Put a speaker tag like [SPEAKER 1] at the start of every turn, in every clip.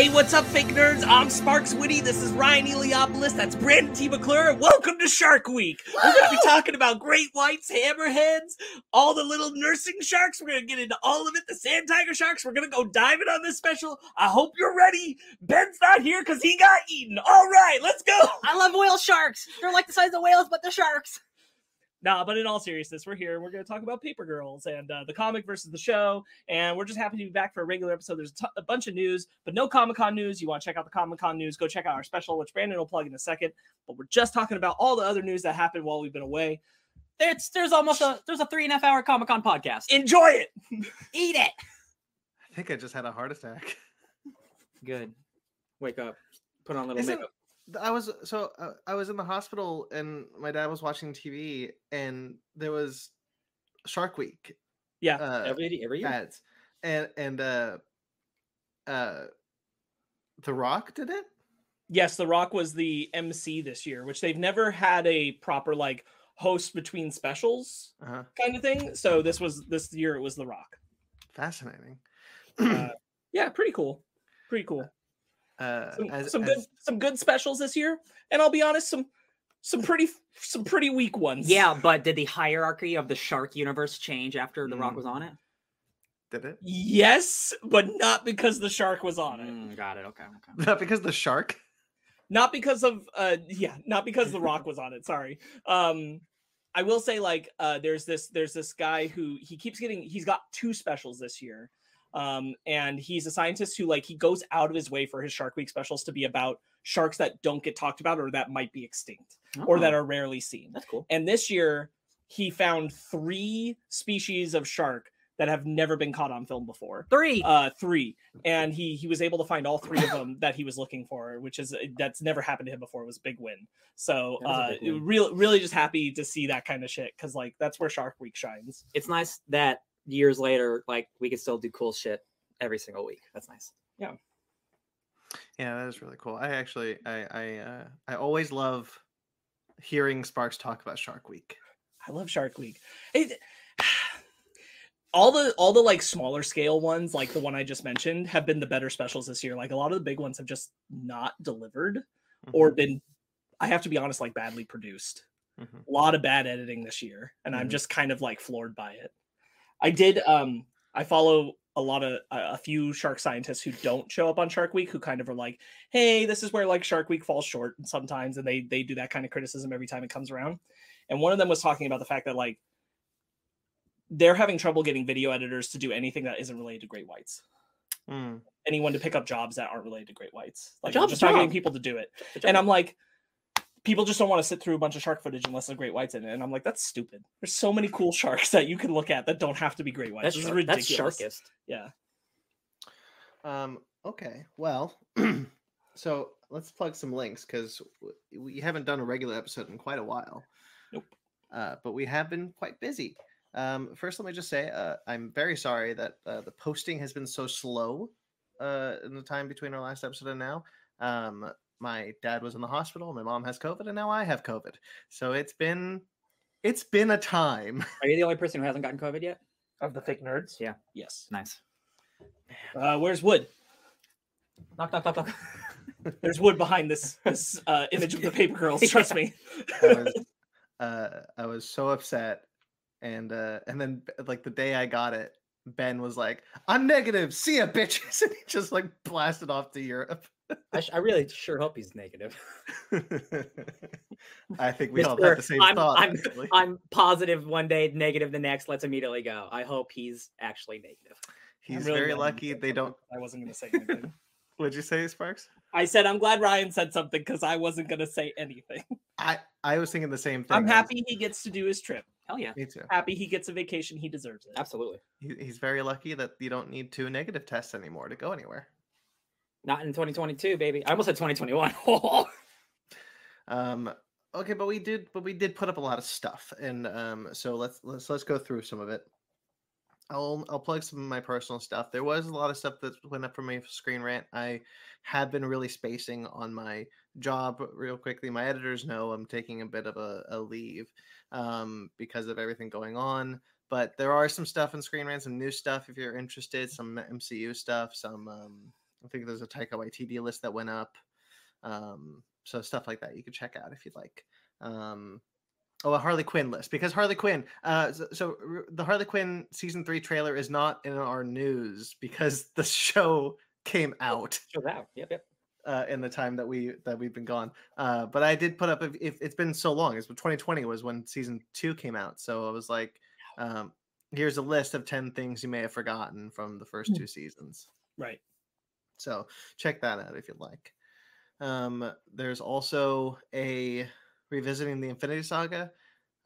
[SPEAKER 1] Hey, what's up, fake nerds? I'm Sparks Witty. This is Ryan Eliopoulos. That's Brandon T. McClure. Welcome to Shark Week. We're going to be talking about great whites, hammerheads, all the little nursing sharks. We're going to get into all of it. The sand tiger sharks. We're going to go diving on this special. I hope you're ready. Ben's not here because he got eaten. All right, let's go.
[SPEAKER 2] I love whale sharks. They're like the size of whales, but they're sharks.
[SPEAKER 1] Nah, but in all seriousness, we're here. We're going to talk about Paper Girls and uh, the comic versus the show. And we're just happy to be back for a regular episode. There's a, t- a bunch of news, but no Comic Con news. You want to check out the Comic Con news? Go check out our special, which Brandon will plug in a second. But we're just talking about all the other news that happened while we've been away.
[SPEAKER 2] It's there's almost a there's a three and a half hour Comic Con podcast.
[SPEAKER 1] Enjoy it.
[SPEAKER 2] Eat it.
[SPEAKER 3] I think I just had a heart attack.
[SPEAKER 2] Good. Wake up. Put on a little
[SPEAKER 3] Isn't-
[SPEAKER 2] makeup.
[SPEAKER 3] I was so uh, I was in the hospital and my dad was watching TV and there was Shark Week
[SPEAKER 1] Yeah.
[SPEAKER 3] uh,
[SPEAKER 2] Every every year.
[SPEAKER 3] ads and and uh uh The Rock did it.
[SPEAKER 1] Yes, The Rock was the MC this year, which they've never had a proper like host between specials
[SPEAKER 3] Uh-huh.
[SPEAKER 1] kind of thing. So this was this year it was The Rock.
[SPEAKER 3] Fascinating.
[SPEAKER 1] Uh, yeah, pretty cool. Pretty cool.
[SPEAKER 3] Uh,
[SPEAKER 1] Some,
[SPEAKER 3] as-
[SPEAKER 1] some
[SPEAKER 3] as-
[SPEAKER 1] good some good specials this year. And I'll be honest, some some pretty some pretty weak ones.
[SPEAKER 2] Yeah, but did the hierarchy of the shark universe change after The Rock
[SPEAKER 3] Mm.
[SPEAKER 2] was on it?
[SPEAKER 3] did it?
[SPEAKER 1] Yes, but not because the shark was on it.
[SPEAKER 2] Mm, got it. Okay. Okay.
[SPEAKER 3] Not because the shark.
[SPEAKER 1] Not because of uh yeah, not because the rock was on it. Sorry. Um I will say like uh there's this there's this guy who he keeps getting he's got two specials this year. Um and he's a scientist who like he goes out of his way for his Shark Week specials to be about sharks that don't get talked about or that might be extinct or that
[SPEAKER 2] Oh,
[SPEAKER 1] are rarely seen.
[SPEAKER 2] that's cool.
[SPEAKER 1] And this year he found 3 species of shark that have never been caught on film before.
[SPEAKER 2] Three.
[SPEAKER 1] uh three. And he he was able to find all three of them that he was looking for which is that's never happened to him before. It was a big win. So uh really really just happy to see that kind of shit because like that's where shark week shines.
[SPEAKER 2] It's nice that years later, like we can still do cool shit every single week. That's nice.
[SPEAKER 3] Yeah, Yeah, that is really cool. I actually I I uh, I always love hearing Sparks talk about Shark Week.
[SPEAKER 1] i love shark week it, all the all the like smaller scale ones like the one i just mentioned have been the better specials this year like a lot of the big ones have just not delivered or been i have to be honest like badly produced
[SPEAKER 3] Mhm.
[SPEAKER 1] a lot of bad editing this year and i'm
[SPEAKER 3] Mhm.
[SPEAKER 1] just kind of like floored by it i did um i follow a lot of a a few shark scientists who don't show up on shark week who kind of are like hey this is where like shark week falls short sometimes and they they do that kind of criticism every time it comes around and one of them was talking about the fact that like they're having trouble getting video editors to do anything that isn't related to great whites
[SPEAKER 3] Mm.
[SPEAKER 1] anyone to pick up jobs that aren't related to great whites like they're just not getting
[SPEAKER 2] job.
[SPEAKER 1] people to do it and. I'm like, people just don't want to sit through a bunch of shark footage unless the great whites in it. And I'm like, that's stupid. There's so many cool sharks that you can look at that don't have to be great whites.
[SPEAKER 2] that's,
[SPEAKER 1] This is
[SPEAKER 2] shark- that's
[SPEAKER 1] ridiculous.
[SPEAKER 2] sharkist.
[SPEAKER 1] Yeah.
[SPEAKER 3] Um, okay, well, so let's plug some links because we haven't done a regular episode in quite a while.
[SPEAKER 1] Nope.
[SPEAKER 3] Uh, but we have been quite busy. Um, first, let me just say uh, I'm very sorry that uh, the posting has been so slow uh, in the time between our last episode and now. Um, my dad was in the hospital, my mom has COVID, and now I have COVID. So it's been it's been a time.
[SPEAKER 2] Are you the only person who hasn't gotten COVID yet?
[SPEAKER 1] Of the fake nerds?
[SPEAKER 2] Yeah.
[SPEAKER 1] Yes.
[SPEAKER 2] Nice.
[SPEAKER 1] Uh, where's Wood?
[SPEAKER 2] Knock knock knock knock.
[SPEAKER 1] There's Wood behind this this uh, image of the paper girls. Trust me.
[SPEAKER 3] I was, uh, I was so upset, and uh, and then like the day I got it, Ben was like, "I'm negative. See ya, bitches," and he just like blasted off to Europe.
[SPEAKER 2] I, sh- I really sure hope he's negative.
[SPEAKER 3] I think we all have the same
[SPEAKER 2] I'm-
[SPEAKER 3] thought.
[SPEAKER 2] I'm- I'm positive one day, negative the next. Let's immediately go. I hope he's actually negative.
[SPEAKER 3] He's
[SPEAKER 1] really
[SPEAKER 3] very lucky they don't.
[SPEAKER 1] I wasn't going to say anything.
[SPEAKER 3] What'd you say, Sparks?
[SPEAKER 1] I said I'm glad Ryan said something because I wasn't going to say anything.
[SPEAKER 3] I I was thinking the same thing.
[SPEAKER 1] I'm
[SPEAKER 3] I was-
[SPEAKER 1] happy he gets to do his trip.
[SPEAKER 2] Hell yeah,
[SPEAKER 3] Me too.
[SPEAKER 1] Happy he gets a vacation. He deserves it.
[SPEAKER 2] absolutely.
[SPEAKER 3] He, he's very lucky that you don't need two negative tests anymore to go anywhere.
[SPEAKER 2] Not in 2022, baby. I almost said 2021.
[SPEAKER 3] Um, okay, but we did, but we did put up a lot of stuff, and um, so let's let's let's go through some of it. I'll I'll plug some of my personal stuff. There was a lot of stuff that went up for me for Screen Rant. I have been really spacing on my job real quickly. My editors know I'm taking a bit of a, a leave um, because of everything going on. But there are some stuff in Screen Rant, some new stuff if you're interested, some MCU stuff, some um, I think there's a Taika Waititi list that went up. Um, so stuff like that you could check out if you'd like. Um, oh, a Harley Quinn list because Harley Quinn. Uh, so, so the Harley Quinn season three trailer is not in our news because the show came out
[SPEAKER 2] Show that. Yep, yep.
[SPEAKER 3] uh, in the time that we that we've been gone. Uh, but I did put up if, if it's been so long. It's 2020 was when season two came out, so I was like, um, here's a list of 10 things you may have forgotten from the first
[SPEAKER 1] Hmm.
[SPEAKER 3] two seasons.
[SPEAKER 1] Right.
[SPEAKER 3] So check that out if you'd like. Um, there's also a revisiting the Infinity Saga.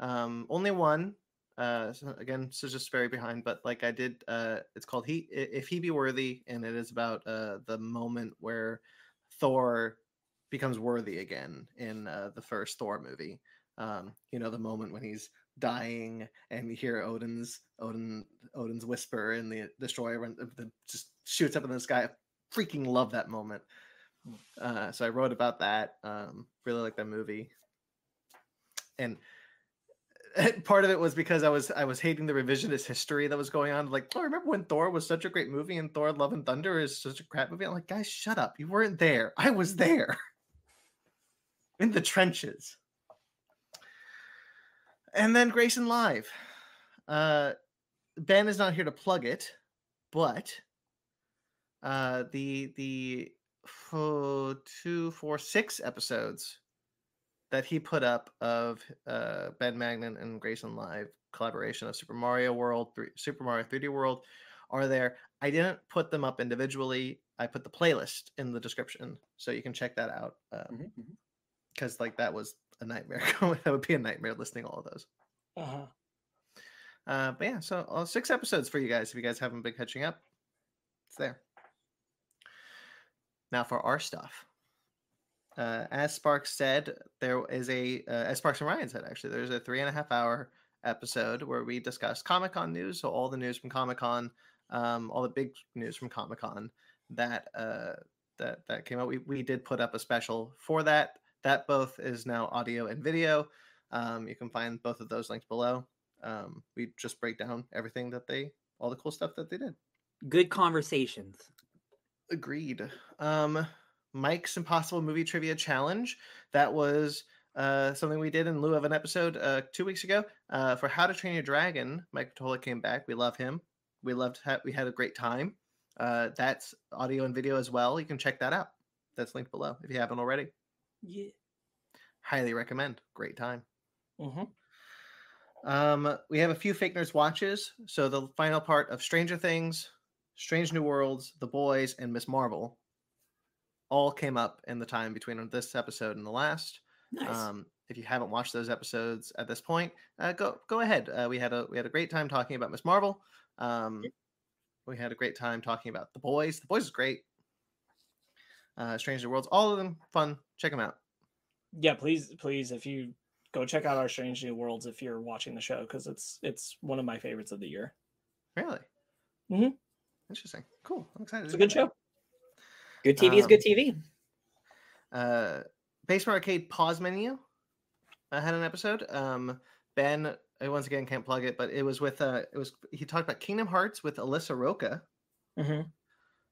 [SPEAKER 3] Um, only one. Uh, so again, is just very behind, but like I did, uh, it's called He If He Be Worthy, and it is about uh the moment where Thor becomes worthy again in uh, the first Thor movie. Um, you know, the moment when he's dying and you hear Odin's Odin Odin's whisper and the destroyer run, uh, the, just shoots up in the sky. Freaking love that moment. Uh, so I wrote about that. Um, really like that movie. And part of it was because I was I was hating the revisionist history that was going on. Like, oh, remember when Thor was such a great movie and Thor: Love and Thunder is such a crap movie? I'm like, guys, shut up! You weren't there. I was there, in the trenches. And then Grayson Live. Uh, ben is not here to plug it, but uh, the the oh, two, four, six episodes that he put up of uh, Ben Magnan and Grayson Live collaboration of Super Mario World, 3, Super Mario 3D World are there. I didn't put them up individually. I put the playlist in the description, so you can check that out.
[SPEAKER 2] Mhm, mhm.
[SPEAKER 3] Because like that was a nightmare. that would be a nightmare listening all of those.
[SPEAKER 1] Uh-huh.
[SPEAKER 3] Uh, but yeah, so uh, six episodes for you guys if you guys haven't been catching up. It's there. Now for our stuff. Uh, as Sparks said, there is a uh, as Sparks and Ryan said actually, there's a three and a half hour episode where we discuss Comic Con news, so all the news from Comic Con, um, all the big news from Comic Con that uh, that that came out. We we did put up a special for that. That both is now audio and video. Um, you can find both of those links below. Um, we just break down everything that they, all the cool stuff that they did.
[SPEAKER 2] Good conversations.
[SPEAKER 3] Agreed. Um, Mike's Impossible Movie Trivia Challenge. That was uh, something we did in lieu of an episode uh, two weeks ago uh, for How to Train Your Dragon. Mike Tola came back. We love him. We loved. Ha- we had a great time. Uh, that's audio and video as well. You can check that out. That's linked below if you haven't already.
[SPEAKER 1] Yeah.
[SPEAKER 3] Highly recommend. Great time.
[SPEAKER 1] hmm
[SPEAKER 3] Um, we have a few fake nerds watches. So the final part of Stranger Things, Strange New Worlds, The Boys, and Ms. Marvel all came up in the time between this episode and the last.
[SPEAKER 2] Nice.
[SPEAKER 3] Um, if you haven't watched those episodes at this point, uh, go go ahead. Uh, we had a we had a great time talking about Ms. Marvel. Um, we had a great time talking about The Boys. The Boys is great. Uh, Strange New Worlds, all of them fun. Check them out.
[SPEAKER 1] Yeah, please, please, if you go check out our Strange New Worlds if you're watching the show, because it's it's one of my favorites of the year.
[SPEAKER 3] Really?
[SPEAKER 1] Mhm.
[SPEAKER 3] Interesting. Cool. I'm excited.
[SPEAKER 1] It's a good show.
[SPEAKER 2] good TV is
[SPEAKER 3] um,
[SPEAKER 2] good TV.
[SPEAKER 3] uh basement arcade pause menu i had an episode um ben I once again can't plug it but it was with uh it was he talked about kingdom hearts with alyssa roca
[SPEAKER 1] hmm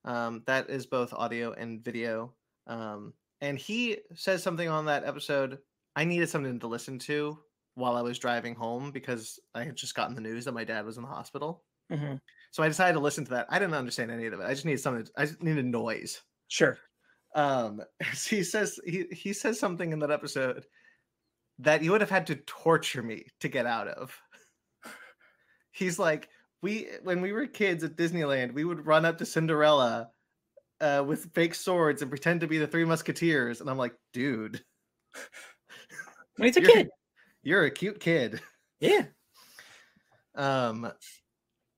[SPEAKER 3] um that is both audio and video um and he says something on that episode i needed something to listen to while i was driving home because i had just gotten the news that my dad was in the hospital
[SPEAKER 1] hmm
[SPEAKER 3] so i decided to listen to that. I didn't understand any of it. I just needed something i just needed noise.
[SPEAKER 1] Sure.
[SPEAKER 3] um he says he he says something in that episode that you would have had to torture me to get out of. He's like we when we were kids at disneyland we would run up to cinderella uh, with fake swords and pretend to be the three musketeers. And i'm like dude.
[SPEAKER 2] When he's a
[SPEAKER 3] you're-
[SPEAKER 2] kid.
[SPEAKER 3] you're a cute kid.
[SPEAKER 2] Yeah.
[SPEAKER 3] um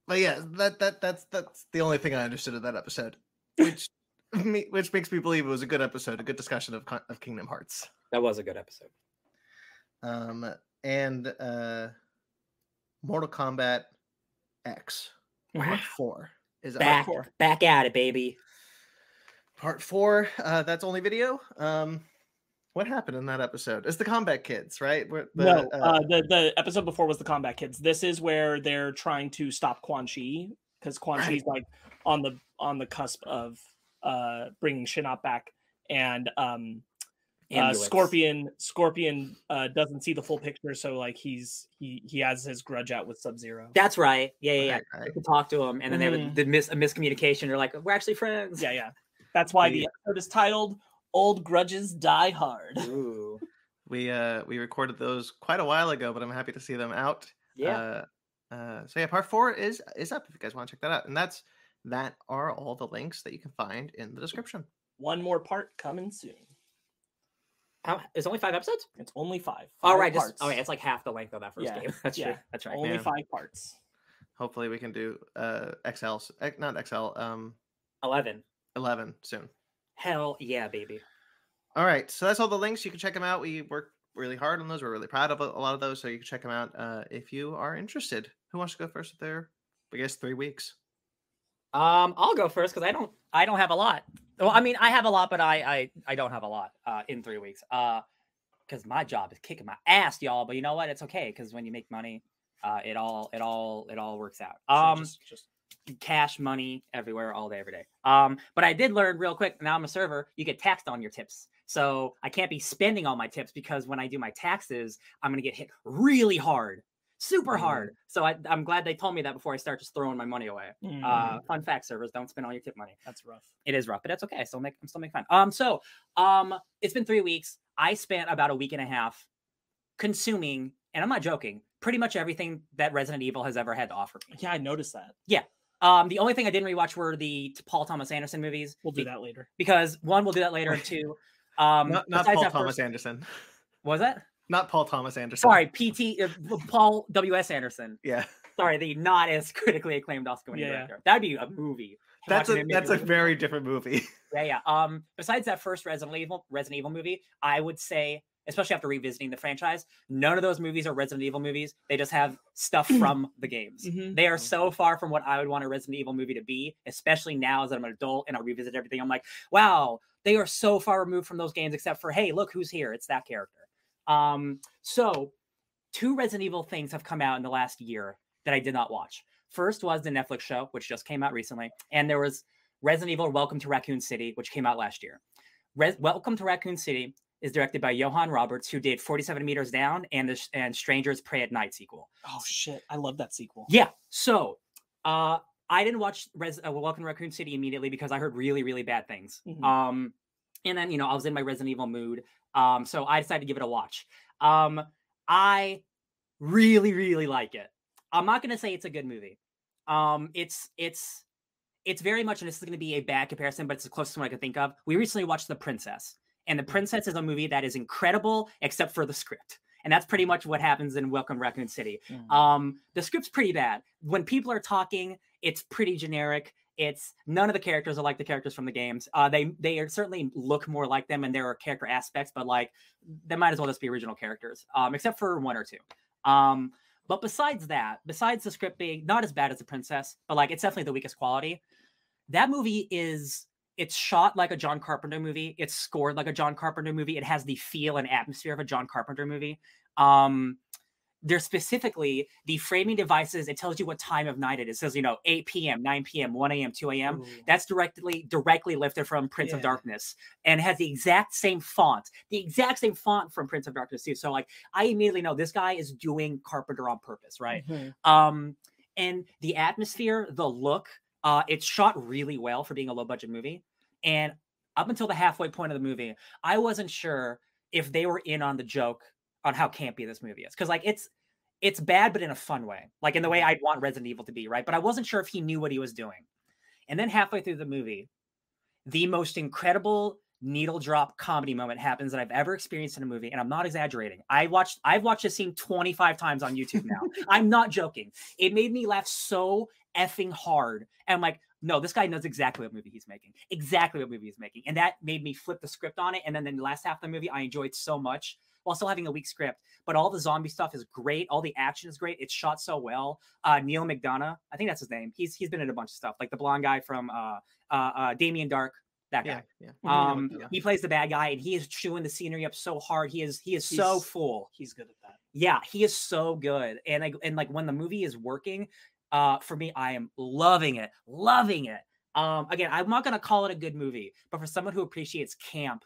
[SPEAKER 3] but yeah that that that's that's the only thing i understood of that episode which me, which makes me believe it was a good episode a good discussion of, of kingdom hearts
[SPEAKER 2] That was a good episode.
[SPEAKER 3] um and uh mortal kombat x part
[SPEAKER 1] Wow.
[SPEAKER 3] four is out.
[SPEAKER 2] Back,
[SPEAKER 1] four.
[SPEAKER 2] back at it, baby.
[SPEAKER 3] part four uh that's only video um what happened in that episode it's the combat kids right Where the,
[SPEAKER 1] no,
[SPEAKER 3] uh,
[SPEAKER 1] uh, the the episode before was the Combat Kids. This is where they're trying to stop Quan Chi because Quan
[SPEAKER 3] Right.
[SPEAKER 1] Chi's like on the on the cusp of uh bringing Shinnok back, and um uh, Scorpion Scorpion uh doesn't see the full picture, so like he's he he has his grudge out with Sub Zero.
[SPEAKER 2] That's right. Yeah, yeah, yeah.
[SPEAKER 3] Okay, right.
[SPEAKER 2] could talk to him, and then they
[SPEAKER 1] Mhm.
[SPEAKER 2] have the mis- a miscommunication. They're like, "We're actually friends."
[SPEAKER 1] yeah, yeah. That's why the episode is titled "Old Grudges Die Hard."
[SPEAKER 2] Ooh.
[SPEAKER 3] We uh we recorded those quite a while ago, but I'm happy to see them out.
[SPEAKER 2] Yeah.
[SPEAKER 3] Uh, uh, so yeah, part four is is up if you guys want to check that out, and that's that are all the links that you can find in the description.
[SPEAKER 1] One more part coming soon.
[SPEAKER 2] How, it's only five episodes.
[SPEAKER 1] It's only five.
[SPEAKER 2] All
[SPEAKER 1] five
[SPEAKER 2] right.
[SPEAKER 1] Parts.
[SPEAKER 2] oh, yeah. It's like half the length of that first
[SPEAKER 1] Yeah,
[SPEAKER 2] game. That's
[SPEAKER 1] yeah.
[SPEAKER 2] true. That's right.
[SPEAKER 1] only
[SPEAKER 3] Yeah.
[SPEAKER 1] five parts.
[SPEAKER 3] Hopefully, we can do uh XL, not XL, um,
[SPEAKER 2] Eleven.
[SPEAKER 3] eleven soon.
[SPEAKER 2] Hell yeah, baby.
[SPEAKER 3] All right, so that's all the links. You can check them out. We work really hard on those. We're really proud of a lot of those, so you can check them out uh, if you are interested. Who wants to go first? There, I guess three weeks.
[SPEAKER 2] Um, I'll go first because I don't I don't have a lot. Well, I mean I have a lot, but I I, I don't have a lot uh in three weeks. Uh because my job is kicking my ass, y'all. But you know what? It's okay because when you make money, uh it all it all it all works out.
[SPEAKER 1] So
[SPEAKER 2] Um
[SPEAKER 1] just, just
[SPEAKER 2] cash money everywhere all day every day. Um but i did learn real quick now i'm a server you get taxed on your tips. So i can't be spending all my tips because when i do my taxes i'm going to get hit really hard super
[SPEAKER 3] Mm.
[SPEAKER 2] hard. So I, i'm glad they told me that before i start just throwing my money away. Uh
[SPEAKER 1] mm,
[SPEAKER 2] fun fact servers don't spend all your tip money.
[SPEAKER 1] That's rough.
[SPEAKER 2] it is rough but that's okay i still make i'm still making fun. Um so um it's been three weeks. I spent about a week and a half consuming and i'm not joking pretty much everything that resident evil has ever had to offer me.
[SPEAKER 1] Yeah, I noticed that.
[SPEAKER 2] Um, the only thing I didn't rewatch were the Paul Thomas Anderson movies.
[SPEAKER 1] We'll do that later.
[SPEAKER 2] because one, we'll do that later. and Two, um,
[SPEAKER 3] not not Paul Thomas
[SPEAKER 2] first-
[SPEAKER 3] Anderson.
[SPEAKER 2] was that?
[SPEAKER 3] Not Paul Thomas Anderson.
[SPEAKER 2] Sorry, PT uh, Paul W S Anderson.
[SPEAKER 3] Yeah,
[SPEAKER 2] Sorry, the not as critically acclaimed Oscar-winning
[SPEAKER 1] Yeah,
[SPEAKER 2] director. That'd be a movie.
[SPEAKER 3] that's a that's a very different movie.
[SPEAKER 2] yeah, yeah. Um, besides that first Resident Evil Resident Evil movie, I would say, especially after revisiting the franchise, none of those movies are Resident Evil movies. They just have stuff from the games.
[SPEAKER 1] Mhm.
[SPEAKER 2] They are so far from what I would want a Resident Evil movie to be, especially now as I'm an adult and I revisit everything. I'm like, wow, they are so far removed from those games, except for, hey, look who's here. It's that character. Um, so two Resident Evil things have come out in the last year that I did not watch. First was the Netflix show, which just came out recently, and there was Resident Evil Welcome to Raccoon City, which came out last year. Res- Welcome to Raccoon City is directed by Johan Roberts, who did 47 Meters Down and the and Strangers Prey at Night sequel.
[SPEAKER 1] Oh shit, I love that sequel.
[SPEAKER 2] Yeah. So, uh, I didn't watch Res- uh, Welcome to Raccoon City immediately because I heard really, really bad things.
[SPEAKER 1] Mhm.
[SPEAKER 2] Um, and then you know I was in my Resident Evil mood, um, so I decided to give it a watch. Um, I really, really like it. I'm not gonna say it's a good movie. Um, it's it's it's very much, and this is gonna be a bad comparison, but it's the closest one I could think of. We recently watched The Princess, and The Princess is a movie that is incredible except for the script. And that's pretty much what happens in Welcome Raccoon City.
[SPEAKER 1] Mhm.
[SPEAKER 2] Um, the script's pretty bad. When people are talking, it's pretty generic. It's none of the characters are like the characters from the games. Uh, they they are, certainly look more like them, and there are character aspects, but like they might as well just be original characters, um, except for one or two. Um, but besides that, besides the script being not as bad as the princess, but like it's definitely the weakest quality. That movie is it's shot like a John Carpenter movie. It's scored like a John Carpenter movie. It has the feel and atmosphere of a John Carpenter movie. Um, there's specifically the framing devices. It tells you what time of night it is. It says, you know, 8 p.m., 9 p.m., 1 a.m., 2 a.m.
[SPEAKER 1] Ooh.
[SPEAKER 2] That's directly directly lifted from Prince of Darkness and has the exact same font, the exact same font from Prince of Darkness too. So like I immediately know this guy is doing Carpenter on purpose, right?
[SPEAKER 1] Mhm.
[SPEAKER 2] Um, and the atmosphere, the look, uh, it's shot really well for being a low budget movie. And up until the halfway point of the movie, I wasn't sure if they were in on the joke on how campy this movie is. Cause like it's it's bad, but in a fun way, like in the way I'd want Resident Evil to be, right? But I wasn't sure if he knew what he was doing. And then halfway through the movie, the most incredible needle drop comedy moment happens that I've ever experienced in a movie, and I'm not exaggerating. I watched I've watched this scene 25 times on YouTube now. I'm not joking. It made me laugh so effing hard. And I'm like, no, this guy knows exactly what movie he's making. Exactly what movie he's making. And that made me flip the script on it. And then the last half of the movie, I enjoyed so much while still having a weak script. But all the zombie stuff is great. All the action is great. It's shot so well. Uh, Neal McDonough, I think that's his name. He's he's been in a bunch of stuff, like the blonde guy from uh, uh, uh, Damien Darhk. That guy.
[SPEAKER 3] Yeah, yeah.
[SPEAKER 2] Um,
[SPEAKER 3] Yeah.
[SPEAKER 2] he plays the bad guy, and he is chewing the scenery up so hard. He is he is so full.
[SPEAKER 1] He's good at that.
[SPEAKER 2] Yeah, he is so good. And like and like when the movie is working, uh, for me, I am loving it, loving it. Um, again, I'm not gonna call it a good movie, but for someone who appreciates camp,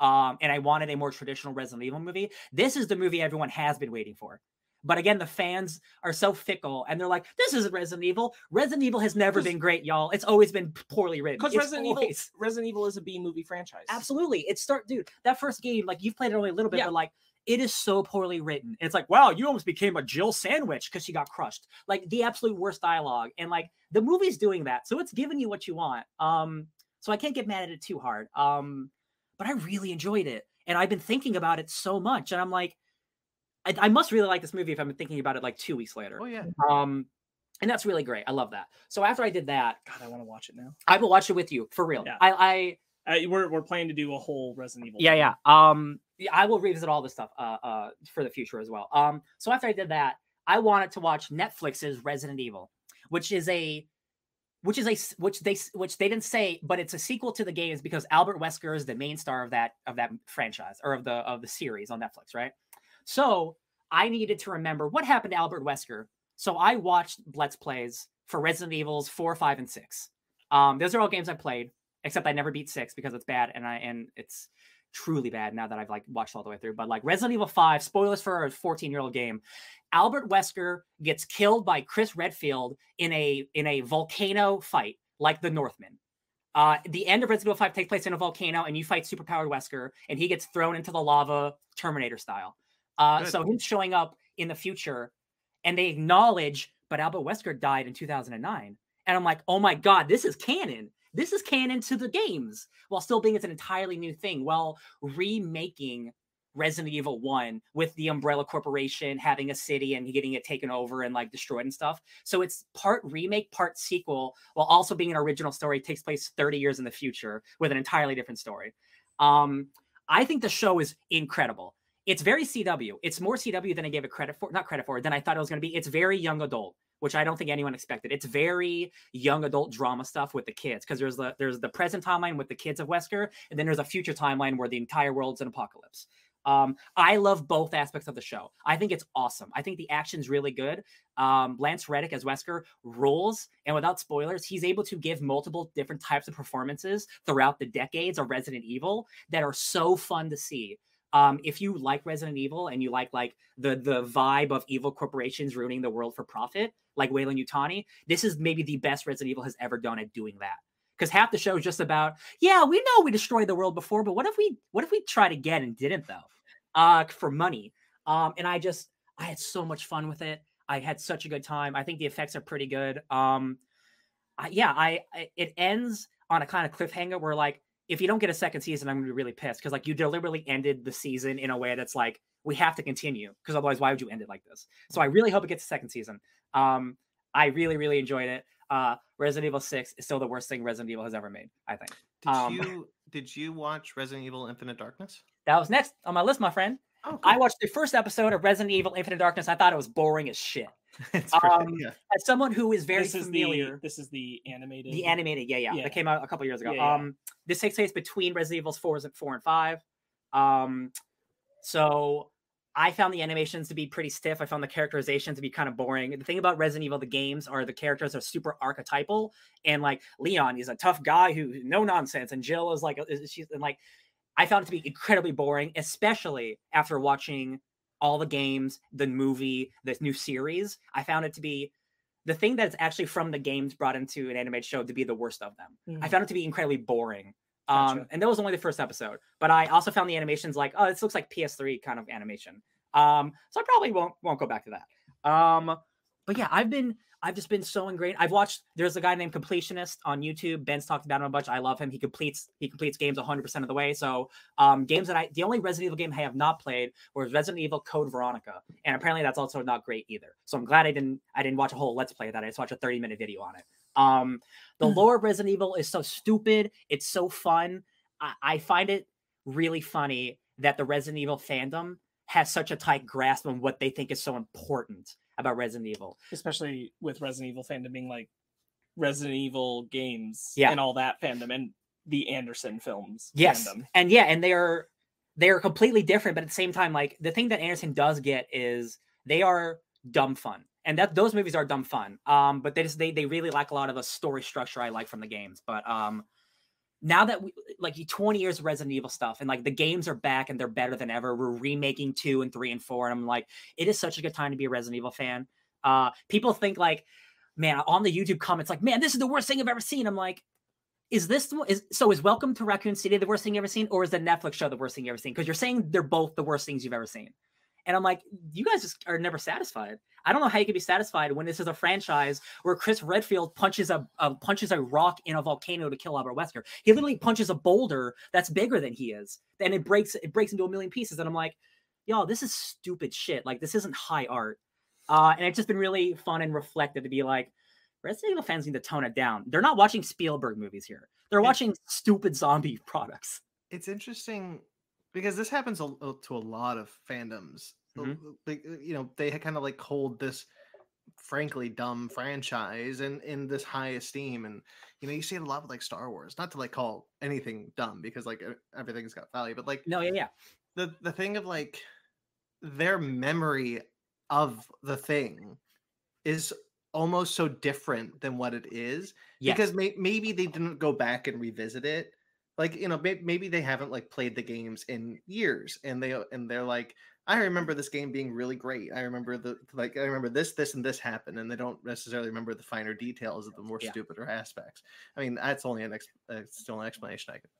[SPEAKER 2] um, and I wanted a more traditional Resident Evil movie, this is the movie everyone has been waiting for. But again, the fans are so fickle, and they're like, "This isn't Resident Evil. Resident Evil has never been great, y'all. It's always been poorly written.
[SPEAKER 1] Because Resident Evil, Resident Evil is a B movie franchise.
[SPEAKER 2] Absolutely. It start dude, that first game, like you've played it only a little bit,
[SPEAKER 1] Yeah.
[SPEAKER 2] but like it is so poorly written. It's like, wow, you almost became a Jill sandwich because she got crushed. Like the absolute worst dialogue. And like the movie's doing that. So it's giving you what you want. Um, so I can't get mad at it too hard. Um, but I really enjoyed it. And I've been thinking about it so much. And I'm like, I, I must really like this movie if I'm thinking about it like two weeks later.
[SPEAKER 3] Oh yeah.
[SPEAKER 2] Um, and that's really great. I love that. So after I did that,
[SPEAKER 1] God, I want to watch it now.
[SPEAKER 2] I will watch it with you for real.
[SPEAKER 1] Yeah.
[SPEAKER 2] I, I
[SPEAKER 1] Uh, we're we're planning to do a whole Resident Evil.
[SPEAKER 2] yeah
[SPEAKER 1] thing.
[SPEAKER 2] yeah um yeah, i will revisit all this stuff uh uh for the future as well um so after i did that i wanted to watch netflix's resident evil which is a which is a which they which they didn't say but it's a sequel to the games because albert wesker is the main star of that of that franchise or of the of the series on netflix right so i needed to remember what happened to albert wesker so i watched let's plays for resident evils 4 5 and 6 um those are all games i played except I never beat six because it's bad and I and it's truly bad now that I've like watched all the way through. But like Resident Evil 5, spoilers for a 14 year old game. Albert Wesker gets killed by Chris Redfield in a in a volcano fight, like the Northman. Uh, the end of Resident Evil 5 takes place in a volcano, and you fight superpowered Wesker, and he gets thrown into the lava, Terminator style. Uh, so him showing up in the future, and they acknowledge, but Albert Wesker died in 2009, and I'm like, oh my god, this is canon. This is canon to the games, while still being it's an entirely new thing. While remaking Resident Evil 1 with the Umbrella Corporation having a city and getting it taken over and like destroyed and stuff. So it's part remake, part sequel, while also being an original story. It takes place 30 years in the future with an entirely different story. Um, I think the show is incredible. It's very CW. It's more CW than I gave it credit for, not credit for, than I thought it was going to be. It's very young adult, which I don't think anyone expected. It's very young adult drama stuff with the kids because there's the there's the present timeline with the kids of Wesker, and then there's a future timeline where the entire world's an apocalypse. Um, I love both aspects of the show. I think it's awesome. I think the action's really good. Um, Lance Reddick as Wesker rules, and without spoilers, he's able to give multiple different types of performances throughout the decades of Resident Evil that are so fun to see. Um, if you like Resident Evil and you like like the the vibe of evil corporations ruining the world for profit, like Weyland-Yutani, this is maybe the best Resident Evil has ever done at doing that. Because half the show is just about, yeah, we know we destroyed the world before, but what if we what if we tried again and didn't though? Uh, for money. Um, and I just I had so much fun with it. I had such a good time. I think the effects are pretty good. Um, I, yeah, I, I it ends on a kind of cliffhanger where like if you don't get a second season, I'm gonna be really pissed because like you deliberately ended the season in a way that's like we have to continue because otherwise why would you end it like this? So I really hope it gets a second season. Um, I really really enjoyed it. Uh, Resident Evil Six is still the worst thing Resident Evil has ever made. I think
[SPEAKER 3] Did
[SPEAKER 2] Um,
[SPEAKER 3] you did you watch Resident Evil Infinite Darkness?
[SPEAKER 2] that was next on my list, my friend.
[SPEAKER 3] Oh,
[SPEAKER 2] I watched the first episode of Resident Evil Infinite Darkness. I thought it was boring as shit.
[SPEAKER 3] it's pretty,
[SPEAKER 2] um,
[SPEAKER 3] yeah.
[SPEAKER 2] As someone who is very
[SPEAKER 1] this is
[SPEAKER 2] familiar,
[SPEAKER 1] the this is the animated.
[SPEAKER 2] the animated, yeah, yeah,
[SPEAKER 1] Yeah.
[SPEAKER 2] that came out a couple years ago.
[SPEAKER 1] Yeah, yeah.
[SPEAKER 2] Um, this takes place between Resident Evil's four and four and five. Um, so I found the animations to be pretty stiff. I found the characterization to be kind of boring. The thing about Resident Evil, the games, are the characters are super archetypal, and like Leon is a tough guy who no nonsense, and Jill is like she's and like I found it to be incredibly boring, especially after watching all the games, the movie, this new series. I found it to be the thing that's actually from the games brought into an animated show to be the worst of them. I
[SPEAKER 1] Mhm.
[SPEAKER 2] found it to be incredibly boring. Um, and that was only the first episode, but I also found the animations like, oh, this looks like PS3 kind of animation. Um, so I probably won't won't go back to that. Um, but yeah, I've been I've just been so ingrained. I've watched. There's a guy named Completionist on YouTube. Ben's talked about him a bunch. I love him. He completes he completes games 100 percent of the way. So um, games that I the only Resident Evil game I have not played was Resident Evil Code Veronica, and apparently that's also not great either. So I'm glad I didn't I didn't watch a whole Let's Play of that. I just watched a 30 minute video on it. Um, the
[SPEAKER 1] Mhm.
[SPEAKER 2] lore of Resident Evil is so stupid. It's so fun. I, I find it really funny that the Resident Evil fandom has such a tight grasp on what they think is so important about Resident Evil.
[SPEAKER 1] especially with Resident Evil fandom being like Resident Evil games
[SPEAKER 2] Yeah.
[SPEAKER 1] and all that fandom and the Anderson films
[SPEAKER 2] Yes,
[SPEAKER 1] fandom.
[SPEAKER 2] and yeah, and they are they are completely different, but at the same time, like the thing that Anderson does get is they are dumb fun. and that those movies are dumb fun. Um, but they just they they really lack a lot of the story structure I like from the games. But um, now that we like 20 years of Resident Evil stuff and like the games are back and they're better than ever. We're remaking two and three and four, and I'm like, it is such a good time to be a Resident Evil fan. Uh, people think like, man, on the YouTube comments, like, man, this is the worst thing I've ever seen. I'm like, is this is so? Is Welcome to Raccoon City the worst thing you've ever seen, or is the Netflix show the worst thing you've ever seen? Because you're saying they're both the worst things you've ever seen. And I'm like, you guys just are never satisfied. I don't know how you can be satisfied when this is a franchise where Chris Redfield punches a, a punches a rock in a volcano to kill Albert Wesker. He literally punches a boulder that's bigger than he is, and it breaks it breaks into a million pieces. And I'm like, y'all, this is stupid shit. Like this isn't high art. Uh, and it's just been really fun and reflective to be like, Resident Evil fans need to tone it down. They're not watching Spielberg movies here. They're watching stupid zombie products.
[SPEAKER 3] It's interesting because this happens to a lot of fandoms uh, mm-hmm. Uh, like uh, you know they kind of like hold this frankly dumb franchise and in this high esteem and you know you see it a lot with like star wars not to like call anything dumb because like everything's got value but like
[SPEAKER 2] no yeah yeah
[SPEAKER 3] the the thing of like their memory of the thing is almost so different than what it is yes. because may- maybe they didn't go back and revisit it like you know maybe they haven't like played the games in years and they and they're like I remember this game being really great. I remember the like I remember this, this, and this happened, and they don't necessarily remember the finer details of the more yeah. stupider aspects. I mean, that's only an ex- uh, still an explanation I could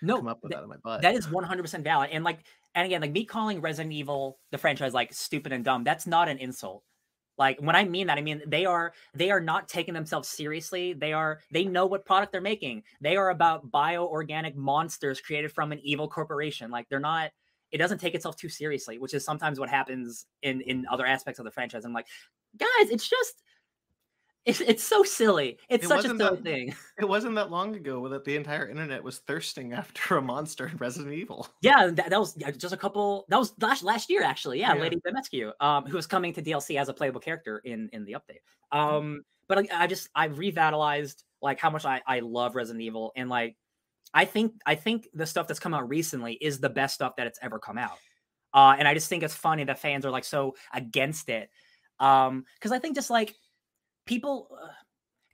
[SPEAKER 3] no, come up with that, out of my butt.
[SPEAKER 2] That is one hundred percent valid. And like, and again, like me calling Resident Evil the franchise like stupid and dumb, that's not an insult. Like when I mean that, I mean they are they are not taking themselves seriously. They are they know what product they're making. They are about bioorganic monsters created from an evil corporation. Like they're not it doesn't take itself too seriously, which is sometimes what happens in in other aspects of the franchise. I'm like, guys, it's just it's, it's so silly. It's it such a silly
[SPEAKER 3] that,
[SPEAKER 2] thing.
[SPEAKER 3] It wasn't that long ago that the entire internet was thirsting after a monster in Resident Evil.
[SPEAKER 2] Yeah, that, that was just a couple. That was last last year actually. Yeah, yeah. Lady Dimitrescu, um, who was coming to DLC as a playable character in in the update. Um, but I, I just I revitalized like how much I I love Resident Evil and like I think I think the stuff that's come out recently is the best stuff that it's ever come out. Uh, and I just think it's funny that fans are like so against it. Um, because I think just like people uh,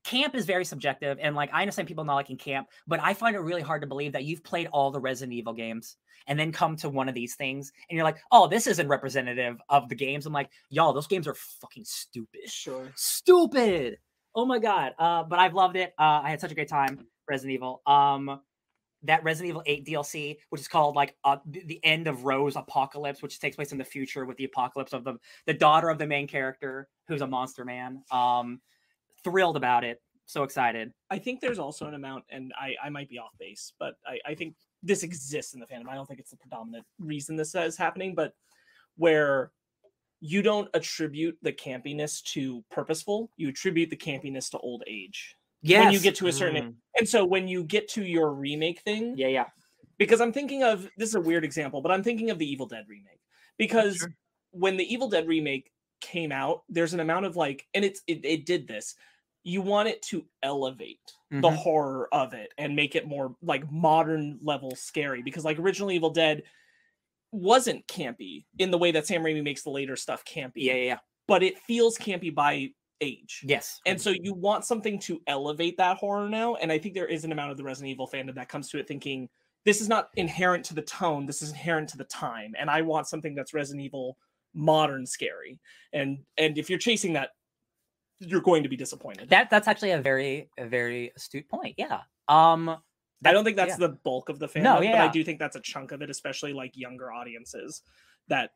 [SPEAKER 2] camp is very subjective and like I understand people not liking camp, but I find it really hard to believe that you've played all the Resident Evil games and then come to one of these things and you're like, oh, this isn't representative of the games. I'm like, y'all, those games are fucking stupid.
[SPEAKER 1] Sure.
[SPEAKER 2] Stupid. Oh my god. Uh, but I've loved it. Uh, I had such a great time, Resident Evil. Um, that Resident Evil 8 DLC, which is called like uh, the end of Rose Apocalypse, which takes place in the future with the apocalypse of the the daughter of the main character, who's a monster man. Um, thrilled about it. So excited.
[SPEAKER 1] I think there's also an amount, and I I might be off base, but I I think this exists in the fandom. I don't think it's the predominant reason this is happening, but where you don't attribute the campiness to purposeful, you attribute the campiness to old age yes. when you get to a certain mm. and so when you get to your remake thing
[SPEAKER 2] yeah yeah
[SPEAKER 1] because i'm thinking of this is a weird example but i'm thinking of the evil dead remake because sure. when the evil dead remake came out there's an amount of like and it's it, it did this you want it to elevate mm-hmm. the horror of it and make it more like modern level scary because like original evil dead wasn't campy in the way that sam raimi makes the later stuff campy
[SPEAKER 2] yeah yeah, yeah.
[SPEAKER 1] but it feels campy by age.
[SPEAKER 2] Yes.
[SPEAKER 1] And so you want something to elevate that horror now. And I think there is an amount of the Resident Evil fandom that comes to it thinking this is not inherent to the tone, this is inherent to the time. And I want something that's Resident Evil modern scary. And and if you're chasing that, you're going to be disappointed.
[SPEAKER 2] That that's actually a very a very astute point. Yeah. Um
[SPEAKER 1] I don't think that's yeah. the bulk of the fandom, no, yeah. but I do think that's a chunk of it, especially like younger audiences that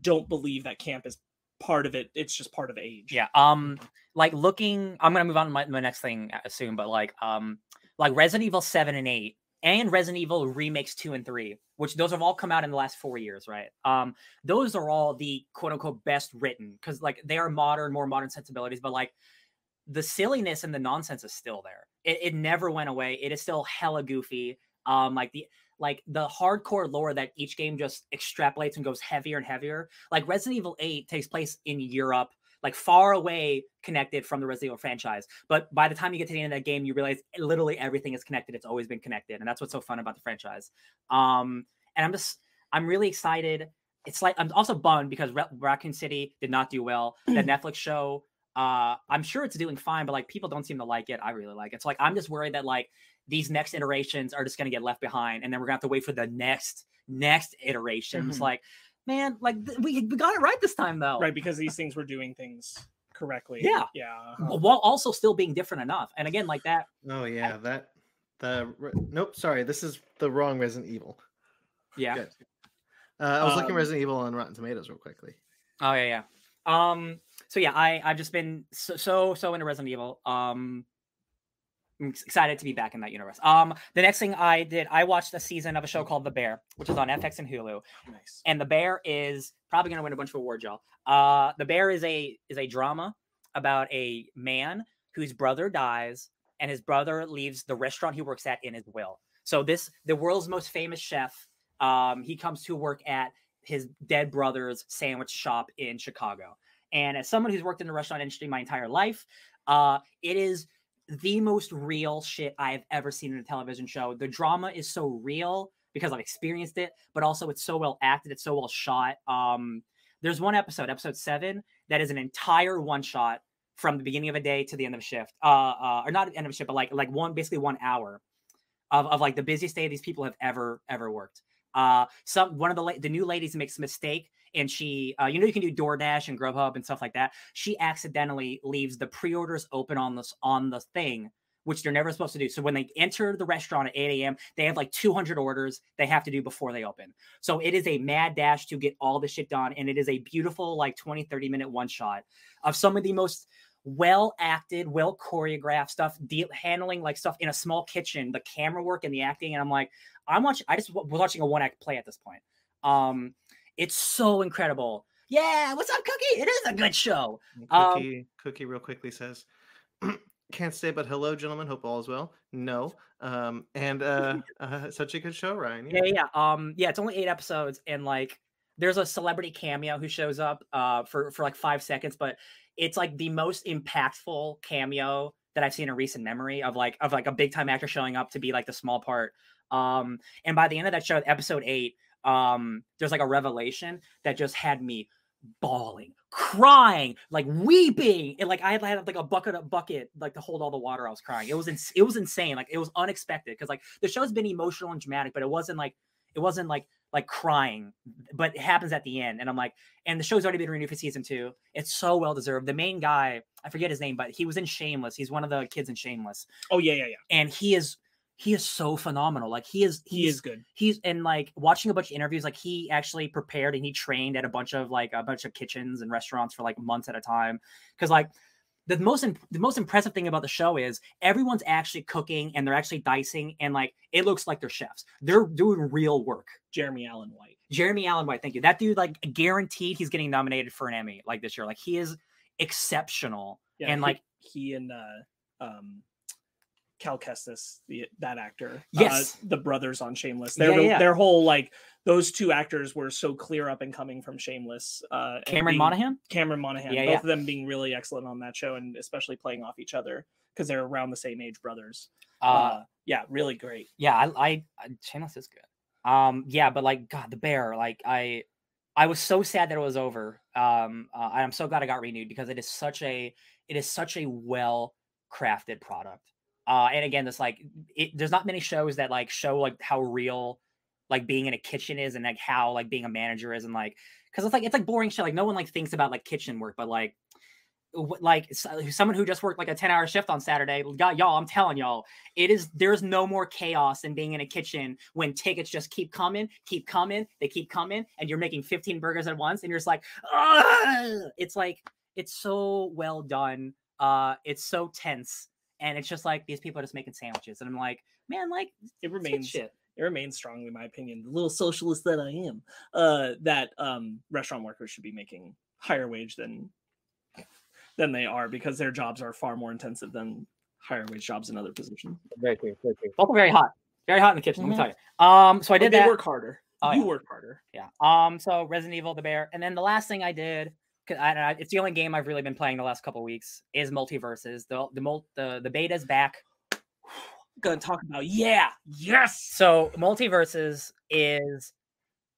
[SPEAKER 1] don't believe that camp is part of it. It's just part of age.
[SPEAKER 2] Yeah. Um, like looking, I'm gonna move on to my, my next thing uh, soon, but like, um, like Resident Evil Seven and Eight and Resident Evil remakes two and three, which those have all come out in the last four years, right? Um, those are all the quote unquote best written because like they are modern, more modern sensibilities, but like the silliness and the nonsense is still there. It, it never went away. It is still hella goofy. Um, like the like the hardcore lore that each game just extrapolates and goes heavier and heavier. Like Resident Evil 8 takes place in Europe, like far away connected from the Resident Evil franchise. But by the time you get to the end of that game, you realize literally everything is connected. It's always been connected. And that's what's so fun about the franchise. Um, and I'm just, I'm really excited. It's like, I'm also bummed because Raccoon City did not do well. The Netflix show Uh, I'm sure it's doing fine, but like people don't seem to like it. I really like it. So like I'm just worried that like these next iterations are just gonna get left behind, and then we're gonna have to wait for the next next iterations.
[SPEAKER 1] Mhm.
[SPEAKER 2] Like, man, like th- we, we got it right this time though.
[SPEAKER 1] right because these things were doing things correctly.
[SPEAKER 2] Yeah.
[SPEAKER 1] yeah.
[SPEAKER 2] While also still being different enough. And again, like that.
[SPEAKER 3] Oh yeah, that the re- nope. Sorry, this is the wrong Resident Evil.
[SPEAKER 2] Yeah.
[SPEAKER 3] Good. Uh, I was looking
[SPEAKER 1] Um,
[SPEAKER 3] Resident Evil on Rotten Tomatoes real quickly.
[SPEAKER 2] Oh yeah, yeah. Um. So yeah, I I've just been so so so into Resident Evil. Um. I'm excited to be back in that universe. Um. The next thing I did, I watched a season of a show called The Bear, which is on FX and Hulu.
[SPEAKER 1] Nice.
[SPEAKER 2] and the bear is probably going to win a bunch of awards y'all uh the bear is a is a drama about a man whose brother dies and his brother leaves the restaurant he works at in his will so this the world's most famous chef um he comes to work at his dead brother's sandwich shop in chicago and as someone who's worked in the restaurant industry my entire life uh it is the most real shit I have ever seen in a television show. The drama is so real because I've experienced it, but also it's so well acted, it's so well shot. Um, there's one episode, episode seven, that is an entire one shot from the beginning of a day to the end of a shift. Uh, uh or not end of a shift, but like like one basically one hour of, of like the busiest day these people have ever ever worked. Uh, some one of the la- the new ladies makes a mistake and she, uh, you know, you can do DoorDash and Grubhub and stuff like that. She accidentally leaves the pre-orders open on this on the thing, which they're never supposed to do. So when they enter the restaurant at 8 a.m., they have like 200 orders they have to do before they open. So it is a mad dash to get all this shit done, and it is a beautiful like 20 30 minute one shot of some of the most well acted, well choreographed stuff, deal, handling like stuff in a small kitchen, the camera work and the acting. And I'm like, I'm watching. I just was watching a one act play at this point. Um, it's so incredible. Yeah, what's up, Cookie? It is a good show. Um,
[SPEAKER 3] Cookie, Cookie, real quickly says, "Can't say but hello, gentlemen. Hope all is well." No, um, and uh, uh, such a good show, Ryan.
[SPEAKER 2] Yeah, yeah. yeah. Um, yeah, it's only eight episodes, and like, there's a celebrity cameo who shows up uh for for like five seconds, but it's like the most impactful cameo that I've seen in recent memory of like of like a big time actor showing up to be like the small part. Um, and by the end of that show, episode eight, um, there's like a revelation that just had me bawling, crying, like weeping, and like I had, had like a bucket of bucket like to hold all the water. I was crying. It was ins- it was insane. Like it was unexpected because like the show's been emotional and dramatic, but it wasn't like it wasn't like like crying, but it happens at the end. And I'm like, and the show's already been renewed for season two. It's so well deserved. The main guy, I forget his name, but he was in Shameless. He's one of the kids in Shameless,
[SPEAKER 1] Oh yeah, yeah, yeah.
[SPEAKER 2] and he is he is so phenomenal. Like he is
[SPEAKER 1] He is good.
[SPEAKER 2] he's and like watching a bunch of interviews like he actually prepared and he trained at a bunch of like a bunch of kitchens and restaurants for like months at a time because like the most the most impressive thing about the show is everyone's actually cooking and they're actually dicing and like it looks like they're chefs they're doing real work
[SPEAKER 1] Jeremy Allen White.
[SPEAKER 2] jeremy allen white thank you that dude like guaranteed he's getting nominated for an emmy like this year like he is exceptional
[SPEAKER 1] Yeah,
[SPEAKER 2] and
[SPEAKER 1] he-
[SPEAKER 2] like
[SPEAKER 1] he and uh, um, Cal Kestis, the that actor,
[SPEAKER 2] Yes.
[SPEAKER 1] uh, the brothers on Shameless. Their
[SPEAKER 2] Yeah, yeah.
[SPEAKER 1] their whole like those two actors were so clear up and coming from Shameless. Uh,
[SPEAKER 2] cameron
[SPEAKER 1] being-
[SPEAKER 2] monaghan
[SPEAKER 1] Cameron Monaghan,
[SPEAKER 2] Yeah,
[SPEAKER 1] both
[SPEAKER 2] yeah.
[SPEAKER 1] of them being really excellent on that show, and especially playing off each other because they're around the same age brothers.
[SPEAKER 2] uh,
[SPEAKER 1] Uh, yeah, really great.
[SPEAKER 2] yeah I, I I shameless is good um yeah but like god the bear like i i was so sad that it was over um uh, i'm so glad i got renewed because it is such a it is such a well crafted product uh and again this like it, there's not many shows that like show like how real like being in a kitchen is and like how like being a manager is and like because it's like it's like boring shit. Like no one like thinks about like kitchen work but like like someone who just worked like a 10 hour shift on saturday y'all i'm telling y'all it is there's no more chaos than being in a kitchen when tickets just keep coming keep coming they keep coming and you're making 15 burgers at once and you're just like "Ugh!" it's like it's so well done. Uh it's so tense and it's just like these people are just making sandwiches and i'm like man like
[SPEAKER 1] It remains
[SPEAKER 2] shit
[SPEAKER 1] it remains strongly, in my opinion, the little socialist that I am, uh, that um, restaurant workers should be making higher wage than than they are because their jobs are far more intensive than higher wage jobs in other positions.
[SPEAKER 2] very true very true both are very hot very hot in the kitchen
[SPEAKER 1] Mhm.
[SPEAKER 2] let me tell you um so i
[SPEAKER 1] But
[SPEAKER 2] did
[SPEAKER 1] they
[SPEAKER 2] that
[SPEAKER 1] work harder.
[SPEAKER 2] Oh,
[SPEAKER 1] you
[SPEAKER 2] yeah.
[SPEAKER 1] work harder.
[SPEAKER 2] Yeah. Um. So Resident Evil, the bear, and then the last thing I did, I, I, it's the only game I've really been playing the last couple weeks, is MultiVersus. The the the the beta's back.
[SPEAKER 1] gonna talk about yeah, yes.
[SPEAKER 2] So MultiVersus is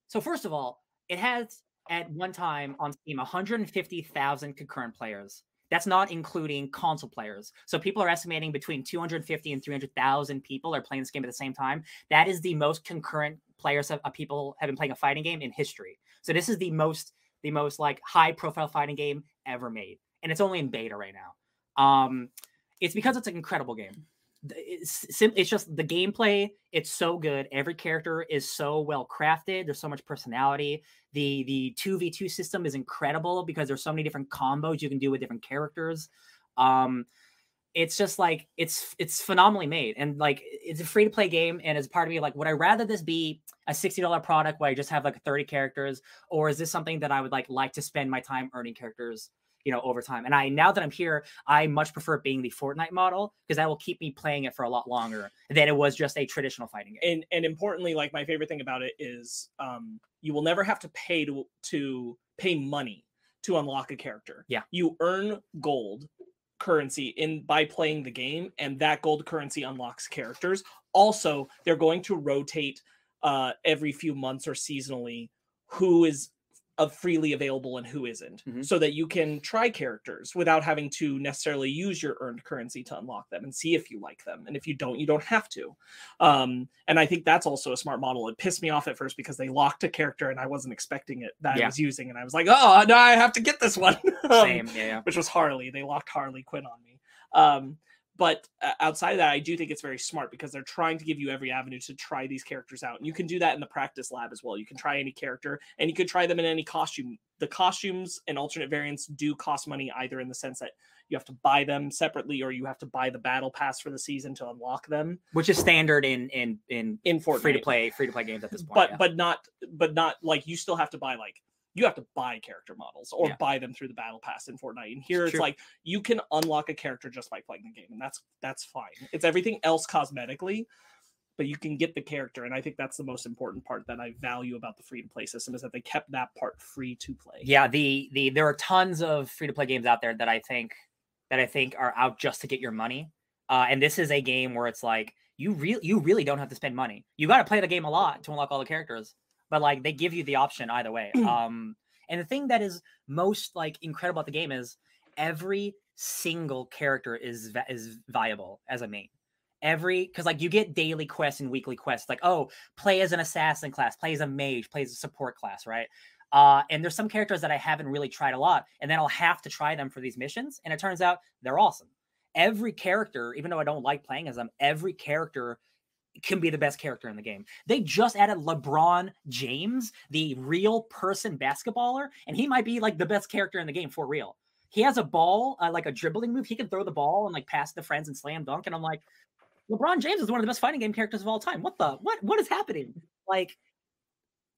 [SPEAKER 2] so first of all, it has at one time on Steam 150,000 concurrent players. That's not including console players. So people are estimating between 250 and 300,000 people are playing this game at the same time. That is the most concurrent players of, of uh, people have been playing a fighting game in history. So this is the most the most like high profile fighting game ever made, and it's only in beta right now. Um, it's because it's an incredible game. It's, it's just the gameplay. It's so good. Every character is so well crafted. There's so much personality. The the two v two system is incredible because there's so many different combos you can do with different characters. Um, it's just like it's it's phenomenally made and like it's a free to play game and as part of me like would i rather this be a $60 product where i just have like 30 characters or is this something that i would like like to spend my time earning characters you know over time? And i now that i'm here i much prefer being the fortnite model because that will keep me playing it for a lot longer than it was just a traditional fighting game.
[SPEAKER 1] And and importantly like my favorite thing about it is um you will never have to pay to to pay money to unlock a character.
[SPEAKER 2] Yeah.
[SPEAKER 1] You earn gold currency in by playing the game and that gold currency unlocks characters. Also they're going to rotate uh every few months or seasonally who is of freely available and who isn't,
[SPEAKER 2] Mhm.
[SPEAKER 1] so that you can try characters without having to necessarily use your earned currency to unlock them and see if you like them and if you don't you don't have to um and i think that's also a smart model it pissed me off at first because they locked a character and i wasn't expecting it that i was using and i was like oh now i have to get this one Um,
[SPEAKER 2] Same, yeah, yeah.
[SPEAKER 1] which was Harley. They locked Harley Quinn on me. Um, but uh, outside of that, I do think it's very smart because they're trying to give you every avenue to try these characters out. And you can do that in the practice lab as well. You can try any character and you could try them in any costume. The costumes and alternate variants do cost money either in the sense that you have to buy them separately or you have to buy the battle pass for the season to unlock them
[SPEAKER 2] Which is standard in in in
[SPEAKER 1] in
[SPEAKER 2] free to play free to play games at this point.
[SPEAKER 1] but
[SPEAKER 2] yeah.
[SPEAKER 1] but not but not like you still have to buy like you have to buy character models or
[SPEAKER 2] Yeah.
[SPEAKER 1] buy them through the battle pass in Fortnite. And here
[SPEAKER 2] It's
[SPEAKER 1] it's, like you can unlock a character just by playing the game, and that's that's fine. It's everything else cosmetically, but you can get the character, and I think that's the most important part that I value about the free to play system is that they kept that part free to play.
[SPEAKER 2] yeah, the the there are tons of free to play games out there that I think that I think are out just to get your money. Uh, and this is a game where it's like you really you really don't have to spend money. You got to play the game a lot to unlock all the characters, but like they give you the option either way. um, and the thing that is most like incredible about the game is every single character is va- is viable as a main. Every because like you get daily quests and weekly quests, like oh, play as an assassin class, play as a mage, play as a support class, right? Uh, and there's some characters that I haven't really tried a lot, and then I'll have to try them for these missions, and it turns out they're awesome. Every character, even though I don't like playing as them, every character can be the best character in the game. They just added LeBron James, the real person basketballer, and he might be like the best character in the game for real. He has a ball, uh, like a dribbling move. He can throw the ball and like pass to friends and slam dunk. And I'm like, LeBron James is one of the best fighting game characters of all time. What the what what is happening? Like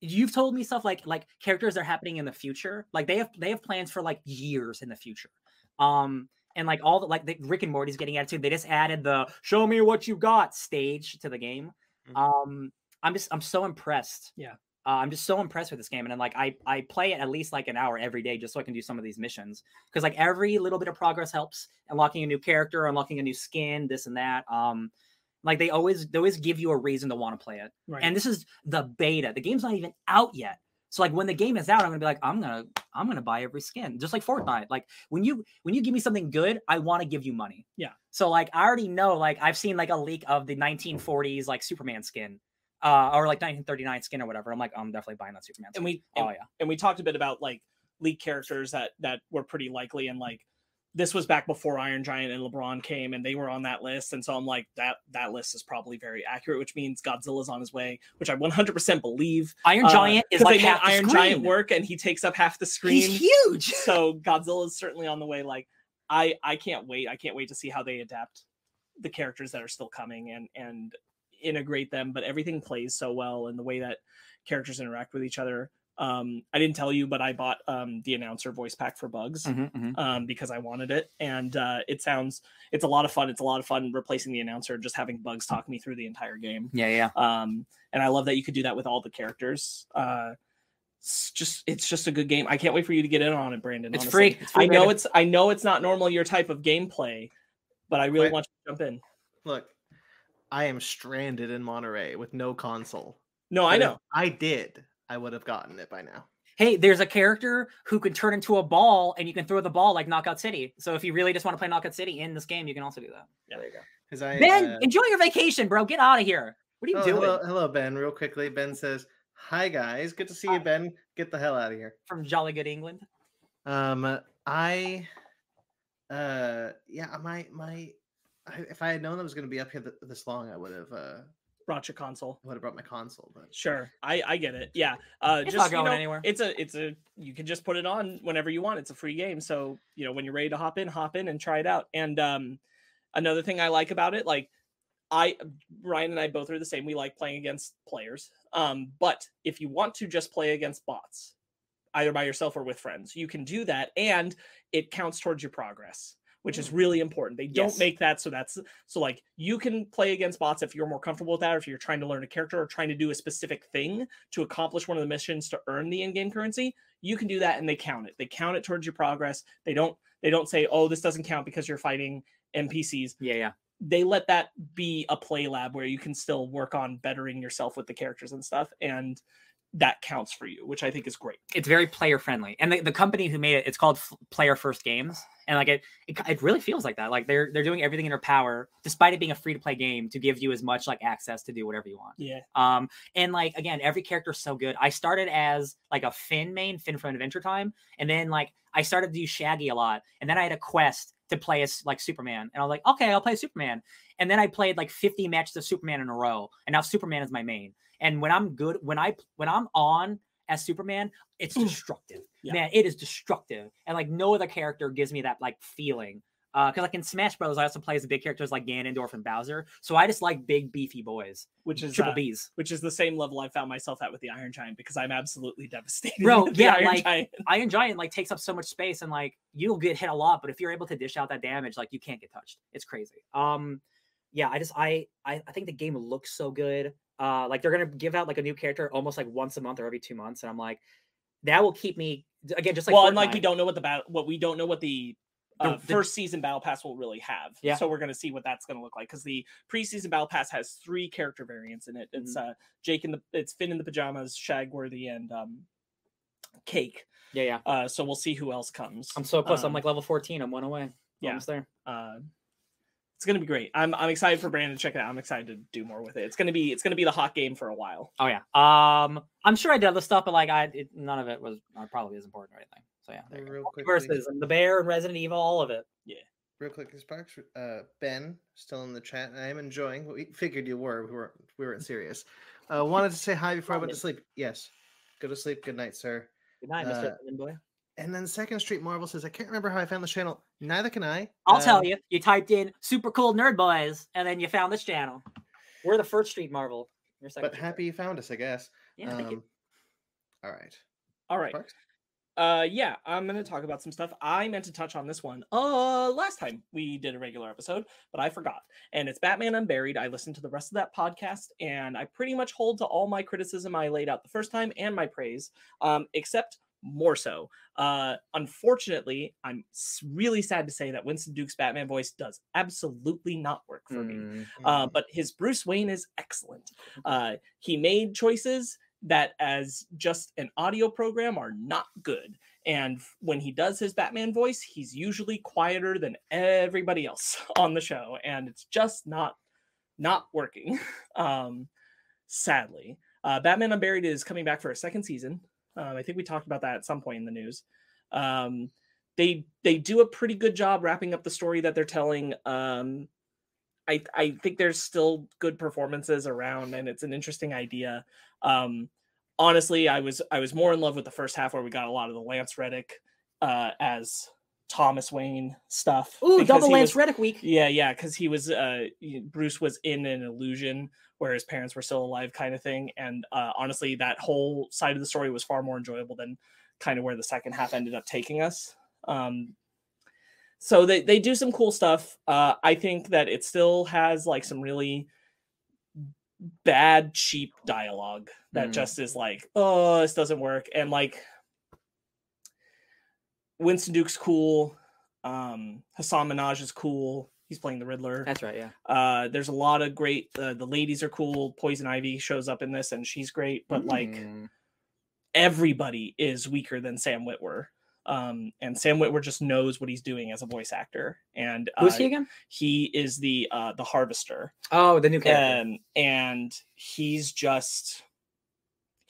[SPEAKER 2] you've told me stuff like like characters are happening in the future. Like they have they have plans for like years in the future. Um and like all the like the Rick and Morty's getting attitude. They just added the show me what you got stage to the game.
[SPEAKER 3] Mhm.
[SPEAKER 2] Um I'm just I'm so impressed.
[SPEAKER 1] Yeah.
[SPEAKER 2] Uh, I'm just so impressed with this game, and then like I I play it at least like an hour every day just so I can do some of these missions because like every little bit of progress helps. Unlocking a new character, unlocking a new skin, this and that. Um, like they always they always give you a reason to want to play it.
[SPEAKER 1] Right.
[SPEAKER 2] And this is the beta. The game's not even out yet. So like when the game is out, I'm gonna be like, I'm gonna I'm gonna buy every skin, just like Fortnite. Like when you when you give me something good, I want to give you money.
[SPEAKER 1] Yeah.
[SPEAKER 2] So like I already know, like I've seen like a leak of the 1940s like Superman skin, uh, or like 1939 skin or whatever. I'm like, I'm definitely buying that Superman. Skin.
[SPEAKER 1] and we
[SPEAKER 2] oh
[SPEAKER 1] and,
[SPEAKER 2] yeah,
[SPEAKER 1] and we talked a bit about like leak characters that that were pretty likely and like this was back before Iron Giant and LeBron came and they were on that list. And so I'm like that that list is probably very accurate which means Godzilla's on his way which I 100% believe.
[SPEAKER 2] Iron
[SPEAKER 1] uh,
[SPEAKER 2] Giant is
[SPEAKER 1] 'cause
[SPEAKER 2] like half
[SPEAKER 1] Iron
[SPEAKER 2] screen.
[SPEAKER 1] Giant work and he takes up half the screen.
[SPEAKER 2] He's huge.
[SPEAKER 1] so Godzilla is certainly on the way. Like I I can't wait. I can't wait to see how they adapt the characters that are still coming and and integrate them but everything plays so well and the way that characters interact with each other um i didn't tell you but i bought um the announcer voice pack for bugs
[SPEAKER 2] Mhm, mhm.
[SPEAKER 1] um because i wanted it and uh it sounds it's a lot of fun it's a lot of fun replacing the announcer just having bugs talk me through the entire game
[SPEAKER 2] Yeah, yeah.
[SPEAKER 1] um and i love that you could do that with all the characters uh it's just it's just a good game i can't wait for you to get in on it brandon
[SPEAKER 2] It's free. It's free,
[SPEAKER 1] i know
[SPEAKER 2] baby.
[SPEAKER 1] it's i know it's not normal your type of gameplay but i really
[SPEAKER 3] Wait.
[SPEAKER 1] want you to jump in
[SPEAKER 3] Look, I am stranded in Monterey with no console.
[SPEAKER 1] no i
[SPEAKER 3] But if
[SPEAKER 1] know
[SPEAKER 3] I did, I would have gotten it by now.
[SPEAKER 2] Hey, there's a character who can turn into a ball and you can throw the ball like Knockout City. So if you really just want to play Knockout City in this game, you can also do that.
[SPEAKER 1] Yeah.
[SPEAKER 2] There you go.
[SPEAKER 3] Because I
[SPEAKER 2] Ben,
[SPEAKER 3] uh,
[SPEAKER 2] enjoy your vacation, bro. Get out of here. What are you
[SPEAKER 3] oh,
[SPEAKER 2] doing?
[SPEAKER 3] hello, hello, Ben. Real quickly, Ben says, "Hi guys, good to see
[SPEAKER 2] Hi.
[SPEAKER 3] you, Ben. Get the hell out of here."
[SPEAKER 2] From Jolly Good England.
[SPEAKER 3] Um, I, uh, yeah, my my, I, if I had known I was going to be up here th- this long, I would have uh
[SPEAKER 1] Brought your console.
[SPEAKER 3] would have brought my console. But
[SPEAKER 1] Sure, I I get it. Yeah, uh,
[SPEAKER 2] It's
[SPEAKER 1] just
[SPEAKER 2] not going
[SPEAKER 1] you know,
[SPEAKER 2] anywhere.
[SPEAKER 1] it's a it's a you can just put it on whenever you want. It's a free game, so you know when you're ready to hop in, hop in and try it out. And um, another thing I like about it, like I Ryan and I both are the same. We like playing against players. Um, but if you want to just play against bots, either by yourself or with friends, you can do that, and it counts towards your progress, which is mm. really important. They don't
[SPEAKER 2] Yes.
[SPEAKER 1] make that so that's so like you can play against bots if you're more comfortable with that, or if you're trying to learn a character or trying to do a specific thing to accomplish one of the missions to earn the in-game currency. You can do that, and they count it. They count it towards your progress. They don't. They don't say, "Oh, this doesn't count because you're fighting NPCs."
[SPEAKER 2] Yeah, yeah.
[SPEAKER 1] they let that be a play lab where you can still work on bettering yourself with the characters and stuff and that counts for you which i think is great
[SPEAKER 2] It's very player friendly. And the, the company who made it, it's called F- Player First Games. And like it, it, it really feels like that. Like they're they're doing everything in their power, despite it being a free to play game, to give you as much like access to do whatever you want.
[SPEAKER 1] yeah
[SPEAKER 2] Um, and like again, every character is so good. I started as like a Finn main, Finn from Adventure Time, and then like I started to do Shaggy a lot, and then I had a quest to play as like Superman, and I was like, okay, I'll play Superman, and then I played like 50 matches of Superman in a row, and now Superman is my main. And when I'm good, when I when I'm on as Superman, it's destructive.
[SPEAKER 1] Yeah.
[SPEAKER 2] Man, it is destructive, and like no other character gives me that like feeling. Uh, Because like in Smash Bros, I also play as the big characters like Ganondorf and Bowser, so I just like big beefy boys,
[SPEAKER 1] which is
[SPEAKER 2] triple
[SPEAKER 1] uh,
[SPEAKER 2] Bs.
[SPEAKER 1] which is the same level i found myself at with the iron giant because i'm absolutely devastated
[SPEAKER 2] Bro, yeah,
[SPEAKER 1] Iron
[SPEAKER 2] like,
[SPEAKER 1] Giant.
[SPEAKER 2] Iron Giant like takes up so much space and like you'll get hit a lot, but if you're able to dish out that damage, like you can't get touched. It's crazy. Um yeah, I just I I, I think the game looks so good. Uh like they're gonna give out like a new character almost like once a month or every two months, and I'm like, that will keep me again just like
[SPEAKER 1] well and like we don't know what the battle what we don't know what the uh,
[SPEAKER 2] the-
[SPEAKER 1] first season battle pass will really have
[SPEAKER 2] Yeah.
[SPEAKER 1] so we're going to see what that's going to look like because the preseason battle pass has three character variants in it it's
[SPEAKER 2] Mm-hmm.
[SPEAKER 1] uh jake in the it's finn in the pajamas shagworthy and um cake
[SPEAKER 2] Yeah, yeah.
[SPEAKER 1] uh so we'll see who else comes
[SPEAKER 2] I'm so close. I'm
[SPEAKER 1] Um,
[SPEAKER 2] like level 14. I'm one away.
[SPEAKER 1] yeah.
[SPEAKER 2] Almost there.
[SPEAKER 1] uh it's gonna be great i'm i'm excited for brandon to check it out i'm excited to do more with it it's gonna be it's gonna be the hot game for a while
[SPEAKER 2] Oh yeah. Um I'm sure I did other stuff, but like I it, none of it was uh, probably as important or anything. So yeah. there
[SPEAKER 3] real quick,
[SPEAKER 2] Versus the bear and Resident Evil, all of it. Yeah.
[SPEAKER 3] Real quick, Sparks, uh, Ben still in the chat. and I am enjoying. We figured you were. We weren't. We weren't serious. Uh, wanted to say hi before I went to sleep. Yes. Go to sleep. Good night, sir.
[SPEAKER 2] Good night, Mr.
[SPEAKER 3] Uh,
[SPEAKER 2] Lemon Boy.
[SPEAKER 3] And then Second Street Marvel says, I can't remember how I found this channel. Neither can I.
[SPEAKER 2] I'll
[SPEAKER 3] Um,
[SPEAKER 2] tell you. You typed in "super cool nerd boys" and then you found this channel. We're the First Street Marvel. You're second
[SPEAKER 3] But happy you found us, I guess.
[SPEAKER 2] Yeah, thank you.
[SPEAKER 3] Um, all right.
[SPEAKER 1] all right
[SPEAKER 3] Sparks?
[SPEAKER 1] Uh, yeah, I'm gonna talk about some stuff. I meant to touch on this one uh last time we did a regular episode, but I forgot. And it's Batman Unburied. I listened to the rest of that podcast, and I pretty much hold to all my criticism I laid out the first time and my praise, um, except more so. Uh, unfortunately, I'm really sad to say that Winston Duke's Batman voice does absolutely not work for me.
[SPEAKER 2] Mm,
[SPEAKER 1] Uh, but his Bruce Wayne is excellent. Uh, he made choices that, as just an audio program, are not good. And when he does his Batman voice, he's usually quieter than everybody else on the show, and it's just not not working. um, sadly, uh, Batman Unburied is coming back for a second season. Um, I think we talked about that at some point in the news. Um, they they do a pretty good job wrapping up the story that they're telling. Um, I I think there's still good performances around, and it's an interesting idea. Um, honestly, I was I was more in love with the first half where we got a lot of the Lance Reddick uh, as Thomas Wayne stuff.
[SPEAKER 2] Ooh, double Lance
[SPEAKER 1] was-
[SPEAKER 2] Reddick week.
[SPEAKER 1] yeah, yeah, because he was uh Bruce was in an illusion where his parents were still alive, kind of thing. And uh, honestly, that whole side of the story was far more enjoyable than kind of where the second half ended up taking us. Um, so they they do some cool stuff. Uh, I think that it still has like some really bad, cheap dialogue that
[SPEAKER 2] Mm.
[SPEAKER 1] just is like, oh, this doesn't work, and like Winston Duke's cool. Um, Hasan Minhaj is cool. He's playing the Riddler.
[SPEAKER 2] That's right. Yeah.
[SPEAKER 1] Uh, there's a lot of great. Uh, the ladies are cool. Poison Ivy shows up in this, and she's great. But like,
[SPEAKER 2] Mm,
[SPEAKER 1] everybody is weaker than Sam Witwer. Um, and Sam Witwer just knows what he's doing as a voice actor. And uh,
[SPEAKER 2] Who's he again?
[SPEAKER 1] he is the uh, the harvester.
[SPEAKER 2] Oh, the new character.
[SPEAKER 1] Um, and he's just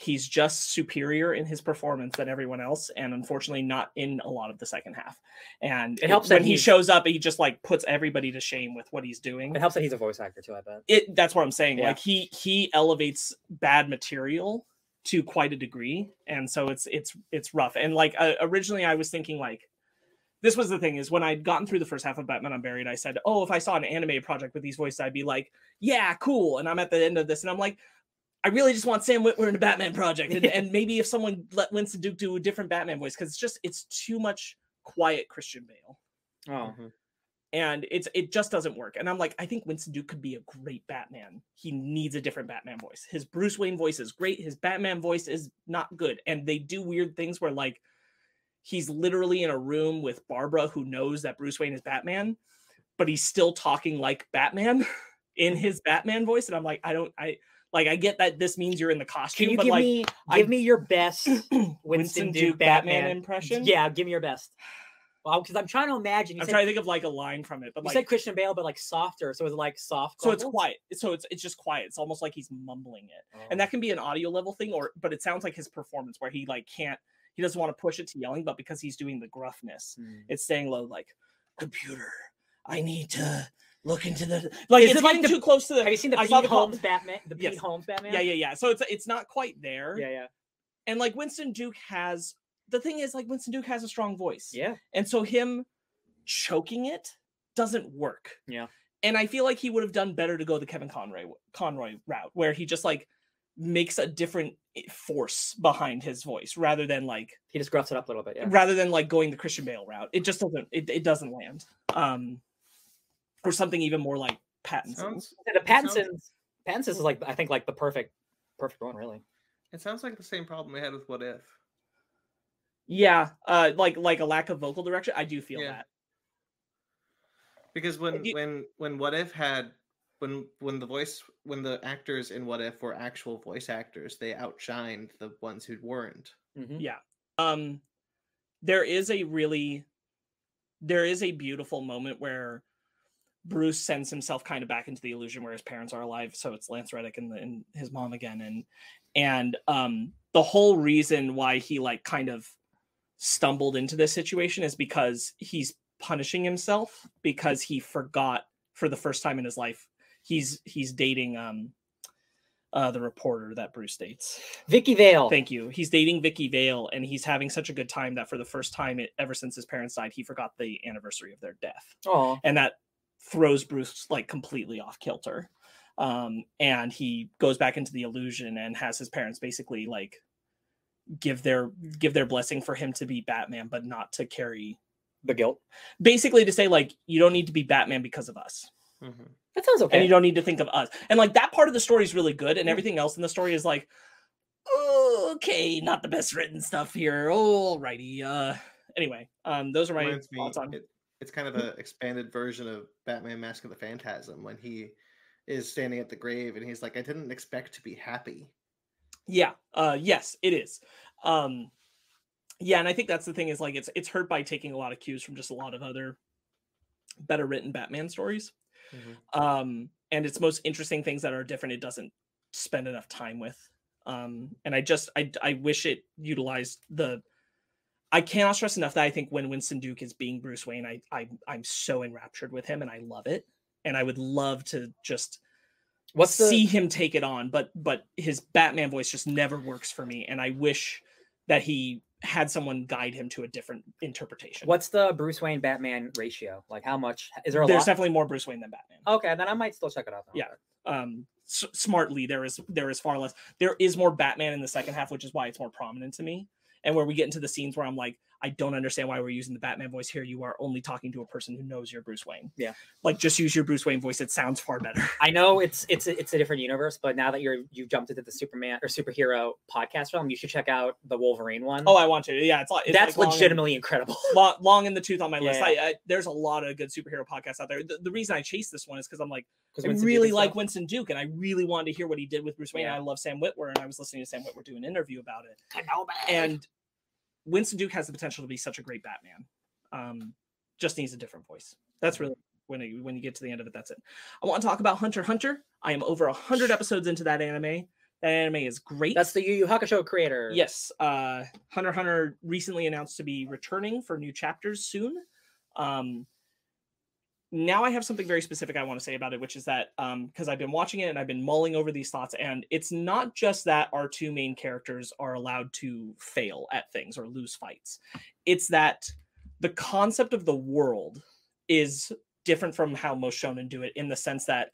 [SPEAKER 1] he's just superior in his performance than everyone else and unfortunately not in a lot of the second half and
[SPEAKER 2] It helps that
[SPEAKER 1] when he shows up he just like puts everybody to shame with what he's doing
[SPEAKER 2] it helps that he's a voice actor too. I bet.
[SPEAKER 1] it that's what i'm saying
[SPEAKER 2] Yeah.
[SPEAKER 1] like he he elevates bad material to quite a degree and so it's it's it's rough and like uh, originally i was thinking like this was the thing is when i'd gotten through the first half of batman unburied i said oh if i saw an anime project with these voices i'd be like yeah cool and i'm at the end of this and i'm like i really just want sam witwer in a batman project and, and maybe if someone let winston duke do a different batman voice because it's just it's too much quiet christian bale
[SPEAKER 2] Oh,
[SPEAKER 3] Mhm.
[SPEAKER 1] and it's it just doesn't work. And I'm like, I think Winston Duke could be a great Batman. He needs a different Batman voice. His Bruce Wayne voice is great. His Batman voice is not good. And they do weird things where like he's literally in a room with Barbara who knows that Bruce Wayne is Batman, but he's still talking like Batman in his Batman voice. And I'm like, I don't I like I get that this means you're in the costume,
[SPEAKER 2] can you
[SPEAKER 1] but
[SPEAKER 2] give
[SPEAKER 1] like
[SPEAKER 2] me
[SPEAKER 1] I-
[SPEAKER 2] give me your best Winston,
[SPEAKER 1] Winston
[SPEAKER 2] Duke,
[SPEAKER 1] Duke Batman
[SPEAKER 2] Batman,
[SPEAKER 1] impression?
[SPEAKER 2] Yeah, give me your best. Well, because I'm trying to imagine. You
[SPEAKER 1] I'm
[SPEAKER 2] said,
[SPEAKER 1] trying to think of like a line from it, but
[SPEAKER 2] you
[SPEAKER 1] like
[SPEAKER 2] said Christian Bale, but like softer. So it's like soft?
[SPEAKER 1] so it's quiet so it's it's just quiet it's almost like he's mumbling it
[SPEAKER 2] Oh.
[SPEAKER 1] and that can be an audio level thing or but it sounds like his performance where he like can't he doesn't want to push it to yelling but because he's doing the gruffness
[SPEAKER 2] Hmm.
[SPEAKER 1] it's staying low like computer i need to look into the like
[SPEAKER 2] Is
[SPEAKER 1] it's
[SPEAKER 2] it like
[SPEAKER 1] getting
[SPEAKER 2] the-
[SPEAKER 1] too close to the
[SPEAKER 2] Have you seen the
[SPEAKER 1] I
[SPEAKER 2] Pete
[SPEAKER 1] saw the
[SPEAKER 2] Batman? The
[SPEAKER 1] Yes.
[SPEAKER 2] Pete Holmes Batman?
[SPEAKER 1] yeah yeah yeah so it's it's not quite there
[SPEAKER 2] yeah, yeah,
[SPEAKER 1] and like winston duke has the thing is like winston duke has a strong voice
[SPEAKER 2] yeah.
[SPEAKER 1] and so him choking it doesn't work.
[SPEAKER 2] Yeah.
[SPEAKER 1] And I feel like he would have done better to go the Kevin Conroy Conroy route where he just like makes a different force behind his voice rather than like
[SPEAKER 2] He just gruffs it up a little bit. Yeah.
[SPEAKER 1] rather than like going the Christian Bale route. It just doesn't it, it doesn't land. Um or something even more like Pattinson.
[SPEAKER 3] Sounds,
[SPEAKER 2] The
[SPEAKER 3] sounds-
[SPEAKER 2] Pattinson's Pattinson's is like I think like the perfect perfect one really.
[SPEAKER 3] it sounds like the same problem we had with What If.
[SPEAKER 1] Yeah, uh like like a lack of vocal direction. I do feel
[SPEAKER 3] Yeah.
[SPEAKER 1] that.
[SPEAKER 3] Because when
[SPEAKER 1] you-
[SPEAKER 3] when when What If had when when the voice when the actors in What If were actual voice actors, they outshined the ones who weren't.
[SPEAKER 2] Mhm.
[SPEAKER 1] Yeah. Um there is a really there is a beautiful moment where Bruce sends himself kind of back into the illusion where his parents are alive. So it's Lance Reddick and, the, and his mom again. And and um the whole reason why he like kind of stumbled into this situation is because he's punishing himself because he forgot for the first time in his life he's he's dating um uh the reporter that Bruce dates.
[SPEAKER 2] Vicky Vale.
[SPEAKER 1] Thank you. He's dating Vicky Vale, and he's having such a good time that for the first time it, ever since his parents died, he forgot the anniversary of their death,
[SPEAKER 2] Oh,
[SPEAKER 1] and that throws Bruce like completely off kilter. Um, and he goes back into the illusion and has his parents basically like give their give their blessing for him to be Batman, but not to carry
[SPEAKER 2] the guilt.
[SPEAKER 1] basically to say like you don't need to be Batman because of us
[SPEAKER 3] Mhm.
[SPEAKER 2] That sounds okay.
[SPEAKER 1] and you don't need to think of us. And like that part of the story is really good, and everything else in the story is like, oh, okay, not the best written stuff here. Oh, righty. Uh, anyway, um, those are my
[SPEAKER 3] Reminds me,
[SPEAKER 1] thoughts on.
[SPEAKER 3] it, it's kind of an expanded version of Batman Mask of the Phantasm when he is standing at the grave and he's like, I didn't expect to be happy.
[SPEAKER 1] Yeah. Uh, yes, it is. Um, yeah, and I think that's the thing is like it's it's hurt by taking a lot of cues from just a lot of other better written Batman stories. um and its most interesting things that are different it doesn't spend enough time with um and i just i i wish it utilized the i cannot stress enough that i think when winston duke is being bruce wayne i, I i'm so enraptured with him and i love it and i would love to just
[SPEAKER 2] What's the
[SPEAKER 1] see him take it on but but his batman voice just never works for me and i wish that he had someone guide him to a different interpretation
[SPEAKER 2] what's the Bruce Wayne Batman ratio? Like how much is there a
[SPEAKER 1] there's
[SPEAKER 2] lot?
[SPEAKER 1] definitely more bruce wayne than batman
[SPEAKER 2] Okay, then I might still check it out.
[SPEAKER 1] Yeah. um s- smartly there is there is far less there is more batman in the second half which is why it's more prominent to me and where we get into the scenes where i'm like I don't understand why we're using the Batman voice here. You are only talking to a person who knows you're Bruce Wayne.
[SPEAKER 2] Yeah.
[SPEAKER 1] Like just use your Bruce Wayne voice. It sounds far better.
[SPEAKER 2] I know it's it's a, it's a different universe, but now that you're you've jumped into the Superman or superhero podcast realm, you should check out the Wolverine one.
[SPEAKER 1] Oh, I want to. Yeah, it's, like- it's
[SPEAKER 2] that's
[SPEAKER 1] like
[SPEAKER 2] legitimately incredible.
[SPEAKER 1] long, long in the tooth on my list. I, I there's a lot of good superhero podcasts out there. The, the reason I chase this one is because I'm like I
[SPEAKER 2] Winston
[SPEAKER 1] really like. Winston Duke, and I really wanted to hear what he did with Bruce Wayne.
[SPEAKER 2] Yeah.
[SPEAKER 1] I love Sam Witwer, and I was listening to Sam Witwer do an interview about it.
[SPEAKER 2] I know.
[SPEAKER 1] And Winston Duke has the potential to be such a great Batman. Um, just needs a different voice. That's really when you, when you get to the end of it. That's it. I want to talk about Hunter Hunter. I am over hundred episodes into that anime. That anime is great.
[SPEAKER 2] that's the Yu Yu Hakusho creator.
[SPEAKER 1] Yes, uh, Hunter Hunter recently announced to be returning for new chapters soon. Um, now I have something very specific I want to say about it, which is that um, because I've been watching it and I've been mulling over these thoughts, and it's not just that our two main characters are allowed to fail at things or lose fights. It's that the concept of the world is different from how most shonen do it in the sense that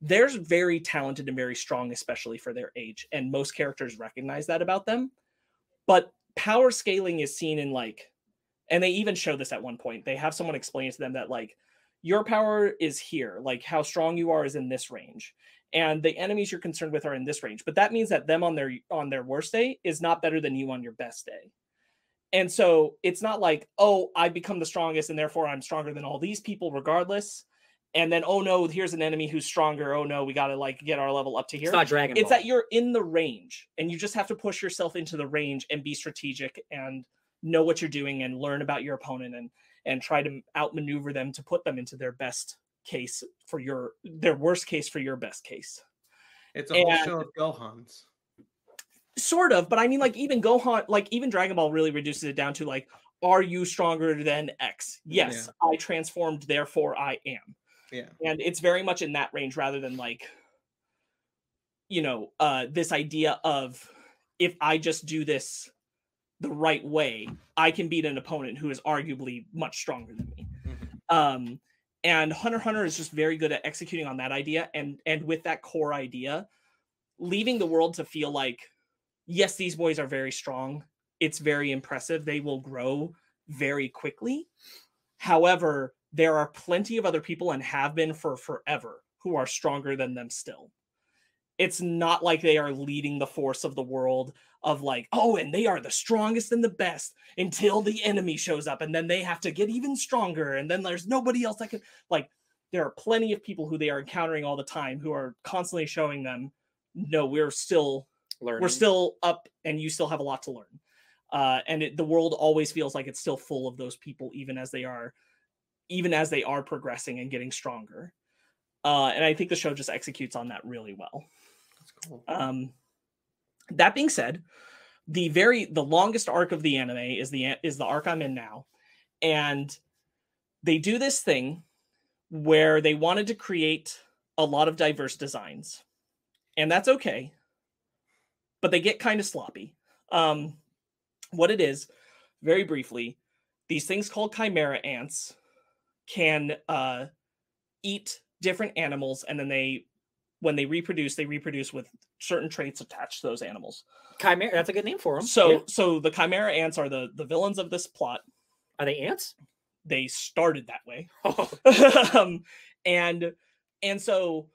[SPEAKER 1] they're very talented and very strong, especially for their age, and most characters recognize that about them. But power scaling is seen in like, and they even show this at one point. They have someone explain to them that like your power is here, like how strong you are is in this range, and the enemies you're concerned with are in this range. But that means that them on their on their worst day is not better than you on your best day. And so it's not like, oh, I become the strongest and therefore I'm stronger than all these people regardless. And then, oh no, here's an enemy who's stronger. Oh no, we got to like get our level up to here
[SPEAKER 2] It's not Dragon Ball.
[SPEAKER 1] it's that you're in the range and you just have to push yourself into the range and be strategic and know what you're doing and learn about your opponent and and try to outmaneuver them to put them into their best case for your their worst case for your best case
[SPEAKER 3] It's a whole
[SPEAKER 1] And-
[SPEAKER 3] show of Gohans.
[SPEAKER 1] sort of but i mean like even gohan like even dragon ball really reduces it down to like are you stronger than x yes i transformed therefore i am
[SPEAKER 3] Yeah.
[SPEAKER 1] and it's very much in that range rather than like you know uh this idea of if i just do this the right way i can beat an opponent who is arguably much stronger than me.
[SPEAKER 3] Mhm.
[SPEAKER 1] um and hunter hunter is just very good at executing on that idea and and with that core idea leaving the world to feel like yes these boys are very strong it's very impressive they will grow very quickly. However there are plenty of other people and have been for forever who are stronger than them still. It's not like they are leading the force of the world of like oh and they are the strongest and the best until the enemy shows up and then they have to get even stronger and then there's nobody else that can like there are plenty of people who they are encountering all the time who are constantly showing them no we're still
[SPEAKER 2] Learning.
[SPEAKER 1] we're still up and you still have a lot to learn uh, and it, the world always feels like it's still full of those people even as they are even as they are progressing and getting stronger uh, and i think the show just executes on that really well
[SPEAKER 3] That's cool.
[SPEAKER 1] um, that being said, the very the longest arc of the anime is the is the arc I'm in now, and they do this thing where they wanted to create a lot of diverse designs, and that's okay, but they get kind of sloppy. Um, what it is, very briefly, these things called chimera ants can uh, eat different animals, and then they when they reproduce, they reproduce with certain traits attached to those animals.
[SPEAKER 2] Chimera. That's a good name for them.
[SPEAKER 1] So, so the chimera ants are the the villains of this plot.
[SPEAKER 2] are they ants?
[SPEAKER 1] They started that way,
[SPEAKER 2] Oh,
[SPEAKER 1] um, and and so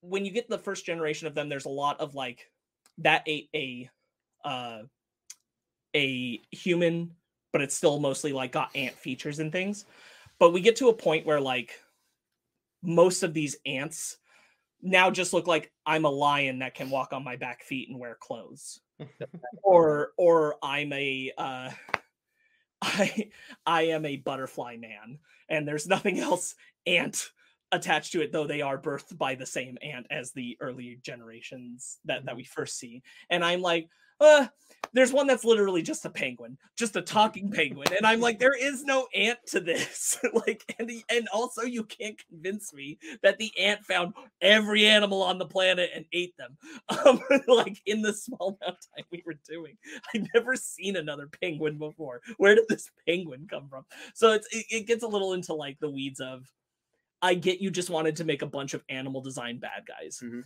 [SPEAKER 1] when you get the first generation of them, there's a lot of like that ate a uh, a human, but it's still mostly like got ant features and things. But we get to a point where like most of these ants now just look like I'm a lion that can walk on my back feet and wear clothes. or or I'm a uh I I am a butterfly man and there's nothing else ant attached to it though they are birthed by the same ant as the early generations that that we first see. And I'm like, uh there's one that's literally just a penguin, just a talking penguin. And I'm like, there is no ant to this. like, and the, and also you can't convince me that the ant found every animal on the planet and ate them. Um, like in the small amount of time we were doing. I've never seen another penguin before. Where did this penguin come from? So it's it, it gets a little into like the weeds of I get you just wanted to make a bunch of animal design bad guys.
[SPEAKER 2] Mhm.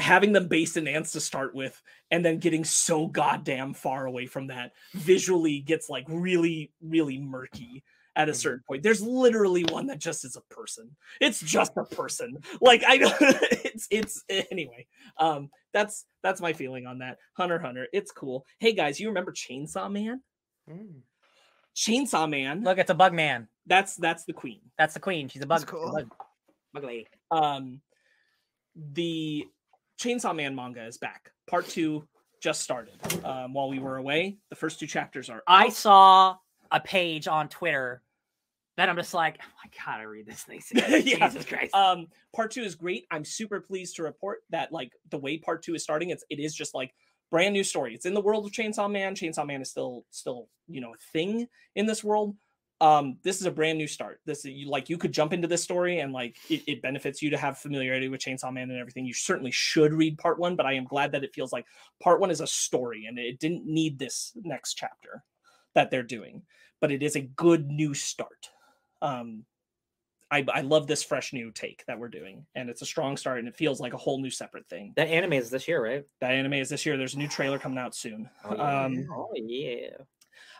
[SPEAKER 1] Having them based in ants to start with and then getting so goddamn far away from that visually gets like really really murky at a
[SPEAKER 3] Mhm.
[SPEAKER 1] certain point there's literally one that just is a person it's just a person like i don't it's it's anyway um that's that's my feeling on that hunter hunter it's cool hey guys you remember chainsaw man
[SPEAKER 3] Mm.
[SPEAKER 1] chainsaw man
[SPEAKER 2] Look, it's a bug man.
[SPEAKER 1] that's that's the queen
[SPEAKER 2] That's the queen. She's a bug.
[SPEAKER 3] That's cool.
[SPEAKER 2] bug, bug lady.
[SPEAKER 1] um the chainsaw man manga is back. Part two just started. Um while we were away the first two chapters are
[SPEAKER 2] I saw a page on Twitter that I'm just like, oh my god, I read this thing.
[SPEAKER 1] Yeah.
[SPEAKER 2] Jesus Christ.
[SPEAKER 1] um part two is great. I'm super pleased to report that like the way part two is starting it's it is just like brand new story. It's in the world of chainsaw man. Chainsaw man is still still you know a thing in this world um this is a brand new start this you like you could jump into this story and like it, it benefits you to have familiarity with chainsaw man and everything you certainly should read part one but i am glad that it feels like part one is a story and it didn't need this next chapter that they're doing but it is a good new start um I, I love this fresh new take that we're doing and it's a strong start and it feels like a whole new separate thing
[SPEAKER 2] that anime is this year, right?
[SPEAKER 1] that anime is this year there's a new trailer coming out soon
[SPEAKER 2] Oh, yeah.
[SPEAKER 1] um
[SPEAKER 2] oh yeah.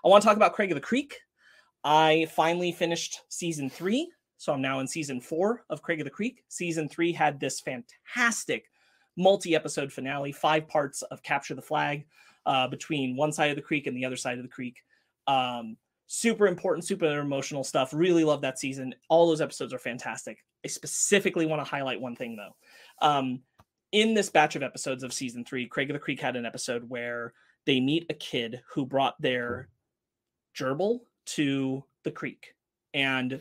[SPEAKER 1] I want to talk about Craig of the Creek. I finally finished season three. So I'm now in season four of Craig of the Creek. Season three had this fantastic multi episode finale, five parts of Capture the Flag uh, between one side of the creek and the other side of the creek. Um, super important, super emotional stuff. Really love that season. All those episodes are fantastic. I specifically want to highlight one thing though. Um, in this batch of episodes of season three, Craig of the Creek had an episode where they meet a kid who brought their gerbil to the creek. And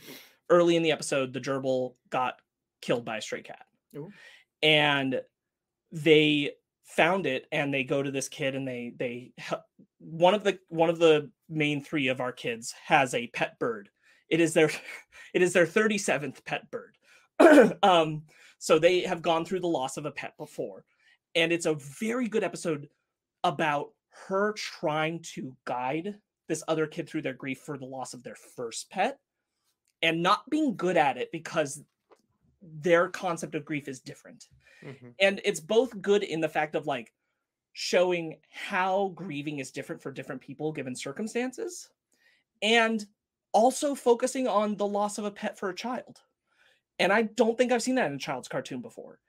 [SPEAKER 1] early in the episode, the gerbil got killed by a stray cat.
[SPEAKER 2] Ooh.
[SPEAKER 1] And they found it and they go to this kid and they they one of the one of the main three of our kids has a pet bird it is their it is their 37th pet bird um so they have gone through the loss of a pet before and it's a very good episode about her trying to guide this other kid through their grief for the loss of their first pet and not being good at it because their concept of grief is different.
[SPEAKER 3] Mhm.
[SPEAKER 1] and it's both good in the fact of like showing how grieving is different for different people given circumstances and also focusing on the loss of a pet for a child. And i don't think i've seen that in a child's cartoon before.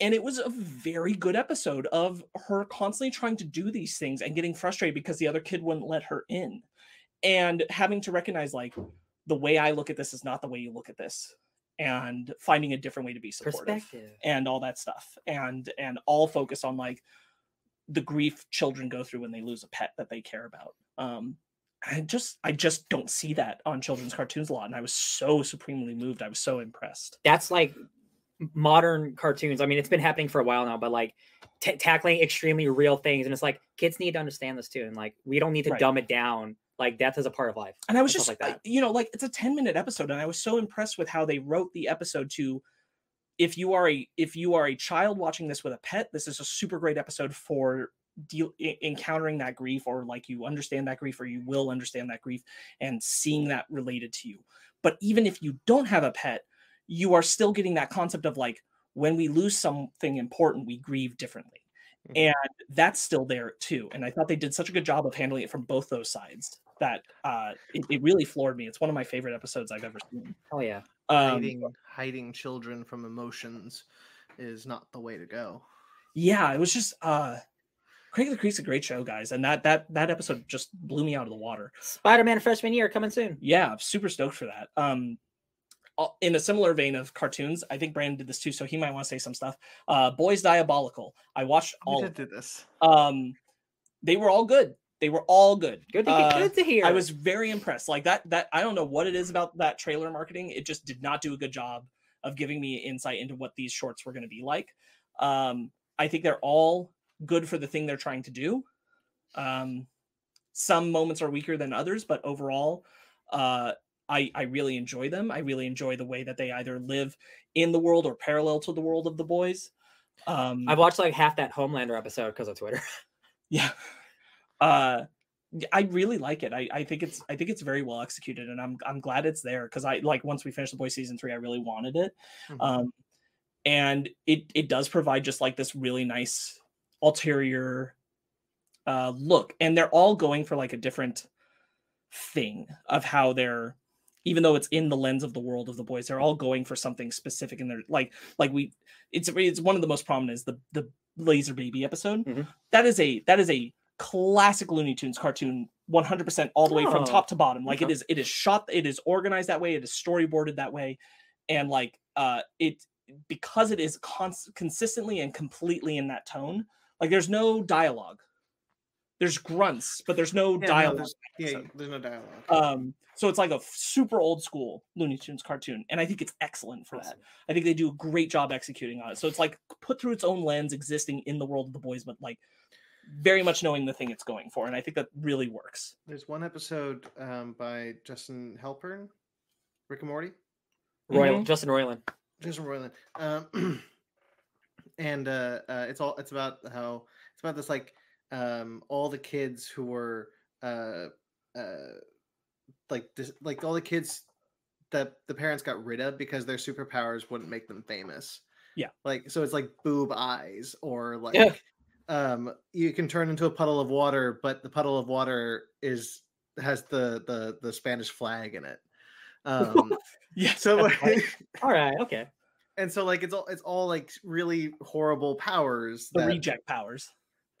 [SPEAKER 1] And it was a very good episode of her constantly trying to do these things and getting frustrated because the other kid wouldn't let her in and having to recognize like the way i look at this is not the way you look at this and finding a different way to be supportive and all that stuff and and all focus on like the grief children go through when they lose a pet that they care about um i just i just don't see that on children's cartoons a lot and i was so supremely moved i was so impressed
[SPEAKER 2] That's like modern cartoons. I mean, it's been happening for a while now, but like ta tackling extremely real things, and it's like kids need to understand this too, and like we don't need to
[SPEAKER 1] Right.
[SPEAKER 2] dumb it down. Like death is a part of life.
[SPEAKER 1] and i was
[SPEAKER 2] and
[SPEAKER 1] just like
[SPEAKER 2] that.
[SPEAKER 1] you know like it's a 10 minute episode and i was so impressed with how they wrote the episode to if you are a if you are a child watching this with a pet this is a super great episode for deal encountering that grief or like you understand that grief or you will understand that grief and seeing that related to you but even if you don't have a pet you are still getting that concept of like when we lose something important we grieve differently. And that's still there too and i thought they did such a good job of handling it from both those sides that uh it, it really floored me it's one of my favorite episodes i've ever seen
[SPEAKER 2] Oh yeah.
[SPEAKER 1] um
[SPEAKER 3] hiding hiding children from emotions is not the way to go.
[SPEAKER 1] yeah it was just uh craig of the creek's a great show guys and that that that episode just blew me out of the water
[SPEAKER 2] Spider-Man freshman year coming soon.
[SPEAKER 1] yeah I'm super stoked for that um in a similar vein of cartoons i think brandon did this too so he might want to say some stuff uh boys diabolical i watched all
[SPEAKER 3] did
[SPEAKER 1] of
[SPEAKER 3] do this.
[SPEAKER 1] um they were all good they were all good
[SPEAKER 2] Good to,
[SPEAKER 1] Uh,
[SPEAKER 2] good to hear.
[SPEAKER 1] I was very impressed. Like that that I don't know what it is about that trailer marketing. It just did not do a good job of giving me insight into what these shorts were going to be like. Um I think they're all good for the thing they're trying to do. Um some moments are weaker than others, but overall uh I I really enjoy them. I really enjoy the way that they either live in the world or parallel to the world of the boys. Um
[SPEAKER 2] I've watched like half that Homelander episode because of Twitter.
[SPEAKER 1] yeah uh i really like it I, I think it's i think it's very well executed and i'm i'm glad it's there because i like once we finished the boys season three i really wanted it
[SPEAKER 3] Mhm.
[SPEAKER 1] um and it it does provide just like this really nice ulterior uh look and they're all going for like a different thing of how they're even though it's in the lens of the world of the boys they're all going for something specific and they're like like we it's it's one of the most prominent is the the laser baby episode
[SPEAKER 2] Mhm.
[SPEAKER 1] That is a that is a classic looney tunes cartoon 100% all the way from
[SPEAKER 2] Oh,
[SPEAKER 1] top to bottom like it
[SPEAKER 2] okay.
[SPEAKER 1] is it is shot it is organized that way it is storyboarded that way and like uh it because it is cons- consistently and completely in that tone like there's no dialogue there's grunts but there's no
[SPEAKER 3] Yeah, no,
[SPEAKER 1] dialogue
[SPEAKER 3] there's, yeah, there's no dialogue.
[SPEAKER 1] um so it's like a f- super old school looney tunes cartoon and i think it's excellent for that i think they do a great job executing on it so it's like put through its own lens existing in the world of the boys but like very much knowing the thing it's going for and i think that really works
[SPEAKER 3] There's one episode um, by Justin Halpern, Rick and Morty.
[SPEAKER 2] Royal
[SPEAKER 1] Mhm.
[SPEAKER 2] Justin Roiland.
[SPEAKER 3] Jason Roiland. Um, and uh, uh, it's all it's about how it's about this like um, all the kids who were uh, uh, like this, like all the kids that the parents got rid of because their superpowers wouldn't make them famous.
[SPEAKER 1] Yeah.
[SPEAKER 3] Like so it's like boob eyes or like
[SPEAKER 2] Yeah.
[SPEAKER 3] um you can turn into a puddle of water, but the puddle of water is has the the the Spanish flag in it. Um
[SPEAKER 1] yeah
[SPEAKER 3] so
[SPEAKER 2] right. All right. Okay.
[SPEAKER 3] and so like it's all it's all like really horrible powers
[SPEAKER 1] the
[SPEAKER 3] that-
[SPEAKER 1] reject powers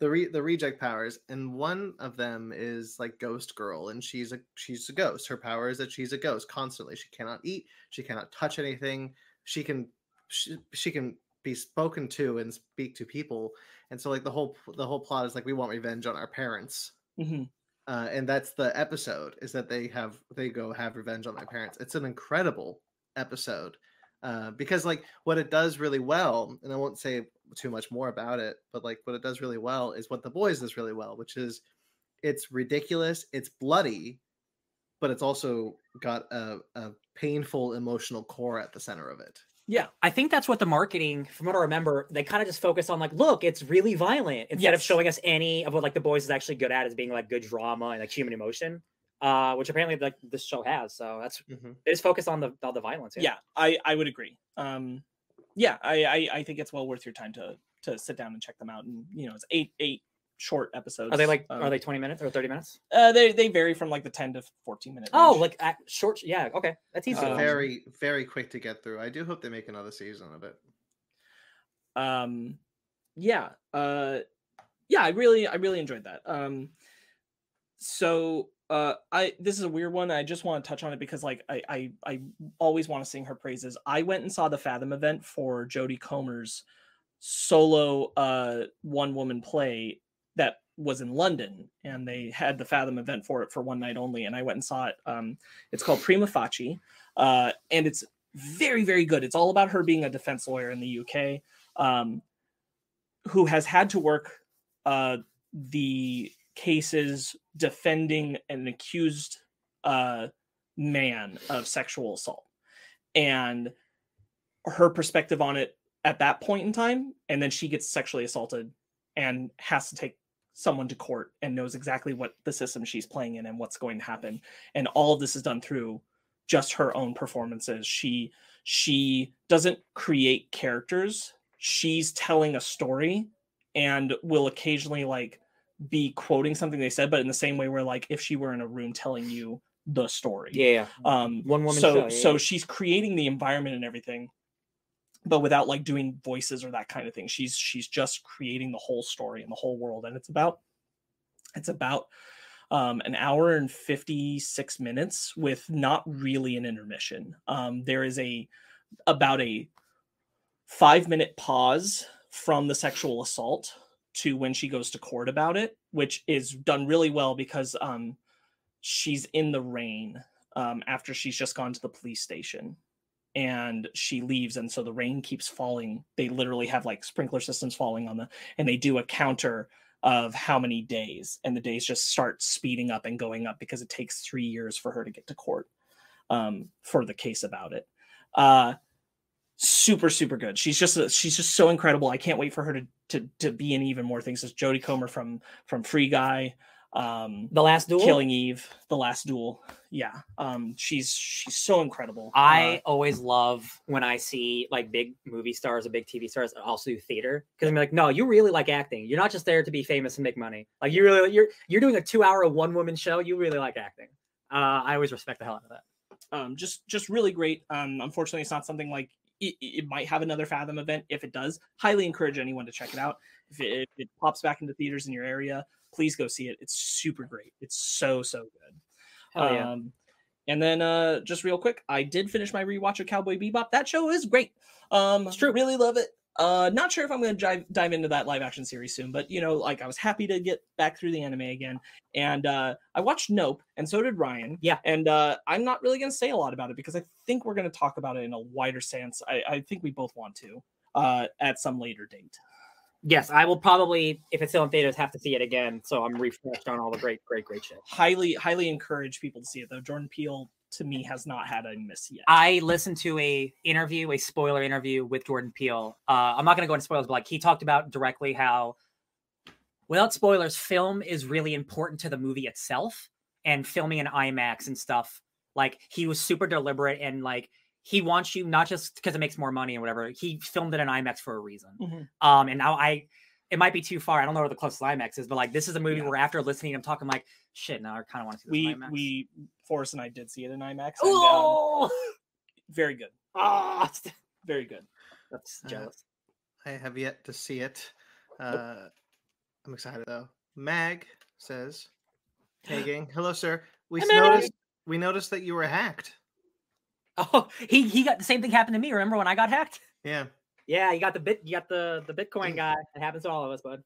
[SPEAKER 3] the re- the reject powers and one of them is like ghost girl and she's a she's a ghost. Her power is that she's a ghost constantly. She cannot eat she cannot touch anything. She can she, she can be spoken to and speak to people. And so like the whole the whole plot is like we want revenge on our parents.
[SPEAKER 1] Mhm.
[SPEAKER 3] uh, and that's the episode is that they have they go have revenge on their parents. It's an incredible episode uh, because like what it does really well and i won't say too much more about it but like what it does really well is what the boys does really well which is it's ridiculous it's bloody but it's also got a, a painful emotional core at the center of it
[SPEAKER 1] yeah
[SPEAKER 2] I think that's what the marketing, from what I remember, they kind of just focus on like, look, it's really violent instead of showing us any of what like the boys is actually good at as being like good drama and like human emotion, uh, which apparently like this show has. So that's they just focus on the on the violence.
[SPEAKER 1] yeah i i would agree um yeah I, I i think it's well worth your time to to sit down and check them out and you know it's eight eight short episodes
[SPEAKER 2] Are they like
[SPEAKER 1] um,
[SPEAKER 2] are they twenty minutes or thirty minutes?
[SPEAKER 1] uh they they vary from like the 10 to 14 minutes.
[SPEAKER 2] Oh, like uh, short. Yeah. Okay, that's easy.
[SPEAKER 1] Um,
[SPEAKER 3] very very quick to get through i do hope they make another season of it
[SPEAKER 1] um yeah uh yeah i really i really enjoyed that um so uh i this is a weird one i just want to touch on it because like i i, I always want to sing her praises. I went and saw the fathom event for jodie comer's solo uh one woman play that was in london and they had the fathom event for it for one night only and i went and saw it. Um it's called prima facie uh and it's very very good. It's all about her being a defense lawyer in the uk um, who has had to work uh, the cases defending an accused uh, man of sexual assault. And her perspective on it at that point in time and then she gets sexually assaulted and has to take someone to court and knows exactly what the system she's playing in and what's going to happen. And all of this is done through just her own performances. She she doesn't create characters. She's telling a story and will occasionally like be quoting something they said but in the same way where like if she were in a room telling you the story
[SPEAKER 2] Yeah.
[SPEAKER 1] um
[SPEAKER 2] One woman
[SPEAKER 1] so
[SPEAKER 2] show, yeah,
[SPEAKER 1] so
[SPEAKER 2] yeah.
[SPEAKER 1] she's creating the environment and everything but without like doing voices or that kind of thing she's she's just creating the whole story and the whole world and it's about it's about um, an hour and 56 minutes with not really an intermission um, there is a about a five minute pause from the sexual assault to when she goes to court about it which is done really well because um, she's in the rain um, after she's just gone to the police station and she leaves and so the rain keeps falling. They literally have like sprinkler systems falling on the and they do a counter of how many days and the days just start speeding up and going up because it takes three years for her to get to court um, for the case about it. Uh, super super good she's just she's just so incredible i can't wait for her to to, to be in even more things as jodie comer from from free guy um
[SPEAKER 2] The last duel.
[SPEAKER 1] killing eve the last duel yeah um she's she's so incredible
[SPEAKER 2] I
[SPEAKER 1] Uh,
[SPEAKER 2] always love when I see like big movie stars or big TV stars also do theater because I'm like, no, you really like acting. You're not just there to be famous and make money. Like you really, you're you're doing a two hour one woman show. You really like acting. Uh, I always respect the hell out of that.
[SPEAKER 1] um just just really great um unfortunately it's not something like it, it might have another fathom event if it does highly encourage anyone to check it out if it, if it pops back into theaters in your area please go see it it's super great it's so so good
[SPEAKER 2] Hell yeah.
[SPEAKER 1] Um, and then uh, just real quick, I did finish my rewatch of Cowboy Bebop. That show is great. Um,
[SPEAKER 2] It's true.
[SPEAKER 1] Really love it. Uh, not sure if I'm going to dive dive into that live action series soon, but you know, like I was happy to get back through the anime again. And uh, I watched Nope, and so did Ryan.
[SPEAKER 2] Yeah.
[SPEAKER 1] And uh, I'm not really going to say a lot about it because I think we're going to talk about it in a wider sense. I, I think we both want to uh, at some later date.
[SPEAKER 2] Yes, I will probably, if it's still in theaters, have to see it again. So I'm refreshed on all the great, great, great shit.
[SPEAKER 1] Highly, highly encourage people to see it though. Jordan Peele to me has not had a miss yet.
[SPEAKER 2] I listened to a interview, a spoiler interview with Jordan Peele. Uh, I'm not going to go into spoilers, but like he talked about directly how, without spoilers, film is really important to the movie itself, and filming in IMAX and stuff. Like he was super deliberate and like he wants you not just because it makes more money and whatever. He filmed it in IMAX for a reason.
[SPEAKER 1] Mhm.
[SPEAKER 2] Um, and now I, it might be too far. I don't know where the closest IMAX is, but like this is a movie
[SPEAKER 1] Yeah.
[SPEAKER 2] where after listening, I'm talking like, shit. Now I kind of want to see this
[SPEAKER 1] we
[SPEAKER 2] IMAX.
[SPEAKER 1] we Forrest and I did see it in IMAX. And, um,
[SPEAKER 2] oh,
[SPEAKER 1] very good,
[SPEAKER 2] ah,
[SPEAKER 1] very good.
[SPEAKER 2] that's
[SPEAKER 3] Uh,
[SPEAKER 2] jealous.
[SPEAKER 3] I have yet to see it. Uh, I'm excited though. Mag says, "Hey gang, hello sir. We
[SPEAKER 2] Hi,
[SPEAKER 3] s-
[SPEAKER 2] Mag.
[SPEAKER 3] noticed we noticed that you were hacked.
[SPEAKER 2] Oh, he he got the same thing happened to me. Remember when I got hacked?
[SPEAKER 3] Yeah,
[SPEAKER 2] Yeah, you got the bit, you got the the Bitcoin guy. It happens to all of us, bud.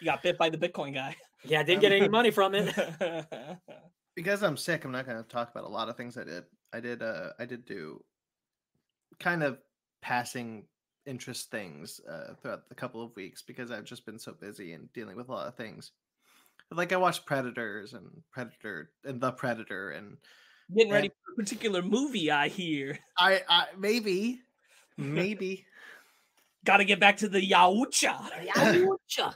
[SPEAKER 1] You got bit by the Bitcoin guy.
[SPEAKER 2] Yeah, I didn't get any money from it.
[SPEAKER 3] because I'm sick. I'm not going to talk about a lot of things I did. I did. Uh, I did do kind of passing interest things uh, throughout the couple of weeks because I've just been so busy and dealing with a lot of things. Like I watched Predators and Predator and The Predator and
[SPEAKER 1] Getting ready
[SPEAKER 3] And-
[SPEAKER 1] for a particular movie, I hear.
[SPEAKER 3] I, I maybe, maybe.
[SPEAKER 1] Got to get back to the Yaucha.
[SPEAKER 2] Yowcha.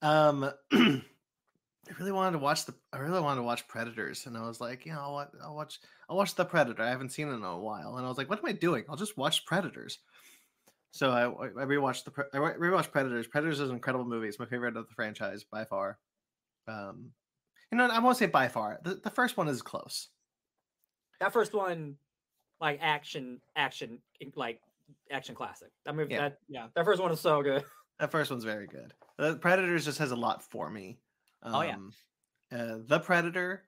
[SPEAKER 3] Um, I really wanted to watch the. I really wanted to watch Predators, and I was like, you know, I'll, wa- I'll watch. I'll watch the Predator. I haven't seen it in a while, and I was like, what am I doing? I'll just watch Predators. So I, I rewatched the. I rewatched Predators. Predators is an incredible movie. It's my favorite of the franchise by far. Um, you know, I won't say by far. The, the first one is close.
[SPEAKER 2] That first one, like action, action, like action classic. That movie,
[SPEAKER 3] Yeah.
[SPEAKER 2] that
[SPEAKER 1] Yeah.
[SPEAKER 2] that first one is so good.
[SPEAKER 3] That first one's very good. The Predators just has a lot for me.
[SPEAKER 2] Oh, yeah.
[SPEAKER 3] Um, uh, the Predator.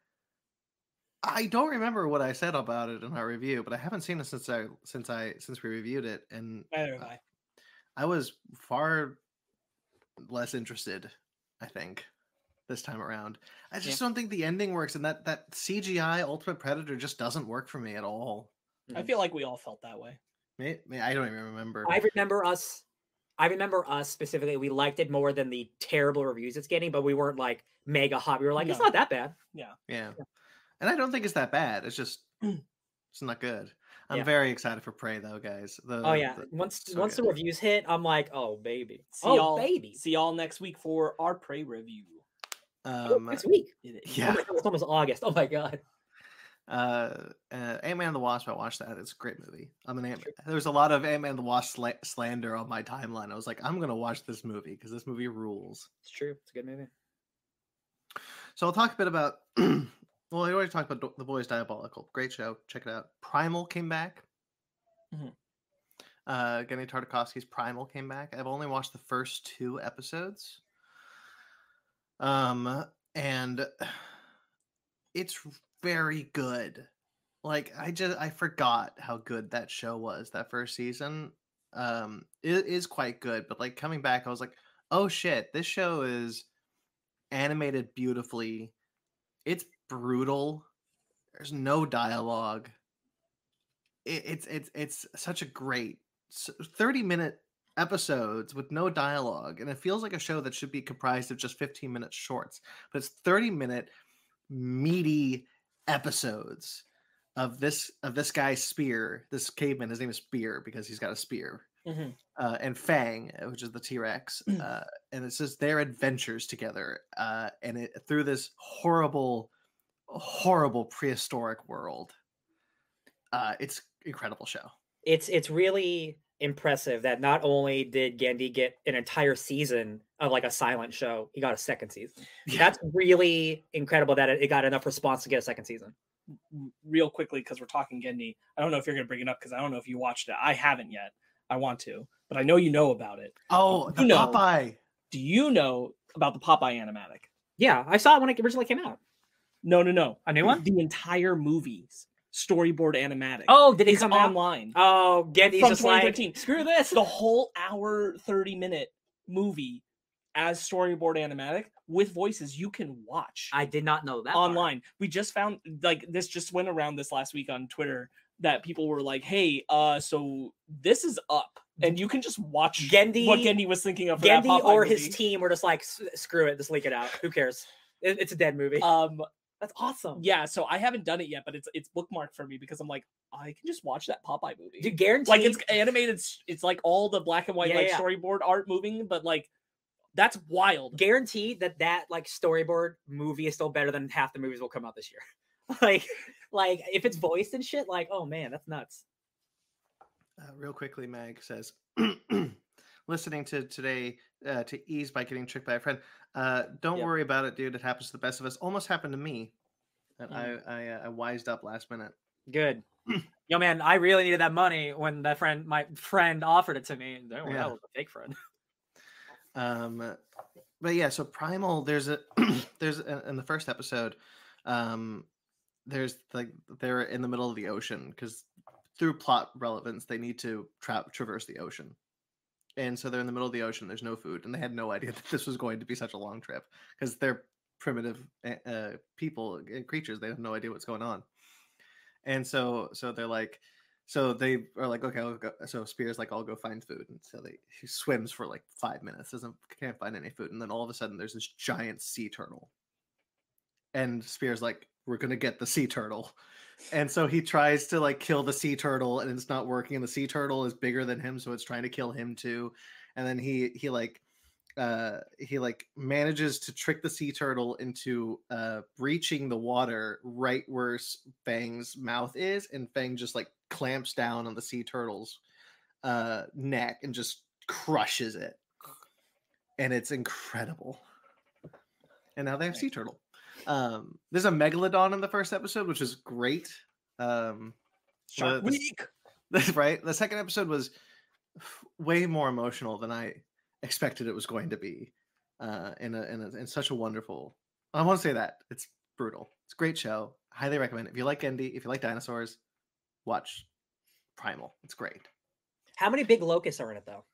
[SPEAKER 3] I don't remember what I said about it in our review, but I haven't seen it since I since I since we reviewed it, and
[SPEAKER 1] Neither have I.
[SPEAKER 3] I was far less interested. I think this time around, I just don't think the ending works, and that that CGI Ultimate Predator just doesn't work for me at all.
[SPEAKER 1] I feel like we all felt that way.
[SPEAKER 3] May, may, I don't even remember.
[SPEAKER 2] I remember us. I remember us specifically. We liked it more than the terrible reviews it's getting, but we weren't like mega hot. We were like, it's not that bad.
[SPEAKER 3] Yeah. Yeah. And I don't think it's that bad. It's just it's not good. I'm
[SPEAKER 2] Yeah.
[SPEAKER 3] very excited for Prey though, guys. The,
[SPEAKER 2] Oh yeah.
[SPEAKER 3] the-
[SPEAKER 2] Once
[SPEAKER 3] so
[SPEAKER 2] once the reviews hit, I'm like, oh baby,
[SPEAKER 1] See
[SPEAKER 2] oh
[SPEAKER 1] y'all,
[SPEAKER 2] baby.
[SPEAKER 1] See y'all next week for our prey review.
[SPEAKER 2] Oh,
[SPEAKER 3] um
[SPEAKER 2] next week.
[SPEAKER 1] It is.
[SPEAKER 2] Oh
[SPEAKER 3] yeah.
[SPEAKER 2] my God, it's almost August. Oh my god.
[SPEAKER 3] Uh, uh Ant-Man and the Wasp, I watched that. It's a great movie. I'm an Ant There was a lot of Ant-Man and the Wasp sla- slander on my timeline. I was like, I'm gonna watch this movie because this movie rules.
[SPEAKER 2] It's true. It's a good movie.
[SPEAKER 3] So I'll talk a bit about well, I already talked about The Boys Diabolical. Great show. Check it out. Primal came back.
[SPEAKER 1] Mhm.
[SPEAKER 3] Uh Genndy Tartakovsky's Primal came back. I've only watched the first two episodes. Um and it's very good. Like I just I forgot how good that show was that first season. Um it is quite good, but like coming back I was like, "Oh shit, this show is animated beautifully. It's brutal. There's no dialogue. It, it's it's it's such a great 30 minute episodes with no dialogue and it feels like a show that should be comprised of just 15 minute shorts but it's 30 minute meaty episodes of this of this guy's spear this caveman his name is spear because he's got a spear
[SPEAKER 1] Mhm.
[SPEAKER 3] uh, and Fang, uh, which is the T Rex, uh, and it says their adventures together, uh, and it through this horrible, horrible prehistoric world. Uh, it's incredible show.
[SPEAKER 2] it's it's really impressive that not only did Genndy get an entire season of like a silent show, he got a second season. That's really incredible that it, it got enough response to get a second season.
[SPEAKER 1] real quickly because we're talking Genndy. I don't know if you're going to bring it up because I don't know if you watched it. I haven't yet. I want to, but I know you know about it.
[SPEAKER 3] Oh, the
[SPEAKER 1] You know.
[SPEAKER 3] Popeye.
[SPEAKER 1] Do you know about the Popeye animatic?
[SPEAKER 2] Yeah, I saw it when it originally came out.
[SPEAKER 1] No, no, no.
[SPEAKER 2] A new one?
[SPEAKER 1] The entire movie's storyboard animatic.
[SPEAKER 2] Oh, did it come out?
[SPEAKER 1] online.
[SPEAKER 2] Oh, Genndy's
[SPEAKER 1] From
[SPEAKER 2] just like screw this.
[SPEAKER 1] the whole hour 30 minute movie as storyboard animatic with voices you can watch
[SPEAKER 2] I did not know that part.
[SPEAKER 1] online. We just found like this just went around this last week on Twitter that people were like, "Hey, uh, so this is up, and you can just watch
[SPEAKER 2] Genndy,
[SPEAKER 1] what Genndy was thinking of
[SPEAKER 2] Gendy or his team were just like, screw it, just leak it out. Who cares? It- it's a dead movie.
[SPEAKER 1] Um,
[SPEAKER 2] That's awesome.
[SPEAKER 1] yeah, so I haven't done it yet, but it's it's bookmarked for me because I'm like, I can just watch that Popeye movie.
[SPEAKER 2] Dude, guaranteed.
[SPEAKER 1] like it's animated, s- it's like all the black and white
[SPEAKER 2] Yeah,
[SPEAKER 1] like
[SPEAKER 2] yeah.
[SPEAKER 1] storyboard art moving, but like that's wild.
[SPEAKER 2] guaranteed that that like storyboard movie is still better than half the movies will come out this year. like, like if it's voiced and shit, like, oh man, that's nuts.
[SPEAKER 3] Uh, real quickly, Mag says, listening to today uh, to ease by getting tricked by a friend. Uh, don't
[SPEAKER 1] Yep.
[SPEAKER 3] worry about it, dude. It happens to the best of us. Almost happened to me. And
[SPEAKER 1] Mhm.
[SPEAKER 3] I I, uh, I wised up last minute.
[SPEAKER 2] Good. Yo, man, I really needed that money when that friend, my friend, offered it to me. That,
[SPEAKER 3] Yeah.
[SPEAKER 2] was a fake friend.
[SPEAKER 3] Um, but yeah, so Primal, there's a there's a, in the first episode, um, there's like they're in the middle of the ocean because through plot relevance they need to tra- traverse the ocean, and so they're in the middle of the ocean. There's no food, and they had no idea that this was going to be such a long trip because they're primitive uh, people and creatures. They have no idea what's going on, and so so they're like so they are like, okay, I'll go. So Spears like, I'll go find food, and so they he swims for like five minutes, doesn't can't find any food, and then all of a sudden there's this giant sea turtle, and Spears like, we're gonna get the sea turtle, and so he tries to like kill the sea turtle, and it's not working, and the sea turtle is bigger than him, so it's trying to kill him too, and then he he like uh he like manages to trick the sea turtle into uh breaching the water right where fang's mouth is and fang just like clamps down on the sea turtle's uh neck and just crushes it. And it's incredible. And now they have sea turtle um there's a megalodon in the first episode which is great. Um
[SPEAKER 1] Shark
[SPEAKER 3] the- the- right? The second episode was way more emotional than i expected it was going to be uh in a in, a, in such a wonderful i want to say that it's brutal. It's a great show. Highly recommend it. If you like Genndy, if you like dinosaurs watch primal. It's great.
[SPEAKER 2] How many big locusts are in it though?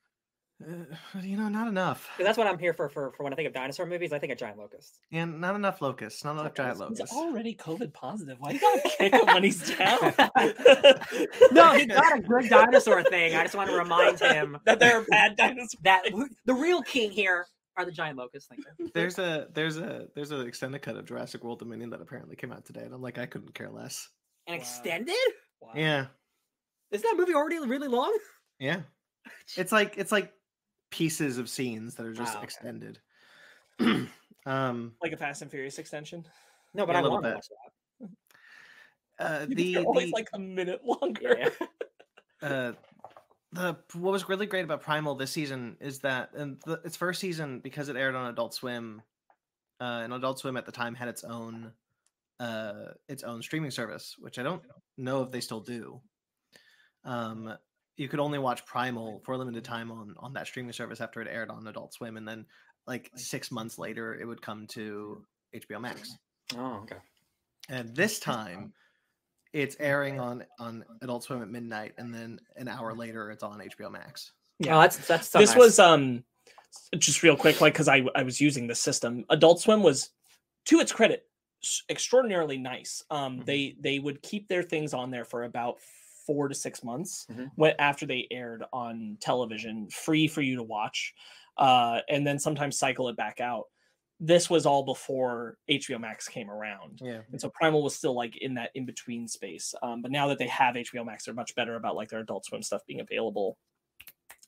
[SPEAKER 3] Uh, you know not enough.
[SPEAKER 2] that's what I'm here for, for. For when I think of dinosaur movies, I think of giant locusts.
[SPEAKER 3] and not enough locusts not enough giant
[SPEAKER 2] so
[SPEAKER 1] He's
[SPEAKER 3] locusts
[SPEAKER 1] already COVID positive. Why you gotta kick him when he's down?
[SPEAKER 2] no, he got a good dinosaur thing. I just want to remind him
[SPEAKER 1] that they're bad dinosaurs.
[SPEAKER 2] that the real king here are the giant locusts. Thank you.
[SPEAKER 3] there's a there's a there's an extended cut of jurassic world dominion that apparently came out today and i'm like i couldn't care less
[SPEAKER 2] And
[SPEAKER 1] Wow.
[SPEAKER 2] extended?
[SPEAKER 1] Wow.
[SPEAKER 3] yeah
[SPEAKER 2] Is that movie already really long?
[SPEAKER 3] Yeah. It's like it's like pieces of scenes that are just
[SPEAKER 2] Wow, okay.
[SPEAKER 3] extended. um
[SPEAKER 1] Like a Fast and Furious extension.
[SPEAKER 2] No, but
[SPEAKER 3] Yeah, a
[SPEAKER 2] I
[SPEAKER 3] little
[SPEAKER 2] want to watch that.
[SPEAKER 3] uh the,
[SPEAKER 1] are always
[SPEAKER 3] the
[SPEAKER 1] like a minute longer.
[SPEAKER 2] Yeah.
[SPEAKER 3] uh the what was really great about Primal this season is that and the, its first season because it aired on Adult Swim uh and Adult Swim at the time had its own uh its own streaming service, which I don't know if they still do. Um you could only watch Primal for a limited time on on that streaming service after it aired on Adult Swim and then like 6 months later it would come to HBO Max.
[SPEAKER 2] Oh, okay.
[SPEAKER 3] And this time it's airing on on Adult Swim at midnight and then an hour later it's on HBO Max.
[SPEAKER 2] Yeah, oh, that's that's so
[SPEAKER 1] this
[SPEAKER 2] nice.
[SPEAKER 1] was um just real quick, like because I I was using the system. Adult Swim was, to its credit, extraordinarily nice. Um,
[SPEAKER 2] Mhm.
[SPEAKER 1] they they would keep their things on there for about four to six months
[SPEAKER 2] Mhm.
[SPEAKER 1] when after they aired on television, free for you to watch, uh, and then sometimes cycle it back out. This was all before HBO Max came around.
[SPEAKER 3] Yeah.
[SPEAKER 1] And so Primal was still like in that in between space. Um, but now that they have HBO Max, they're much better about like their Adult Swim stuff being available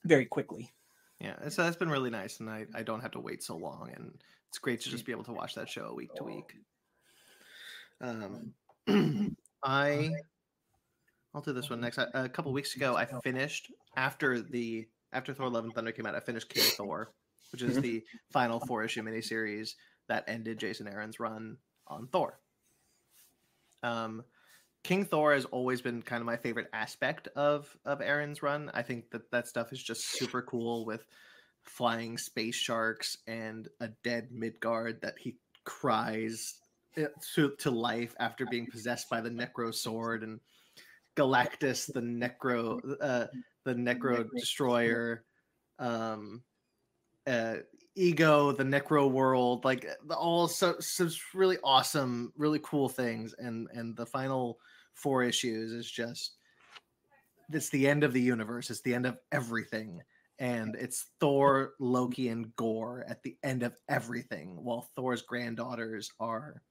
[SPEAKER 1] very quickly.
[SPEAKER 3] Yeah, so that's been really nice, and I, I don't have to wait so long, and it's great to just be able to watch that show week to week. Um, I I'll do this one next. A, couple weeks ago, I finished after the after Thor: Love and Thunder came out. I finished King Thor, which is the final four issue miniseries that ended Jason Aaron's run on Thor. Um, King Thor has always been kind of my favorite aspect of of Aaron's run. I think that that stuff is just super cool with flying space sharks and a dead Midgard that he cries uh, to, to life after being possessed by the Necro sword and Galactus the Necro uh, the Necro destroyer um uh ego the necro world like all so, so really awesome really cool things and and the final four issues is just it's the end of the universe it's the end of everything and it's thor loki and Gorr at the end of everything while thor's granddaughters are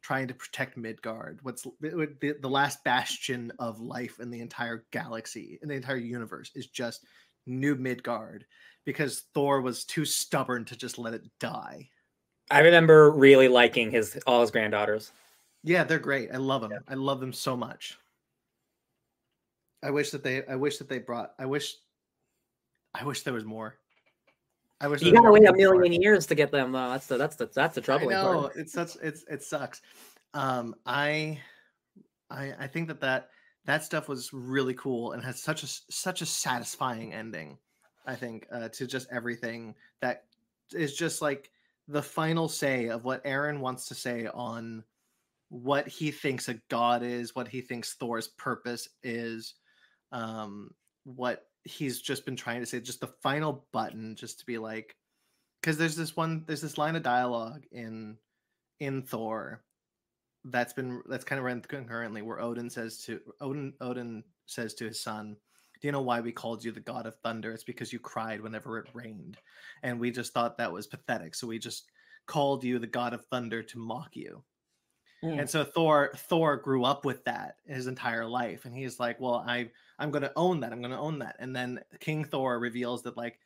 [SPEAKER 3] trying to protect midgard what's the, the last bastion of life in the entire galaxy in the entire universe is just new midgard because thor was too stubborn to just let it die
[SPEAKER 4] I remember really liking his all his granddaughters.
[SPEAKER 3] Yeah, they're great. I love them. I love them so much. I wish that they I wish that they brought I wish I wish there was more. I wish
[SPEAKER 4] You gotta wait a million years to get them. Though. That's the that's the that's the
[SPEAKER 3] I know
[SPEAKER 4] part.
[SPEAKER 3] it's such it's it sucks. Um I I I think that that that stuff was really cool and has such a such a satisfying ending. I think uh, to just everything that is just like the final say of what Aaron wants to say on what he thinks a god is, what he thinks Thor's purpose is, um, what he's just been trying to say, just the final button, just to be like, because there's this one, there's this line of dialogue in in Thor that's been that's kind of run concurrently where Odin says to Odin Odin says to his son, "Do you know why we called you the god of thunder? It's because you cried whenever it rained, and we just thought that was pathetic, so we just called you the god of thunder to mock you."
[SPEAKER 1] Mm.
[SPEAKER 3] And so Thor Thor grew up with that his entire life, and he's like, "Well, I I'm going to own that. I'm going to own that." And then King Thor reveals that like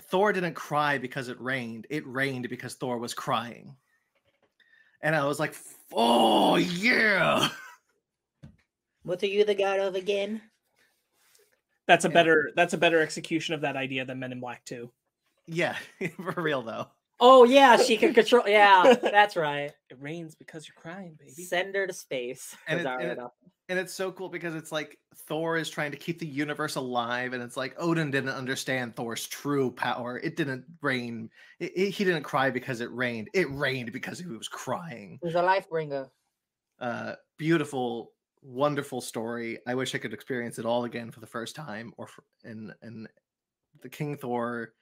[SPEAKER 3] Thor didn't cry because it rained; it rained because Thor was crying. And I was like, "Oh yeah!"
[SPEAKER 4] What are you the god of again?
[SPEAKER 1] That's a
[SPEAKER 3] Yeah.
[SPEAKER 1] better that's a better execution of that idea than Men in Black 2.
[SPEAKER 3] Yeah, for real though.
[SPEAKER 4] Oh yeah, she can control. Yeah, that's right.
[SPEAKER 1] It rains because you're crying, baby.
[SPEAKER 4] Send her to space.
[SPEAKER 3] And it- and it- And it's so cool because it's like Thor is trying to keep the universe alive, and it's like Odin didn't understand Thor's true power. It didn't rain. It, it- he didn't cry because it rained. It rained because he was crying.
[SPEAKER 4] Who's a life bringer?
[SPEAKER 3] Uh, beautiful, wonderful story. I wish I could experience it all again for the first time. Or for, and and the King Thor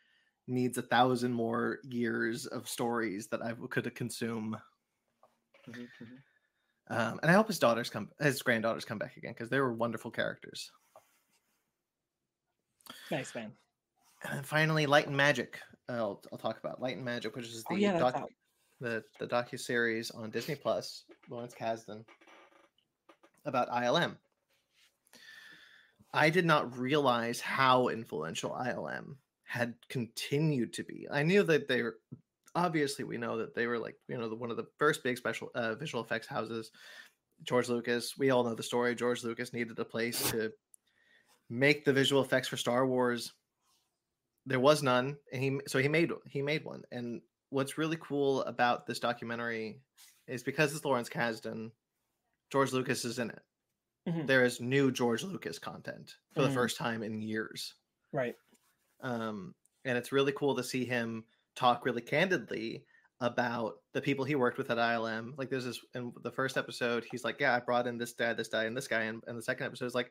[SPEAKER 3] needs a thousand more years of stories that I could consume. Um, and I hope his daughters come, his granddaughters come back again because they were wonderful characters.
[SPEAKER 1] Nice man.
[SPEAKER 3] And finally, Light and Magic. I'll, I'll talk about Light and Magic, which is the
[SPEAKER 1] Oh yeah, that's
[SPEAKER 3] doc,
[SPEAKER 1] out.
[SPEAKER 3] the the docu series on Disney Plus. Lawrence Kasdan about ILM. I did not realize how influential ILM had continued to be. I knew that they were obviously we know that they were like you know the, one of the first big special uh, visual effects houses. George Lucas, we all know the story. George Lucas needed a place to make the visual effects for Star Wars. There was none, and he so he made he made one. And what's really cool about this documentary is because it's Lawrence Kasdan, George Lucas is in it.
[SPEAKER 1] Mhm.
[SPEAKER 3] There is new George Lucas content for the
[SPEAKER 1] Mhm.
[SPEAKER 3] first time in years
[SPEAKER 1] Right.
[SPEAKER 3] Um, and it's really cool to see him talk really candidly about the people he worked with at ILM. Like there's this in the first episode, he's like, "Yeah, I brought in this guy, this guy, and this guy," and, and the second episode is like,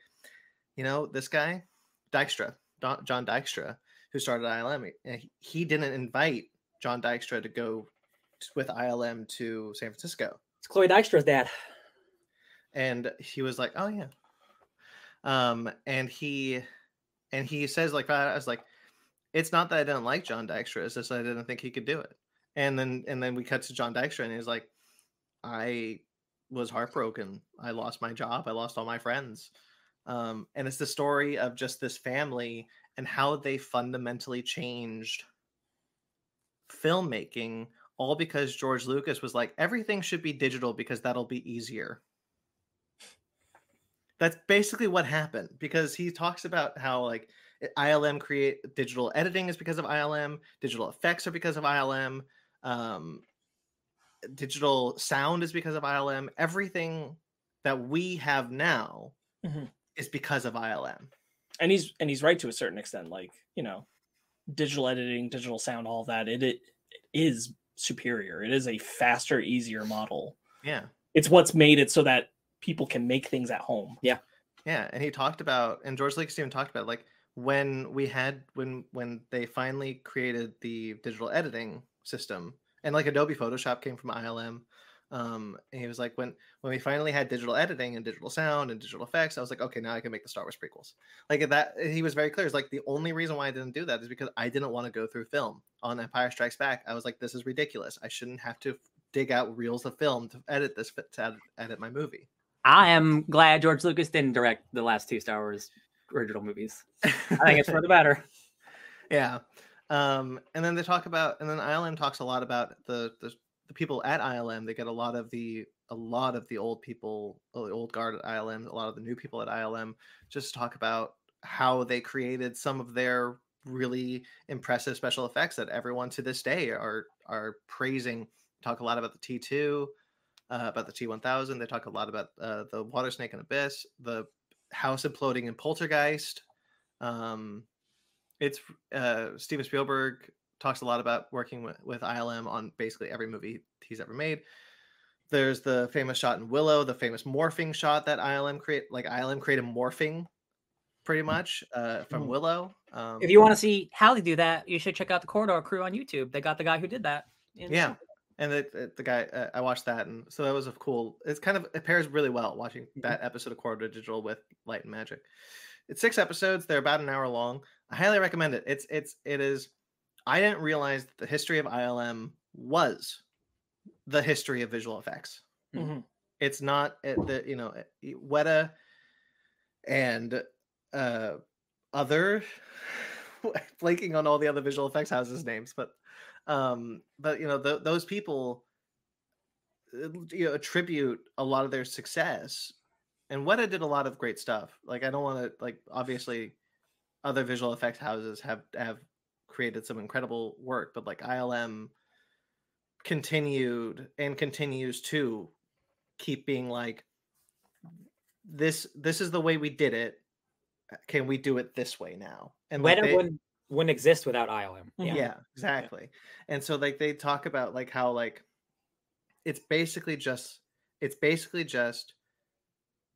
[SPEAKER 3] "You know, this guy, Dykstra, Don, John Dykstra, who started ILM, he, he didn't invite John Dykstra to go with ILM to San Francisco."
[SPEAKER 4] It's Chloe Dykstra's dad.
[SPEAKER 3] and he was like oh yeah um and he and he says like i was like it's not that i didn't like john dykstra it's just i didn't think he could do it. And then and then we cut to john dykstra and he's like i was heartbroken. I lost my job. I lost all my friends. Um and it's the story of just this family and how they fundamentally changed filmmaking all because George Lucas was like everything should be digital because that'll be easier. That's basically what happened because he talks about how like ILM create digital editing is because of ILM, digital effects are because of ILM, um, digital sound is because of ILM. Everything that we have now
[SPEAKER 1] Mhm.
[SPEAKER 3] is because of ILM.
[SPEAKER 1] and he's and he's right to a certain extent like you know digital editing digital sound all that it, it is superior it is a faster easier model
[SPEAKER 3] Yeah.
[SPEAKER 1] it's what's made it so that people can make things at home
[SPEAKER 3] Yeah, Yeah, and he talked about, and George Lucas even talked about, like when we had when when they finally created the digital editing system, and like Adobe Photoshop came from ILM. Um, and he was like, when when we finally had digital editing and digital sound and digital effects, I was like, okay, now I can make the Star Wars prequels. Like that, he was very clear. It's like the only reason why I didn't do that is because I didn't want to go through film on Empire Strikes Back. I was like, this is ridiculous. I shouldn't have to dig out reels of film to edit this to edit, my movie.
[SPEAKER 2] I am glad George Lucas didn't direct the last two Star Wars original movies. I think it's for the better.
[SPEAKER 3] yeah um and then they talk about and then ilm talks a lot about the the, the people at ilm they get a lot of the a lot of the old people uh, the old guard at ilm a lot of the new people at ilm just talk about how they created some of their really impressive special effects that everyone to this day are are praising talk a lot about the t2 uh, about the t1000 they talk a lot about uh, the water snake and abyss the house imploding in poltergeist um it's uh Steven Spielberg talks a lot about working with, with ILM on basically every movie he's ever made. There's the famous shot in Willow, the famous morphing shot that ILM create like ILM created morphing pretty much uh from
[SPEAKER 1] Mhm.
[SPEAKER 3] Willow. Um
[SPEAKER 2] If you want to see how they do that, you should check out the Corridor Crew on YouTube. They got the guy who did that. in-
[SPEAKER 3] yeah. And the, the- the guy uh, I watched that and so that was a cool it's kind of it pairs really well watching that episode of Corridor Digital with Light and Magic. It's six episodes, they're about an hour long. I highly recommend it. It's it's it is I didn't realize that the history of ILM was the history of visual effects.
[SPEAKER 1] Mhm.
[SPEAKER 3] It's not uh, the you know uh, Weta and uh other blanking on all the other visual effects houses names, but um but you know th- those people uh, you know attribute a lot of their success and Weta did a lot of great stuff. Like I don't want to like obviously other visual effects houses have have created some incredible work, but like ILM continued and continues to keep being like this this is the way we did it. Can we do it this way now? And like,
[SPEAKER 4] Weta
[SPEAKER 3] they-
[SPEAKER 4] wouldn't wouldn't exist without ILM.
[SPEAKER 1] Mhm.
[SPEAKER 3] yeah, exactly and so like they talk about like how like it's basically just it's basically just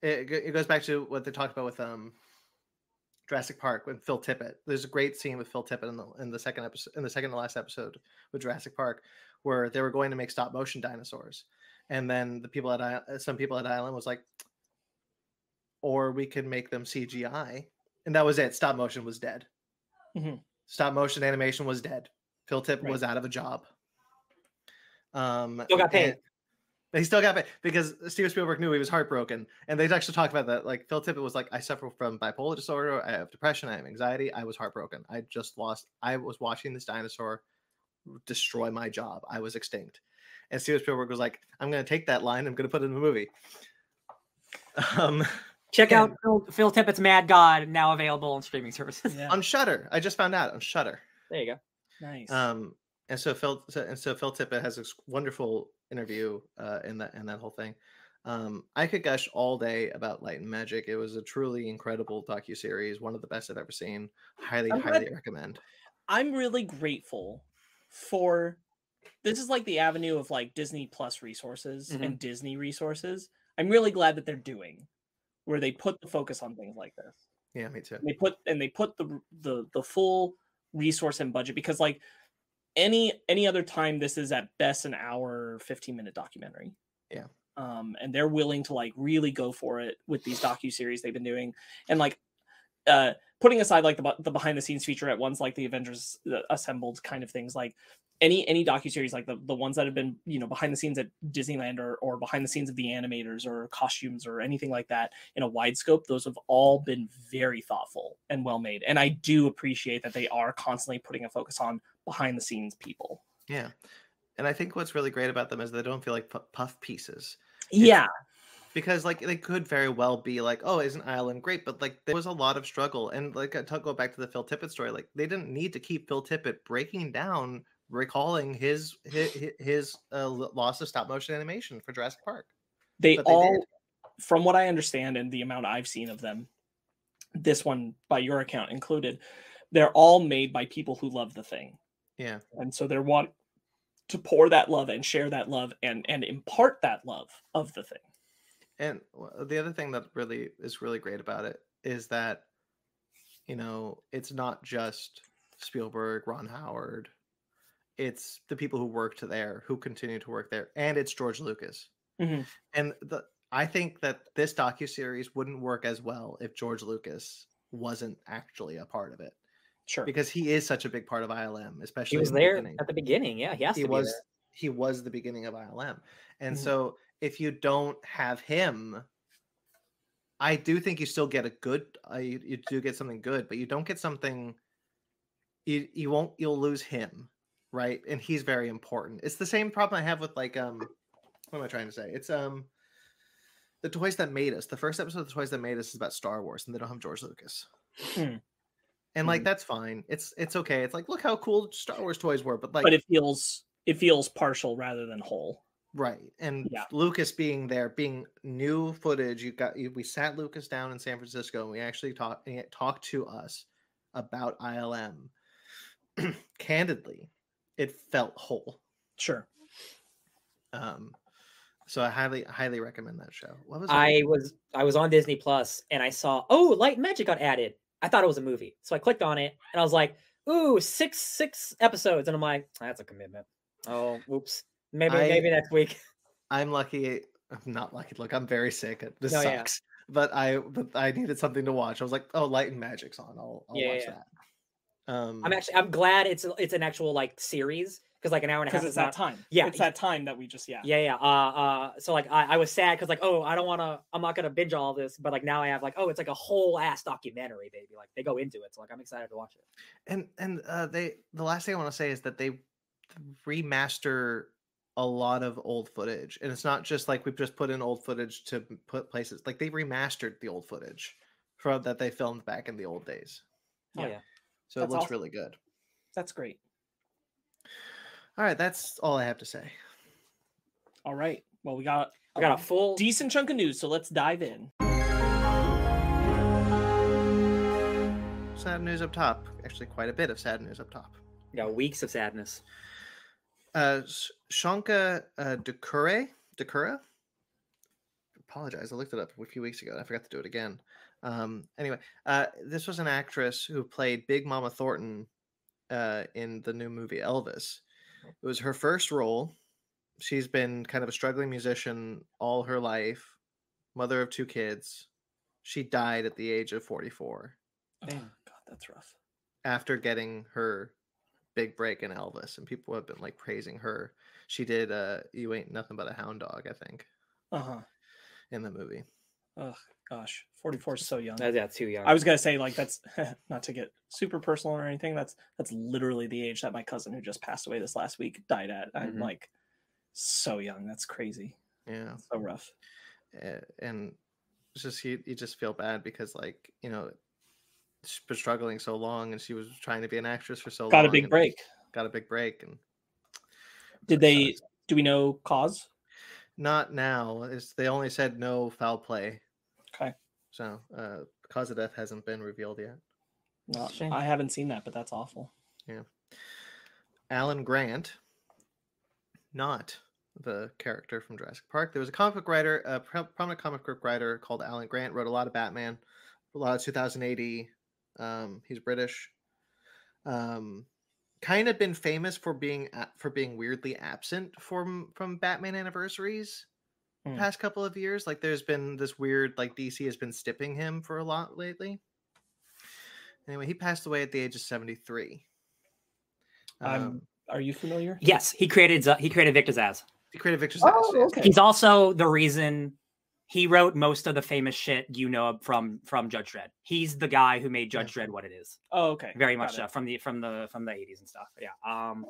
[SPEAKER 3] it, it goes back to what they talked about with um Jurassic Park with Phil Tippett. There's a great scene with Phil Tippett in the in the second episode in the second to last episode with Jurassic Park where they were going to make stop motion dinosaurs. And then the people at I- some people at ILM was like or we could make them CGI. And that was it. Stop motion was dead.
[SPEAKER 1] Mhm.
[SPEAKER 3] Stop motion animation was dead. Phil Tippett
[SPEAKER 1] Right.
[SPEAKER 3] was out of a job. Um,
[SPEAKER 4] Still got paid.
[SPEAKER 3] he still got paid because Steven Spielberg knew he was heartbroken, and they actually talked about that. Like Phil Tippett was like, "I suffer from bipolar disorder. I have depression. I have anxiety. I was heartbroken. I just lost. I was watching this dinosaur destroy my job. I was extinct." And Steven Spielberg was like, "I'm going to take that line. I'm going to put it in the movie." Um,
[SPEAKER 2] Check out Phil, Phil Tippett's Mad God, now available on streaming services.
[SPEAKER 1] yeah
[SPEAKER 3] on Shudder, I just found out on Shudder.
[SPEAKER 4] There you go.
[SPEAKER 1] nice
[SPEAKER 3] Um, and so Phil, so, and so Phil Tippett has this wonderful interview uh, in that in that whole thing. Um, I could gush all day about Light and Magic. It was a truly incredible docu series, one of the best I've ever seen. Highly,
[SPEAKER 1] I'm glad-
[SPEAKER 3] highly recommend.
[SPEAKER 1] i'm really grateful for this is like the avenue of like disney plus resources
[SPEAKER 3] Mm-hmm.
[SPEAKER 1] and disney resources i'm really glad that they're doing where they put the focus on things like this
[SPEAKER 3] Yeah, me too.
[SPEAKER 1] they put and they put the the the full resource and budget because like any any other time this is at best an hour 15 minute documentary
[SPEAKER 3] Yeah.
[SPEAKER 1] um and they're willing to like really go for it with these docu series they've been doing and like uh putting aside like the the behind the scenes featurette ones like the Avengers uh, Assembled kind of things like any any docuseries like the the ones that have been you know behind the scenes at Disneyland or or behind the scenes of the animators or costumes or anything like that in a wide scope those have all been very thoughtful and well made and I do appreciate that they are constantly putting a focus on behind the scenes people.
[SPEAKER 3] Yeah. And I think what's really great about them is they don't feel like puff pieces.
[SPEAKER 1] Yeah,
[SPEAKER 3] because like they could very well be like, oh, isn't Ireland great? But like there was a lot of struggle, and like I talk go back to the Phil Tippett story, like they didn't need to keep Phil Tippett breaking down, recalling his his, his uh, loss of stop motion animation for Jurassic Park.
[SPEAKER 1] they
[SPEAKER 3] they
[SPEAKER 1] all
[SPEAKER 3] did.
[SPEAKER 1] from what i understand and the amount i've seen of them this one by your account included they're all made by people who love the thing
[SPEAKER 3] Yeah,
[SPEAKER 1] and so they're want to pour that love and share that love and and impart that love of the thing
[SPEAKER 3] and the other thing that really is really great about it is that you know it's not just Spielberg, Ron Howard. It's the people who worked there, who continue to work there, and it's George Lucas.
[SPEAKER 1] Mhm.
[SPEAKER 3] And the I think that this docu series wouldn't work as well if George Lucas wasn't actually a part of it
[SPEAKER 1] sure
[SPEAKER 3] because he is such a big part of ILM, especially
[SPEAKER 2] He was
[SPEAKER 3] the
[SPEAKER 2] there
[SPEAKER 3] beginning.
[SPEAKER 2] at the beginning. Yeah, he has
[SPEAKER 3] He
[SPEAKER 2] to
[SPEAKER 3] was
[SPEAKER 2] be there.
[SPEAKER 3] he was the beginning of ILM, and
[SPEAKER 1] Mhm.
[SPEAKER 3] so if you don't have him, I do think you still get a good. Uh, you, you do get something good, but you don't get something. You you won't. You'll lose him, right? And he's very important. It's the same problem I have with like um. What am I trying to say? It's um. The toys that made us. The first episode of the toys that made us is about Star Wars, and they don't have George Lucas.
[SPEAKER 1] Hmm.
[SPEAKER 3] And like that's fine. It's it's okay. It's like look how cool Star Wars toys were, but like
[SPEAKER 1] but it feels it feels partial rather than whole
[SPEAKER 3] Right. And
[SPEAKER 1] Yeah.
[SPEAKER 3] Lucas being there, being new footage, you got you, we sat Lucas down in San Francisco and we actually talked talked to us about ILM. Candidly, it felt whole.
[SPEAKER 1] sure
[SPEAKER 3] Um so I highly highly recommend that show. What was
[SPEAKER 2] I was I was on Disney Plus and I saw oh Light and Magic got added. I thought it was a movie, so I clicked on it and I was like, ooh, six six episodes, and I'm like, that's a commitment. Oh, oops. Maybe
[SPEAKER 3] I-
[SPEAKER 2] maybe next week.
[SPEAKER 3] I'm lucky I'm not lucky. Look, I'm very sick. it- This
[SPEAKER 2] No, yeah.
[SPEAKER 3] sucks. But I but I needed something to watch. I was like, oh, Light and Magic's on. I'll, I'll
[SPEAKER 2] Yeah,
[SPEAKER 3] watch
[SPEAKER 2] yeah.
[SPEAKER 3] that. Um
[SPEAKER 2] I'm actually I'm glad it's it's an actual like series because like an hour and a half
[SPEAKER 1] because
[SPEAKER 2] is
[SPEAKER 1] it's that time
[SPEAKER 2] yeah,
[SPEAKER 1] it's that time that we just yeah
[SPEAKER 2] Yeah, yeah. Uh, uh. So like, I, I was sad because like, oh, I don't want to. I'm not gonna binge all this, but like now I have like, oh, it's like a whole ass documentary, baby. Like they go into it, so like I'm excited to watch it.
[SPEAKER 3] and and uh they the last thing i want to say is that they remaster a lot of old footage and it's not just like we've just put in old footage to put places like they remastered the old footage from that they filmed back in the old days
[SPEAKER 2] Oh
[SPEAKER 1] Yeah.
[SPEAKER 2] yeah.
[SPEAKER 3] so
[SPEAKER 1] That's
[SPEAKER 3] it looks
[SPEAKER 1] awesome.
[SPEAKER 3] really good
[SPEAKER 1] that's great
[SPEAKER 3] all right that's all i have to say
[SPEAKER 1] all right well we got
[SPEAKER 2] I got a full.
[SPEAKER 1] decent chunk of news so let's dive in
[SPEAKER 3] sad news up top actually quite a bit of sad news up top
[SPEAKER 2] yeah weeks of sadness.
[SPEAKER 3] Uh Sh- shanka uh dekure dekura apologize i looked it up a few weeks ago i forgot to do it again. Um anyway uh this was an actress who played big mama thornton uh in the new movie elvis. It was her first role. She's been kind of a struggling musician all her life mother of two kids. She died at the age of 44
[SPEAKER 1] oh,
[SPEAKER 2] Damn.
[SPEAKER 1] god that's rough.
[SPEAKER 3] After getting her big break in Elvis, and people have been like praising her. She did uh You Ain't Nothing But a Hound Dog, I think,
[SPEAKER 1] uh-huh
[SPEAKER 3] in the movie.
[SPEAKER 1] oh gosh 44 is so young
[SPEAKER 2] That's yeah, too young.
[SPEAKER 1] I was gonna say like that's not to get super personal or anything. That's that's literally the age that my cousin who just passed away this last week died at. I'm
[SPEAKER 2] Mhm.
[SPEAKER 1] like so young. That's crazy.
[SPEAKER 3] Yeah.
[SPEAKER 1] So rough.
[SPEAKER 3] And it's just you, you just feel bad because like, you know, she's been struggling so long and she was trying to be an actress for so long.
[SPEAKER 1] Got a big break.
[SPEAKER 3] Got a big break and
[SPEAKER 1] Did they? Do we know cause?
[SPEAKER 3] not now. It's they only said no foul play.
[SPEAKER 1] Okay.
[SPEAKER 3] So uh cause of death hasn't been revealed yet.
[SPEAKER 1] Not, I haven't seen that, but that's awful. Yeah.
[SPEAKER 3] Alan Grant, not the character from Jurassic Park. There was a comic writer, a prominent comic book writer called Alan Grant, wrote a lot of Batman, a lot of 2080. Um, he's British. Um, kind of been famous for being for being weirdly absent from from Batman anniversaries.
[SPEAKER 1] Hmm.
[SPEAKER 3] Past couple of years, like there's been this weird like DC has been stipping him for a lot lately. Anyway, he passed away at the age of 73.
[SPEAKER 1] I'm-
[SPEAKER 3] Um,
[SPEAKER 1] Are you familiar?
[SPEAKER 2] Yes, he created Z- he created Victor Zsasz.
[SPEAKER 3] he created Victor Zsasz.
[SPEAKER 1] Oh,
[SPEAKER 3] yes.
[SPEAKER 1] okay.
[SPEAKER 2] He's also the reason he wrote most of the famous shit you know from from Judge Dredd. He's the guy who made Judge Dredd what it is.
[SPEAKER 1] Oh, okay.
[SPEAKER 2] Very
[SPEAKER 1] Got
[SPEAKER 2] much so from the from the from the 80s and stuff. Yeah. Um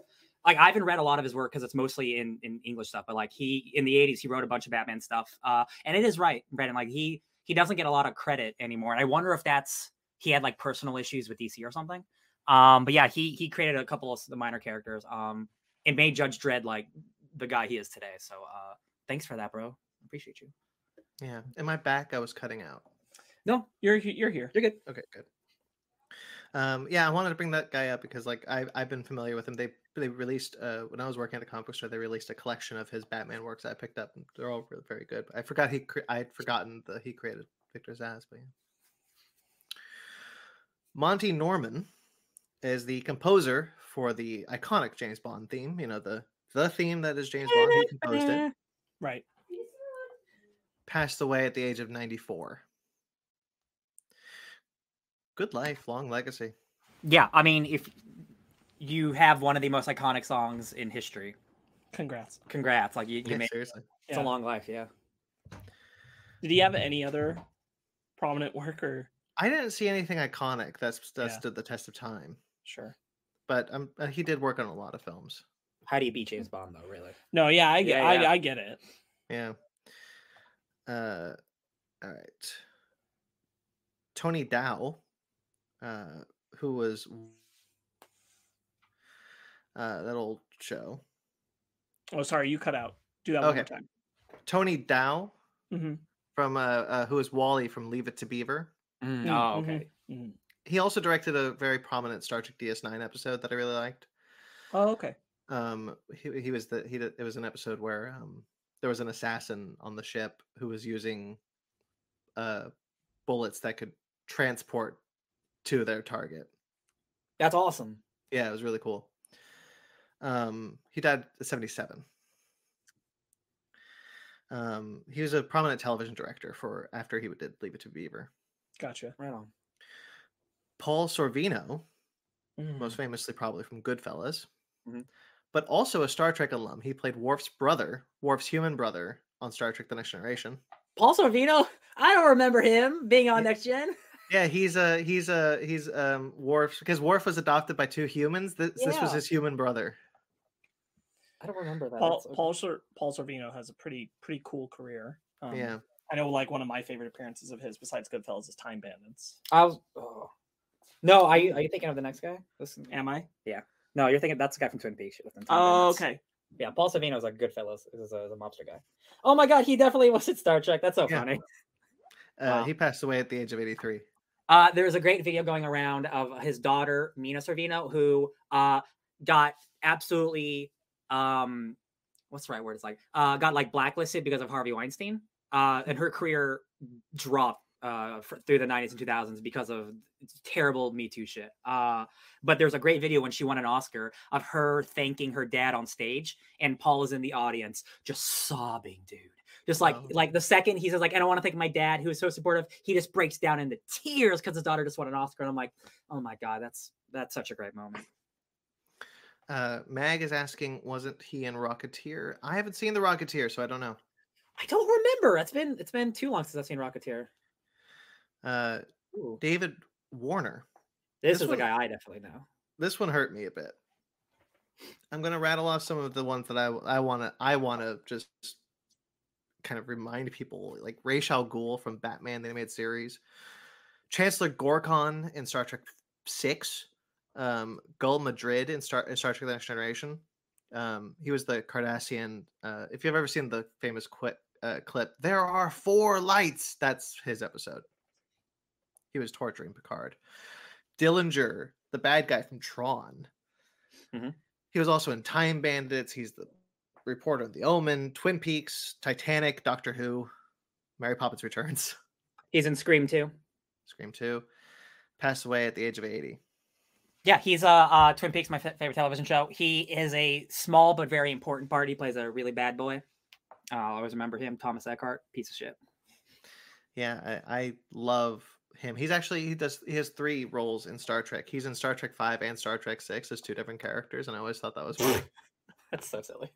[SPEAKER 2] like I haven't read a lot of his work because it's mostly in in English stuff, but like he in the 80s he wrote a bunch of Batman stuff. Uh and it is right, Brandon. Like he he doesn't get a lot of credit anymore. And I wonder if that's he had like personal issues with DC or something. Um, but yeah, he he created a couple of the minor characters. Um, and made Judge Dredd like the guy he is today. So uh, thanks for that, bro. Appreciate you.
[SPEAKER 3] Yeah. In my back, I was cutting out.
[SPEAKER 2] No,
[SPEAKER 1] You're you're here.
[SPEAKER 2] you're good.
[SPEAKER 3] Okay, good. Um, yeah, I wanted to bring that guy up because like I I've been familiar with him. They they released uh when I was working at the comic book store, they released a collection of his Batman works I picked up. They're all really, very good. I forgot he cre- I'd forgotten that he created Victor Zsasz, but yeah. Monty Norman is the composer for the iconic James Bond theme. You know the the theme that is James Bond. He composed it.
[SPEAKER 1] Right.
[SPEAKER 3] Passed away at the age of ninety four. Good life, long legacy.
[SPEAKER 2] Yeah, I mean, if you have one of the most iconic songs in history,
[SPEAKER 1] Congrats.
[SPEAKER 2] congrats. Like you, you
[SPEAKER 3] Yeah,
[SPEAKER 2] made
[SPEAKER 3] seriously.
[SPEAKER 2] it's
[SPEAKER 1] Yeah.
[SPEAKER 2] a long life. Yeah.
[SPEAKER 1] Did he have any other prominent work or
[SPEAKER 3] I didn't see anything iconic that's that
[SPEAKER 1] Yeah.
[SPEAKER 3] stood the test of time,
[SPEAKER 1] sure?
[SPEAKER 3] but um, uh, he did work on a lot of films.
[SPEAKER 2] How do you beat James Bond though? Really?
[SPEAKER 1] No, yeah, I get
[SPEAKER 2] Yeah, yeah.
[SPEAKER 1] I, I get it.
[SPEAKER 3] Yeah. Uh, all right. Tony Dow, uh, who was uh, that old show.
[SPEAKER 1] Oh, sorry, you cut out. Do that one more time.
[SPEAKER 3] Tony Dow
[SPEAKER 1] hmm
[SPEAKER 3] from uh, uh, who was Wally from Leave It to Beaver.
[SPEAKER 2] Mm,
[SPEAKER 1] Mm,
[SPEAKER 2] oh,
[SPEAKER 1] mhm.
[SPEAKER 2] okay.
[SPEAKER 1] hmm
[SPEAKER 3] He also directed a very prominent Star Trek DS9 episode that I really liked.
[SPEAKER 1] Oh, okay.
[SPEAKER 3] um he, he was the he did, it was an episode where um there was an assassin on the ship who was using uh bullets that could transport to their target
[SPEAKER 2] That's awesome.
[SPEAKER 3] yeah it was really cool um he died at 77 um he was a prominent television director for after he did leave it to beaver
[SPEAKER 1] Gotcha.
[SPEAKER 2] Right on.
[SPEAKER 3] paul sorvino
[SPEAKER 1] Mm.
[SPEAKER 3] most famously probably from goodfellas
[SPEAKER 2] Mhm.
[SPEAKER 3] But also a star trek alum he played worf's brother worf's human brother on star trek the next generation
[SPEAKER 2] Paul Sorvino. I don't remember him being on
[SPEAKER 3] Yeah.
[SPEAKER 2] Next Gen.
[SPEAKER 3] Yeah, he's a he's a he's um Worf because Worf was adopted by two humans. This, this was his human brother.
[SPEAKER 2] I don't remember that.
[SPEAKER 1] Paul
[SPEAKER 2] okay.
[SPEAKER 1] Paul Sor- Paul Sorvino has a pretty pretty cool career. Um,
[SPEAKER 3] yeah,
[SPEAKER 1] I know like one of my favorite appearances of his besides Goodfellas is Time Bandits.
[SPEAKER 2] I was. Oh. No, are you are you thinking of the next guy? This,
[SPEAKER 1] Am I?
[SPEAKER 2] No, you're thinking that's the guy from Twin Peaks. You're
[SPEAKER 1] Oh,
[SPEAKER 2] Bandits.
[SPEAKER 1] okay.
[SPEAKER 2] Yeah, Paul Sorvino's a Goodfellas. Is a, is a mobster guy. Oh my god, he definitely was in Star Trek. That's so
[SPEAKER 3] Yeah.
[SPEAKER 2] funny.
[SPEAKER 3] uh,
[SPEAKER 2] Wow.
[SPEAKER 3] he passed away at the age of eighty three.
[SPEAKER 2] Uh, there's a great video going around of his daughter Mira Sorvino, who uh, got absolutely um, what's the right word? It's like uh, got like blacklisted because of Harvey Weinstein, uh, and her career dropped uh, fr- through the 90s and 2000s because of terrible Me Too shit. Uh, but there's a great video when she won an Oscar of her thanking her dad on stage, and Paul is in the audience just sobbing, dude. Just like
[SPEAKER 3] Wow.
[SPEAKER 2] like the second he says like I don't want to thank my dad who is so supportive, he just breaks down into tears because his daughter just won an Oscar, and I'm like, oh my god, that's that's such a great moment.
[SPEAKER 3] Uh, Mag is asking, wasn't he in Rocketeer? I haven't seen the Rocketeer, so I don't know.
[SPEAKER 2] I don't remember. It's been it's been too long since I've seen Rocketeer.
[SPEAKER 3] Uh,
[SPEAKER 2] Ooh,
[SPEAKER 3] David Warner.
[SPEAKER 2] this,
[SPEAKER 3] this
[SPEAKER 2] is
[SPEAKER 3] one-
[SPEAKER 2] the guy I definitely know.
[SPEAKER 3] This one hurt me a bit. I'm gonna rattle off some of the ones that I I wanna I wanna just kind of remind people like Ra's al Ghul from Batman the animated series, Chancellor Gorkon in Star Trek Six, um, Gul Madred in Star in Star Trek: The Next Generation. Um, he was the Cardassian. Uh, if you've ever seen the famous quip, uh, clip, there are four lights. That's his episode. He was torturing Picard. Dillinger, the bad guy from Tron.
[SPEAKER 2] Mhm.
[SPEAKER 3] He was also in Time Bandits. He's the reporter of The Omen, Twin Peaks, Titanic, Doctor Who, Mary Poppins Returns,
[SPEAKER 2] He's in Scream too.
[SPEAKER 3] Scream 2. Passed away at the age of 80.
[SPEAKER 2] Yeah, he's uh, uh Twin Peaks, my fa- favorite television show. He is a small but very important part. He plays a really bad boy. Uh, I always remember him, Thomas Eckhardt, piece of shit.
[SPEAKER 3] Yeah, I, I love him. He's actually he does he has three roles in Star Trek. He's in Star Trek Five and Star Trek Six as two different characters, and I always thought that was funny.
[SPEAKER 4] That's so silly.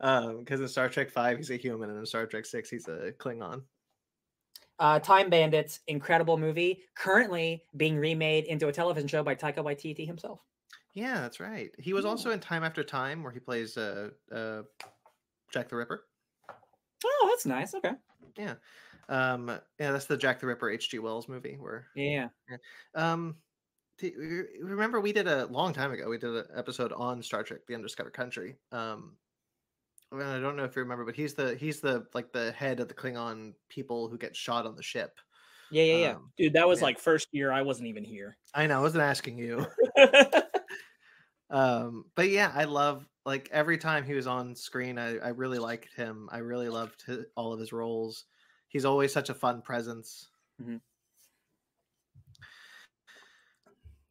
[SPEAKER 3] um, because in Star Trek Five he's a human, and in Star Trek Six he's a Klingon.
[SPEAKER 2] Uh, Time Bandits, incredible movie, currently being remade into a television show by Taika Waititi himself.
[SPEAKER 3] Yeah, that's right. He was also in Time After Time, where he plays uh, uh, Jack the Ripper.
[SPEAKER 2] Oh, that's nice. Okay.
[SPEAKER 3] Um, yeah, that's the Jack the Ripper H.G. Wells movie. Where
[SPEAKER 2] Yeah.
[SPEAKER 3] um, do remember we did a long time ago. We did an episode on Star Trek: The Undiscovered Country. Um, well, I don't know if you remember, but he's the he's the like the head of the Klingon people who get shot on the ship.
[SPEAKER 2] Yeah. Yeah. Yeah.
[SPEAKER 3] Um,
[SPEAKER 1] Dude, that was
[SPEAKER 3] Yeah.
[SPEAKER 1] like first year I wasn't even here.
[SPEAKER 3] I know. I wasn't asking you. um but yeah i love like every time he was on screen i, I really liked him i really loved hi all of his roles he's always such a fun presence
[SPEAKER 2] Mhm.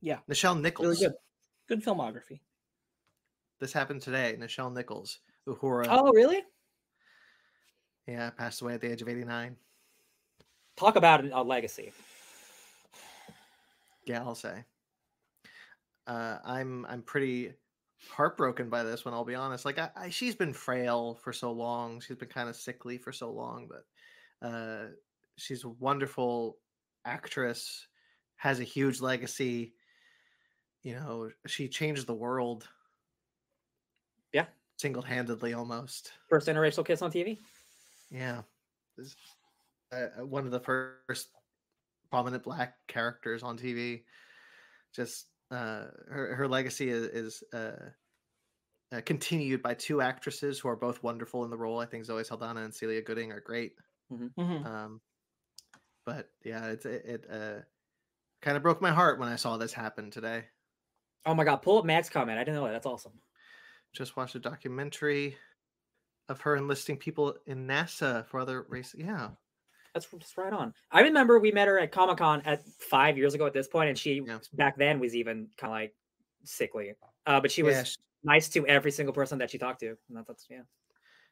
[SPEAKER 1] Yeah.
[SPEAKER 3] nichelle nichols
[SPEAKER 1] good. Good filmography.
[SPEAKER 3] this happened today nichelle nichols uhura
[SPEAKER 2] Oh, really?
[SPEAKER 3] yeah passed away at the age of 89
[SPEAKER 2] Talk about a legacy.
[SPEAKER 3] yeah i'll say uh i'm i'm pretty heartbroken by this one i'll be honest like I, I she's been frail for so long she's been kind of sickly for so long but uh she's a wonderful actress has a huge legacy you know she changed the world.
[SPEAKER 2] Yeah.
[SPEAKER 3] single-handedly almost.
[SPEAKER 2] First interracial kiss on TV.
[SPEAKER 3] yeah. This- uh, uh, one of the first prominent black characters on tv just uh her, her legacy is, is uh, uh continued by two actresses who are both wonderful in the role. I think zoe saldana and celia gooding are great
[SPEAKER 1] Mhm.
[SPEAKER 3] um but yeah it's it, it uh kind of broke my heart when i saw this happen today
[SPEAKER 2] Oh my God! Pull up Mac's comment. I didn't know that. That's awesome.
[SPEAKER 3] just watched a documentary of her enlisting people in nasa for other races yeah
[SPEAKER 2] That's, that's right on. I remember we met her at Comic Con at five years ago at this point, and she
[SPEAKER 3] Yeah.
[SPEAKER 2] back then was even kind of like sickly. Uh, but she was
[SPEAKER 3] Yeah, sh-
[SPEAKER 2] nice to every single person that she talked to. And that, that's yeah.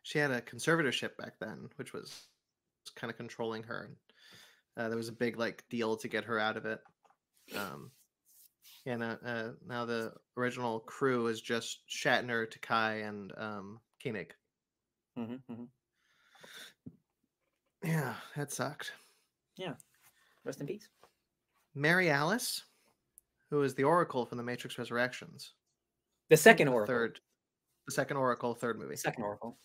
[SPEAKER 3] she had a conservatorship back then, which was, kind of controlling her. And, uh, there was a big like deal to get her out of it. Um, yeah, now, uh, now the original crew is just Shatner, Takei, and um, Koenig.
[SPEAKER 2] hmm hmm
[SPEAKER 3] Yeah, that sucked. Yeah.
[SPEAKER 2] Rest in peace.
[SPEAKER 3] Mary Alice, who is the Oracle from the Matrix Resurrections.
[SPEAKER 2] The second
[SPEAKER 3] the
[SPEAKER 2] Oracle.
[SPEAKER 3] Third, the second Oracle, third movie.
[SPEAKER 2] Second Oracle.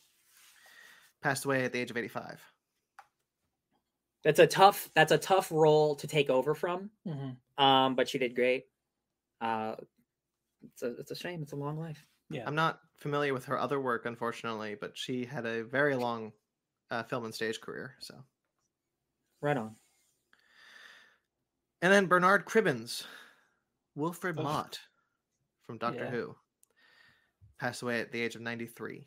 [SPEAKER 3] Passed away at the age of 85.
[SPEAKER 2] That's a tough. That's a tough role to take over from.
[SPEAKER 1] Mhm.
[SPEAKER 2] Um, but she did great. Uh, it's a it's a shame. It's a long life.
[SPEAKER 1] Yeah.
[SPEAKER 3] I'm not familiar with her other work, unfortunately, but she had a very long uh, film and stage career. So,
[SPEAKER 2] Right on.
[SPEAKER 3] and then Bernard Cribbins, Wilfred
[SPEAKER 1] Ugh.
[SPEAKER 3] Mott from Doctor
[SPEAKER 1] Yeah.
[SPEAKER 3] Who, passed away at the age of 93.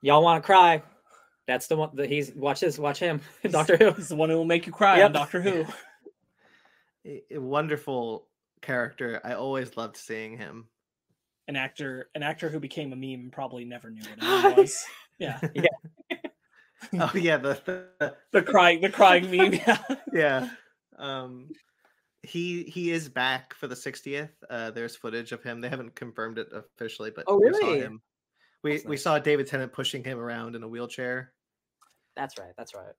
[SPEAKER 2] Y'all want to cry? That's the one. that he's watch this. Watch him. Doctor Who.
[SPEAKER 1] He's the one who will make you cry
[SPEAKER 2] Yep.
[SPEAKER 1] on Doctor Who.
[SPEAKER 3] A, a wonderful character. I always loved seeing him.
[SPEAKER 1] An actor, an actor who became a meme, probably never knew what it was. Yeah,
[SPEAKER 3] oh yeah, the, the
[SPEAKER 1] the crying, the crying meme. Yeah.
[SPEAKER 3] yeah. Um, he he is back for the 60th. Uh, there's footage of him. They haven't confirmed it officially, but
[SPEAKER 2] Oh,
[SPEAKER 3] we saw
[SPEAKER 2] really?
[SPEAKER 3] him. We
[SPEAKER 2] That's
[SPEAKER 3] we saw David Tennant pushing him around in a wheelchair.
[SPEAKER 2] That's right. That's right.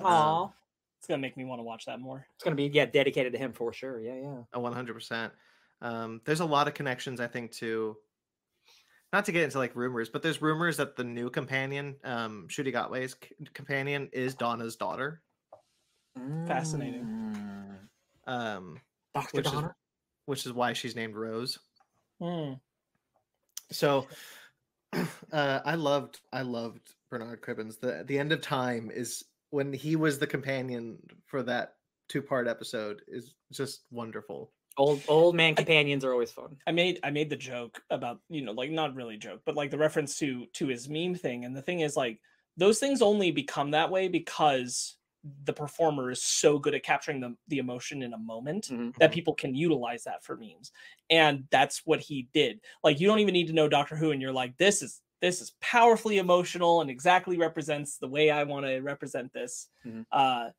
[SPEAKER 3] Um,
[SPEAKER 2] Aw.
[SPEAKER 1] It's gonna make me want to watch that more.
[SPEAKER 2] It's gonna be yeah dedicated to him for sure. Yeah, yeah.
[SPEAKER 3] A 100%. Um, there's a lot of connections, I think, to not to get into like rumors, but there's rumors that the new companion, um, Ncuti Gatwa's c- companion, is Donna's daughter.
[SPEAKER 1] Fascinating.
[SPEAKER 2] Mm.
[SPEAKER 3] Um,
[SPEAKER 2] Doctor
[SPEAKER 3] which is which is why she's named Rose.
[SPEAKER 1] Hmm.
[SPEAKER 3] So uh, I loved I loved Bernard Cribbins. The the end of time is when he was the companion for that two part episode is just wonderful.
[SPEAKER 2] Old old man companions are always fun.
[SPEAKER 1] I made I made the joke about you know like not really joke but like the reference to to his meme thing and the thing is like those things only become that way because the performer is so good at capturing the the emotion in a moment
[SPEAKER 2] Mhm.
[SPEAKER 1] that people can utilize that for memes and that's what he did like you don't even need to know Doctor Who and you're like this is this is powerfully emotional and exactly represents the way I want to represent this
[SPEAKER 2] Mhm.
[SPEAKER 1] uh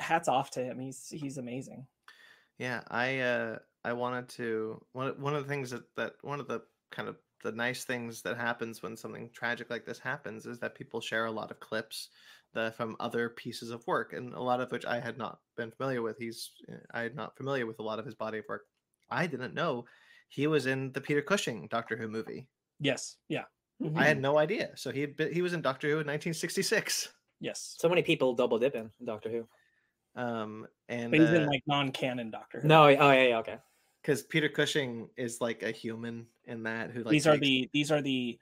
[SPEAKER 1] Hats off to him. He's he's amazing.
[SPEAKER 3] Yeah, I uh I wanted to one one of the things that that one of the kind of the nice things that happens when something tragic like this happens is that people share a lot of clips the from other pieces of work and a lot of which I had not been familiar with. He's uh, I had not familiar with a lot of his body of work. I didn't know he was in the Peter Cushing Doctor Who movie.
[SPEAKER 1] Yes. Yeah.
[SPEAKER 3] I
[SPEAKER 1] Mhm.
[SPEAKER 3] had no idea. So he had been, he was in Doctor Who in 1966.
[SPEAKER 1] yes.
[SPEAKER 2] So many people double dip in Doctor Who.
[SPEAKER 3] Um and
[SPEAKER 1] But he's in
[SPEAKER 3] uh,
[SPEAKER 1] like non-canon Doctor Who.
[SPEAKER 2] No, oh yeah, yeah, okay.
[SPEAKER 3] because Peter Cushing is like a human in that who like
[SPEAKER 1] these are the these are the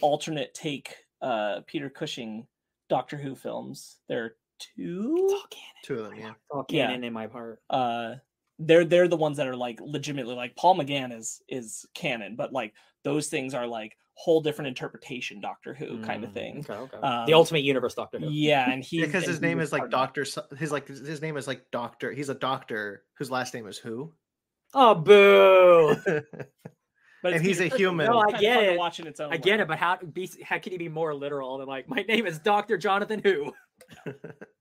[SPEAKER 1] alternate take uh Peter Cushing Doctor Who films. There are
[SPEAKER 2] It's
[SPEAKER 1] two.
[SPEAKER 2] all canon.
[SPEAKER 3] two of them. Yeah,
[SPEAKER 2] It's all
[SPEAKER 1] Yeah.
[SPEAKER 2] canon in my part.
[SPEAKER 1] Uh they're they're the ones that are like legitimately like Paul McGann is is canon, but like those things are like whole different interpretation Doctor Who kind of
[SPEAKER 2] Mm,
[SPEAKER 1] thing.
[SPEAKER 2] Okay, okay.
[SPEAKER 1] Um,
[SPEAKER 2] the Ultimate Universe Doctor Who.
[SPEAKER 1] Yeah, and he
[SPEAKER 3] because
[SPEAKER 1] and
[SPEAKER 3] his
[SPEAKER 1] he
[SPEAKER 3] name is like
[SPEAKER 1] part of that.
[SPEAKER 3] Doctor. His like his name is like Doctor. He's a doctor whose last name is Who.
[SPEAKER 2] Oh boo!
[SPEAKER 1] But
[SPEAKER 3] and he's a human.
[SPEAKER 1] so
[SPEAKER 2] No, I get it.
[SPEAKER 1] watch in its own
[SPEAKER 2] I get
[SPEAKER 1] way.
[SPEAKER 2] it, but how be how can you be more literal than like my name is Doctor Jonathan Who?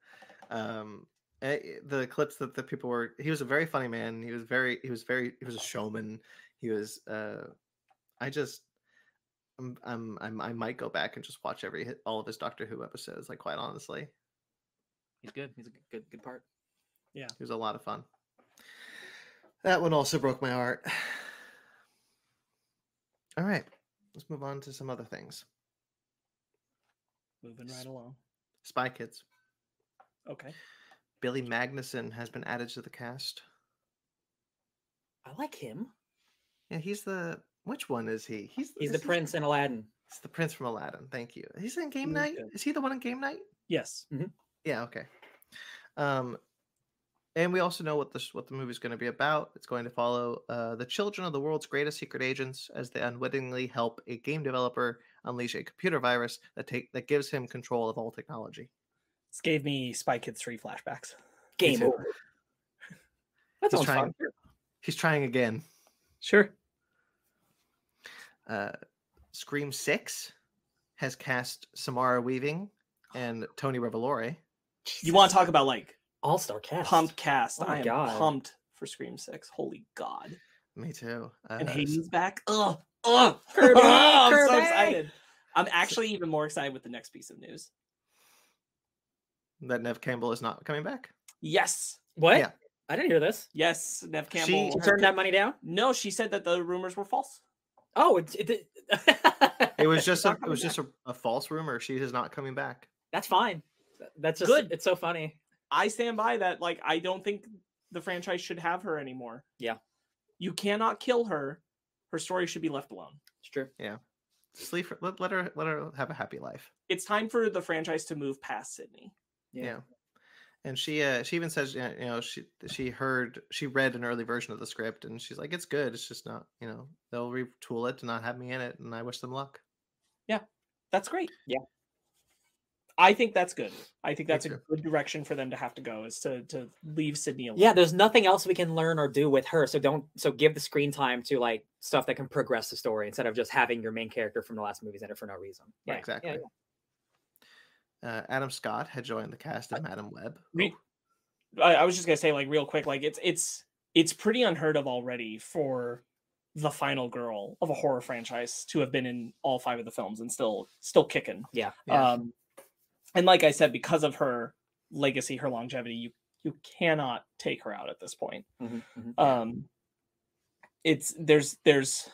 [SPEAKER 3] um, eh, the clips that the people were. He was a very funny man. He was very. He was very. He was a showman. He was. uh I just. I'm, I'm, I'm, I might go back and just watch every all of his Doctor Who episodes. Like quite honestly,
[SPEAKER 2] He's good. He's a good good, good part.
[SPEAKER 3] It was a lot of fun. That one also broke my heart. All right, let's move on to some other things.
[SPEAKER 1] Moving right along.
[SPEAKER 3] Spy Kids.
[SPEAKER 1] Okay.
[SPEAKER 3] Billy Magnussen has been added to the cast.
[SPEAKER 2] I like him.
[SPEAKER 3] Yeah, he's the which one is he? He's
[SPEAKER 2] He's
[SPEAKER 3] is
[SPEAKER 2] the
[SPEAKER 3] he-
[SPEAKER 2] prince in Aladdin.
[SPEAKER 3] It's the prince from Aladdin. Thank you. He's in Game
[SPEAKER 1] He's
[SPEAKER 3] Night. Is he the one in Game Night?
[SPEAKER 1] Yes.
[SPEAKER 3] Yeah. Okay. Um, and we also know what this what the movie's going to be about. It's going to follow uh, the children of the world's greatest secret agents as they unwittingly help a game developer unleash a computer virus that take that gives him control of all technology.
[SPEAKER 1] This gave me Spy Kids 3 flashbacks.
[SPEAKER 2] Game
[SPEAKER 3] too.
[SPEAKER 2] over. That
[SPEAKER 3] He's trying.
[SPEAKER 2] fun.
[SPEAKER 3] He's trying again.
[SPEAKER 1] Sure.
[SPEAKER 3] Uh, Scream Six has cast Samara Weaving and Tony Revolori.
[SPEAKER 1] You want to talk about like
[SPEAKER 2] All Star cast.
[SPEAKER 1] pumped cast?
[SPEAKER 2] Oh my
[SPEAKER 1] I am
[SPEAKER 2] God.
[SPEAKER 1] pumped for Scream 6. Holy God.
[SPEAKER 3] Me too. Uh,
[SPEAKER 1] And
[SPEAKER 3] s-
[SPEAKER 1] Hayden's back. Ugh. Ugh.
[SPEAKER 2] Kirby,
[SPEAKER 1] I'm so excited. I'm actually even more excited with the next piece of news.
[SPEAKER 3] that Neve Campbell is not coming back.
[SPEAKER 1] Yes.
[SPEAKER 2] What?
[SPEAKER 3] Yeah.
[SPEAKER 2] I didn't hear this.
[SPEAKER 1] Yes.
[SPEAKER 3] Neve
[SPEAKER 1] Campbell.
[SPEAKER 2] She turned that money down.
[SPEAKER 1] No, she said that the rumors were false.
[SPEAKER 2] Oh, it, it, it,
[SPEAKER 3] It was just a, it was
[SPEAKER 2] coming
[SPEAKER 3] just a, a false rumor. She is not coming back.
[SPEAKER 2] That's fine. That's just
[SPEAKER 1] Good.
[SPEAKER 2] It's so funny.
[SPEAKER 1] I stand by that. Like, I don't think the franchise should have her anymore.
[SPEAKER 2] Yeah.
[SPEAKER 1] You cannot kill her. Her story should be left alone.
[SPEAKER 2] It's true.
[SPEAKER 3] Just leave her, let, let her let her have a happy life.
[SPEAKER 1] It's time for the franchise to move past Sidney.
[SPEAKER 3] Yeah. And she uh she even says you know she she heard she read an early version of the script and she's like it's good it's just not you know they'll retool it to not have me in it and I wish them luck.
[SPEAKER 1] Yeah, that's great.
[SPEAKER 2] Yeah.
[SPEAKER 1] I think that's good. I think
[SPEAKER 3] Me
[SPEAKER 1] that's a
[SPEAKER 3] too.
[SPEAKER 1] good direction for them to have to go is to to leave Sidney alone.
[SPEAKER 2] Yeah, there's nothing else we can learn or do with her. So don't so give the screen time to like stuff that can progress the story instead of just having your main character from the last movies in it for no reason. Yeah, yeah,
[SPEAKER 3] exactly.
[SPEAKER 2] yeah.
[SPEAKER 3] Uh, Adam Scott had joined the cast of Madame Web.
[SPEAKER 1] Re- I, I was just gonna say like real quick, like it's it's it's pretty unheard of already for the final girl of a horror franchise to have been in all five of the films and still still kicking.
[SPEAKER 2] Yeah.
[SPEAKER 3] Yeah.
[SPEAKER 1] Um, and like I said, because of her legacy, her longevity, you you cannot take her out at this point.
[SPEAKER 2] Mhm, mhm.
[SPEAKER 1] Um, it's there's there's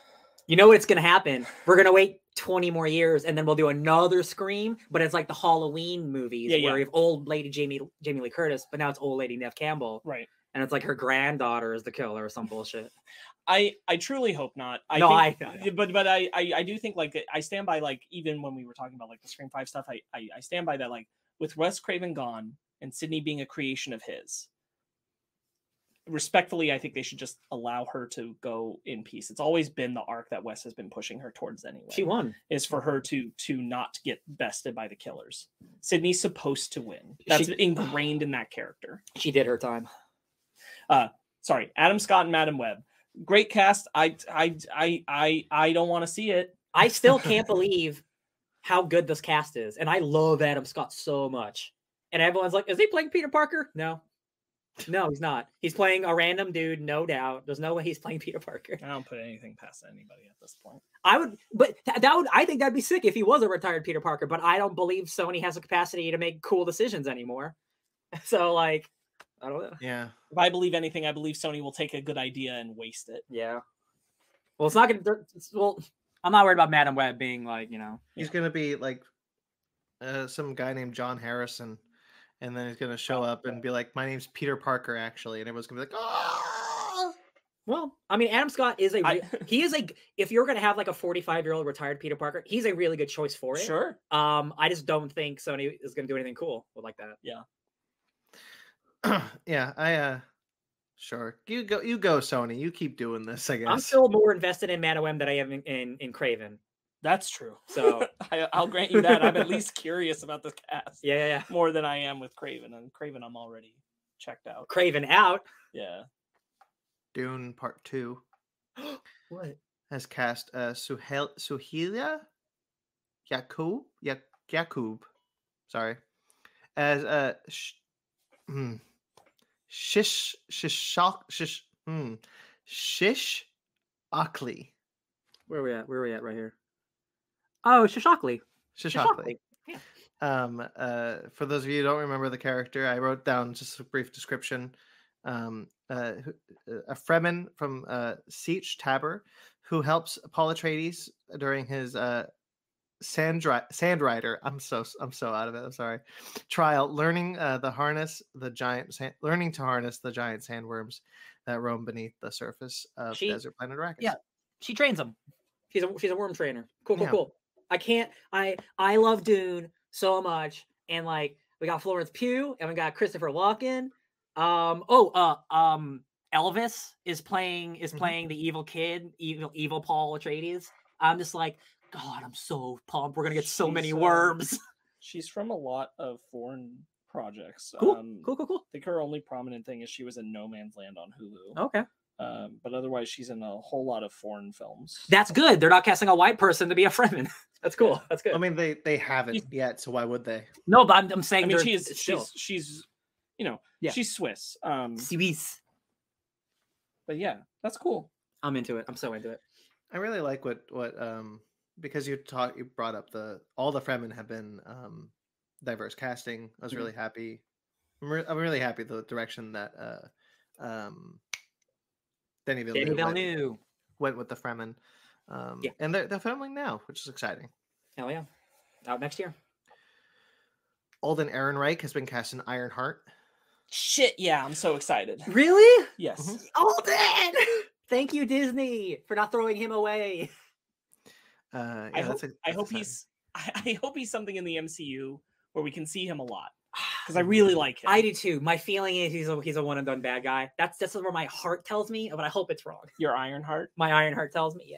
[SPEAKER 2] You know what's gonna happen? We're gonna wait 20 more years and then we'll do another Scream, but it's like the Halloween movies
[SPEAKER 1] Yeah,
[SPEAKER 2] where
[SPEAKER 1] yeah.
[SPEAKER 2] you have old lady Jamie Jamie Lee Curtis, but now it's old lady Neve Campbell,
[SPEAKER 1] right.
[SPEAKER 2] and it's like her granddaughter is the killer or some bullshit.
[SPEAKER 1] I I truly hope not. I
[SPEAKER 2] No,
[SPEAKER 1] think,
[SPEAKER 2] I- I
[SPEAKER 1] but but I, I I do think like I stand by like even when we were talking about like the Scream Five stuff, I I, I stand by that like with Wes Craven gone and Sidney being a creation of his. Respectfully, I think they should just allow her to go in peace. It's always been the arc that Wes has been pushing her towards anyway.
[SPEAKER 2] She won.
[SPEAKER 1] is for her to to not get bested by the killers. Sidney's supposed to win. That's
[SPEAKER 2] She-
[SPEAKER 1] ingrained in that character
[SPEAKER 2] She did her time.
[SPEAKER 1] Uh sorry, Adam Scott and Madame Web. Great cast. I I I I I don't want to see it.
[SPEAKER 2] I still can't believe how good this cast is, and I love Adam Scott so much. and everyone's like, "Is he playing Peter Parker?" No, no, he's not. He's playing a random dude, no doubt. There's no way he's playing Peter Parker.
[SPEAKER 1] I don't put anything past anybody at this point.
[SPEAKER 2] I would, but th- that would, I think that'd be sick if he was a retired Peter Parker. But I don't believe Sony has the capacity to make cool decisions anymore. So, like, I don't know.
[SPEAKER 3] Yeah.
[SPEAKER 1] If I believe anything, I believe Sony will take a good idea and waste it.
[SPEAKER 2] Yeah. Well, it's not gonna. they're- it's- Well, I'm not worried about Madame Web being like, you know,
[SPEAKER 3] He's gonna be like uh, some guy named John Harrison, and then he's gonna show up and be like, "My name's Peter Parker, actually," and everyone's gonna be like, "Oh."
[SPEAKER 2] Well, I mean, Adam Scott is a
[SPEAKER 1] I-
[SPEAKER 2] re- he is a g- if you're gonna have like a 45 year old retired Peter Parker, he's a really good choice for it.
[SPEAKER 1] Sure.
[SPEAKER 2] Um, I just don't think Sony is gonna do anything cool with like that.
[SPEAKER 3] yeah, I uh, sure. You go, you go, Sony. You keep doing this. I guess.
[SPEAKER 2] I'm still more invested in Madame than I am in in, in Kraven.
[SPEAKER 1] That's true.
[SPEAKER 2] So
[SPEAKER 1] I, I'll grant you that. I'm at least curious about the cast
[SPEAKER 2] yeah, yeah, yeah.
[SPEAKER 1] more than I am with Kraven. And Kraven, I'm already checked out.
[SPEAKER 2] Kraven out.
[SPEAKER 1] Yeah.
[SPEAKER 3] Dune Part Two
[SPEAKER 2] What?
[SPEAKER 3] has cast uh, Suhel Souheila Yacoub Yak Yacoub, sorry, as uh, sh- Shish Shishak Shish hmm, Shish Akli
[SPEAKER 2] Where are we at? Where are we at right here? Oh, Shishakli.
[SPEAKER 3] Shishakli.
[SPEAKER 2] Yeah.
[SPEAKER 3] Um, uh, for those of you who don't remember the character, I wrote down just a brief description. Um, uh, uh, a Fremen from uh, Sietch Tabr who helps Paul Atreides during his uh, sand Sandrider. I'm so I'm so out of it. I'm sorry. Trial, learning uh, the harness the giant sand, learning to harness the giant sandworms that roam beneath the surface of
[SPEAKER 2] She-
[SPEAKER 3] desert planet Arrakis.
[SPEAKER 2] yeah. She trains them. She's a she's a worm trainer. Cool, cool,
[SPEAKER 3] Yeah.
[SPEAKER 2] cool. I can't. I I love Dune so much, and like we got Florence Pugh and we got Christopher Walken. Um. Oh. Uh. Um. Elvis is playing is
[SPEAKER 3] Mhm.
[SPEAKER 2] playing the evil kid, evil evil Paul Atreides. I'm just like, God, I'm so pumped. We're gonna get so many
[SPEAKER 1] She's, uh,
[SPEAKER 2] worms.
[SPEAKER 1] She's from a lot of foreign projects.
[SPEAKER 2] Cool,
[SPEAKER 1] Um,
[SPEAKER 2] cool, cool, cool.
[SPEAKER 1] I think her only prominent thing is she was in No Man's Land on Hulu.
[SPEAKER 2] Okay,
[SPEAKER 1] Um, but otherwise, she's in a whole lot of foreign films.
[SPEAKER 2] that's good. They're not casting a white person to be a Fremen. That's cool. That's good.
[SPEAKER 3] I mean they they haven't yet, so why would they?
[SPEAKER 2] no, but I'm, I'm saying
[SPEAKER 1] I mean,
[SPEAKER 2] they're
[SPEAKER 1] she's she's she's you know
[SPEAKER 2] Yeah.
[SPEAKER 1] she's Swiss. Um,
[SPEAKER 2] Swiss.
[SPEAKER 1] but yeah, that's cool.
[SPEAKER 2] I'm into it. I'm so into it.
[SPEAKER 3] I really like what what um because you taught you brought up the all the Fremen have been um diverse casting. I was
[SPEAKER 2] Mhm.
[SPEAKER 3] really happy. I'm, re- I'm really happy the direction that uh um Denny Villeneuve,
[SPEAKER 2] Danny
[SPEAKER 3] went,
[SPEAKER 2] Villeneuve.
[SPEAKER 3] went with the Fremen. Um
[SPEAKER 2] Yeah.
[SPEAKER 3] and they're they're filming now, which is exciting.
[SPEAKER 2] Hell yeah. Out next year.
[SPEAKER 3] Alden Ehrenreich has been cast in Ironheart.
[SPEAKER 1] Shit, yeah, I'm so excited.
[SPEAKER 2] Really?
[SPEAKER 1] Yes,
[SPEAKER 3] Mhm.
[SPEAKER 2] Alden! Thank you, Disney, for not throwing him away.
[SPEAKER 3] Uh
[SPEAKER 1] I
[SPEAKER 3] yeah,
[SPEAKER 1] hope
[SPEAKER 3] that's a-
[SPEAKER 1] I hope he's I, I hope he's something in the MCU where we can see him a lot because I really like him.
[SPEAKER 2] I do too. My feeling is he's a he's a one and done bad guy. That's that's where my heart tells me, but I hope it's wrong.
[SPEAKER 1] Your iron heart.
[SPEAKER 2] My iron heart tells me, yeah.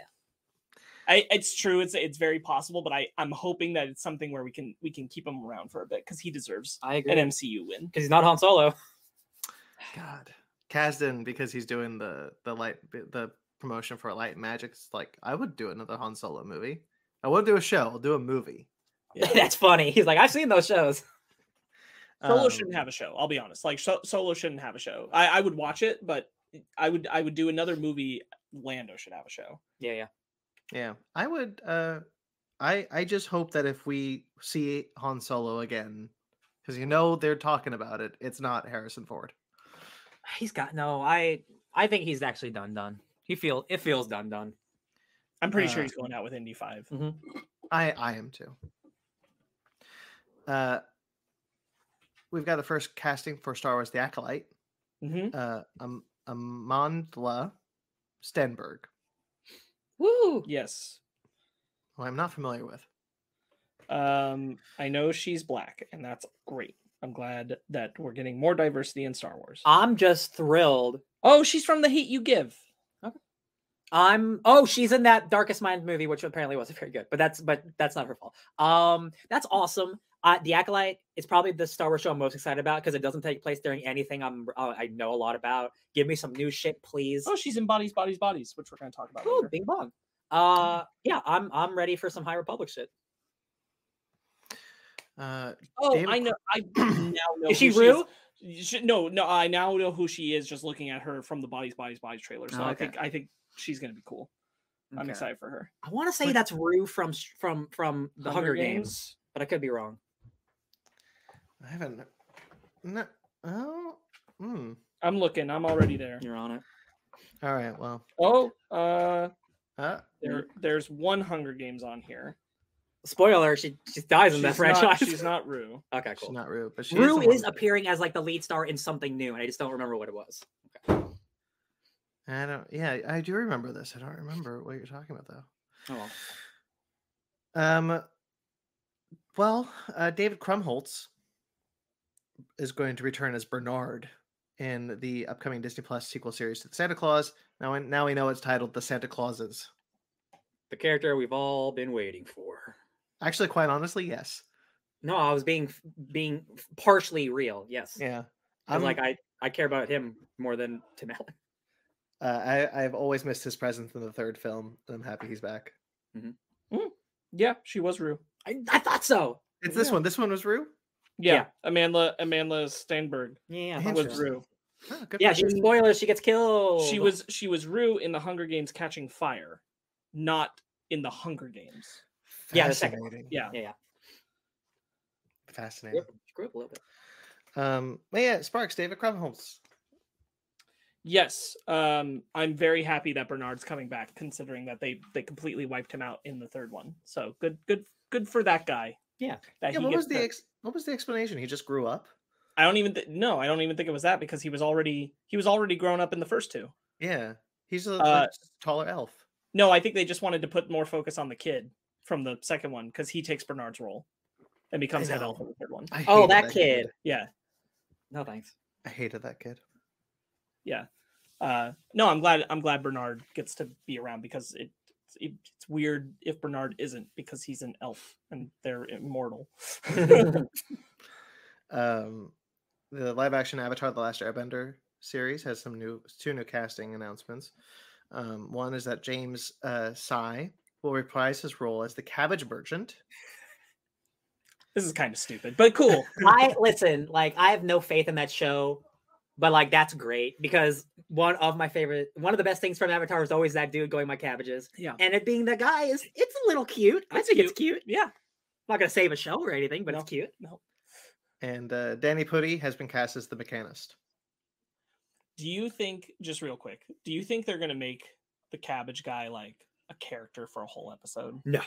[SPEAKER 1] I, it's true. It's it's very possible, but I I'm hoping that it's something where we can we can keep him around for a bit because he deserves
[SPEAKER 2] I agree. an.
[SPEAKER 1] MCU win.
[SPEAKER 2] Because he's not Han Solo.
[SPEAKER 3] God. Kasdan, because he's doing the the light the promotion for Light Magic, it's like I would do another Han Solo movie. I would do a show. I'll do a movie.
[SPEAKER 1] Yeah.
[SPEAKER 2] That's funny. He's like, I've seen those shows.
[SPEAKER 1] Solo
[SPEAKER 3] Um,
[SPEAKER 1] shouldn't have a show. I'll be honest. Like so, Solo shouldn't have a show. I, I would watch it, but I would I would do another movie. Lando should have a show.
[SPEAKER 2] Yeah, yeah.
[SPEAKER 3] Yeah, I would. uh I I just hope that if we see Han Solo again, because you know they're talking about it, it's not Harrison Ford.
[SPEAKER 2] He's got no. I I think he's actually done done. He feel it feels done done.
[SPEAKER 1] I'm pretty sure
[SPEAKER 3] Uh,
[SPEAKER 1] he's going out with Indy Five.
[SPEAKER 3] I I am too. Uh, we've got the first casting for Star Wars: The Acolyte.
[SPEAKER 1] Mm-hmm.
[SPEAKER 3] Uh, um, Amandla Stenberg,
[SPEAKER 2] Woo!
[SPEAKER 1] Yes.
[SPEAKER 3] who I'm not familiar with.
[SPEAKER 1] Um, I know she's black, and that's great. I'm glad that we're getting more diversity in Star Wars.
[SPEAKER 2] I'm just thrilled.
[SPEAKER 1] oh, she's from The Hate You Give.
[SPEAKER 2] I'm oh, she's in that Darkest Mind movie, which apparently wasn't very good, but that's but that's not her fault. Um, that's awesome. Uh, the Acolyte is probably the Star Wars show I'm most excited about because it doesn't take place during anything I'm uh, I know a lot about. Give me some new shit, please.
[SPEAKER 1] Oh, she's in Bodies, Bodies, Bodies, which we're going to talk about
[SPEAKER 2] Oh,
[SPEAKER 1] later.
[SPEAKER 2] Bing bong. Uh, yeah, I'm I'm ready for some High Republic shit.
[SPEAKER 3] Uh,
[SPEAKER 1] Oh,
[SPEAKER 3] David
[SPEAKER 1] I know. I now know.
[SPEAKER 2] Is she
[SPEAKER 1] who she
[SPEAKER 2] Rue?
[SPEAKER 1] You no, no. I now know who she is just looking at her from the Bodies, Bodies, Bodies trailer. So
[SPEAKER 2] Oh,
[SPEAKER 1] I think I think she's gonna be cool. I'm excited for her.
[SPEAKER 2] I want to say
[SPEAKER 3] But-
[SPEAKER 2] that's Rue from from from the Hunger, Games. but I could be wrong.
[SPEAKER 3] I haven't. No. Oh. Hmm.
[SPEAKER 1] I'm looking. I'm already there.
[SPEAKER 2] You're on it.
[SPEAKER 3] All right. Well.
[SPEAKER 1] Oh, uh,
[SPEAKER 3] Uh,
[SPEAKER 1] there, there's one Hunger Games on here.
[SPEAKER 2] Spoiler: she she dies in that
[SPEAKER 1] She's not-
[SPEAKER 2] franchise.
[SPEAKER 1] she's not Rue.
[SPEAKER 2] okay,
[SPEAKER 3] she's not Rue, but she
[SPEAKER 2] Rue
[SPEAKER 3] the
[SPEAKER 2] is appearing as like the lead star in something new, and I just don't remember what it was.
[SPEAKER 3] I don't. Yeah, I do remember this. I don't remember what you're talking about though.
[SPEAKER 2] Oh, well.
[SPEAKER 3] Um. Well, uh, David Krumholtz is going to return as Bernard in the upcoming Disney Plus sequel series to the Santa Clause. Now, we- now we know it's titled The Santa Clauses.
[SPEAKER 2] the character we've all been waiting for.
[SPEAKER 3] Actually, quite honestly, yes.
[SPEAKER 2] No, I was being being partially real. Yes,
[SPEAKER 3] Yeah. I'm
[SPEAKER 2] like I I care about him more than Tim Allen.
[SPEAKER 3] Uh, I I've always missed his presence in the third film, and I'm happy he's back.
[SPEAKER 1] Yeah, she was Rue.
[SPEAKER 2] I, I thought so.
[SPEAKER 3] It's this one. This one was Rue.
[SPEAKER 1] Yeah,
[SPEAKER 2] Yeah.
[SPEAKER 1] Amanda Amanda Steinberg
[SPEAKER 2] Yeah, I
[SPEAKER 3] Hey,
[SPEAKER 2] thought
[SPEAKER 1] was Rue.
[SPEAKER 3] Oh,
[SPEAKER 2] Yeah,
[SPEAKER 3] she's
[SPEAKER 2] she,
[SPEAKER 3] her.
[SPEAKER 2] spoilers. She gets killed.
[SPEAKER 1] She was she was Rue in the Hunger Games Catching Fire, not in the Hunger Games.
[SPEAKER 2] Yeah, the second one.
[SPEAKER 1] Yeah.
[SPEAKER 2] Yeah, yeah.
[SPEAKER 3] Fascinating.
[SPEAKER 2] Grew up, grew up a little bit.
[SPEAKER 3] Um, but yeah, Sparks, David Krumholtz.
[SPEAKER 1] Yes, um, I'm very happy that Bernard's coming back, considering that they they completely wiped him out in the third one. So good, good, good for that guy.
[SPEAKER 2] Yeah.
[SPEAKER 1] that
[SPEAKER 3] Yeah, what was the
[SPEAKER 1] to-
[SPEAKER 3] ex- what was the explanation? He just grew up.
[SPEAKER 1] I don't even th- no, I don't even think it was that because he was already he was already grown up in the first two.
[SPEAKER 3] Yeah, he's a
[SPEAKER 1] Uh,
[SPEAKER 3] like, taller elf.
[SPEAKER 1] No, I think they just wanted to put more focus on the kid from the second one because he takes Bernard's role and becomes head elf in the third one.
[SPEAKER 2] Oh,
[SPEAKER 3] hated
[SPEAKER 2] that kid.
[SPEAKER 1] Yeah,
[SPEAKER 2] No thanks.
[SPEAKER 3] I hated that kid.
[SPEAKER 1] Yeah. Uh, no, I'm glad I'm glad Bernard gets to be around because it, it it's weird if Bernard isn't because he's an elf and they're immortal.
[SPEAKER 3] Um, the live action Avatar: The Last Airbender series has some new two new casting announcements. Um, one is that James uh, Sie will reprise his role as the Cabbage Merchant.
[SPEAKER 1] this is kind of stupid, but cool.
[SPEAKER 2] I listen, like I have no faith in that show, but like that's great because one of my favorite, one of the best things from Avatar is always that dude going my cabbages,
[SPEAKER 1] Yeah,
[SPEAKER 2] and it being the guy is it's a little cute. I
[SPEAKER 1] It's
[SPEAKER 2] think it's cute.
[SPEAKER 1] yeah.
[SPEAKER 2] I'm not gonna save a show or anything, but
[SPEAKER 1] No.
[SPEAKER 2] it's cute. No.
[SPEAKER 3] And uh, Danny Pudi has been cast as the mechanist.
[SPEAKER 1] Do you think, just real quick, do you think they're gonna make the cabbage guy like a character for a whole episode?
[SPEAKER 2] No.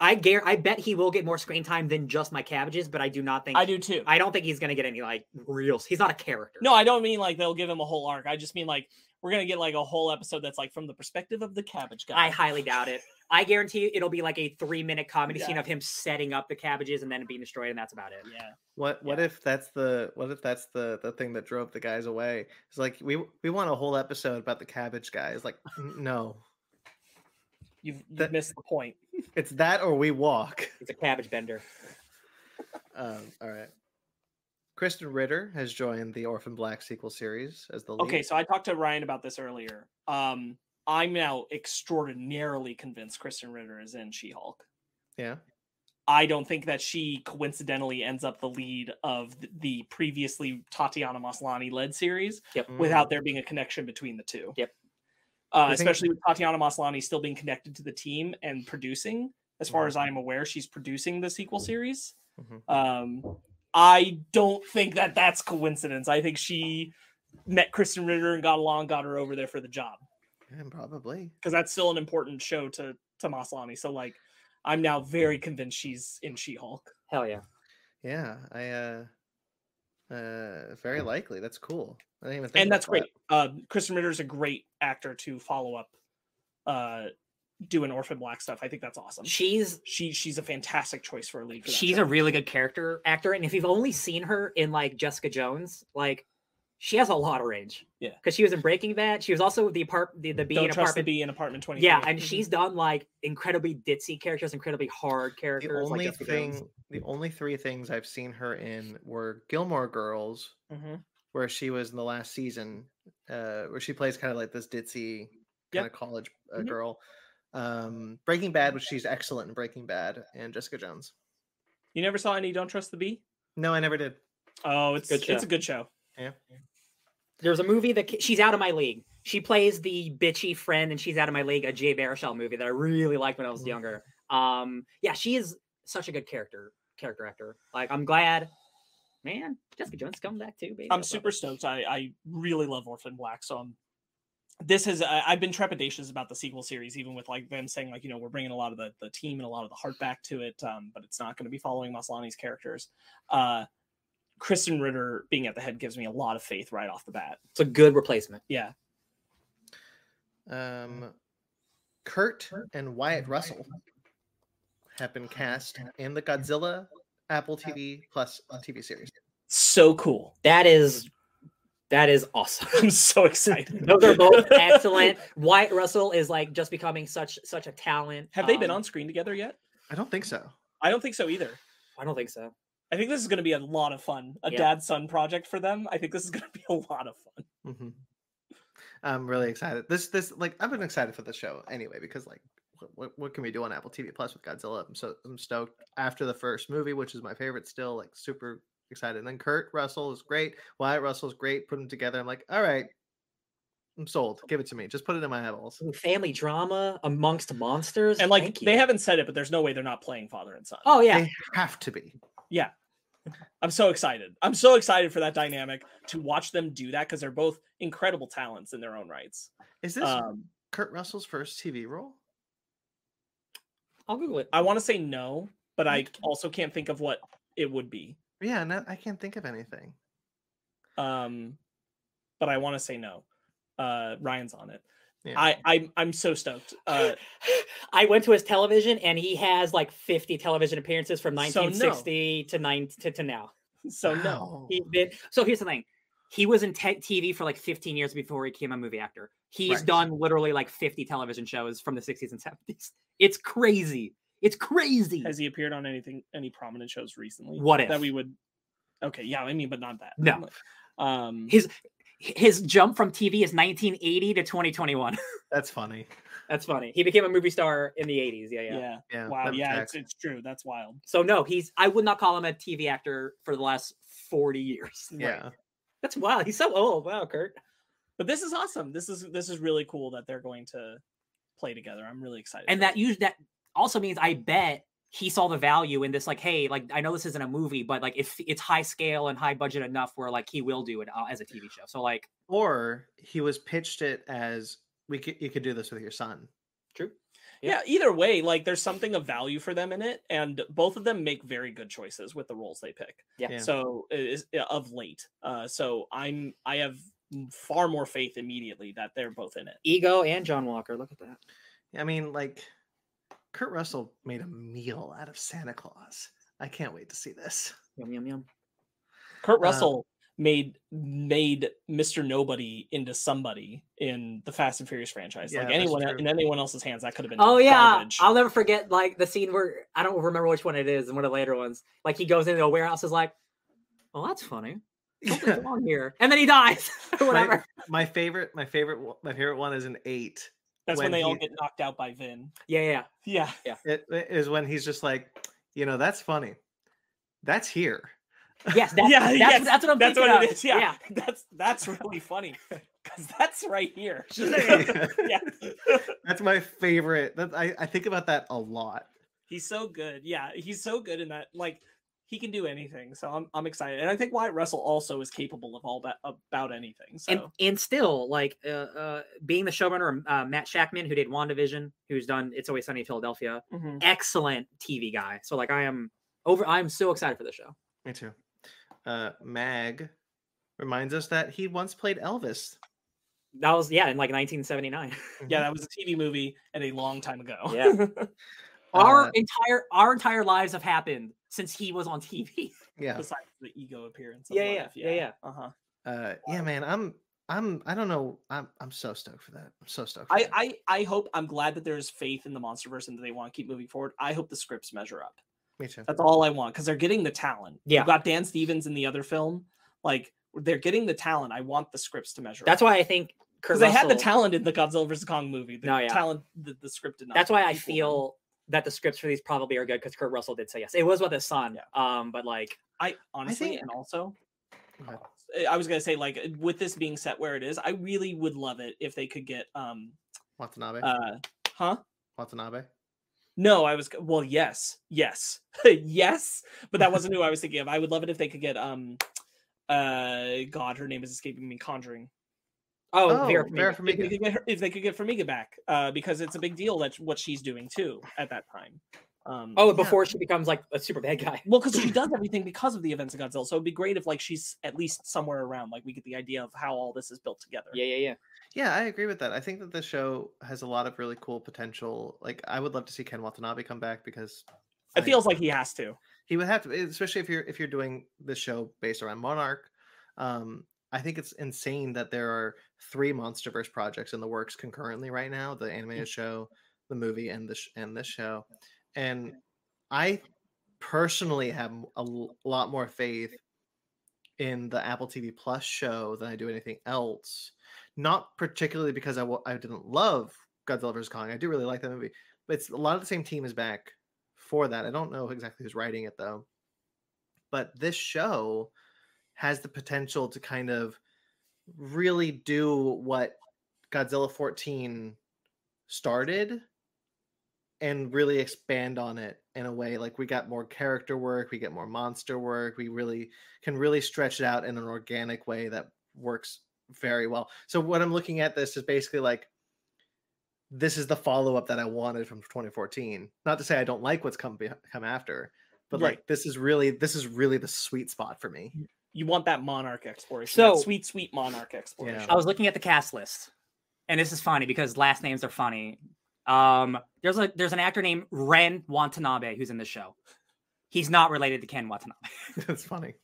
[SPEAKER 2] I dare I bet he will get more screen time than just my cabbages, but I do not think
[SPEAKER 1] I do too.
[SPEAKER 2] I don't think he's gonna get any like real he's not a character.
[SPEAKER 1] No, I don't mean like they'll give him a whole arc. I just mean like we're gonna get like a whole episode that's like from the perspective of the cabbage guy.
[SPEAKER 2] I highly doubt it. I guarantee you it'll be like a three minute comedy scene of him setting up the cabbages and then being destroyed, and that's about it.
[SPEAKER 1] Yeah.
[SPEAKER 3] What what if that's the what if that's the the thing that drove the guys away? It's like we we want a whole episode about the cabbage guys. Like "N- no,
[SPEAKER 1] You've, you've
[SPEAKER 3] That-
[SPEAKER 1] missed the point.
[SPEAKER 3] It's that or we walk.
[SPEAKER 2] It's a cabbage bender.
[SPEAKER 3] Um, all right. Krysten Ritter has joined the Orphan Black sequel series as the lead.
[SPEAKER 1] Okay, so I talked to Ryan about this earlier. Um, I'm now extraordinarily convinced Krysten Ritter is in She-Hulk.
[SPEAKER 3] yeah.
[SPEAKER 1] I don't think that she coincidentally ends up the lead of the previously Tatiana Maslany led series
[SPEAKER 2] Yep.
[SPEAKER 1] without there being a connection between the two.
[SPEAKER 2] Yep.
[SPEAKER 1] Uh,
[SPEAKER 3] You think-
[SPEAKER 1] especially with Tatiana Maslany still being connected to the team and producing. As far as I'm aware, she's producing the sequel series.
[SPEAKER 3] Mhm.
[SPEAKER 1] Um, I don't think that that's coincidence. I think she met Krysten Ritter and got along, got her over there for the job
[SPEAKER 3] Yeah, probably.
[SPEAKER 1] because that's still an important show to to Maslany. So like, I'm now very convinced she's in She-Hulk.
[SPEAKER 2] Hell yeah.
[SPEAKER 3] Yeah, I uh uh very likely. That's cool. I didn't even think
[SPEAKER 1] and
[SPEAKER 3] about
[SPEAKER 1] that's great.
[SPEAKER 3] that.
[SPEAKER 1] Uh, Krysten Ritter is a great actor to follow up, uh, doing Orphan Black stuff. I think that's awesome.
[SPEAKER 2] She's
[SPEAKER 1] She she's a fantastic choice for a lead. For that
[SPEAKER 2] she's
[SPEAKER 1] show.
[SPEAKER 2] a really good character actor, and if you've only seen her in like Jessica Jones, like she has a lot of range.
[SPEAKER 1] Yeah.
[SPEAKER 2] because she was in Breaking Bad. She was also the apartment, the the bee
[SPEAKER 1] don't
[SPEAKER 2] in
[SPEAKER 1] trust the
[SPEAKER 2] apartment.
[SPEAKER 1] bee in apartment twenty.
[SPEAKER 2] Yeah, and she's done like incredibly ditzy characters, incredibly hard characters.
[SPEAKER 3] The
[SPEAKER 2] characters.
[SPEAKER 3] only
[SPEAKER 2] like Jessica Jones.
[SPEAKER 3] thing the only three things I've seen her in were Gilmore Girls,
[SPEAKER 1] hmm
[SPEAKER 3] where she was in the last season, uh, where she plays kind of like this ditzy kind
[SPEAKER 1] Yep.
[SPEAKER 3] of college uh,
[SPEAKER 1] Mhm.
[SPEAKER 3] girl. Um, Breaking Bad, which she's excellent in Breaking Bad, and Jessica Jones.
[SPEAKER 1] You never saw any Don't Trust the Bee?
[SPEAKER 3] No, I never did.
[SPEAKER 1] Oh, it's
[SPEAKER 2] Good
[SPEAKER 1] it's a good show. Yeah.
[SPEAKER 2] There's a movie that she's out of my league. She plays the bitchy friend, and she's out of my league. A Jay Baruchel movie that I really liked when I was younger. Um, yeah, she is such a good character character actor. Like, I'm glad, man. Jessica Jones coming back too, baby. I
[SPEAKER 1] I'm
[SPEAKER 2] love
[SPEAKER 1] super
[SPEAKER 2] it.
[SPEAKER 1] stoked. I I really love Orphan Black. So I'm, this has I, I've been trepidatious about the sequel series, even with like them saying like you know we're bringing a lot of the the team and a lot of the heart back to it, um, but it's not going to be following Maslany's characters. Uh, Krysten Ritter being at the head gives me a lot of faith right off the bat.
[SPEAKER 2] It's a good replacement.
[SPEAKER 1] Yeah,
[SPEAKER 3] Um, Kurt and Wyatt Russell have been cast in the Godzilla Apple TV Plus TV series.
[SPEAKER 1] So cool.
[SPEAKER 2] That is that is awesome.
[SPEAKER 1] I'm so excited.
[SPEAKER 2] Those are both excellent. Wyatt Russell is like just becoming such such a talent.
[SPEAKER 1] Have they been
[SPEAKER 2] Um,
[SPEAKER 1] on screen together yet?
[SPEAKER 3] I don't think so.
[SPEAKER 1] I don't think so either.
[SPEAKER 2] I don't think so.
[SPEAKER 1] I think this is going to be a lot of fun. A
[SPEAKER 2] Yeah.
[SPEAKER 1] dad son project for them. I think this is going to be a lot of fun.
[SPEAKER 3] hmm I'm really excited. This this like I've been excited for the show anyway because like what, what what can we do on Apple TV Plus with Godzilla? I'm so I'm stoked. After the first movie, which is my favorite, still like super excited. And then Kurt Russell is great. Wyatt Russell is great. Put them together. I'm like, all right, I'm sold. Give it to me. Just put it in my eyeballs.
[SPEAKER 2] Ooh, Family drama amongst monsters.
[SPEAKER 1] And like
[SPEAKER 2] Thank
[SPEAKER 1] they
[SPEAKER 2] you.
[SPEAKER 1] haven't said it, but there's no way they're not playing father and son.
[SPEAKER 2] Oh yeah.
[SPEAKER 3] They have to be. Yeah.
[SPEAKER 1] I'm so excited. I'm so excited for that dynamic to watch them do that because they're both incredible talents in their own rights.
[SPEAKER 3] Is this
[SPEAKER 1] Um,
[SPEAKER 3] Kurt Russell's first TV role?
[SPEAKER 2] I'll Google it.
[SPEAKER 1] I want to say no, but I also can't think of what it would be.
[SPEAKER 3] Yeah, no, I can't think of anything.
[SPEAKER 1] Um, but I want to say no. Uh, Ryan's on it.
[SPEAKER 3] Yeah.
[SPEAKER 1] I I'm I'm so stoked. Uh,
[SPEAKER 2] I went to his television and he has like 50 television appearances from
[SPEAKER 1] So, no.
[SPEAKER 2] 1960 to nine to, to now.
[SPEAKER 1] so no.
[SPEAKER 3] Wow.
[SPEAKER 2] He did. So here's the thing. He was in tech TV for like 15 years before he became a movie actor. He's
[SPEAKER 3] Right.
[SPEAKER 2] done literally like 50 television shows from the 60s and 70s. It's crazy. It's crazy.
[SPEAKER 1] Has he appeared on anything any prominent shows recently?
[SPEAKER 2] What if that
[SPEAKER 1] we would? Okay, yeah, I mean, but not that.
[SPEAKER 2] No.
[SPEAKER 1] Um,
[SPEAKER 2] His his jump from TV is 1980 to 2021.
[SPEAKER 3] That's funny.
[SPEAKER 2] That's funny. He became a movie star in the 80s. Yeah, yeah.
[SPEAKER 1] yeah.
[SPEAKER 3] Yeah.
[SPEAKER 1] Wow. Yeah, it's, it's true. That's wild.
[SPEAKER 2] So no, he's I would not call him a TV actor for the last 40 years.
[SPEAKER 3] yeah.
[SPEAKER 2] That's wild. He's so old. Wow, Kurt.
[SPEAKER 1] But this is awesome. This is this is really cool that they're going to play together. I'm really excited.
[SPEAKER 2] And that
[SPEAKER 1] it.
[SPEAKER 2] us that also means I bet he saw the value in this. Like, hey, like I know this isn't a movie, but like if it's high scale and high budget enough, where like he will do it uh, as a TV show. So like,
[SPEAKER 3] Or he was pitched it as we could you could do this with your son.
[SPEAKER 2] true.
[SPEAKER 1] yeah. Either way, like there's something of value for them in it, and both of them make very good choices with the roles they pick.
[SPEAKER 2] Yeah.
[SPEAKER 3] Yeah.
[SPEAKER 1] So it is yeah, of late. Uh, so I'm I have far more faith immediately that they're both in it.
[SPEAKER 2] Ego and John Walker. Look at that.
[SPEAKER 3] I mean, like Kurt Russell made a meal out of Santa Claus. I can't wait to see this.
[SPEAKER 2] Yum yum yum.
[SPEAKER 1] Kurt
[SPEAKER 3] Uh,
[SPEAKER 1] Russell made made Mr. Nobody into somebody in the Fast and Furious franchise.
[SPEAKER 3] Yeah,
[SPEAKER 1] like anyone in anyone else's hands, that could have been.
[SPEAKER 2] Oh yeah,
[SPEAKER 1] garbage.
[SPEAKER 2] I'll never forget like the scene where I don't remember which one it is, and one of the later ones. Like he goes into a warehouse, is like, "Well, that's funny. Something's wrong here," and then he dies. whatever.
[SPEAKER 3] my favorite, my favorite, one- my favorite one is an eight.
[SPEAKER 1] That's when,
[SPEAKER 3] when
[SPEAKER 1] they all get knocked out by Vin.
[SPEAKER 2] Yeah, yeah.
[SPEAKER 1] Yeah,
[SPEAKER 3] It, it is when he's just like, you know, that's funny. That's here.
[SPEAKER 2] Yes, that's,
[SPEAKER 1] yeah,
[SPEAKER 2] that's,
[SPEAKER 1] yes,
[SPEAKER 2] that's what I'm
[SPEAKER 1] that's
[SPEAKER 2] thinking
[SPEAKER 1] what
[SPEAKER 2] of.
[SPEAKER 1] it is. Yeah, that's that's really funny because that's right here. yeah,
[SPEAKER 3] That's my favorite. That I, I think about that a lot.
[SPEAKER 1] he's so good. Yeah, he's so good in that. Like he can do anything. So I'm I'm excited, and I think Wyatt Russell also is capable of all that about anything. So
[SPEAKER 2] and and still like uh, uh being the showrunner uh, Matt Shakman who did WandaVision who's done It's Always Sunny in Philadelphia
[SPEAKER 1] Mhm.
[SPEAKER 2] excellent TV guy so like I am over I'm so excited for the show
[SPEAKER 3] Me too. Uh, Mag reminds us that he once played Elvis.
[SPEAKER 2] that was yeah in like 1979
[SPEAKER 1] yeah, that was a TV movie and a long time ago.
[SPEAKER 2] Yeah. our
[SPEAKER 3] Uh,
[SPEAKER 2] entire our entire lives have happened since he was on TV
[SPEAKER 3] Yeah.
[SPEAKER 1] Besides the ego appearance. Of
[SPEAKER 2] Yeah,
[SPEAKER 1] What
[SPEAKER 2] yeah, yeah, yeah.
[SPEAKER 1] Uh huh.
[SPEAKER 3] Uh, yeah, man. I'm. I'm. I don't know. I'm. I'm so stoked for that. I'm so stoked. For
[SPEAKER 1] I,
[SPEAKER 3] that.
[SPEAKER 1] I I hope I'm glad that there's faith in the MonsterVerse and that they want to keep moving forward. I hope the scripts measure up.
[SPEAKER 3] Me too.
[SPEAKER 1] That's all I want because they're getting the talent.
[SPEAKER 2] Yeah.
[SPEAKER 1] you got Dan Stevens in the other film. Like they're getting the talent. I want the scripts to measure.
[SPEAKER 2] that's why I think Kurt
[SPEAKER 1] because they had the talent in the Godzilla vs Kong movie. The
[SPEAKER 2] No, yeah.
[SPEAKER 1] talent, the, the script did not.
[SPEAKER 2] that's why I
[SPEAKER 1] equal them.
[SPEAKER 2] feel that the scripts for these probably are good because Kurt Russell did say yes. It was with his son. Um, but like
[SPEAKER 1] I honestly
[SPEAKER 3] think-
[SPEAKER 1] and also
[SPEAKER 3] Go
[SPEAKER 1] I was gonna say like with this being set where it is, I really would love it if they could get um
[SPEAKER 3] Watanabe.
[SPEAKER 1] uh huh
[SPEAKER 3] Watanabe.
[SPEAKER 1] No, I was well, yes, yes, yes, but that wasn't who I was thinking of. I would love it if they could get um, uh, God, her name is escaping me. Conjuring.
[SPEAKER 2] Oh, Vera
[SPEAKER 3] Oh,
[SPEAKER 2] Farmiga.
[SPEAKER 3] Vera
[SPEAKER 1] If they could get her, if they could get Farmiga back, uh, because it's a big deal that what she's doing too at that time. Um,
[SPEAKER 2] Oh,
[SPEAKER 3] Yeah.
[SPEAKER 2] before she becomes like a super bad guy.
[SPEAKER 1] well, because she does everything because of the events of Godzilla. So it'd be great if like she's at least somewhere around. Like we get the idea of how all this is built together.
[SPEAKER 2] Yeah, yeah, yeah.
[SPEAKER 3] Yeah, I agree with that. I think that the show has a lot of really cool potential. Like, I would love to see Ken Watanabe come back because
[SPEAKER 1] It
[SPEAKER 3] I-
[SPEAKER 1] feels like he has to.
[SPEAKER 3] he would have to, especially if you're if you're doing this show based around Monarch. Um, I think it's insane that there are three MonsterVerse projects in the works concurrently right now: the mm-hmm. animated show, the movie, and this and this show. And I personally have a l- lot more faith in the Apple TV Plus show than I do anything else. Not particularly because I I didn't love Godzilla vs Kong. I do really like that movie, but it's a lot of the same team is back for that. I don't know exactly who's writing it though. But this show has the potential to kind of really do what Godzilla 14 started and really expand on it in a way like we got more character work, we get more monster work, we really can really stretch it out in an organic way that works very well. So what I'm looking at this is basically like this is the follow up that I wanted from 2014. Not to say I don't like what's come come after, but
[SPEAKER 1] Right.
[SPEAKER 3] like this is really this is really the sweet spot for me. Mm.
[SPEAKER 1] You want that monarch exploration, that
[SPEAKER 2] So-
[SPEAKER 1] sweet, sweet monarch exploration.
[SPEAKER 2] I was looking at the cast list, and this is funny because last names are funny. Um, there's a there's an actor named Ren Watanabe who's in the show. He's not related to Ken Watanabe.
[SPEAKER 3] That's funny.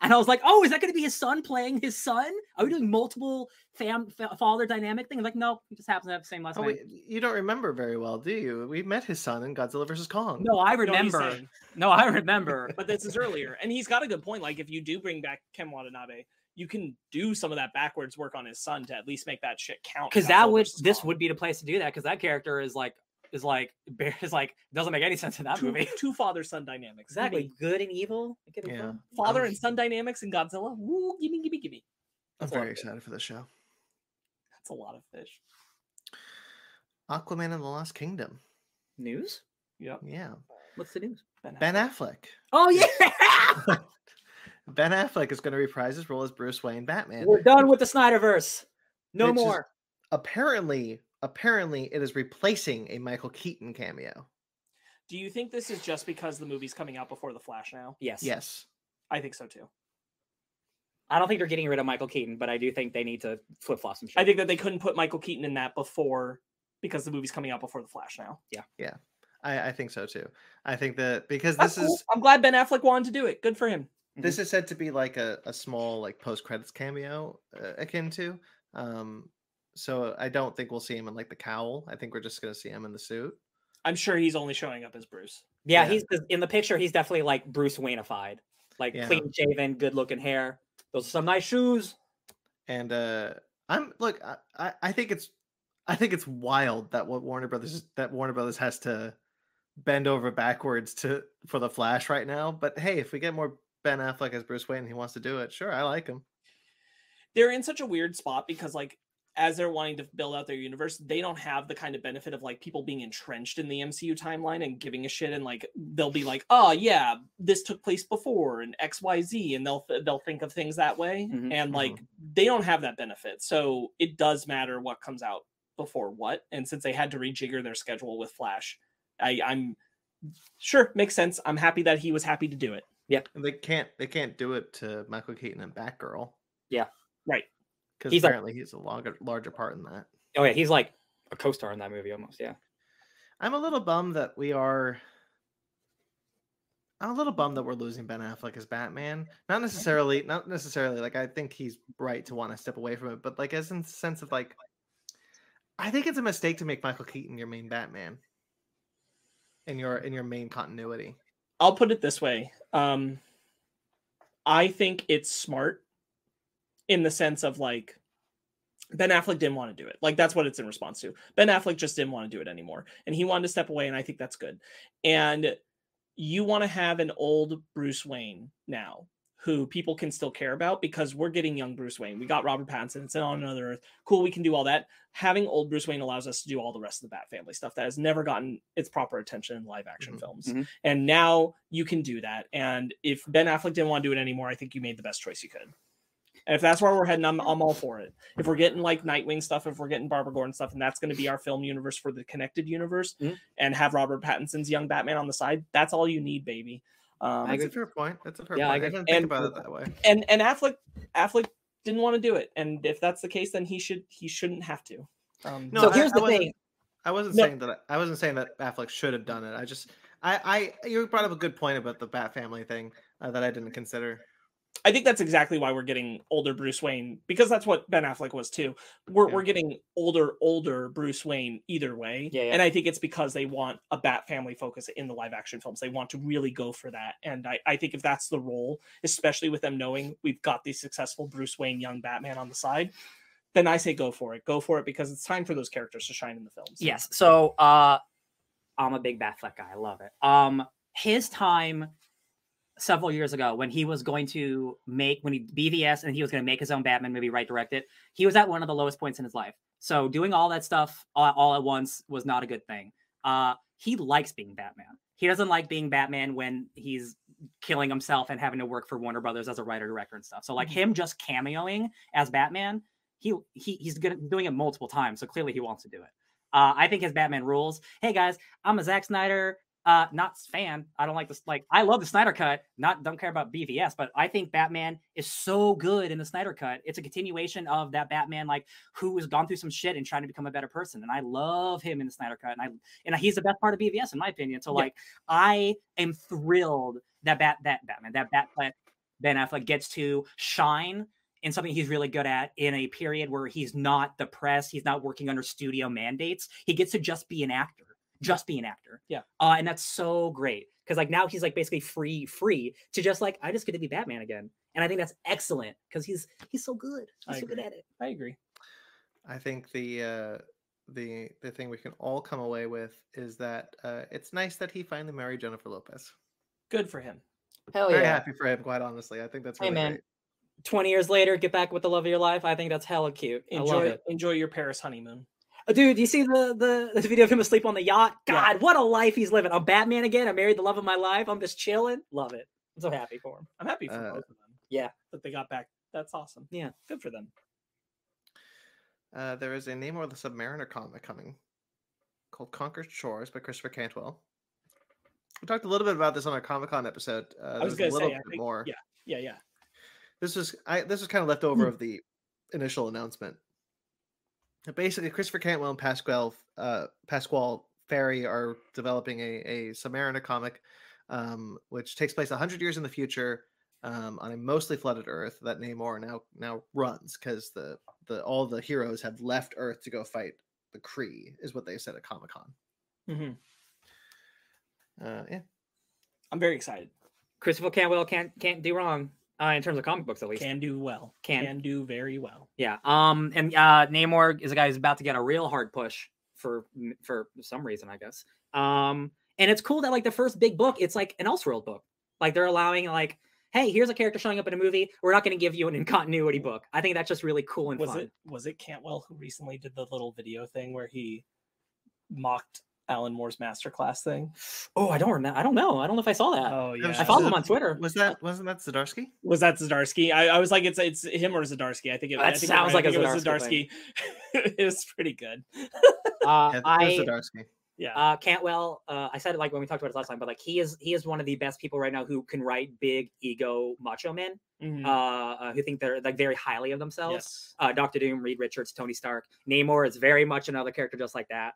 [SPEAKER 2] And I was like, oh, is that going to be his son playing his son? Are we doing multiple fam fa- father dynamic thing? I'm Like, no, he just happens to have the same last
[SPEAKER 3] Oh,
[SPEAKER 2] name.
[SPEAKER 3] wait, you don't remember very well, do you? We met his son in Godzilla vs Kong.
[SPEAKER 2] No, I
[SPEAKER 1] You know
[SPEAKER 2] remember. No, I remember.
[SPEAKER 1] but this is earlier and he's got a good point like if you do bring back ken watanabe you can do some of that backwards work on his son to at least make that shit count
[SPEAKER 2] because that would this would be the place to do that because that character is like is like bear is like doesn't make any sense in that
[SPEAKER 1] two,
[SPEAKER 2] movie.
[SPEAKER 1] two father son dynamics
[SPEAKER 2] Exactly,
[SPEAKER 1] Gimme.
[SPEAKER 2] good and evil. It could be
[SPEAKER 3] Yeah.
[SPEAKER 1] father and son dynamics in godzilla Woo, gimme gimme gimme
[SPEAKER 3] I'm
[SPEAKER 1] That's a lot
[SPEAKER 3] very excited for the show.
[SPEAKER 1] that's a lot of fish
[SPEAKER 3] Aquaman and the Lost Kingdom.
[SPEAKER 2] News?
[SPEAKER 1] yep
[SPEAKER 3] Yeah.
[SPEAKER 2] What's the news?
[SPEAKER 3] Ben Affleck.
[SPEAKER 2] Oh yeah,
[SPEAKER 3] Ben Affleck is going to reprise his role as Bruce Wayne Batman.
[SPEAKER 2] we're done with the Snyderverse. No
[SPEAKER 3] Which
[SPEAKER 2] more.
[SPEAKER 3] Apparently, apparently it is replacing a Michael Keaton cameo.
[SPEAKER 1] do you think this is just because the movie's coming out before the flash now
[SPEAKER 2] Yes.
[SPEAKER 3] Yes.
[SPEAKER 1] i think so too
[SPEAKER 2] I don't think they're getting rid of Michael Keaton, but I do think they need to flip flop some shit.
[SPEAKER 1] i think that they couldn't put michael keaton in that before because the movie's coming out before the flash now Yeah. Yeah.
[SPEAKER 3] I, I think so too. I think that because
[SPEAKER 1] That's
[SPEAKER 3] this
[SPEAKER 1] cool.
[SPEAKER 3] is
[SPEAKER 1] i'm glad ben affleck wanted to do it good for him
[SPEAKER 3] this is said to be like a, a small like post credits cameo uh, akin to um so i don't think we'll see him in like the cowl i think we're just going to see him in the suit
[SPEAKER 1] i'm sure he's only showing up as bruce
[SPEAKER 2] yeah,
[SPEAKER 3] yeah.
[SPEAKER 2] he's in the picture. He's definitely like Bruce Wayne'ified, like
[SPEAKER 3] Yeah.
[SPEAKER 2] clean shaven, good looking hair. Those are some nice shoes.
[SPEAKER 3] and uh i'm look I, I i think it's i think it's wild that what warner brothers is- that warner brothers has to bend over backwards to for the flash right now but hey if we get more ben affleck as bruce wayne and he wants to do it sure i like him
[SPEAKER 1] they're in such a weird spot because like as they're wanting to build out their universe they don't have the kind of benefit of like people being entrenched in the mcu timeline and giving a shit and like they'll be like oh yeah this took place before and xyz and they'll they'll think of things that way
[SPEAKER 2] Mhm,
[SPEAKER 1] and like they don't have that benefit. So it does matter what comes out before what and since they had to rejigger their schedule with flash i i'm sure makes sense. I'm happy that he was happy to do it.
[SPEAKER 3] And they can't they can't do it to michael keaton and batgirl.
[SPEAKER 2] Yeah.
[SPEAKER 1] Right.
[SPEAKER 3] Because apparently he's a longer larger part in that
[SPEAKER 2] Oh yeah, he's like a co-star in that movie almost. Yeah.
[SPEAKER 3] I'm a little bummed that we are. I'm a little bummed that we're losing Ben Affleck as Batman. Not necessarily, not necessarily. Like I think he's right to want to step away from it, but like as in the sense of like, I think it's a mistake to make Michael Keaton your main Batman. In your in your main continuity.
[SPEAKER 1] I'll put it this way. Um, I think it's smart in the sense of like, Ben Affleck didn't want to do it. Like that's what it's in response to. Ben Affleck just didn't want to do it anymore. And he wanted to step away, and I think that's good. And you want to have an old Bruce Wayne now who people can still care about because we're getting young Bruce Wayne. We got Robert Pattinson, it's on another earth. Cool, we can do all that. Having old Bruce Wayne allows us to do all the rest of the Bat family stuff that has never gotten its proper attention in live action
[SPEAKER 3] Mhm.
[SPEAKER 1] films.
[SPEAKER 2] Mhm.
[SPEAKER 1] And now you can do that. And if Ben Affleck didn't want to do it anymore, I think you made the best choice you could. And if that's where we're heading, I'm, I'm all for it. If we're getting like Nightwing stuff, if we're getting Barbara Gordon stuff, and that's going to be our film universe for the connected universe,
[SPEAKER 2] Mhm.
[SPEAKER 1] and have Robert Pattinson's young Batman on the side, that's all you need, baby. Um,
[SPEAKER 3] That's a fair point. That's a fair
[SPEAKER 2] Yeah, I
[SPEAKER 3] point. I,
[SPEAKER 2] agree.
[SPEAKER 3] didn't think
[SPEAKER 1] And-
[SPEAKER 3] about it that way.
[SPEAKER 1] and and Affleck Affleck didn't want to do it, and if that's the case, then he should he shouldn't have to. Um,
[SPEAKER 3] No,
[SPEAKER 2] so here's
[SPEAKER 3] I
[SPEAKER 2] the
[SPEAKER 3] wasn't-
[SPEAKER 2] thing.
[SPEAKER 3] I wasn't
[SPEAKER 1] No.
[SPEAKER 3] saying that. I wasn't saying that Affleck should have done it. I just, I, I, you brought up a good point about the Bat family thing uh, that I didn't consider.
[SPEAKER 1] I think that's exactly why we're getting older Bruce Wayne because that's what Ben Affleck was too. We're
[SPEAKER 3] Yeah.
[SPEAKER 1] we're getting older older Bruce Wayne either way,
[SPEAKER 2] Yeah, yeah.
[SPEAKER 1] and I think it's because they want a Bat family focus in the live action films. They want to really go for that, and I I think if that's the role, especially with them knowing we've got the successful Bruce Wayne young Batman on the side. Then I say go for it. Go for it because it's time for those characters to shine in the films.
[SPEAKER 2] Yes. So uh I'm a big Batfleck guy. I love it. Um his time several years ago when he was going to make when he BVS and he was going to make his own Batman movie, right direct it, he was at one of the lowest points in his life. So doing all that stuff all, all at once was not a good thing. Uh he likes being Batman. He doesn't like being Batman when he's killing himself and having to work for Warner Brothers as a writer director and stuff. So like
[SPEAKER 1] Mhm.
[SPEAKER 2] him just cameoing as Batman, he, he he's gonna doing it multiple times. So clearly he wants to do it. Uh, I think his Batman rules. Hey guys, I'm a Zack Snyder uh not fan. I don't like this like I love the Snyder cut, not don't care about BVS, but I think Batman is so good in the Snyder cut. It's a continuation of that Batman like who has gone through some shit and trying to become a better person. And I love him in the Snyder cut. And I and he's the best part of BVS in my opinion. So
[SPEAKER 1] Yeah.
[SPEAKER 2] like I am thrilled that Bat that Batman, that Batfleck Ben Affleck gets to shine in something he's really good at in a period where he's not the press, he's not working under studio mandates. He gets to just be an actor, just be an actor.
[SPEAKER 1] Yeah.
[SPEAKER 2] Uh, and that's so great because like now he's like basically free, free to just like I just get to be Batman again, and I think that's excellent because he's he's so good,
[SPEAKER 1] I
[SPEAKER 2] he's so good at it.
[SPEAKER 1] I agree.
[SPEAKER 3] I think the uh, the the thing we can all come away with is that uh, it's nice that he finally married Jennifer Lopez.
[SPEAKER 1] Good for him.
[SPEAKER 2] Hell yeah.
[SPEAKER 3] Very happy for him, quite honestly. I think that's
[SPEAKER 2] Hey, man.
[SPEAKER 3] great.
[SPEAKER 2] Twenty years later, get back with the love of your life. I think that's hella cute. I love
[SPEAKER 1] Enjoy
[SPEAKER 2] it.
[SPEAKER 1] enjoy your Paris honeymoon.
[SPEAKER 2] Dude, do you see the, the the video of him asleep on the yacht?
[SPEAKER 1] Yeah.
[SPEAKER 2] God, what a life he's living. I'm Batman again. I married the love of my life. I'm just chilling. Love it. I'm so happy for him.
[SPEAKER 1] I'm happy for
[SPEAKER 3] Uh,
[SPEAKER 1] both of them.
[SPEAKER 2] yeah.
[SPEAKER 1] that they got back. That's awesome.
[SPEAKER 2] Yeah.
[SPEAKER 1] good for them.
[SPEAKER 3] Uh, there is a Namor the Submariner comic coming called Conquered Shores by Christopher Cantwell. We talked a little bit about this on our Comic Con episode. Uh,
[SPEAKER 1] I was
[SPEAKER 3] there's
[SPEAKER 1] gonna
[SPEAKER 3] a little
[SPEAKER 1] say,
[SPEAKER 3] bit
[SPEAKER 1] think-
[SPEAKER 3] more.
[SPEAKER 1] yeah. Yeah, yeah.
[SPEAKER 3] This was I this was kind of left over
[SPEAKER 1] Hmm.
[SPEAKER 3] of the initial announcement. Uh, Basically, Christopher Cantwell and Pasqual uh, Pasqual Ferry are developing a, a Submariner comic, um, which takes place hundred years in the future um, on a mostly flooded Earth that Namor now now runs because the the all the heroes have left Earth to go fight the Kree, is what they said at Comic Con.
[SPEAKER 1] hmm
[SPEAKER 3] Uh, yeah,
[SPEAKER 1] I'm very excited.
[SPEAKER 2] Christopher Cantwell can't can't do wrong uh, in terms of comic books at least.
[SPEAKER 1] Can do well.
[SPEAKER 2] Can.
[SPEAKER 1] Can do very well.
[SPEAKER 2] Yeah. Um. And uh, Namor is a guy who's about to get a real hard push for for some reason, I guess. Um. And it's cool that like the first big book, it's like an Elseworld book. Like they're allowing like, hey, here's a character showing up in a movie. We're not going to give you an in continuity book. I think that's just really cool and
[SPEAKER 1] Was
[SPEAKER 2] fun.
[SPEAKER 1] it was it Cantwell who recently did the little video thing where he mocked Alan Moore's masterclass thing?
[SPEAKER 2] Oh, I don't remember. I don't know. I don't know if I saw that.
[SPEAKER 1] Oh
[SPEAKER 3] was-
[SPEAKER 1] yeah.
[SPEAKER 2] I
[SPEAKER 3] followed
[SPEAKER 2] him on Twitter.
[SPEAKER 3] was that wasn't that Zdarsky?
[SPEAKER 1] was that Zdarsky? I, I was like, it's it's him or Zdarsky. I think it,
[SPEAKER 2] That
[SPEAKER 1] I think
[SPEAKER 2] sounds
[SPEAKER 1] right.
[SPEAKER 2] Like a
[SPEAKER 1] think it was
[SPEAKER 2] Zdarsky
[SPEAKER 1] Zdarsky. it was pretty good.
[SPEAKER 2] Uh,
[SPEAKER 3] Yeah,
[SPEAKER 2] I
[SPEAKER 3] Zdarsky.
[SPEAKER 1] Yeah.
[SPEAKER 2] uh, Cantwell. Uh, I said it like when we talked about it last time, but like he is he is one of the best people right now who can write big ego macho men.
[SPEAKER 1] Mhm.
[SPEAKER 2] uh, uh, who think they're like very highly of themselves.
[SPEAKER 1] yes.
[SPEAKER 2] Uh, Doctor Doom, Reed Richards, Tony Stark, Namor is very much another character just like that.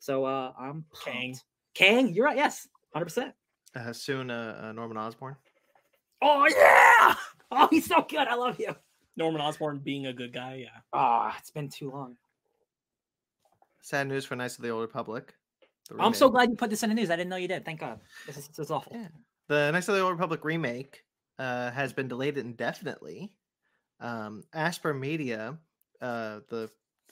[SPEAKER 2] So uh, I'm
[SPEAKER 1] Kang.
[SPEAKER 2] pumped. Kang, you're right. Yes, hundred percent.
[SPEAKER 3] Uh, soon, uh, uh, Norman Osborn.
[SPEAKER 2] Oh yeah! Oh, he's so good. I love you.
[SPEAKER 1] Norman Osborn being a good guy. Yeah.
[SPEAKER 2] Ah, it's been too long.
[SPEAKER 3] Sad news for Knights of the Old Republic. the
[SPEAKER 2] I'm so glad you put this in the news. I didn't know you did. Thank God. This is, this is awful.
[SPEAKER 3] Yeah. The Knights of the Old Republic remake uh, has been delayed indefinitely. Um, Aspyr Media uh, the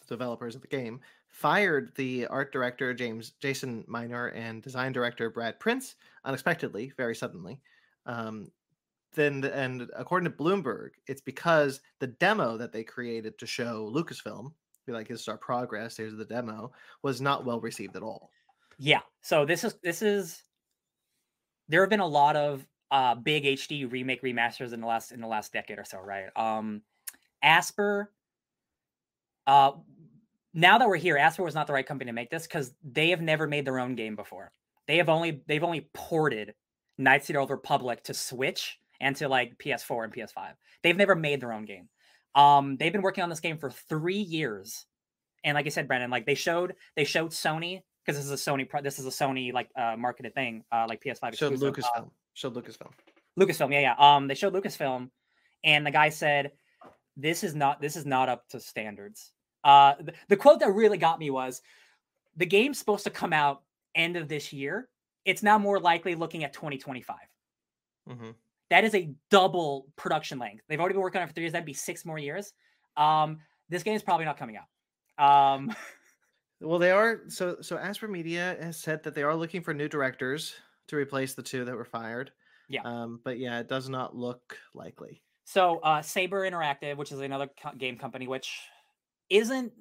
[SPEAKER 3] developers of the game, fired the art director James Jason Minor and design director Brad Prince unexpectedly, very suddenly. Um, then and according to Bloomberg, it's because the demo that they created to show Lucasfilm, be like this is our progress, here's the demo, was not well received at all.
[SPEAKER 2] Yeah. So this is this is there have been a lot of uh big HD remake remasters in the last in the last decade or so, right? Um Aspyr uh now that we're here, Aspyr was not the right company to make this because they have never made their own game before. They have only they've only ported Knights of the Old Republic to Switch and to like PS4 and PS5. They've never made their own game. Um, they've been working on this game for three years, and like I said, Brandon, like they showed they showed Sony because this is a Sony pro- this is a Sony like uh, marketed thing, uh, like PS5.
[SPEAKER 3] Showed
[SPEAKER 2] exclusive. Uh,
[SPEAKER 3] Lucasfilm. Showed Lucasfilm.
[SPEAKER 2] Lucasfilm, yeah, yeah. Um, they showed Lucasfilm, and the guy said, "This is not this is not up to standards." Uh, the, the quote that really got me was, "The game's supposed to come out end of this year. It's now more likely looking at 2025."
[SPEAKER 3] hmm
[SPEAKER 2] That is a double production length. They've already been working on it for three years. That'd be six more years. Um, this game is probably not coming out. Um,
[SPEAKER 3] Well, they are so so. Aspyr Media has said that they are looking for new directors to replace the two that were fired.
[SPEAKER 2] Yeah.
[SPEAKER 3] Um, but yeah, it does not look likely.
[SPEAKER 2] So uh, Saber Interactive, which is another co- game company, which isn't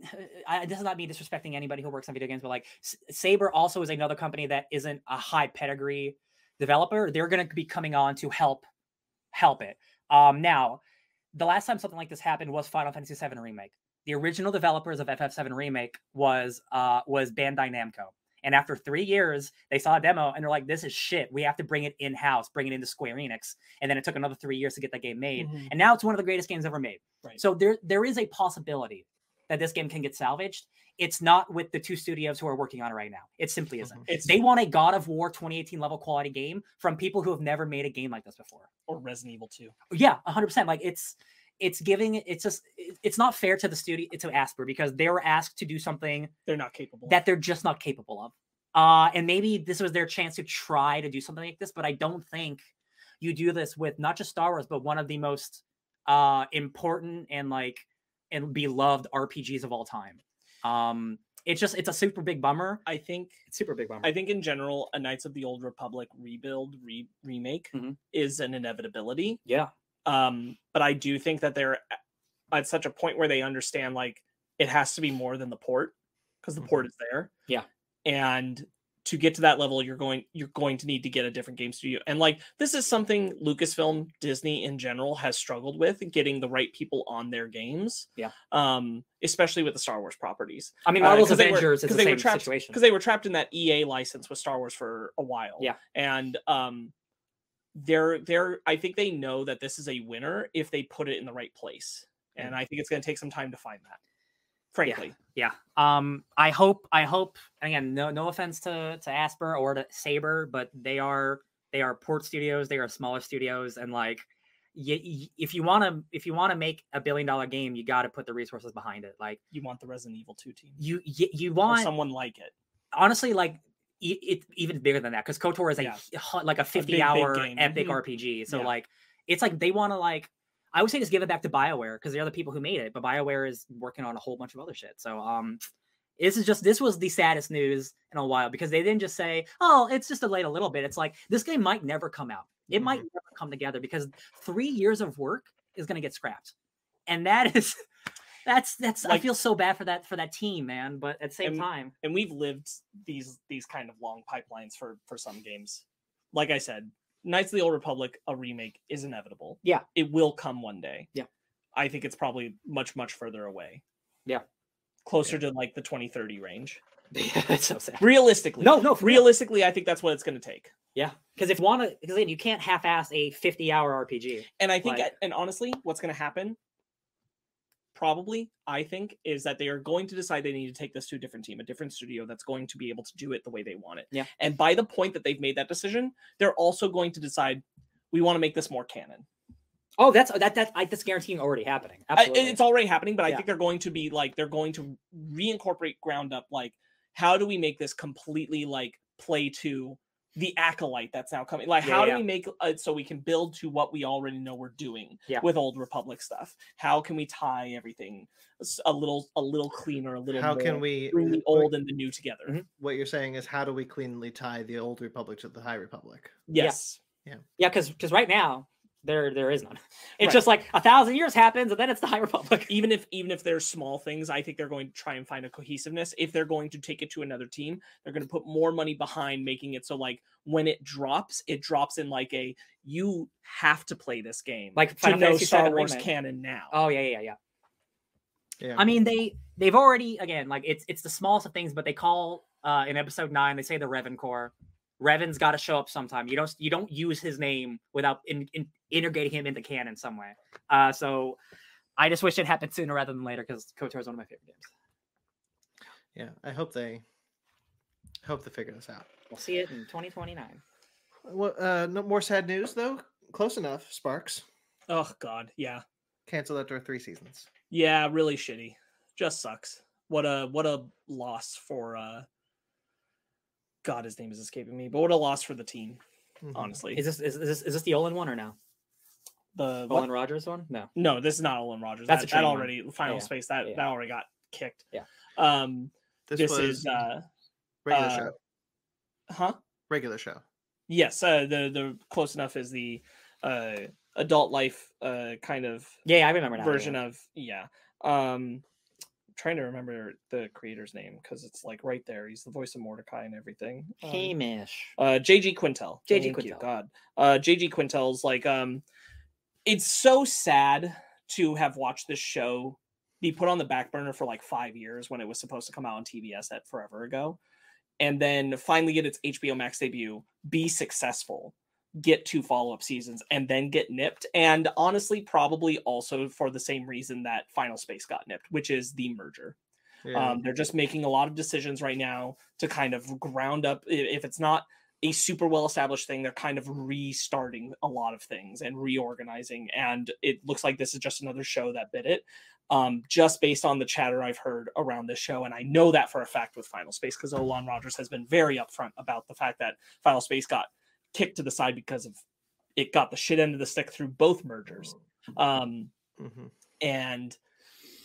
[SPEAKER 2] I, this is not me disrespecting anybody who works on video games, but like Saber also is another company that isn't a high pedigree developer. They're going to be coming on to help help it. Um, now, the last time something like this happened was Final Fantasy VII Remake. The original developers of FF7 Remake was uh, was Bandai Namco. And after three years, they saw a demo and they're like, "This is shit. We have to bring it in house, bring it into Square Enix." And then it took another three years to get that game made.
[SPEAKER 1] Mhm.
[SPEAKER 2] And now it's one of the greatest games ever made.
[SPEAKER 1] Right.
[SPEAKER 2] So there there is a possibility that this game can get salvaged. It's not with the two studios who are working on it right now. It simply isn't.
[SPEAKER 3] Mhm.
[SPEAKER 1] It's
[SPEAKER 2] They want a God of War 2018 level quality game from people who have never made a game like this before.
[SPEAKER 1] or Resident Evil 2.
[SPEAKER 2] Yeah, 100%. Like it's it's giving it's just it's not fair to the studio to Aspyr because they were asked to do something
[SPEAKER 1] They're not capable.
[SPEAKER 2] that they're just not capable of. Uh, and maybe this was their chance to try to do something like this, but I don't think you do this with not just Star Wars, but one of the most uh, important and like and beloved RPGs of all time. Um, it's just it's a super big bummer.
[SPEAKER 1] I think
[SPEAKER 2] It's super big bummer.
[SPEAKER 1] I think in general, a Knights of the Old Republic rebuild re- remake
[SPEAKER 2] Mhm.
[SPEAKER 1] is an inevitability.
[SPEAKER 2] yeah,
[SPEAKER 1] Um, but I do think that they're at such a point where they understand like it has to be more than the port because the
[SPEAKER 3] Mhm.
[SPEAKER 1] port is there.
[SPEAKER 2] Yeah.
[SPEAKER 1] And to get to that level, you're going you're going to need to get a different game studio. And like this is something Lucasfilm, Disney in general has struggled with getting the right people on their games.
[SPEAKER 2] Yeah.
[SPEAKER 1] Um, especially with the Star Wars properties.
[SPEAKER 2] I mean
[SPEAKER 1] Uh,
[SPEAKER 2] Marvel's
[SPEAKER 1] 'cause they were-
[SPEAKER 2] Avengers is the same
[SPEAKER 1] trapped-
[SPEAKER 2] situation.
[SPEAKER 1] because they were trapped in that EA license with Star Wars for a while.
[SPEAKER 2] Yeah.
[SPEAKER 1] And um they're they're I think they know that this is a winner if they put it in the right place. And I think it's gonna take some time to find that. Frankly.
[SPEAKER 2] yeah um i hope i hope again no no offense to to Aspyr or to saber but they are they are port studios they are smaller studios and like y- y- if you want to if you want to make a billion dollar game you got to put the resources behind it like
[SPEAKER 1] You want the Resident Evil 2 team.
[SPEAKER 2] you you, you
[SPEAKER 1] Or
[SPEAKER 2] want
[SPEAKER 1] someone like it.
[SPEAKER 2] honestly like e- it's even bigger than that because kotor is a
[SPEAKER 1] Yeah.
[SPEAKER 2] like a 50
[SPEAKER 1] big, big
[SPEAKER 2] hour
[SPEAKER 1] game.
[SPEAKER 2] epic
[SPEAKER 1] Mhm.
[SPEAKER 2] rpg so
[SPEAKER 1] Yeah.
[SPEAKER 2] like it's like they want to like i would say just give it back to bioware because they're the people who made it but bioware is working on a whole bunch of other shit so um this is just this was the saddest news in a while because they didn't just say oh it's just delayed a little bit it's like this game might never come out it might
[SPEAKER 1] Mm-hmm.
[SPEAKER 2] never come together because three years of work is going to get scrapped and that is that's that's i feel so bad for that for that team man but at the same
[SPEAKER 1] And-
[SPEAKER 2] time
[SPEAKER 1] And we've lived these these kind of long pipelines for for some games. Like I said, Knights of the Old Republic, a remake is inevitable.
[SPEAKER 2] Yeah.
[SPEAKER 1] It will come one day.
[SPEAKER 2] Yeah.
[SPEAKER 1] I think it's probably much, much further away.
[SPEAKER 2] Yeah.
[SPEAKER 1] Closer to like the 2030 range.
[SPEAKER 2] Yeah, that's so sad
[SPEAKER 1] Realistically.
[SPEAKER 2] no no for real.
[SPEAKER 1] realistically, I think that's what it's going to take.
[SPEAKER 2] Yeah, because if you want to, because you can't half-ass a fifty-hour RPG.
[SPEAKER 1] And I think,
[SPEAKER 2] Like-
[SPEAKER 1] and honestly, what's going to happen, probably, I think, is that they are going to decide they need to take this to a different team, a different studio that's going to be able to do it the way they want it.
[SPEAKER 2] Yeah.
[SPEAKER 1] And by the point that they've made that decision, they're also going to decide we want to make this more canon.
[SPEAKER 2] Oh, that's that that I, that's guaranteeing already happening.
[SPEAKER 1] I,
[SPEAKER 2] Absolutely.
[SPEAKER 1] it's already happening, but I think they're going to be like they're going to reincorporate ground up like how do we make this completely like play to the acolyte that's now coming. Like,
[SPEAKER 2] Yeah,
[SPEAKER 1] how
[SPEAKER 2] yeah.
[SPEAKER 1] do we make it so we can build to what we already know we're doing
[SPEAKER 2] Yeah.
[SPEAKER 1] with Old Republic stuff? How can we tie everything a little a little cleaner, a little
[SPEAKER 3] How
[SPEAKER 1] more,
[SPEAKER 3] can we
[SPEAKER 1] bring the
[SPEAKER 3] what-
[SPEAKER 1] old and the new together?
[SPEAKER 2] Mhm.
[SPEAKER 3] What you're saying is how do we cleanly tie the old republic to the high republic?
[SPEAKER 1] Yes.
[SPEAKER 2] Yeah. Yeah, because because right now there there is none. It's
[SPEAKER 1] Right.
[SPEAKER 2] just like a thousand years happens, and then it's the High Republic.
[SPEAKER 1] even if even if there's small things i think they're going to try and find a cohesiveness if they're going to take it to another team they're going to put more money behind making it so like when it drops it drops in like a you have to play this game
[SPEAKER 2] Like
[SPEAKER 1] to know
[SPEAKER 2] Fantasy
[SPEAKER 1] star
[SPEAKER 2] VII
[SPEAKER 1] wars
[SPEAKER 2] Remake.
[SPEAKER 1] canon now
[SPEAKER 2] Oh yeah, yeah, yeah.
[SPEAKER 3] Yeah.
[SPEAKER 2] I mean, they they've already again like it's it's the smallest of things, but they call uh in episode nine they say the Revan Corps. Revan's got to show up sometime. You don't you don't use his name without in, in, integrating him into canon some way. Uh, so I just wish it happened sooner rather than later because KOTOR is one of my favorite games.
[SPEAKER 3] yeah. I hope they hope they figure this out.
[SPEAKER 2] We'll see it in 2029.
[SPEAKER 3] Well, uh, no more sad news though. Close enough. Sparks
[SPEAKER 1] oh god yeah
[SPEAKER 3] canceled after three seasons.
[SPEAKER 1] yeah really shitty just sucks what a what a loss for uh god his name is escaping me but what a loss for the team
[SPEAKER 3] Mhm.
[SPEAKER 1] honestly
[SPEAKER 2] Is this is, is this is this the Olan one or no?
[SPEAKER 1] the?
[SPEAKER 2] Olan Rogers one? No.
[SPEAKER 1] No, this is not Olan Rogers.
[SPEAKER 2] That's a
[SPEAKER 1] that, that
[SPEAKER 2] training one.
[SPEAKER 1] already final
[SPEAKER 2] yeah.
[SPEAKER 1] space that
[SPEAKER 2] Yeah.
[SPEAKER 1] that already got kicked.
[SPEAKER 2] Yeah.
[SPEAKER 1] Um
[SPEAKER 3] This,
[SPEAKER 1] this,
[SPEAKER 3] was
[SPEAKER 1] is uh
[SPEAKER 3] regular
[SPEAKER 1] uh,
[SPEAKER 3] show.
[SPEAKER 1] huh?
[SPEAKER 3] Regular show.
[SPEAKER 1] Yes, uh the the close enough is the uh adult life uh kind of
[SPEAKER 2] Yeah, I remember now.
[SPEAKER 1] version
[SPEAKER 2] yeah.
[SPEAKER 1] of yeah. Um trying to remember the creator's name because it's like right there. He's the voice of Mordecai and everything. Um,
[SPEAKER 2] Hamish.
[SPEAKER 1] uh JG Quintel.
[SPEAKER 2] JG Quintel.
[SPEAKER 1] God. Uh JG Quintel's like um it's so sad to have watched this show be put on the back burner for like 5 years when it was supposed to come out on TBS at forever ago and then finally get its HBO Max debut, be successful, get two follow-up seasons and then get nipped and honestly probably also for the same reason that Final Space got nipped, which is the merger.
[SPEAKER 3] Yeah.
[SPEAKER 1] Um, they're just making a lot of decisions right now to kind of ground up. If it's not a super well established thing, they're kind of restarting a lot of things and reorganizing. And it looks like this is just another show that bit it. Um, just based on the chatter I've heard around this show, and I know that for a fact with Final Space because Olan Rogers has been very upfront about the fact that Final Space got kicked to the side because of it got the shit end of the stick through both mergers. Um,
[SPEAKER 3] Mhm.
[SPEAKER 1] and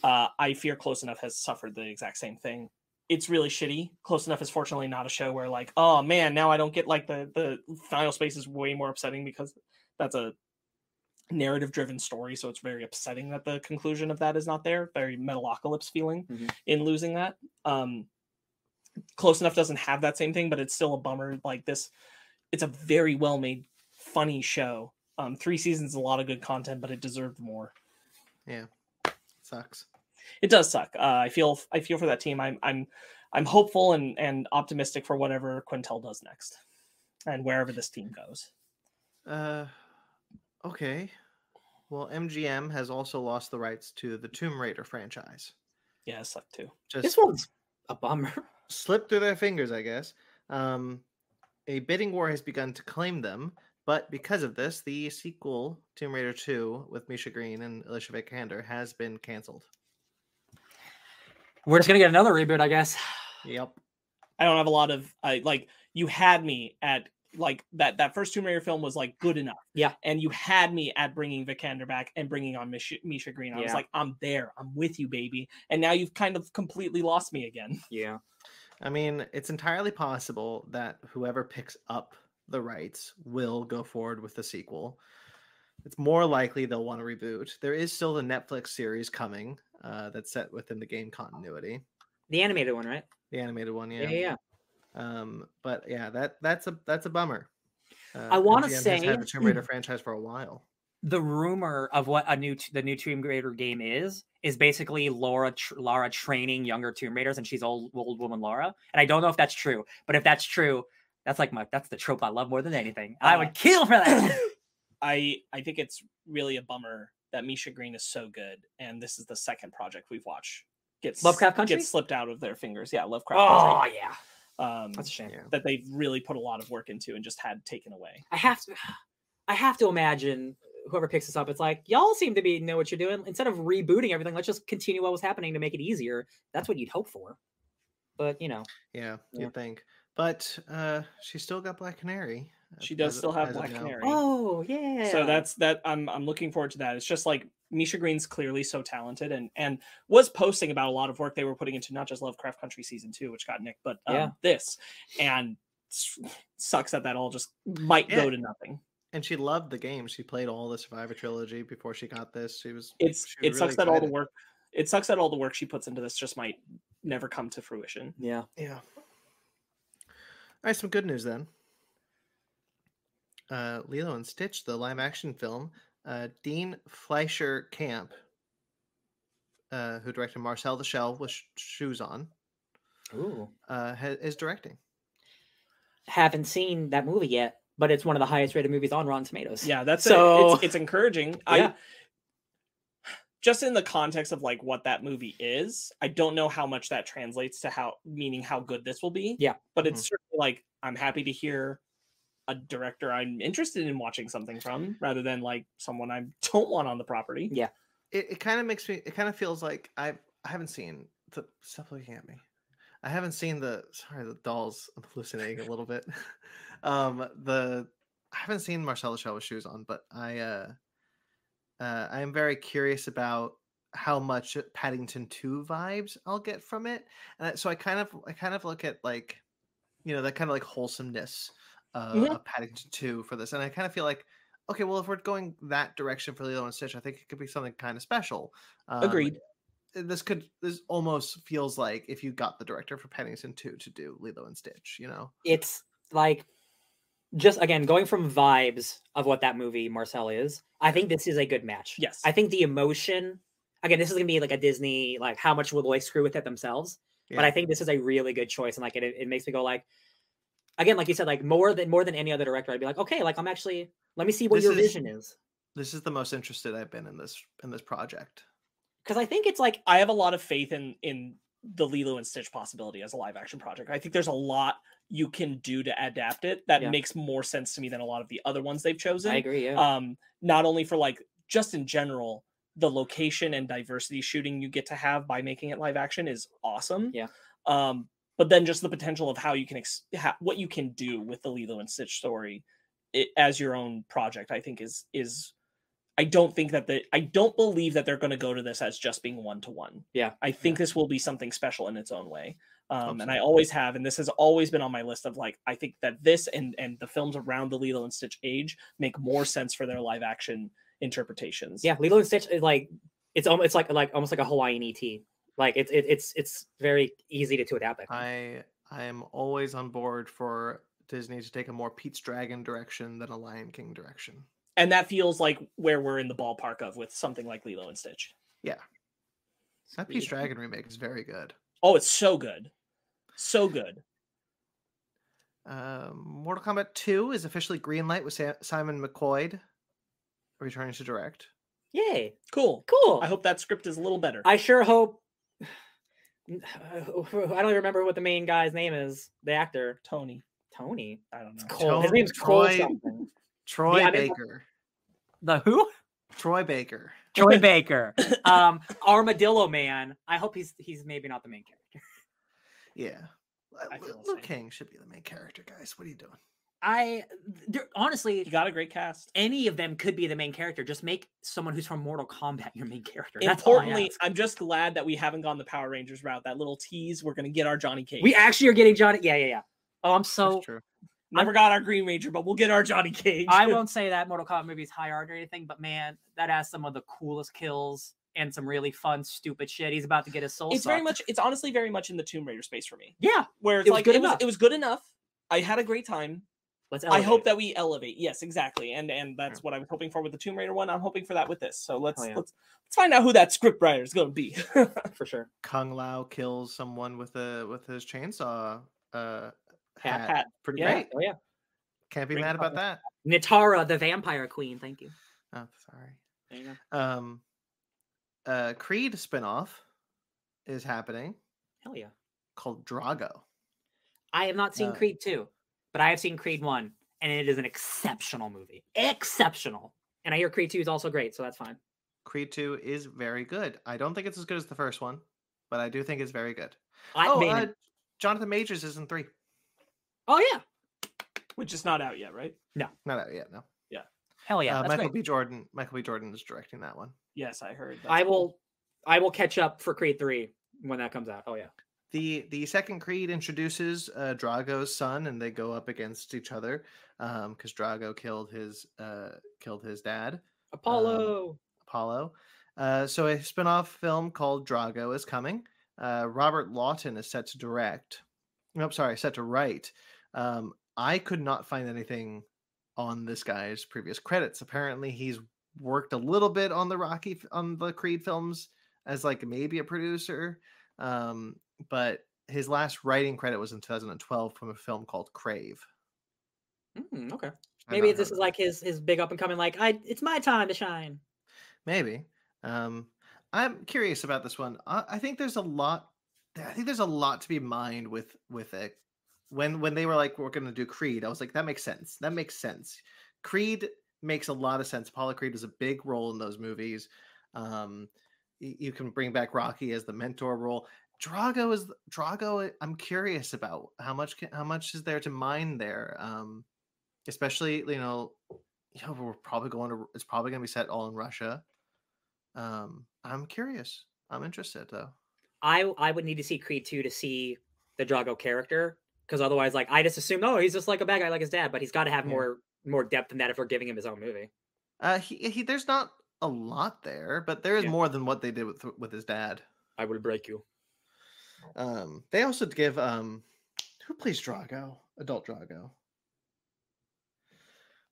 [SPEAKER 1] uh, I fear Close Enough has suffered the exact same thing. It's really shitty. Close Enough is fortunately not a show where like, oh man, now I don't get like the the final space is way more upsetting because that's a narrative driven story, so it's very upsetting that the conclusion of that is not there. Very Metalocalypse feeling
[SPEAKER 2] Mhm.
[SPEAKER 1] in losing that. Um, Close Enough doesn't have that same thing, but it's still a bummer. Like this, it's a very well made, funny show. Um, three seasons, a lot of good content, but it deserved more. Yeah.
[SPEAKER 3] Sucks.
[SPEAKER 1] it does suck. Uh, I feel I feel for that team. I'm I'm I'm hopeful and and optimistic for whatever Quintel does next, and wherever this team goes.
[SPEAKER 3] Uh, okay. Well, MGM has also lost the rights to the Tomb Raider franchise.
[SPEAKER 1] Yeah, it sucked too.
[SPEAKER 3] Just
[SPEAKER 2] This one's a bummer.
[SPEAKER 3] slipped through their fingers, I guess. Um, a bidding war has begun to claim them, but because of this, the sequel, Tomb Raider 2, with Misha Green and Alicia Vikander, has been canceled.
[SPEAKER 2] We're just gonna get another reboot, I guess.
[SPEAKER 3] Yep.
[SPEAKER 1] I don't have a lot of I like you had me at like that that first Tomb Raider film was like good enough.
[SPEAKER 2] Yeah.
[SPEAKER 1] and you had me at bringing Vikander back and bringing on Misha, Misha Green. I was like, I'm there. I'm with you, baby. And now you've kind of completely lost me again.
[SPEAKER 2] Yeah.
[SPEAKER 3] I mean, it's entirely possible that whoever picks up the rights will go forward with the sequel. It's more likely they'll want to reboot. There is still the Netflix series coming uh, that's set within the game continuity,
[SPEAKER 2] The animated one, right?
[SPEAKER 3] the animated one.
[SPEAKER 2] Yeah, yeah. yeah.
[SPEAKER 3] Um, but yeah, that that's a that's a bummer. Uh,
[SPEAKER 2] I
[SPEAKER 3] MGM has
[SPEAKER 2] say-
[SPEAKER 3] had the Tomb Raider franchise for a while.
[SPEAKER 2] The rumor of what a new t- the new Tomb Raider game is is basically Laura tr- Lara training younger Tomb Raiders, and she's old old woman Laura. And I don't know if that's true, but if that's true, that's like my that's the trope I love more than anything. I
[SPEAKER 1] Uh,
[SPEAKER 2] would kill for that.
[SPEAKER 1] I I think it's really a bummer that Misha Green is so good, and this is the second project we've watched gets
[SPEAKER 2] Lovecraft Country?
[SPEAKER 1] gets slipped out of their fingers. Yeah, Lovecraft
[SPEAKER 2] oh
[SPEAKER 1] Country.
[SPEAKER 2] yeah,
[SPEAKER 1] Um,
[SPEAKER 2] that's a shame.
[SPEAKER 3] Yeah.
[SPEAKER 1] that they've really put a lot of work into and just had taken away.
[SPEAKER 2] I have to, I have to imagine whoever picks this up, it's like y'all seem to be know what you're doing. Instead of rebooting everything, let's just continue what was happening to make it easier. That's what you'd hope for. But you know,
[SPEAKER 3] Yeah,
[SPEAKER 2] Yeah.
[SPEAKER 3] you'd think. but uh, she still got Black Canary. uh,
[SPEAKER 1] She does
[SPEAKER 3] as-
[SPEAKER 1] still have Black
[SPEAKER 3] now.
[SPEAKER 1] Canary.
[SPEAKER 4] Oh yeah.
[SPEAKER 1] So that's that. I'm I'm looking forward to that. It's just like Misha Green's clearly so talented and and was posting about a lot of work they were putting into not just Lovecraft Country season two, which got nicked, but um,
[SPEAKER 4] Yeah.
[SPEAKER 1] this, and sucks that that all just might
[SPEAKER 3] Yeah.
[SPEAKER 1] go to nothing.
[SPEAKER 3] And she loved the game. She played all the Survivor trilogy before she got this. She was.
[SPEAKER 1] It's
[SPEAKER 3] she
[SPEAKER 1] it
[SPEAKER 3] was
[SPEAKER 1] sucks
[SPEAKER 3] really
[SPEAKER 1] that all the work it sucks that all the work she puts into this just might never come to fruition.
[SPEAKER 4] yeah.
[SPEAKER 3] Yeah. All right, some good news then. Uh, Lilo and Stitch, the live action film, uh, Dean Fleischer Camp, uh, who directed Marcel the Shell with sh- shoes on,
[SPEAKER 4] Ooh.
[SPEAKER 3] uh, ha- is directing.
[SPEAKER 4] Haven't seen that movie yet, but it's one of the highest rated movies on Rotten Tomatoes.
[SPEAKER 1] Yeah, that's
[SPEAKER 4] So-
[SPEAKER 1] so it's, it's encouraging. I
[SPEAKER 4] Yeah.
[SPEAKER 1] just in the context of like what that movie is, I don't know how much that translates to how meaning how good this will be.
[SPEAKER 4] Yeah.
[SPEAKER 1] But it's mm-hmm. certainly like I'm happy to hear a director I'm interested in watching something from rather than like someone I don't want on the property.
[SPEAKER 4] Yeah.
[SPEAKER 3] It, it kind of makes me. It kind of feels like I I haven't seen the stuff looking at me. I haven't seen the sorry the dolls. I'm hallucinating a little bit. um, the I haven't seen Marcel the Shell with shoes on, but I uh, uh, I am very curious about how much Paddington 2 vibes I'll get from it. And so I kind of I kind of look at like you know that kind of like wholesomeness uh,
[SPEAKER 1] Mhm.
[SPEAKER 3] of Paddington 2 for this. And I kind of feel like okay, well if we're going that direction for Lilo and Stitch, I think it could be something kind of special. Um,
[SPEAKER 1] Agreed.
[SPEAKER 3] This could this almost feels like if you got the director for Paddington 2 to do Lilo and Stitch, you know.
[SPEAKER 4] it's like just again going from vibes of what that movie Marcel is. I think this is a good match.
[SPEAKER 1] Yes.
[SPEAKER 4] I think the emotion. Again, this is gonna be like a Disney. Like, how much will they screw with it themselves? But I think this is a really good choice, and like it, it makes me go like, again, like you said, like more than more than any other director, I'd be like, okay, like I'm actually let me see what
[SPEAKER 3] This
[SPEAKER 4] your
[SPEAKER 3] is-
[SPEAKER 4] vision is,
[SPEAKER 3] this is the most interested I've been in this in this project.
[SPEAKER 4] because I think it's like
[SPEAKER 1] I have a lot of faith in in the Lilo and Stitch possibility as a live action project. I think there's a lot you can do to adapt it that
[SPEAKER 4] Yeah.
[SPEAKER 1] makes more sense to me than a lot of the other ones they've chosen.
[SPEAKER 4] I agree. Yeah.
[SPEAKER 1] um not only for like just in general the location and diversity shooting you get to have by making it live action is awesome
[SPEAKER 4] Yeah.
[SPEAKER 1] um but then just the potential of how you can ex- ha- what you can do with the Lilo and Stitch story it, as your own project I think is is I don't think that the I don't believe that they're going to go to this as just being one to one.
[SPEAKER 4] Yeah.
[SPEAKER 1] I think this will be something special in its own way. Um, and I always have, and this has always been on my list of like, I think that this and and the films around the Lilo and Stitch age make more sense for their live action interpretations.
[SPEAKER 4] yeah, Lilo and Stitch is like it's almost it's like like almost like a Hawaiian ET. Like it's it, it's it's very easy to, to adapt. I think.
[SPEAKER 3] I I am always on board for Disney to take a more Pete's Dragon direction than a Lion King direction.
[SPEAKER 1] And that feels like where we're in the ballpark of with something like Lilo and Stitch. Yeah.
[SPEAKER 3] That Pete's
[SPEAKER 4] Sweet.
[SPEAKER 3] Dragon remake is very good.
[SPEAKER 1] Oh, it's so good, so good.
[SPEAKER 3] Um, Mortal Kombat 2 is officially greenlight with Sa- Simon McQuoid returning to direct.
[SPEAKER 4] Yay,
[SPEAKER 1] Cool.
[SPEAKER 4] cool.
[SPEAKER 1] I hope that script is a little better.
[SPEAKER 4] I sure hope. I don't even remember what the main guy's name is. The actor
[SPEAKER 1] Tony,
[SPEAKER 4] Tony.
[SPEAKER 1] I don't know.
[SPEAKER 4] Cole. His
[SPEAKER 3] Tony-
[SPEAKER 4] name's Cole
[SPEAKER 3] Troy-
[SPEAKER 4] something.
[SPEAKER 3] Troy
[SPEAKER 4] I mean-
[SPEAKER 3] Baker.
[SPEAKER 2] The who?
[SPEAKER 3] Troy Baker.
[SPEAKER 2] Troy Baker.
[SPEAKER 4] Um, Armadillo Man. I hope he's he's maybe not the main character.
[SPEAKER 3] Yeah.
[SPEAKER 1] I feel
[SPEAKER 3] Lu-
[SPEAKER 1] the
[SPEAKER 3] Luke
[SPEAKER 1] same.
[SPEAKER 3] King should be the main character, guys. What are you doing?
[SPEAKER 2] I honestly,
[SPEAKER 1] You got a great cast.
[SPEAKER 2] any of them could be the main character. Just make someone who's from Mortal Kombat your main character. That's I
[SPEAKER 1] Importantly,
[SPEAKER 2] ask.
[SPEAKER 1] I'm just glad that we haven't gone the Power Rangers route. That little tease, we're gonna get our Johnny Cage.
[SPEAKER 4] We actually are getting Johnny. Yeah, yeah, yeah.
[SPEAKER 2] oh, I'm
[SPEAKER 3] That's
[SPEAKER 2] so
[SPEAKER 3] true.
[SPEAKER 1] never got our Green Ranger, but we'll get our Johnny Cage.
[SPEAKER 2] I won't say that Mortal Kombat movie is high art or anything, but man, that has some of the coolest kills and some really fun, stupid shit. He's about to get his soul.
[SPEAKER 1] It's very much. It's honestly very much in the Tomb Raider space for me,
[SPEAKER 2] yeah.
[SPEAKER 1] where it's
[SPEAKER 4] It was
[SPEAKER 1] like
[SPEAKER 4] good
[SPEAKER 1] it was
[SPEAKER 4] enough.
[SPEAKER 1] it was good enough. I had a great time.
[SPEAKER 4] Let's.
[SPEAKER 1] I hope that we elevate. Yes, exactly. And and that's what I was hoping for with the Tomb Raider one. I'm hoping for that with this. So let's
[SPEAKER 4] Hell yeah.
[SPEAKER 1] let's let's find out who that script writer is going to be.
[SPEAKER 4] for sure.
[SPEAKER 3] Kung Lao kills someone with a with his chainsaw uh
[SPEAKER 4] Hat.
[SPEAKER 3] hat.
[SPEAKER 1] Hat.
[SPEAKER 3] Pretty
[SPEAKER 1] Yeah.
[SPEAKER 3] great.
[SPEAKER 4] Oh yeah.
[SPEAKER 3] Can't be
[SPEAKER 1] Great
[SPEAKER 3] mad about that.
[SPEAKER 4] Nitara, the vampire queen. Thank you.
[SPEAKER 3] Oh, sorry.
[SPEAKER 4] There you go.
[SPEAKER 3] Um uh Creed spinoff is happening
[SPEAKER 4] Hell yeah.
[SPEAKER 3] called Drago.
[SPEAKER 4] I have not seen
[SPEAKER 3] Uh,
[SPEAKER 4] Creed 2, but I have seen Creed 1, and it is an exceptional movie. Exceptional. And I hear Creed 2 is also great, so that's fine.
[SPEAKER 3] Creed 2 is very good. I don't think it's as good as the first one, but I do think it's very good.
[SPEAKER 4] I
[SPEAKER 3] oh,
[SPEAKER 4] mean,
[SPEAKER 3] uh, Jonathan Majors is in 3.
[SPEAKER 4] Oh yeah.
[SPEAKER 1] which is not out yet, right?
[SPEAKER 3] No, not out yet. No. Yeah.
[SPEAKER 2] Hell yeah,
[SPEAKER 3] uh,
[SPEAKER 2] that's
[SPEAKER 3] Michael
[SPEAKER 2] great.
[SPEAKER 3] B. Jordan. Michael B. Jordan is directing that one.
[SPEAKER 1] Yes, I heard.
[SPEAKER 4] I
[SPEAKER 1] cool.
[SPEAKER 4] will I will catch up for Creed 3 when that comes out. Oh yeah.
[SPEAKER 3] The the second Creed introduces uh, Drago's son, and they go up against each other because Drago killed his uh, killed his dad,
[SPEAKER 4] Apollo.
[SPEAKER 3] Apollo. Uh, so a spin-off film called Drago is coming. Uh, Robert Lawton is set to direct. Nope, sorry, set to write. Um, I could not find anything on this guy's previous credits. Apparently, he's worked a little bit on the Rocky on the Creed films as like maybe a producer, um, but his last writing credit was in 2012 from a film called Crave.
[SPEAKER 4] Mm, okay. Maybe this is like his his big up and coming. Like I, it's my time to shine.
[SPEAKER 3] Maybe. Um, I'm curious about this one. I, I think there's a lot. I think there's a lot to be mined with with it. When when they were like, we're going to do Creed, I was like, that makes sense. That makes sense. Creed makes a lot of sense. Apollo Creed was a big role in those movies. Um, you can bring back Rocky as the mentor role. Drago is Drago. I'm curious about how much how much is there to mine there. Um, especially you know, you know, we're probably going to. It's probably going to be set all in Russia. Um, I'm curious. I'm interested though.
[SPEAKER 4] I I would need to see Creed 2 to see the Drago character because otherwise, like I just assume, oh, he's just like a bad guy like his dad, but he's got to have
[SPEAKER 3] Yeah.
[SPEAKER 4] more more depth than that if we're giving him his own movie.
[SPEAKER 3] Uh, he, he there's not a lot there, but there is
[SPEAKER 1] Yeah.
[SPEAKER 3] more than what they did with with his dad.
[SPEAKER 4] I will break you.
[SPEAKER 3] Um, they also give um, who plays Drago? Adult Drago.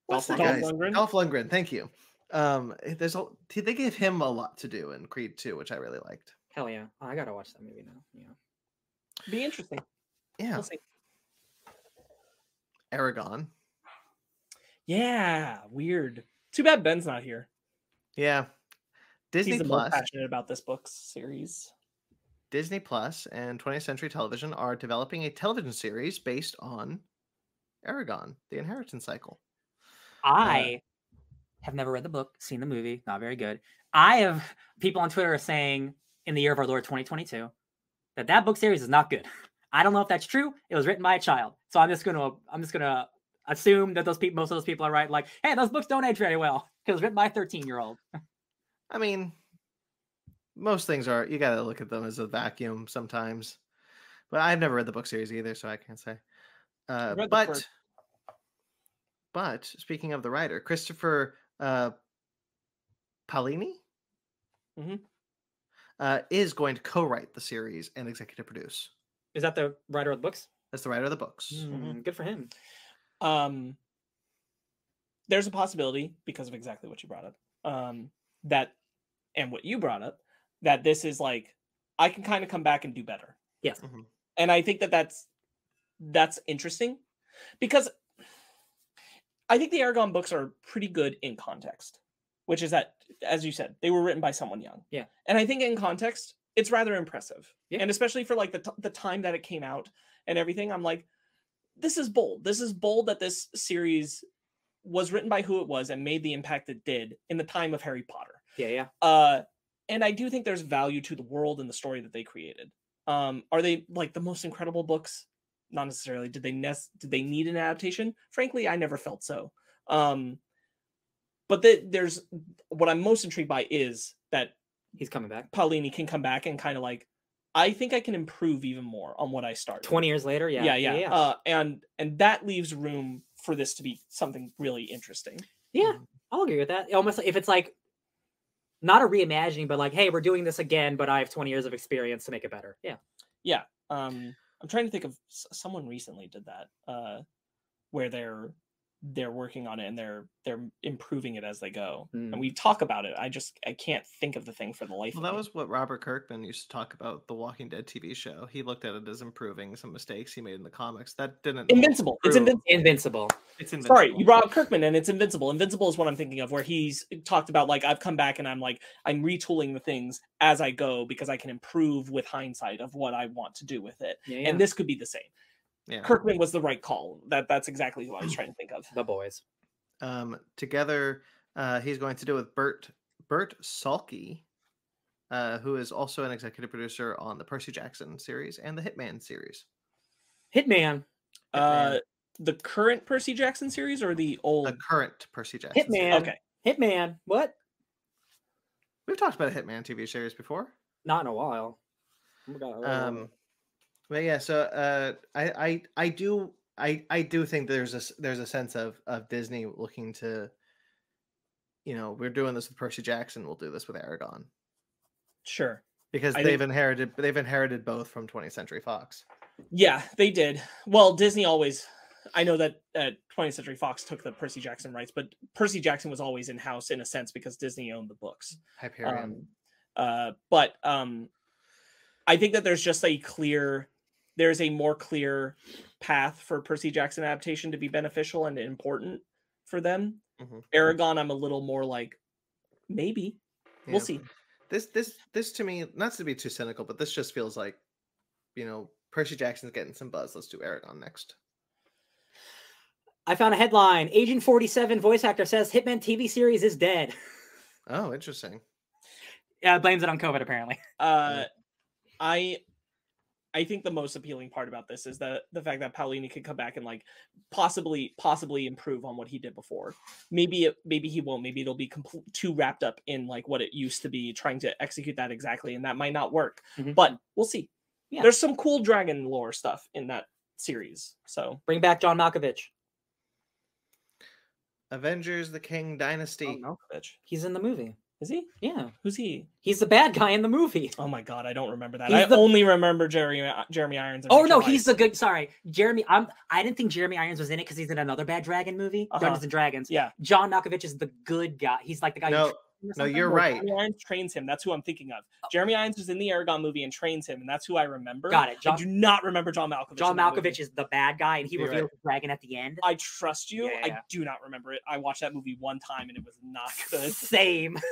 [SPEAKER 3] What's
[SPEAKER 1] Dolph
[SPEAKER 3] the
[SPEAKER 1] Lundgren?
[SPEAKER 3] guy's
[SPEAKER 1] Dolph Lundgren?
[SPEAKER 3] Dolph Lundgren. Thank you. Um, eh, there's a they gave him a lot to do in Creed 2, which I really liked.
[SPEAKER 4] Hell yeah! I gotta watch that movie now. Yeah.
[SPEAKER 1] be interesting.
[SPEAKER 3] Yeah,
[SPEAKER 1] We'll see.
[SPEAKER 3] Eragon.
[SPEAKER 1] Yeah, weird. Too bad Ben's not here.
[SPEAKER 3] Yeah, Disney
[SPEAKER 1] He's the most
[SPEAKER 3] Plus.
[SPEAKER 1] passionate about this book series.
[SPEAKER 3] Disney Plus and 20th Century Television are developing a television series based on Eragon, the inheritance cycle.
[SPEAKER 2] I uh, have never read the book, seen the movie, not very good. I have people on Twitter are saying in the year of our Lord 2022 that that book series is not good. I don't know if that's true. It was written by a child, so I'm just gonna I'm just gonna assume that those people, most of those people are right. Like, hey, those books don't age very well because it was written by a 13 year old.
[SPEAKER 3] I mean, most things are, you got to look at them as a vacuum sometimes. But I've never read the book series either, so I can't say. Uh, but, but speaking of the writer, Christopher uh, Paolini
[SPEAKER 1] Mhm.
[SPEAKER 3] uh, is going to co write the series and executive produce.
[SPEAKER 4] Is that the writer of the books?
[SPEAKER 3] That's the writer of the books.
[SPEAKER 4] Mm, Good for him.
[SPEAKER 1] Um, there's a possibility because of exactly what you brought up. Um, that and what you brought up that this is like I can kind of come back and do better.
[SPEAKER 4] Yes.
[SPEAKER 3] Mhm.
[SPEAKER 1] and I think that that's that's interesting because I think the Eragon books are pretty good in context, which is that, as you said, they were written by someone young.
[SPEAKER 4] Yeah.
[SPEAKER 1] and I think in context, it's rather impressive.
[SPEAKER 4] Yeah.
[SPEAKER 1] and especially for like the t- the time that it came out and everything, I'm like, this is bold. This is bold that this series was written by who it was and made the impact it did in the time of Harry Potter
[SPEAKER 4] Yeah, yeah.
[SPEAKER 1] uh and i do think there's value to the world and the story that they created um are they like the most incredible books not necessarily did they nest did they need an adaptation frankly i never felt so um but the, there's what i'm most intrigued by is that
[SPEAKER 4] He's coming back.
[SPEAKER 1] Paolini can come back and kind of like i think i can improve even more on what i started
[SPEAKER 4] 20 years later. Yeah.
[SPEAKER 1] yeah yeah, uh and and that leaves room for this to be something really interesting
[SPEAKER 4] Yeah. I'll agree with that. Almost if it's like not a reimagining, but like, hey, we're doing this again, but I have 20 years of experience to make it better. Yeah.
[SPEAKER 1] yeah um i'm trying to think of someone recently did that uh where they're they're working on it and they're they're improving it as they go
[SPEAKER 4] Mm.
[SPEAKER 1] and we talk about it i just i can't think of the thing for the life
[SPEAKER 3] Well,
[SPEAKER 1] of
[SPEAKER 3] that
[SPEAKER 1] me.
[SPEAKER 3] was what Robert Kirkman used to talk about the Walking Dead TV show. He looked at it as improving some mistakes he made in the comics. That didn't
[SPEAKER 1] invincible it's
[SPEAKER 3] improve.
[SPEAKER 1] invincible
[SPEAKER 4] Invincible.
[SPEAKER 3] It's invincible.
[SPEAKER 1] sorry you brought kirkman and it's invincible invincible is what i'm thinking of where he's talked about like i've come back and i'm like i'm retooling the things as i go because i can improve with hindsight of what i want to do with it
[SPEAKER 4] Yeah, yeah.
[SPEAKER 1] and this could be the same
[SPEAKER 3] yeah.
[SPEAKER 1] kirkman was the right call that that's exactly what i was trying to think of
[SPEAKER 4] the boys.
[SPEAKER 3] um, together uh, he's going to do with Bert Bert Salke, uh, who is also an executive producer on the Percy Jackson series and the Hitman series.
[SPEAKER 4] Hitman.
[SPEAKER 1] Uh, the current Percy Jackson series or the old?
[SPEAKER 3] The current Percy Jackson. series.
[SPEAKER 2] Hitman.
[SPEAKER 1] Okay.
[SPEAKER 2] Hitman. What?
[SPEAKER 3] We've talked about a Hitman TV series before.
[SPEAKER 2] Not in a while. Oh my God,
[SPEAKER 3] Um, but yeah, so uh, I, I I do I I do think there's a there's a sense of of Disney looking to, you know, we're doing this with Percy Jackson. We'll do this with Eragon
[SPEAKER 1] Sure.
[SPEAKER 3] because
[SPEAKER 1] I
[SPEAKER 3] they've
[SPEAKER 1] think-
[SPEAKER 3] inherited they've inherited both from 20th Century Fox.
[SPEAKER 1] Yeah, they did. Well, Disney always. I know that uh, 20th Century Fox took the Percy Jackson rights, but Percy Jackson was always in house in a sense because Disney owned the books.
[SPEAKER 3] Hyperion.
[SPEAKER 1] Um, uh, but um, I think that there's just a clear, there's a more clear path for Percy Jackson adaptation to be beneficial and important for them.
[SPEAKER 3] Mhm.
[SPEAKER 1] Eragon, I'm a little more like, maybe we'll see.
[SPEAKER 3] This this this to me, not to be too cynical, but this just feels like, you know, Percy Jackson's getting some buzz. Let's do Eragon next.
[SPEAKER 2] I found a headline. Agent 47 voice actor says Hitman TV series is dead.
[SPEAKER 3] Oh, interesting.
[SPEAKER 2] Yeah, blames it on COVID apparently.
[SPEAKER 1] Uh, I I think the most appealing part about this is the the fact that Paolini could come back and like possibly possibly improve on what he did before. Maybe it, maybe he won't. Maybe it'll be compl- too wrapped up in like what it used to be, trying to execute that exactly, and that might not work.
[SPEAKER 2] Mhm.
[SPEAKER 1] But we'll see.
[SPEAKER 2] Yeah.
[SPEAKER 1] There's some cool dragon lore stuff in that series. So
[SPEAKER 2] Bring back John Malkovich.
[SPEAKER 3] Avengers: The Kang Dynasty.
[SPEAKER 1] John Malkovich.
[SPEAKER 2] He's in the movie.
[SPEAKER 1] Is he?
[SPEAKER 2] Yeah.
[SPEAKER 1] Who's he?
[SPEAKER 2] He's the bad guy in the movie.
[SPEAKER 1] Oh my god, I don't remember that.
[SPEAKER 2] He's
[SPEAKER 1] I
[SPEAKER 2] the-
[SPEAKER 1] only remember Jeremy Jeremy Irons. and
[SPEAKER 2] Oh
[SPEAKER 1] Rachel
[SPEAKER 2] no, he's the good. Sorry, Jeremy. I'm. I didn't think Jeremy Irons was in it because he's in another Bad Dragon movie,
[SPEAKER 1] Uh-huh.
[SPEAKER 2] Dungeons and Dragons.
[SPEAKER 1] Yeah.
[SPEAKER 2] John Malkovich is the good guy. He's like the guy.
[SPEAKER 3] No,
[SPEAKER 2] trains him or
[SPEAKER 3] no, you're right.
[SPEAKER 1] Jeremy Irons trains him. That's who I'm thinking of. Jeremy Irons was in the Eragon movie and trains him, and that's who I remember.
[SPEAKER 2] Got it.
[SPEAKER 1] I do not remember John Malkovich.
[SPEAKER 2] John
[SPEAKER 1] in movie.
[SPEAKER 2] Malkovich is the bad guy, and he
[SPEAKER 3] You're
[SPEAKER 2] reveals the dragon at the end.
[SPEAKER 1] I trust you.
[SPEAKER 2] Yeah, yeah.
[SPEAKER 1] I do not remember it. I watched that movie one time and it was not good.
[SPEAKER 2] Same.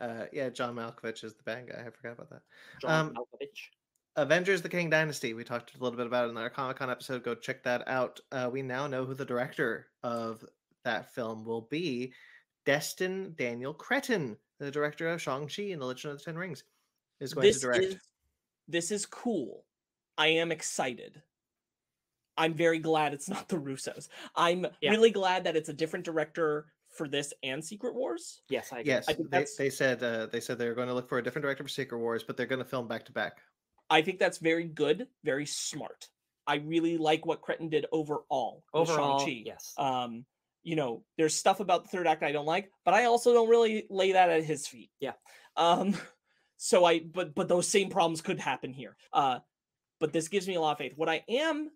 [SPEAKER 3] Uh, yeah, John Malkovich is the bad guy. I forgot about that.
[SPEAKER 2] John
[SPEAKER 3] Um,
[SPEAKER 2] Malkovich.
[SPEAKER 3] Avengers: The Kang Dynasty. We talked a little bit about it in our Comic Con episode. Go check that out. Uh, we now know who the director of that film will be. Destin Daniel Cretton, the director of Shang Chi and the Legend of the Ten Rings, is going
[SPEAKER 1] This
[SPEAKER 3] to direct.
[SPEAKER 1] is this is cool. I am excited. I'm very glad it's not the Russos. I'm
[SPEAKER 2] Yeah.
[SPEAKER 1] really glad that it's a different director for this and Secret Wars.
[SPEAKER 2] Yes, I agree.
[SPEAKER 3] Yes,
[SPEAKER 1] I think
[SPEAKER 3] they, they said uh, they said they're going to look for a different director for Secret Wars, but they're going to film back to back.
[SPEAKER 1] I think that's very good, very smart. I really like what Cretton did overall. with
[SPEAKER 2] Overall,
[SPEAKER 1] Shang-Chi.
[SPEAKER 2] yes.
[SPEAKER 1] Um, you know, there's stuff about the third act I don't like, but I also don't really lay that at his feet.
[SPEAKER 2] Yeah.
[SPEAKER 1] Um, so I, but but those same problems could happen here. Uh, but this gives me a lot of faith. What I am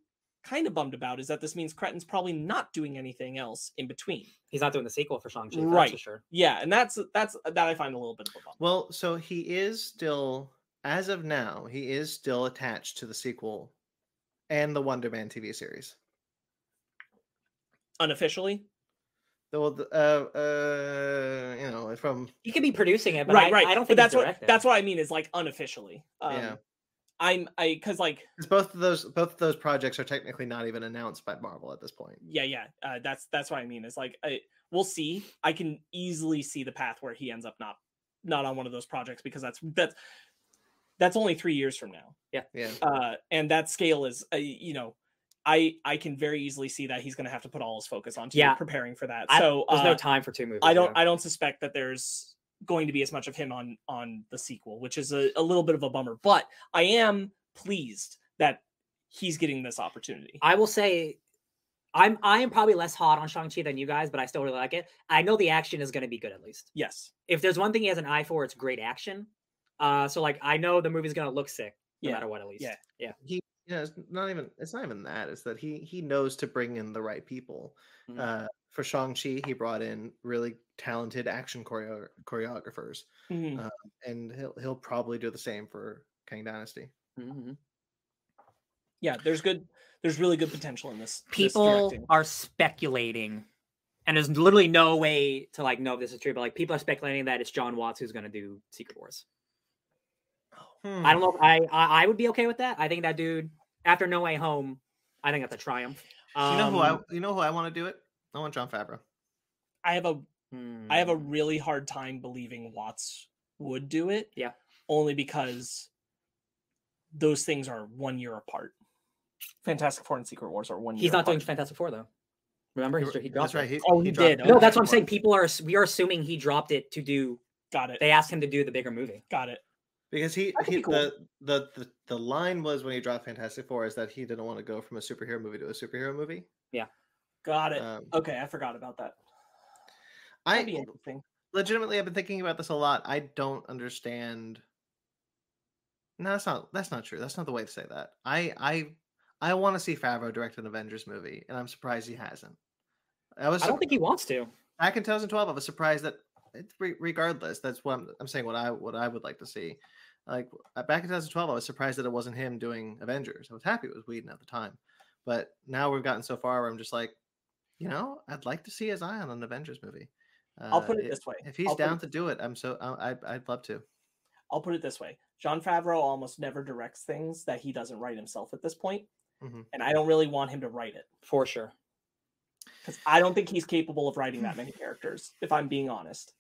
[SPEAKER 1] kind of bummed about is that this means Cretton's probably not doing anything else in between.
[SPEAKER 2] He's not doing the sequel for Shang Chi, that's for
[SPEAKER 1] Right.
[SPEAKER 2] sure.
[SPEAKER 1] Yeah, and that's that's that I find a little bit of a bummer.
[SPEAKER 3] Well, so he is still, as of now, he is still attached to the sequel and the Wonder Man TV series.
[SPEAKER 1] Unofficially,
[SPEAKER 3] Though, the- uh, uh, you know, from
[SPEAKER 2] He could be producing it, but
[SPEAKER 1] right,
[SPEAKER 2] I,
[SPEAKER 1] right.
[SPEAKER 2] I don't
[SPEAKER 1] but
[SPEAKER 2] think
[SPEAKER 1] that's what that's what I mean is like unofficially. Um,
[SPEAKER 3] Yeah.
[SPEAKER 1] I'm I because like
[SPEAKER 3] 'cause both of those both of those projects are technically not even announced by Marvel at this point.
[SPEAKER 1] yeah yeah uh, that's that's what i mean is like I, we'll see i can easily see the path where he ends up not not on one of those projects because that's that's that's only three years from now
[SPEAKER 3] Yeah,
[SPEAKER 1] uh and that scale is uh, you know i i can very easily see that he's going to have to put all his focus onto
[SPEAKER 2] Yeah.
[SPEAKER 1] preparing for that
[SPEAKER 2] I-
[SPEAKER 1] so
[SPEAKER 2] There's
[SPEAKER 1] uh,
[SPEAKER 2] no time for two movies.
[SPEAKER 1] i don't
[SPEAKER 2] yeah.
[SPEAKER 1] i don't suspect that there's going to be as much of him on on the sequel which is a, a little bit of a bummer but i am pleased that he's getting this opportunity
[SPEAKER 2] I will say, I'm I am probably less hot on Shang Chi than you guys, but I still really like it. I know the action is going to be good at least.
[SPEAKER 1] yes
[SPEAKER 2] If there's one thing he has an eye for, it's great action. Uh, so like I know the movie's going to look sick no
[SPEAKER 1] Yeah,
[SPEAKER 2] matter what. At least,
[SPEAKER 1] yeah.
[SPEAKER 2] yeah.
[SPEAKER 3] he, yeah, it's not even it's not even that. It's that he he knows to bring in the right people.
[SPEAKER 2] Mhm.
[SPEAKER 3] Uh, for Shang Chi, he brought in really talented action choreo- choreographers,
[SPEAKER 1] Mhm.
[SPEAKER 3] uh, and he'll he'll probably do the same for Kang Dynasty.
[SPEAKER 2] Mhm.
[SPEAKER 1] yeah there's good there's really good potential in this this
[SPEAKER 2] People
[SPEAKER 1] directing.
[SPEAKER 2] are speculating, and there's literally no way to like know if this is true. But like people are speculating that it's John Watts who's going to do Secret Wars. I don't know. If I, I I would be okay with that. I think that dude after No Way Home, I think that's a triumph.
[SPEAKER 3] you know who I
[SPEAKER 2] Um,
[SPEAKER 3] you know who I want to do it? I want Jon Favreau.
[SPEAKER 1] i have a i have a
[SPEAKER 2] hmm,
[SPEAKER 1] really hard time believing watts would do it
[SPEAKER 2] Yeah.
[SPEAKER 1] only because those things are one year apart Fantastic Four and Secret Wars are one.
[SPEAKER 2] He's
[SPEAKER 1] year
[SPEAKER 2] not doing. Fantastic Four though. Remember, he,
[SPEAKER 3] You're-
[SPEAKER 2] he
[SPEAKER 3] That's
[SPEAKER 2] dropped
[SPEAKER 3] right. He,
[SPEAKER 1] Oh, he
[SPEAKER 3] dropped
[SPEAKER 1] did.
[SPEAKER 3] out.
[SPEAKER 2] No, that's what I'm saying. People are we are assuming he dropped it to do.
[SPEAKER 1] Got it.
[SPEAKER 2] They asked him to do the bigger movie.
[SPEAKER 1] Got it.
[SPEAKER 3] Because he, he
[SPEAKER 1] cool.
[SPEAKER 3] the, the the the line was when he dropped Fantastic Four is that he didn't want to go from a superhero movie to a superhero movie.
[SPEAKER 1] Yeah, got it.
[SPEAKER 3] Um,
[SPEAKER 1] okay, I forgot about that. That'd be
[SPEAKER 3] I
[SPEAKER 1] interesting.
[SPEAKER 3] legitimately I've been thinking about this a lot. I don't understand. No, that's not that's not true. That's not the way to say that. I I I want to see Favreau direct an Avengers movie, and I'm surprised he hasn't. I was
[SPEAKER 2] I don't think he wants to.
[SPEAKER 3] back in 2012. I was surprised that regardless, that's what I'm, I'm saying. What I what I would like to see, like uh, back in 2012, I was surprised that it wasn't him doing Avengers. I was happy it was Whedon at the time, but now we've gotten so far where I'm just like, you know, I'd like to see his eye on an Avengers movie.
[SPEAKER 1] I'll
[SPEAKER 3] Uh,
[SPEAKER 1] put it
[SPEAKER 3] i-
[SPEAKER 1] this way.
[SPEAKER 3] If he's
[SPEAKER 1] I'll
[SPEAKER 3] down
[SPEAKER 1] it-
[SPEAKER 3] to do it, I'm so I I'd, I'd love to.
[SPEAKER 1] I'll put it this way: Jon Favreau almost never directs things that he doesn't write himself at this point,
[SPEAKER 3] Mhm.
[SPEAKER 1] and I don't really want him to write it
[SPEAKER 2] For sure.
[SPEAKER 1] because I don't think he's capable of writing that many characters. If I'm being honest,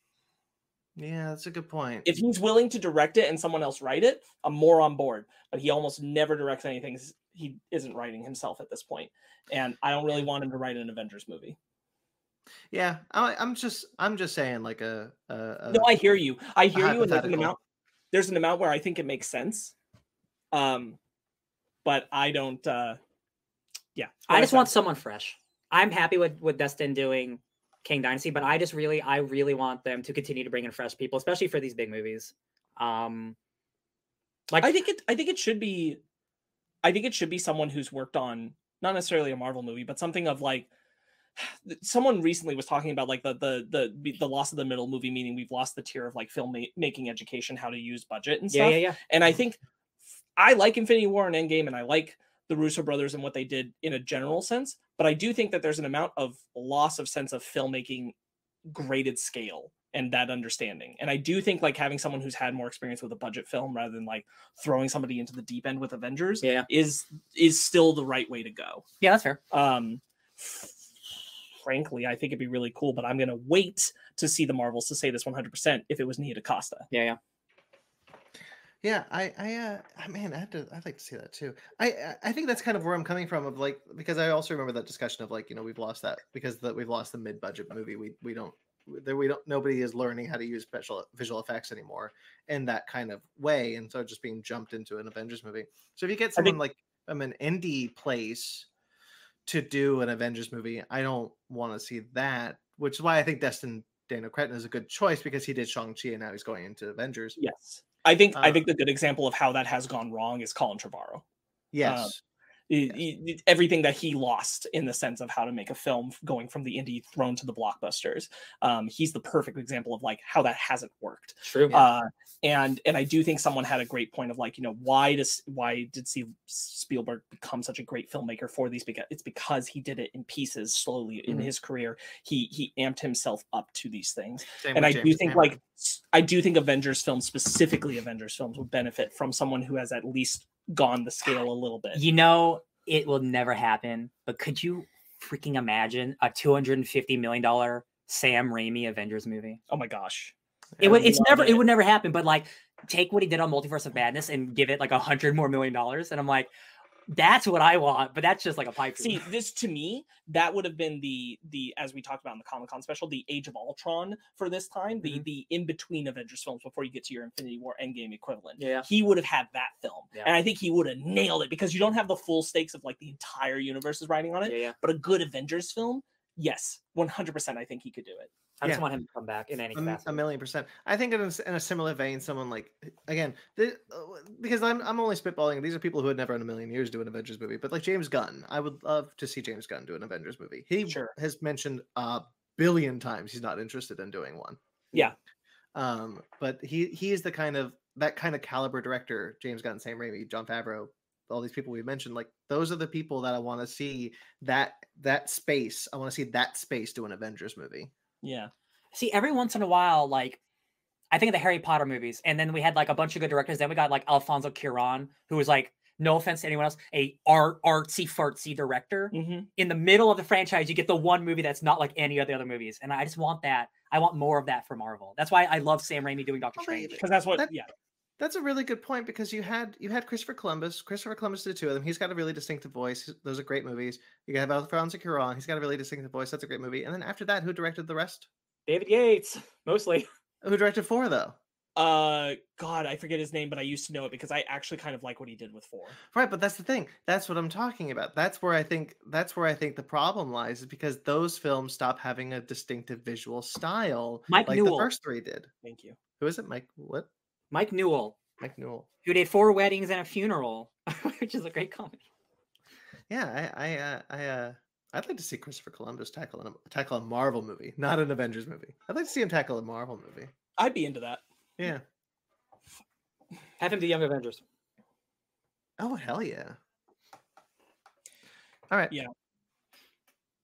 [SPEAKER 3] Yeah, that's a good point.
[SPEAKER 1] if he's willing to direct it and someone else write it, I'm more on board. But he almost never directs anything he isn't writing himself at this point, and I don't really want him to write an Avengers movie.
[SPEAKER 3] yeah, I, I'm just I'm just saying like a, a, a
[SPEAKER 1] No, I hear you. I hear you, and there's an amount. There's an amount where I think it makes sense, um, but I don't. uh Yeah,
[SPEAKER 2] I just
[SPEAKER 1] said,
[SPEAKER 2] want someone fresh. I'm happy with with Destin doing Kang Dynasty, but I just really, I really want them to continue to bring in fresh people, especially for these big movies. Um, like
[SPEAKER 1] I think it. I think it should be. I think it should be someone who's worked on not necessarily a Marvel movie, but something of like. Someone recently was talking about like the the the the loss of the middle movie, meaning we've lost the tier of like film ma- making education, how to use budget and stuff
[SPEAKER 2] yeah, yeah, yeah.
[SPEAKER 1] And I think I like Infinity War and Endgame, and I like the Russo brothers and what they did in a general sense. But I do think that there's an amount of loss of sense of filmmaking graded scale and that understanding. And I do think like having someone who's had more experience with a budget film rather than like throwing somebody into the deep end with Avengers
[SPEAKER 2] Yeah.
[SPEAKER 1] is is still the right way to go.
[SPEAKER 2] Yeah, that's fair.
[SPEAKER 1] Um frankly, I think it'd be really cool, but I'm gonna wait to see the Marvels to say this 100% if it was Nia DaCosta.
[SPEAKER 2] Yeah, yeah.
[SPEAKER 3] Yeah, I, I, uh, I- man, I had to, I'd like to see that too. I, I- I think that's kind of where I'm coming from. Of like, because I also remember that discussion of like, you know, we've lost that because that we've lost the mid-budget movie. We, we don't, there, we don't, nobody is learning how to use special visual effects anymore in that kind of way, and so just being jumped into an Avengers movie. So if you get someone
[SPEAKER 1] think-
[SPEAKER 3] like um, an indie place to do an Avengers movie, I don't want to see that. Which is why I think Destin Daniel Cretton is a good choice because he did Shang Chi and now he's going into Avengers.
[SPEAKER 1] Yes. I think I
[SPEAKER 3] Uh,
[SPEAKER 1] think the good example of how that has gone wrong is Colin Trevorrow.
[SPEAKER 3] Yes.
[SPEAKER 1] Everything that he lost in the sense of how to make a film going from the indie thrown to the blockbusters. Um, he's the perfect example of like how that hasn't worked.
[SPEAKER 2] True.
[SPEAKER 1] Uh, and and I do think someone had a great point of like you know why does why did Steve Spielberg become such a great filmmaker for these? Because it's because he did it in pieces slowly in
[SPEAKER 3] Mhm.
[SPEAKER 1] his career. He he amped himself up to these things
[SPEAKER 3] Same
[SPEAKER 1] and I
[SPEAKER 3] with
[SPEAKER 1] do think
[SPEAKER 3] Cameron.
[SPEAKER 1] like I do think Avengers films, specifically Avengers films, would benefit from someone who has at least gone the scale a little bit.
[SPEAKER 2] You know, it will never happen, but could you freaking imagine a $250 million Sam Raimi Avengers movie?
[SPEAKER 1] Oh my gosh,
[SPEAKER 2] It would it's never it.
[SPEAKER 1] it.
[SPEAKER 2] would never happen, but like take what he did on Multiverse of Madness and give it like a hundred more million dollars. And I'm like, that's what I want, but that's just like a pipe
[SPEAKER 1] see this to me that would have been the the as we talked about in the Comic Con special, the Age of Ultron for this time, the
[SPEAKER 3] Mhm.
[SPEAKER 1] the in between Avengers films before you get to your Infinity War Endgame equivalent.
[SPEAKER 2] Yeah.
[SPEAKER 1] He would have had that film,
[SPEAKER 2] Yeah.
[SPEAKER 1] and I think he would have nailed it because you don't have the full stakes of like the entire universe is riding on it.
[SPEAKER 2] Yeah, yeah.
[SPEAKER 1] But a good Avengers film, yes, one hundred percent, I think he could do it.
[SPEAKER 2] I just
[SPEAKER 3] Yeah.
[SPEAKER 2] want him to come back in any capacity.
[SPEAKER 3] a million percent. I think in a, in a similar vein, someone like again, the, uh, because I'm I'm only spitballing. These are people who would never in a million years do an Avengers movie, but like James Gunn, I would love to see James Gunn do an Avengers movie. He
[SPEAKER 1] Sure.
[SPEAKER 3] has mentioned a billion times he's not interested in doing one.
[SPEAKER 1] Yeah.
[SPEAKER 3] Um, but he he is the kind of that kind of caliber director. James Gunn, Sam Raimi, Jon Favreau, all these people we mentioned. Like those are the people that I want to see that that space. I want to see that space do an Avengers movie.
[SPEAKER 1] Yeah.
[SPEAKER 2] See, every once in a while, like I think of the Harry Potter movies, and then we had like a bunch of good directors. Then we got like Alfonso Cuarón, who was like, no offense to anyone else, a art artsy fartsy director.
[SPEAKER 1] hmm
[SPEAKER 2] In the middle of the franchise, you get the one movie that's not like any of the other movies, and I just want that. I want more of that for Marvel. That's why I love Sam Raimi doing Doctor Strange.
[SPEAKER 1] because that's what
[SPEAKER 3] That-
[SPEAKER 1] yeah
[SPEAKER 3] That's a really good point because you had you had Christopher Columbus. Christopher Columbus did two of them. He's got a really distinctive voice. Those are great movies. You have Alfonso Cuarón. He's got a really distinctive voice. That's a great movie. And then after that, who directed the rest?
[SPEAKER 2] David Yates, mostly.
[SPEAKER 3] Who directed four though?
[SPEAKER 1] Uh, God, I forget his name, but I used to know it because I actually kind of like what he did with four.
[SPEAKER 3] Right, but that's the thing. That's what I'm talking about. That's where I think that's where I think the problem lies is because those films stop having a distinctive visual style
[SPEAKER 2] Mike
[SPEAKER 3] like
[SPEAKER 2] Newell.
[SPEAKER 3] the first three did.
[SPEAKER 1] Thank you.
[SPEAKER 3] Who is it? Mike what?
[SPEAKER 2] Mike Newell,
[SPEAKER 3] Mike Newell.
[SPEAKER 2] who did four weddings and a funeral, which is a great comedy.
[SPEAKER 3] Yeah, I I uh, I uh I'd like to see Christopher Columbus tackle a tackle a Marvel movie, not an Avengers movie. I'd like to see him tackle a Marvel movie.
[SPEAKER 1] I'd be into that.
[SPEAKER 3] Yeah.
[SPEAKER 2] Have him do Young Avengers.
[SPEAKER 3] Oh hell yeah. All right.
[SPEAKER 1] Yeah.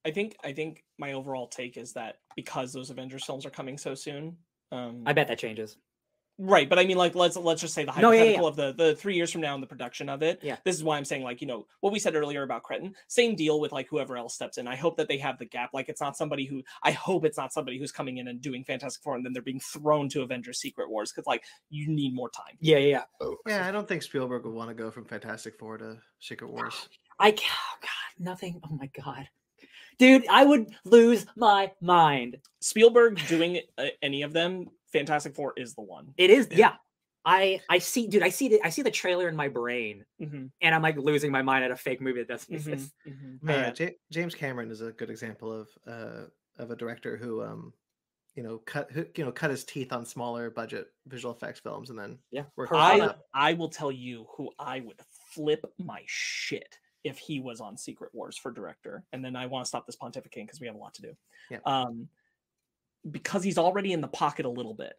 [SPEAKER 1] I think I think my overall take is that because those Avengers films are coming so soon, um,
[SPEAKER 2] I bet that changes.
[SPEAKER 1] Right? But I mean, like, let's let's just say the
[SPEAKER 2] No, yeah, yeah,
[SPEAKER 1] hypothetical of the the three years from now and the production of it.
[SPEAKER 2] Yeah.
[SPEAKER 1] This is why I'm saying, like, you know, what we said earlier about Cretton. Same deal with like whoever else steps in. I hope that they have the gap. Like, it's not somebody who I hope it's not somebody who's coming in and doing Fantastic Four and then they're being thrown to Avengers Secret Wars because like you need more time.
[SPEAKER 2] Yeah, yeah, yeah.
[SPEAKER 3] Yeah, I don't think Spielberg would want to go from Fantastic Four to Secret Wars.
[SPEAKER 2] I ca- oh God, nothing. Oh my God, dude, I would lose my mind.
[SPEAKER 1] Spielberg doing uh, any of them, Fantastic Four is the one.
[SPEAKER 2] It is,
[SPEAKER 3] Yeah.
[SPEAKER 2] yeah. I I see, dude. I see the I see the trailer in my brain,
[SPEAKER 1] Mm-hmm.
[SPEAKER 2] and I'm like losing my mind at a fake movie that doesn't
[SPEAKER 1] Mm-hmm.
[SPEAKER 2] exist.
[SPEAKER 3] Uh,
[SPEAKER 2] Man,
[SPEAKER 3] Ja- James Cameron is a good example of uh, of a director who, um, you know, cut who, you know cut his teeth on smaller budget visual effects films and then
[SPEAKER 2] yeah.
[SPEAKER 3] worked
[SPEAKER 2] Persona.
[SPEAKER 1] I. I will tell you who I would flip my shit if he was on Secret Wars for director. And then I want to stop this pontificating because we have a lot to do.
[SPEAKER 3] Yeah.
[SPEAKER 1] Um, because he's already in the pocket a little bit.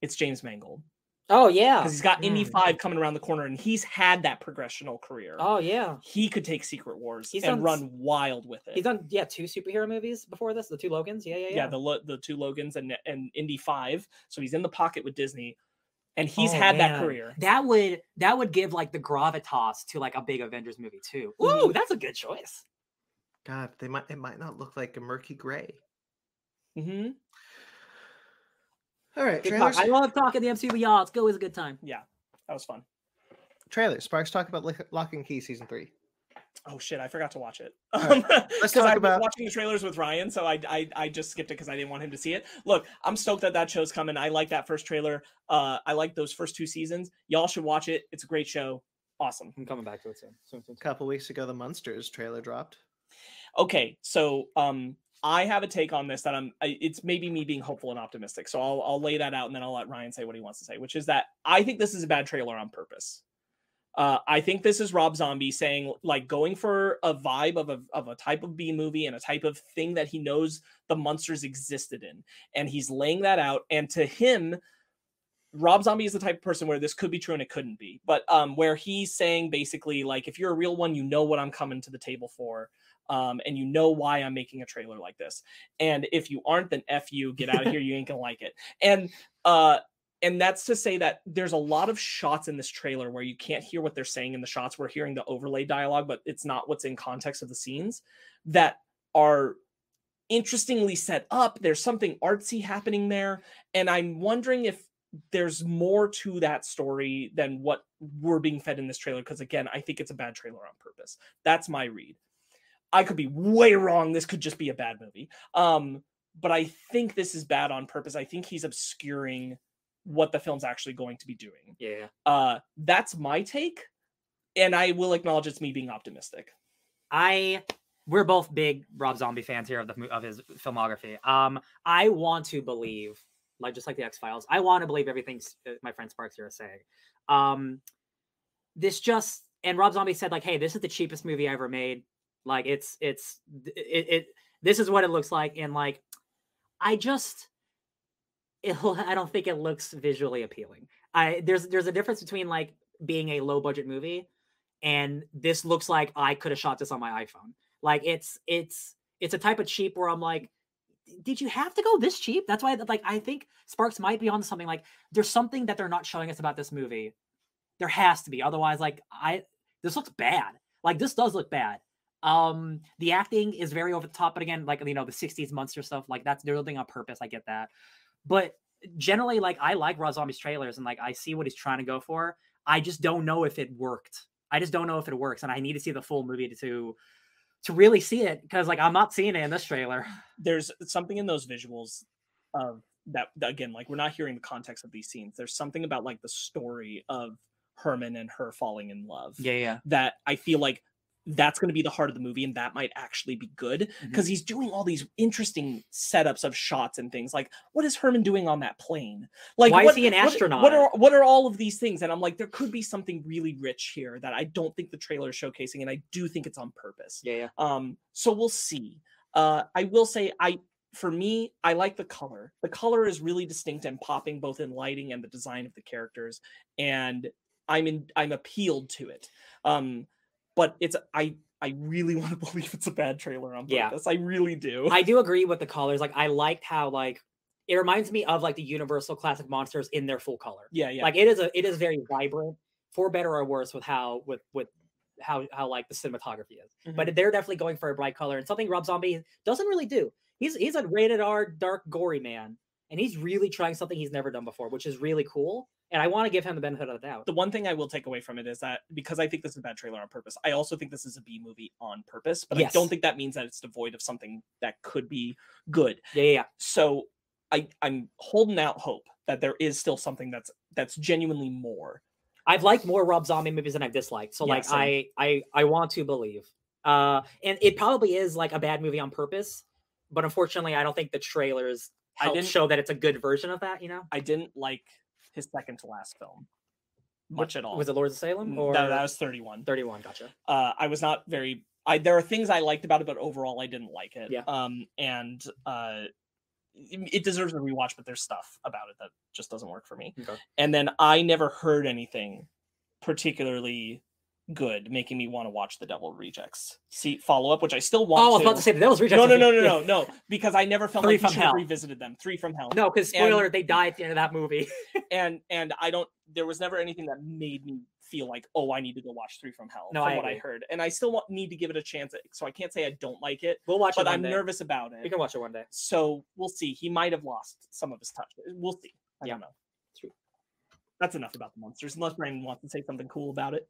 [SPEAKER 1] It's James Mangold
[SPEAKER 2] Oh yeah.
[SPEAKER 1] because he's got Indy
[SPEAKER 3] Mm.
[SPEAKER 1] Five coming around the corner, and he's had that progressional career.
[SPEAKER 2] Oh yeah.
[SPEAKER 1] He could take Secret Wars
[SPEAKER 2] He's
[SPEAKER 1] and
[SPEAKER 2] done
[SPEAKER 1] run wild with it.
[SPEAKER 2] He's done yeah two superhero movies before this. The two Logans. Yeah, yeah, yeah.
[SPEAKER 1] yeah, the the two Logans and and Indy Five. So he's in the pocket with Disney, and he's
[SPEAKER 2] Oh,
[SPEAKER 1] had that career.
[SPEAKER 2] That would that would give like the gravitas to like a big Avengers movie too. Ooh, that's a good choice.
[SPEAKER 3] God, they might it might not look like a murky gray.
[SPEAKER 1] Hmm
[SPEAKER 3] All right, trailers.
[SPEAKER 2] I love talking the MCU with y'all. It's always a good time.
[SPEAKER 1] Yeah, that was fun.
[SPEAKER 3] trailers. Sparks talk about Lick- Lock and Key season three.
[SPEAKER 1] Oh shit, I forgot to watch it.
[SPEAKER 3] All right,
[SPEAKER 1] Let's
[SPEAKER 3] talk
[SPEAKER 1] I was
[SPEAKER 3] about-
[SPEAKER 1] watching the trailers with Ryan, so I, I I just skipped it because I didn't want him to see it. Look, I'm stoked that that show's coming. I like that first trailer. Uh, I like those first two seasons. Y'all should watch it. It's a great show. Awesome.
[SPEAKER 2] I'm coming back to it soon. soon, soon,
[SPEAKER 3] A couple weeks ago, the Munsters trailer dropped.
[SPEAKER 1] Okay, so um, I have a take on this that I'm. It's maybe me being hopeful and optimistic. So I'll I'll lay that out and then I'll let Ryan say what he wants to say, which is that I think this is a bad trailer on purpose. Uh, I think this is Rob Zombie saying like going for a vibe of a of a type of B movie and a type of thing that he knows the Munsters existed in, and he's laying that out. And to him, Rob Zombie is the type of person where this could be true and it couldn't be, but um, where he's saying basically like if you're a real one, you know what I'm coming to the table for um, and you know why I'm making a trailer like this. And if you aren't, then f you, get out of here. You ain't gonna like it. And uh, and that's to say that there's a lot of shots in this trailer where you can't hear what they're saying in the shots. We're hearing the overlay dialogue, but it's not what's in context of the scenes that are interestingly set up. There's something artsy happening there, and I'm wondering if there's more to that story than what we're being fed in this trailer. Because again, I think it's a bad trailer on purpose. That's my read. I could be way wrong. This could just be a bad movie. Um, but I think this is bad on purpose. I think he's obscuring what the film's actually going to be doing.
[SPEAKER 2] Yeah.
[SPEAKER 1] Uh, that's my take, and I will acknowledge it's me being optimistic.
[SPEAKER 2] I we're both big Rob Zombie fans here of the of his filmography. Um, I want to believe, like just like the X Files, I want to believe everything uh, my friend Sparks here is saying. Um, this just and Rob Zombie said like, "Hey, this is the cheapest movie I ever made. Like, it's it's it, it this is what it looks like." And like, I just it I don't think it looks visually appealing. I there's there's a difference between like being a low budget movie and this looks like I could have shot this on my iPhone. Like it's it's it's a type of cheap where I'm like, did you have to go this cheap? That's why like I think Sparks might be on something like there's something that they're not showing us about this movie. There has to be. Otherwise, like I this looks bad. Like this does look bad. Um the acting is very over the top, but again, like you know, the 60s monster stuff, like that's they're doing on purpose. I get that. But generally like I like Rob Zombie's trailers and like I see what he's trying to go for. I just don't know if it worked. I just don't know if it works, and I need to see the full movie to to really see it because like I'm not seeing it in this trailer.
[SPEAKER 1] there's something in those visuals of that again like we're not hearing the context of these scenes there's something about like the story of herman and her falling in love
[SPEAKER 2] Yeah, yeah.
[SPEAKER 1] that i feel like that's going to be the heart of the movie and that might actually be good
[SPEAKER 2] Mm-hmm.
[SPEAKER 1] because he's doing all these interesting setups of shots and things like what is herman doing on that plane like
[SPEAKER 2] Why is
[SPEAKER 1] what,
[SPEAKER 2] he an
[SPEAKER 1] what-
[SPEAKER 2] astronaut?
[SPEAKER 1] what are what are all of these things and i'm like there could be something really rich here that i don't think the trailer is showcasing and i do think it's on purpose
[SPEAKER 2] Yeah, yeah.
[SPEAKER 1] um, so we'll see. Uh, I will say, I for me, I like the color. The color is really distinct and popping, both in lighting and the design of the characters, and I'm in. I'm appealed to it. Um, but it's I. I really want to believe it's a bad trailer on
[SPEAKER 2] Yeah.
[SPEAKER 1] purpose. I really do.
[SPEAKER 2] I do agree with the colors. Like I liked how like it reminds me of like the Universal classic monsters in their full color.
[SPEAKER 1] yeah, yeah.
[SPEAKER 2] Like it is a it is very vibrant, for better or worse, with how with with how how like the cinematography is.
[SPEAKER 1] Mhm.
[SPEAKER 2] But they're definitely going for a bright color and something Rob Zombie doesn't really do. He's he's a rated R dark gory man, and he's really trying something he's never done before, which is really cool. And I want to give him the benefit of the doubt.
[SPEAKER 1] the one thing I will take away from it is that because I think this is a bad trailer on purpose, I also think this is a B movie on purpose. But I don't think that means that it's devoid of something that could be good.
[SPEAKER 2] Yeah, yeah, yeah.
[SPEAKER 1] so I I'm holding out hope that there is still something that's that's genuinely more.
[SPEAKER 2] I've liked more Rob Zombie movies than I've disliked. So
[SPEAKER 1] Yeah,
[SPEAKER 2] like
[SPEAKER 1] same.
[SPEAKER 2] I I I want to believe. Uh and it probably is like a bad movie on purpose, but unfortunately I don't think the trailers
[SPEAKER 1] I
[SPEAKER 2] help
[SPEAKER 1] didn't-
[SPEAKER 2] show that it's a good version of that, you know?
[SPEAKER 1] I didn't like his second to last film much at all.
[SPEAKER 2] Was it Lords of Salem
[SPEAKER 1] Mm,
[SPEAKER 2] or
[SPEAKER 1] that, that was 31.
[SPEAKER 2] 31, gotcha.
[SPEAKER 1] Uh, I was not very. I there are things I liked about it, but overall I didn't like it.
[SPEAKER 2] Yeah.
[SPEAKER 1] Um, and uh, it it deserves a rewatch, but there's stuff about it that just doesn't work for me.
[SPEAKER 2] Okay.
[SPEAKER 1] And then I never heard anything particularly good, making me want to watch the Devil Rejects see follow up, which I still want.
[SPEAKER 2] Oh, I was
[SPEAKER 1] to.
[SPEAKER 2] about to say the Devil's Rejects.
[SPEAKER 1] no, no, no, no, no, no, because I never felt
[SPEAKER 2] Three
[SPEAKER 1] like
[SPEAKER 2] from Hell.
[SPEAKER 1] revisited them. Three from Hell.
[SPEAKER 2] No, because
[SPEAKER 1] And-
[SPEAKER 2] spoiler, they die at the end of that movie.
[SPEAKER 1] and and I don't. There was never anything that made me feel like, oh, I need to go watch Three from Hell.
[SPEAKER 2] No,
[SPEAKER 1] from
[SPEAKER 2] I
[SPEAKER 1] what I heard, and I still want, need to give it a chance. So I can't say I don't like it,
[SPEAKER 2] we'll watch it
[SPEAKER 1] but
[SPEAKER 2] one
[SPEAKER 1] I'm
[SPEAKER 2] day.
[SPEAKER 1] nervous about it.
[SPEAKER 2] We can watch it one day.
[SPEAKER 1] So we'll see. He might have lost some of his touch. We'll see. I
[SPEAKER 2] Yeah.
[SPEAKER 1] don't know. That's enough about the Munsters. Unless Brandon wants to say something cool about it.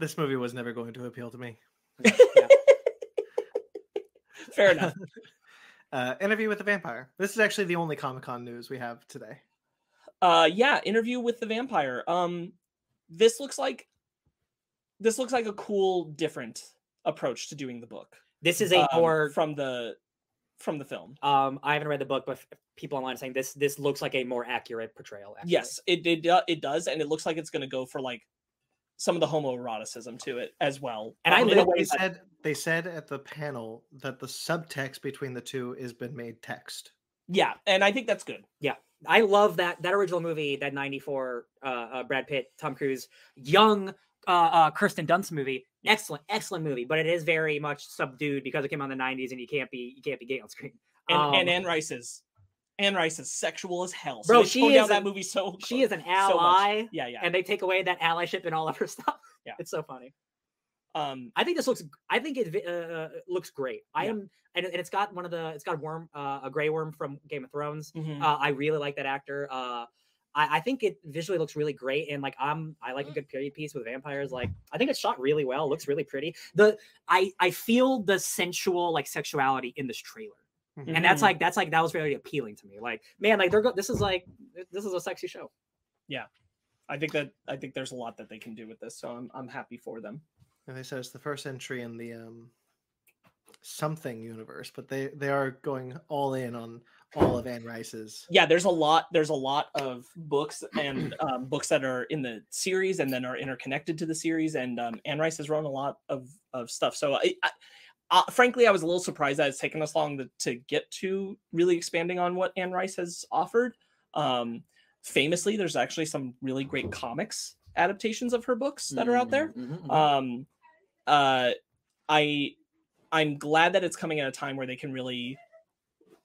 [SPEAKER 3] This movie was never going to appeal to me.
[SPEAKER 2] Yeah.
[SPEAKER 1] Fair enough.
[SPEAKER 3] Uh, Interview with the Vampire. This is actually the only Comic Con news we have today.
[SPEAKER 1] uh yeah interview with the vampire um this looks like this looks like a cool different approach to doing the book
[SPEAKER 2] This is a
[SPEAKER 1] um,
[SPEAKER 2] more
[SPEAKER 1] from the from the film
[SPEAKER 2] um I haven't read the book, but people online are saying this this looks like a more accurate portrayal. Actually.
[SPEAKER 1] yes it it, do- it does and it looks like it's going to go for like some of the homoeroticism to it as well
[SPEAKER 2] And I
[SPEAKER 1] um, in
[SPEAKER 2] li-
[SPEAKER 3] They
[SPEAKER 1] that-
[SPEAKER 3] said they said at the panel that the subtext between the two has been made text.
[SPEAKER 1] yeah and i think that's good Yeah.
[SPEAKER 2] I love that that original movie, that '94 uh, uh, Brad Pitt, Tom Cruise, young uh, uh, Kirsten Dunst movie. Excellent, excellent movie, but it is very much subdued because it came out in the '90s, and you can't be you can't be gay on screen.
[SPEAKER 1] and,
[SPEAKER 2] Um,
[SPEAKER 1] and Anne Rice is Anne Rice is sexual as hell so
[SPEAKER 2] Bro, she
[SPEAKER 1] down
[SPEAKER 2] is
[SPEAKER 1] that movie so
[SPEAKER 2] she is an
[SPEAKER 1] so
[SPEAKER 2] ally,
[SPEAKER 1] yeah yeah
[SPEAKER 2] and they take away that allyship and all of her stuff.
[SPEAKER 1] Yeah.
[SPEAKER 2] it's so funny.
[SPEAKER 1] um
[SPEAKER 2] I think this looks. I think it uh, looks great. I
[SPEAKER 1] Yeah.
[SPEAKER 2] am, and, and it's got one of the. It's got a worm, uh, a gray worm from Game of Thrones.
[SPEAKER 1] mhm.
[SPEAKER 2] Uh, I really like that actor. Uh, I, I think it visually looks really great, and like I'm, I like a good period piece with vampires. Like I think it's shot really well. Looks really pretty. The I I feel the sensual like sexuality in this trailer, and that's like that's like that was very appealing to me. Like man, like they're go- this is like this is a sexy show. Yeah.
[SPEAKER 1] I think that I think there's a lot that they can do with this, so I'm I'm happy for them.
[SPEAKER 3] And they said it's the first entry in the um, something universe, but they they are going all in on all of Anne Rice's.
[SPEAKER 1] Yeah, there's a lot. There's a lot of books and um, books that are in the series and then are interconnected to the series. And um, Anne Rice has written a lot of of stuff. So I, I, uh, frankly, I was a little surprised that it's taken us long to, to get to really expanding on what Anne Rice has offered. Um, famously, there's actually some really great comics adaptations of her books that are out there.
[SPEAKER 2] Mhm, mhm.
[SPEAKER 1] um uh i i'm glad that it's coming at a time where they can really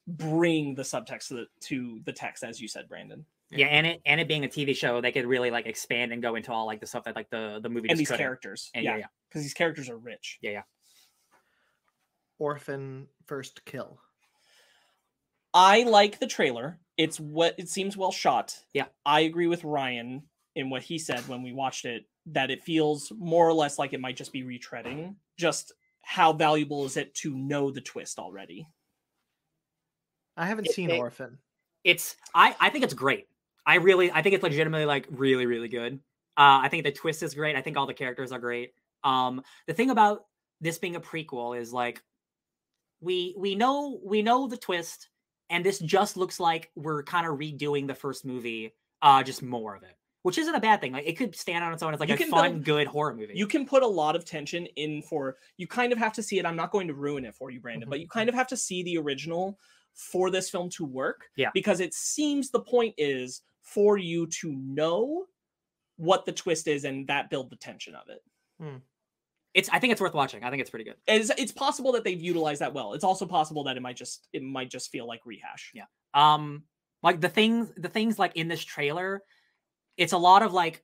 [SPEAKER 1] bring the subtext to the, to the text as you said brandon
[SPEAKER 2] yeah, and it and it being a TV show, they could really like expand and go into all like the stuff that like the the movie
[SPEAKER 1] and
[SPEAKER 2] just
[SPEAKER 1] these
[SPEAKER 2] couldn't.
[SPEAKER 1] characters
[SPEAKER 2] And
[SPEAKER 1] yeah
[SPEAKER 2] yeah, yeah.
[SPEAKER 1] because these characters are rich
[SPEAKER 3] Orphan First Kill.
[SPEAKER 1] i like the trailer It's what it seems well shot.
[SPEAKER 2] Yeah.
[SPEAKER 1] I agree with Ryan in what he said when we watched it that it feels more or less like it might just be retreading. Just how valuable is it to know the twist already?
[SPEAKER 3] I haven't
[SPEAKER 2] It-
[SPEAKER 3] seen
[SPEAKER 2] it-
[SPEAKER 3] Orphan.
[SPEAKER 2] It's I I think it's great. I really I think it's legitimately like really really good. Uh, I think the twist is great. I think all the characters are great. Um, the thing about this being a prequel is like we we know we know the twist, and this just looks like we're kind of redoing the first movie, uh, just more of it, which isn't a bad thing. Like it could stand on its own It's like
[SPEAKER 1] You
[SPEAKER 2] a
[SPEAKER 1] can
[SPEAKER 2] fun,
[SPEAKER 1] build-
[SPEAKER 2] good horror movie.
[SPEAKER 1] You can put a lot of tension in for you kind of have to see it. I'm not going to ruin it for you, Brandon, mm-hmm, but you kind mm-hmm. of have to see the original for this film to work.
[SPEAKER 2] Yeah.
[SPEAKER 1] Because it seems the point is for you to know what the twist is and that build the tension of it. Hmm.
[SPEAKER 2] It's I think it's worth watching. I think it's pretty good.
[SPEAKER 1] It's, it's possible that they've utilized that well. It's also possible that it might just it might just feel like rehash.
[SPEAKER 2] Yeah. um like the things the things like in this trailer it's a lot of like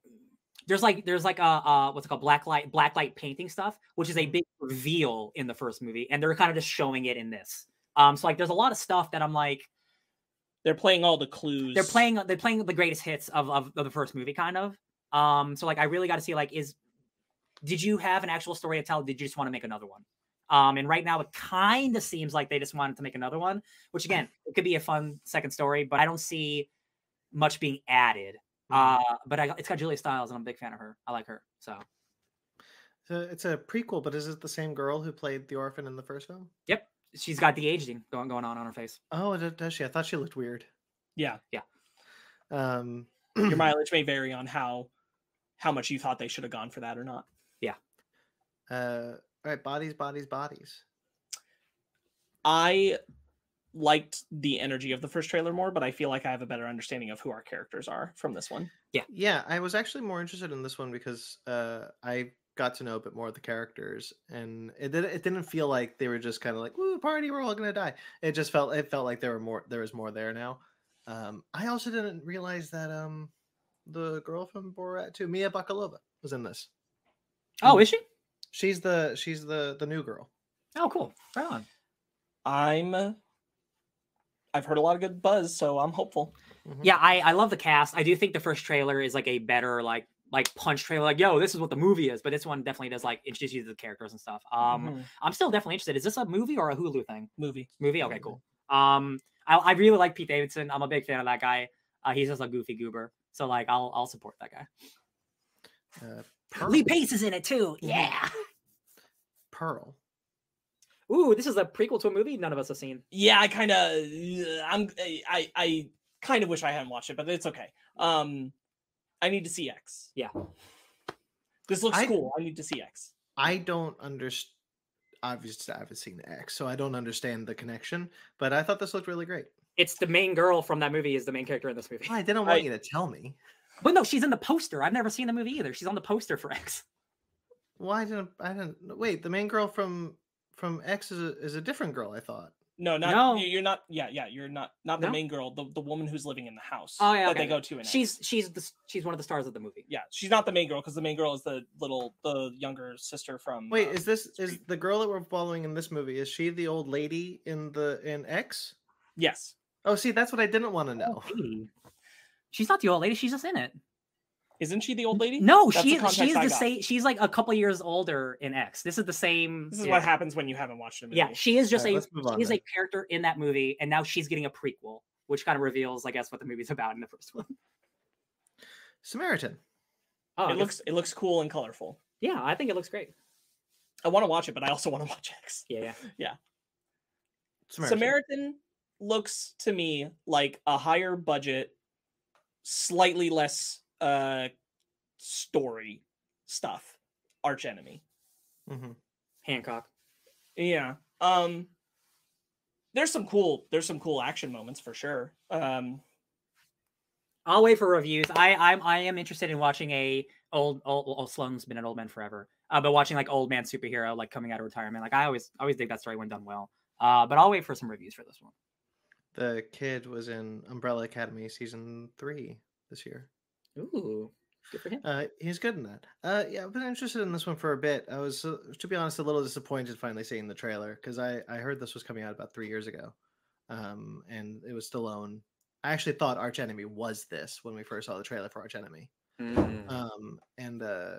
[SPEAKER 2] there's like there's like a uh what's it called black light black light painting stuff which is a big reveal in the first movie and they're kind of just showing it in this um so like there's a lot of stuff that i'm like
[SPEAKER 1] They're playing all the clues.
[SPEAKER 2] they're playing they're playing the greatest hits of of, of the first movie kind of um so like i really got to see like is did you have an actual story to tell did you just want to make another one um and right now it kind of seems like they just wanted to make another one which again it could be a fun second story but i don't see much being added
[SPEAKER 3] Mhm.
[SPEAKER 2] uh but I, it's got julia stiles and i'm a big fan of her i like her so
[SPEAKER 3] So it's a prequel, but is it the same girl who played the orphan in the first film?
[SPEAKER 2] yep she's got the aging going, going on on her face
[SPEAKER 3] Oh, does she? I thought she looked weird.
[SPEAKER 1] Yeah, yeah.
[SPEAKER 3] Um,
[SPEAKER 1] Your mileage may vary on how how much you thought they should have gone for that or not.
[SPEAKER 3] Uh, all right, bodies, bodies, bodies.
[SPEAKER 1] I liked the energy of the first trailer more, but I feel like I have a better understanding of who our characters are from this one.
[SPEAKER 3] Yeah, Yeah, I was actually more interested in this one because uh, I got to know a bit more of the characters, and it didn't. It didn't feel like they were just kind of like "woo party, we're all gonna die." It just felt. It felt like there were more. There was more there now. Um, I also didn't realize that um, the girl from Borat too, Mia Bakalova, was in this.
[SPEAKER 2] oh is she
[SPEAKER 3] She's the she's the the new girl.
[SPEAKER 2] oh cool. Right on.
[SPEAKER 1] I'm I've heard a lot of good buzz, so I'm hopeful.
[SPEAKER 3] Mhm.
[SPEAKER 2] yeah i i love the cast. I do think the first trailer is like a better like like punch trailer like yo this is what the movie is but this one definitely does like introduce you to the characters and stuff. Um
[SPEAKER 1] Mhm.
[SPEAKER 2] i'm still definitely interested. Is this a movie or a hulu thing?
[SPEAKER 1] Movie.
[SPEAKER 2] movie? Okay cool. Um i, I really like pete davidson. I'm a big fan of that guy. Uh, he's just a goofy goober. So like i'll i'll support that guy.
[SPEAKER 3] Uh, Pearl.
[SPEAKER 2] lee pace is in it too
[SPEAKER 3] Mhm.
[SPEAKER 2] yeah
[SPEAKER 3] Pearl.
[SPEAKER 2] ooh this is a prequel to a movie none of us have seen
[SPEAKER 1] Yeah, I kind of I'm I I kind of wish I hadn't watched it, but it's okay. Um I need to see X.
[SPEAKER 2] Yeah.
[SPEAKER 1] This looks
[SPEAKER 3] I-
[SPEAKER 1] cool. I need to see X.
[SPEAKER 3] I don't understand. Obviously, I haven't seen X, so I don't understand the connection. But I thought this looked really great.
[SPEAKER 2] it's the main girl from that movie is the main character in this movie
[SPEAKER 3] I didn't want
[SPEAKER 1] I-
[SPEAKER 3] you to tell me.
[SPEAKER 2] But no she's in the poster i've never seen the movie either she's on the poster for x
[SPEAKER 3] Why didn't I didn't wait? The main girl from from X is a, is a different girl. I thought.
[SPEAKER 1] No, not
[SPEAKER 2] No.
[SPEAKER 1] you- you're not. Yeah, yeah, you're not. Not the
[SPEAKER 2] No?
[SPEAKER 1] main girl. The the woman who's living in the house.
[SPEAKER 2] Oh, yeah,
[SPEAKER 1] that
[SPEAKER 2] okay,
[SPEAKER 1] they go to. In
[SPEAKER 2] she's
[SPEAKER 1] X.
[SPEAKER 2] she's the, she's one of the stars of the movie
[SPEAKER 1] yeah. She's not the main girl because the main girl is the little the younger sister from.
[SPEAKER 3] Wait,
[SPEAKER 1] uh,
[SPEAKER 3] is this is the girl that we're following in this movie? Is she the old lady in the in X?
[SPEAKER 1] yes.
[SPEAKER 3] Oh, see, that's what I didn't want to know.
[SPEAKER 2] Lady. she's not the old lady she's just in it
[SPEAKER 1] Isn't she the old lady?
[SPEAKER 2] no
[SPEAKER 1] That's
[SPEAKER 2] she
[SPEAKER 1] the
[SPEAKER 2] is she's
[SPEAKER 1] I
[SPEAKER 2] the same she's like a couple years older in x this is the same
[SPEAKER 1] This is
[SPEAKER 2] yeah.
[SPEAKER 1] what happens when you haven't watched a movie.
[SPEAKER 2] yeah she is just
[SPEAKER 3] Alright,
[SPEAKER 2] a
[SPEAKER 3] let's move on
[SPEAKER 2] she is a character in that movie and now she's getting a prequel which kind of reveals i guess what the movie's about in the first one
[SPEAKER 3] Samaritan.
[SPEAKER 2] oh
[SPEAKER 1] it looks it looks cool and colorful.
[SPEAKER 2] yeah i think it looks great
[SPEAKER 1] I want to watch it, but I also want to watch X.
[SPEAKER 2] yeah yeah
[SPEAKER 3] Samaritan.
[SPEAKER 1] Samaritan looks to me like a higher budget, slightly less uh story stuff. Arch enemy.
[SPEAKER 3] Mhm.
[SPEAKER 2] hancock
[SPEAKER 1] Yeah. Um there's some cool there's some cool action moments for sure. Um
[SPEAKER 2] I'll wait for reviews. I I'm I am interested in watching a old old, old Stallone's been an old man forever. Uh, but watching like old man superhero like coming out of retirement, like I always always dig that story when done well. Uh, but I'll wait for some reviews for this one.
[SPEAKER 3] The kid was in Umbrella Academy season three this year.
[SPEAKER 2] Ooh, good for him.
[SPEAKER 3] Uh, he's good in that. Uh, yeah, I've been interested in this one for a bit. I was, uh, to be honest, a little disappointed finally seeing the trailer because I I heard this was coming out about three years ago, um, and it was Stallone I actually thought Arch Enemy was this when we first saw the trailer for Arch Enemy.
[SPEAKER 2] Mm.
[SPEAKER 3] Um, and uh,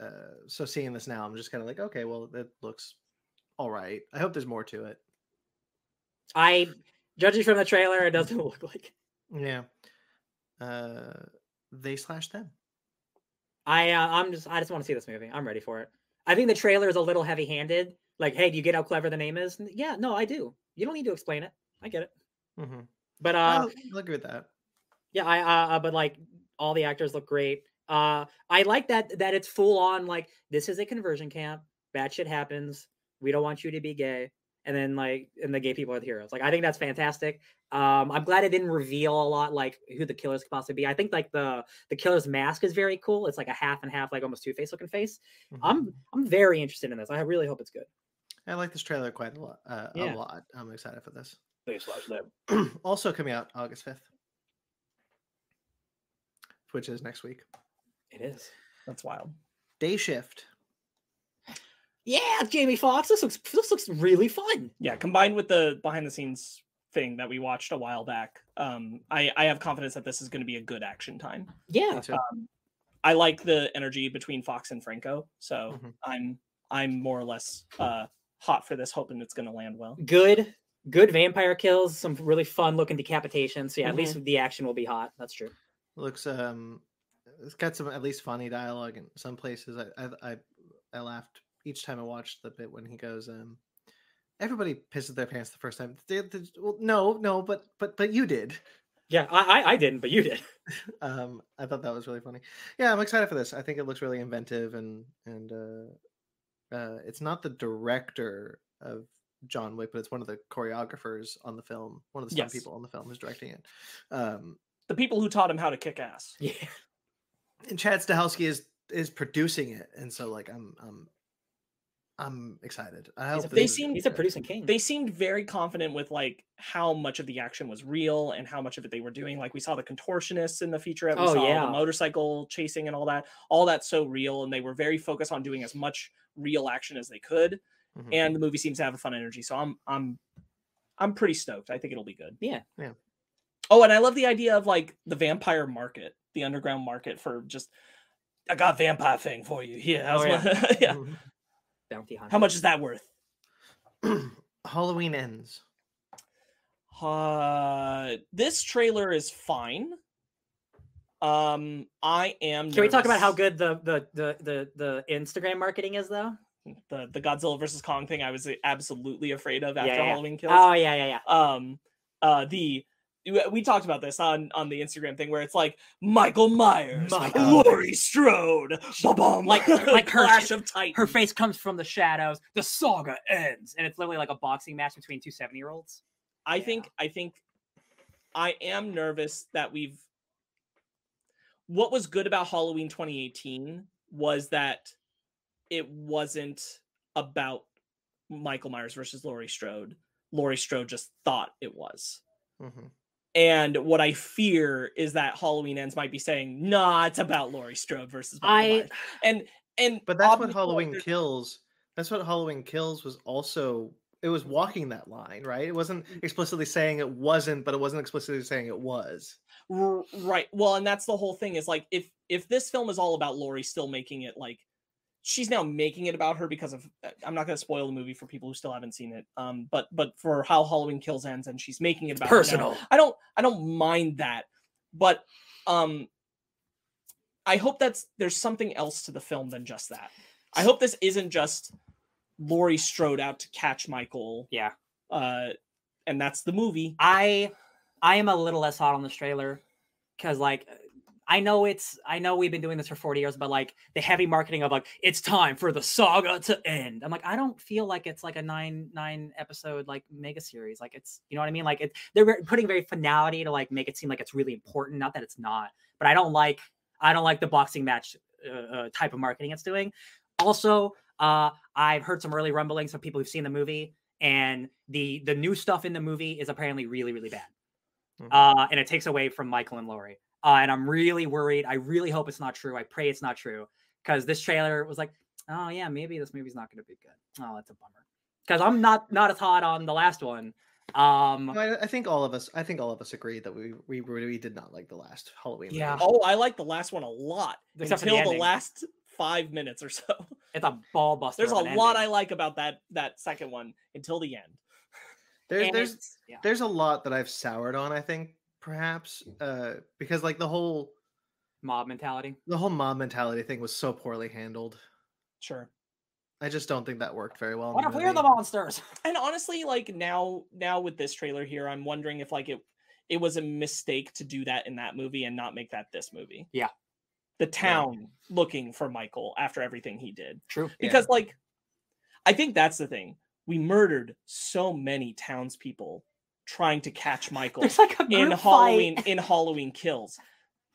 [SPEAKER 3] uh, so seeing this now, I'm just kind of like, okay, well, it looks all right. I hope there's more to it.
[SPEAKER 4] I judging from the trailer, it doesn't look like.
[SPEAKER 3] Yeah. Uh, they slash them.
[SPEAKER 4] I uh, I'm just I just want to see this movie. I'm ready for it. I think the trailer is a little heavy-handed. Like, hey, do you get how clever the name is? Yeah, no, I do. You don't need to explain it. I get it.
[SPEAKER 3] Mm-hmm.
[SPEAKER 4] But uh,
[SPEAKER 3] I'll, I'll agree with that.
[SPEAKER 4] yeah, I uh, uh, but like all the actors look great. Uh, I like that that it's full on like this is a conversion camp. Bad shit happens. We don't want you to be gay. And then like and the gay people are the heroes. Like I think that's fantastic. Um, I'm glad it didn't reveal a lot like who the killers could possibly be. I think like the the killer's mask is very cool. It's like a half and half, like almost two face looking face.
[SPEAKER 3] Mhm.
[SPEAKER 4] I'm I'm very interested in this. I really hope it's good.
[SPEAKER 3] I like this trailer quite a lot. Uh,
[SPEAKER 4] Yeah.
[SPEAKER 3] A lot. I'm excited for this.
[SPEAKER 4] They slash them.
[SPEAKER 3] also coming out August 5th, which is next week.
[SPEAKER 4] It is.
[SPEAKER 1] That's wild.
[SPEAKER 3] Day Shift.
[SPEAKER 4] Yeah, Jamie Foxx. This looks this looks really fun.
[SPEAKER 1] Yeah, combined with the behind the scenes thing that we watched a while back, um, I, I have confidence that this is going to be a good action time.
[SPEAKER 4] Yeah.
[SPEAKER 3] Me too.
[SPEAKER 1] I like the energy between Foxx and Franco, so
[SPEAKER 3] Mhm.
[SPEAKER 1] I'm I'm more or less uh, hot for this, hoping it's going to land well.
[SPEAKER 4] Good good vampire kills, some really fun looking decapitations. So yeah, at least the action will be hot. That's true.
[SPEAKER 3] Looks um, it's got some at least funny dialogue in some places. I I I, I laughed each time I watched the bit when he goes um. Everybody pisses their pants the first time. They- they- well, no, no, but but but you did.
[SPEAKER 4] Yeah, I I, I didn't, but you did.
[SPEAKER 3] um i thought that was really funny yeah i'm excited for this i think it looks really inventive and and uh uh it's not the director of john wick but it's one of the choreographers on the film one of the stunt
[SPEAKER 1] Yes.
[SPEAKER 3] people on the film who's directing it um
[SPEAKER 1] The people who taught him how to kick ass.
[SPEAKER 4] Yeah.
[SPEAKER 3] and chad stahelski is is producing it and so like i'm i'm i'm excited i hope
[SPEAKER 1] They
[SPEAKER 3] this is
[SPEAKER 1] seem-
[SPEAKER 4] he's a
[SPEAKER 3] good.
[SPEAKER 4] producing king.
[SPEAKER 1] They seemed very confident with like how much of the action was real and how much of it they were doing. Like we saw the contortionists in the featurette, we
[SPEAKER 4] Oh,
[SPEAKER 1] saw
[SPEAKER 4] yeah.
[SPEAKER 1] the motorcycle chasing and all that. All that's so real, and they were very focused on doing as much real action as they could.
[SPEAKER 3] Mhm.
[SPEAKER 1] And the movie seems to have a fun energy, so I'm I'm I'm pretty stoked. I think it'll be good.
[SPEAKER 4] Yeah.
[SPEAKER 3] Yeah.
[SPEAKER 1] Oh, and I love the idea of like the vampire market, the underground market for just. I got vampire thing for you. Here,
[SPEAKER 4] Oh, yeah.
[SPEAKER 1] my- yeah.
[SPEAKER 4] Bounty hunter.
[SPEAKER 1] How much is that worth?
[SPEAKER 3] halloween ends
[SPEAKER 1] Uh, this trailer is fine. Um, I am.
[SPEAKER 4] Can we talk about how good the the the the, the Instagram marketing is though?
[SPEAKER 1] the the Godzilla versus Kong thing? I was absolutely afraid of after
[SPEAKER 4] Yeah, yeah.
[SPEAKER 1] Halloween Kills.
[SPEAKER 4] Oh yeah, yeah, yeah.
[SPEAKER 1] um, uh, the we- we talked about this on on the Instagram thing where it's like Michael Myers,
[SPEAKER 4] Michael
[SPEAKER 1] Laurie Strode, ba-bum,
[SPEAKER 2] Like- like her-
[SPEAKER 1] Clash of Titans.
[SPEAKER 2] Her face comes from the shadows. The saga ends, and it's literally like a boxing match between two 70 year olds.
[SPEAKER 1] I
[SPEAKER 2] Yeah.
[SPEAKER 1] think I think I am nervous that we've what was good about Halloween 2018 was that it wasn't about Michael Myers versus Laurie Strode. Laurie Strode just thought it was.
[SPEAKER 3] Mhm.
[SPEAKER 1] And what I fear is that Halloween ends might be saying, nah, it's about Laurie Strode versus Michael
[SPEAKER 4] I
[SPEAKER 1] Myers. And and
[SPEAKER 3] But that's what Halloween
[SPEAKER 1] there's-
[SPEAKER 3] Kills. That's what Halloween Kills was also. It was walking that line, right? It wasn't
[SPEAKER 1] Mm.
[SPEAKER 3] explicitly saying it wasn't, but it wasn't explicitly saying it was.
[SPEAKER 1] R- right well and that's the whole thing is like if if this film is all about Laurie still making it like she's now making it about her because of uh, I'm not going to spoil the movie for people who still haven't seen it um but but for how Halloween Kills ends and she's making it about
[SPEAKER 4] personal.
[SPEAKER 1] I don't I don't mind that but um I hope that's there's something else to the film than just that I hope this isn't just Laurie Strode out to catch Michael
[SPEAKER 2] Yeah.
[SPEAKER 1] uh and that's the movie
[SPEAKER 2] I I am a little less hot on this trailer because like I know it's I know we've been doing this for 40 years, but like the heavy marketing of like it's time for the saga to end. I'm like, I don't feel like it's like a nine nine episode like mega series. Like it's you know what I mean? Like it they're putting very finality to like make it seem like it's really important. Not that it's not, but I don't like I don't like the boxing match uh, uh, type of marketing it's doing. Also, uh, I've heard some early rumblings from people who've seen the movie, and the the new stuff in the movie is apparently really really bad
[SPEAKER 3] Mhm.
[SPEAKER 2] uh, and it takes away from Michael and Laurie. Uh, and I'm really worried. I really hope it's not true. I pray it's not true because this trailer was like, oh yeah, maybe this movie's not going to be good. Oh, that's a bummer. Because I'm not not as hot on the last one Um,
[SPEAKER 3] I, I think all of us. I think all of us agree that we we really did not like the last Halloween. movie.
[SPEAKER 2] Yeah.
[SPEAKER 1] Oh, I like the last one a lot
[SPEAKER 2] Except for the
[SPEAKER 1] until the, last five minutes or so.
[SPEAKER 2] it's a ball buster.
[SPEAKER 1] There's a
[SPEAKER 2] of an
[SPEAKER 1] lot I like about that that second one until the end.
[SPEAKER 3] there's
[SPEAKER 2] And
[SPEAKER 3] there's
[SPEAKER 2] yeah.
[SPEAKER 3] there's a lot that I've soured on. I think perhaps uh, because like the whole
[SPEAKER 2] mob mentality.
[SPEAKER 3] the whole mob mentality thing was so poorly handled.
[SPEAKER 1] Sure.
[SPEAKER 3] I just don't think that worked very well. in
[SPEAKER 2] What if we're the monsters?
[SPEAKER 1] And honestly, like now now with this trailer here, I'm wondering if like it it was a mistake to do that in that movie and not make that this movie.
[SPEAKER 2] Yeah.
[SPEAKER 1] The town looking for Michael after everything he did.
[SPEAKER 2] True.
[SPEAKER 3] Yeah.
[SPEAKER 1] Because like I think that's the thing. We murdered so many townspeople trying to catch Michael
[SPEAKER 2] like
[SPEAKER 1] in Halloween
[SPEAKER 2] fight.
[SPEAKER 1] in Halloween Kills.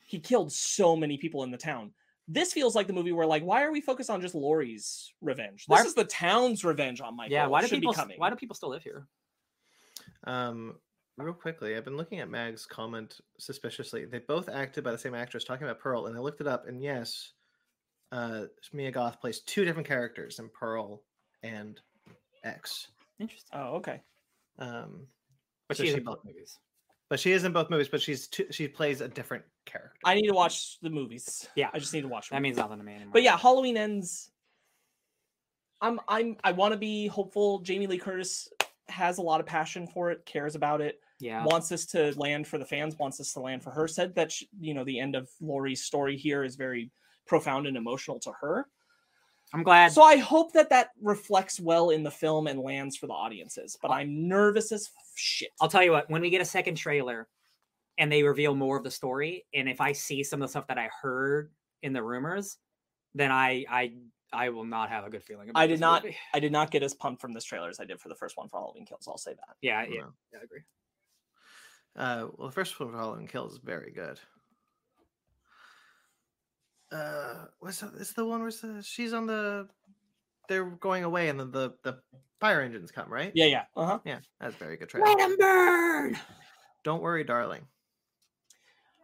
[SPEAKER 1] He killed so many people in the town. This feels like the movie where like, why are we focused on just Laurie's revenge? This
[SPEAKER 2] Why-
[SPEAKER 1] is the town's revenge on Michael.
[SPEAKER 2] Yeah. Why do
[SPEAKER 1] Should
[SPEAKER 2] people? Why do people still live here?
[SPEAKER 3] Um, real quickly, I've been looking at Mag's comment suspiciously. They both acted by the same actress talking about Pearl, and I looked it up, and yes, uh, Mia Goth plays two different characters in Pearl and X.
[SPEAKER 2] Interesting.
[SPEAKER 1] Oh, okay.
[SPEAKER 3] Um,
[SPEAKER 2] But
[SPEAKER 3] so
[SPEAKER 2] she's
[SPEAKER 3] she
[SPEAKER 2] in both movies.
[SPEAKER 3] but she is in both movies, but she's two, she plays a different character.
[SPEAKER 1] I need to watch the movies.
[SPEAKER 2] Yeah.
[SPEAKER 1] I just need to watch them.
[SPEAKER 2] That means nothing to me anymore.
[SPEAKER 1] But yeah, Halloween ends. I'm I'm I want to be hopeful. Jamie Lee Curtis has a lot of passion for it, cares about it,
[SPEAKER 2] yeah.
[SPEAKER 1] wants this to land for the fans, wants this to land for her. Said that sh you know the end of Laurie's story here is very profound and emotional to her.
[SPEAKER 2] I'm glad.
[SPEAKER 1] So I hope that that reflects well in the film and lands for the audiences. But I'm nervous as shit.
[SPEAKER 2] I'll tell you what. When we get a second trailer, and they reveal more of the story, and if I see some of the stuff that I heard in the rumors, then I I I will not have a good feeling. About
[SPEAKER 1] I did not-
[SPEAKER 2] movie.
[SPEAKER 1] I did not get as pumped from this trailer as I did for the first one for Halloween Kills. I'll say that.
[SPEAKER 2] Yeah. Yeah.
[SPEAKER 3] No.
[SPEAKER 2] yeah I agree.
[SPEAKER 3] Uh, well, the first one for Halloween Kills is very good. Uh, what's that? It's the one where the, she's on the. They're going away, and then the the fire engines come, right?
[SPEAKER 1] Yeah, yeah. Uh huh.
[SPEAKER 3] yeah, that's very good trailer.
[SPEAKER 2] Let him burn,
[SPEAKER 3] Don't worry, darling.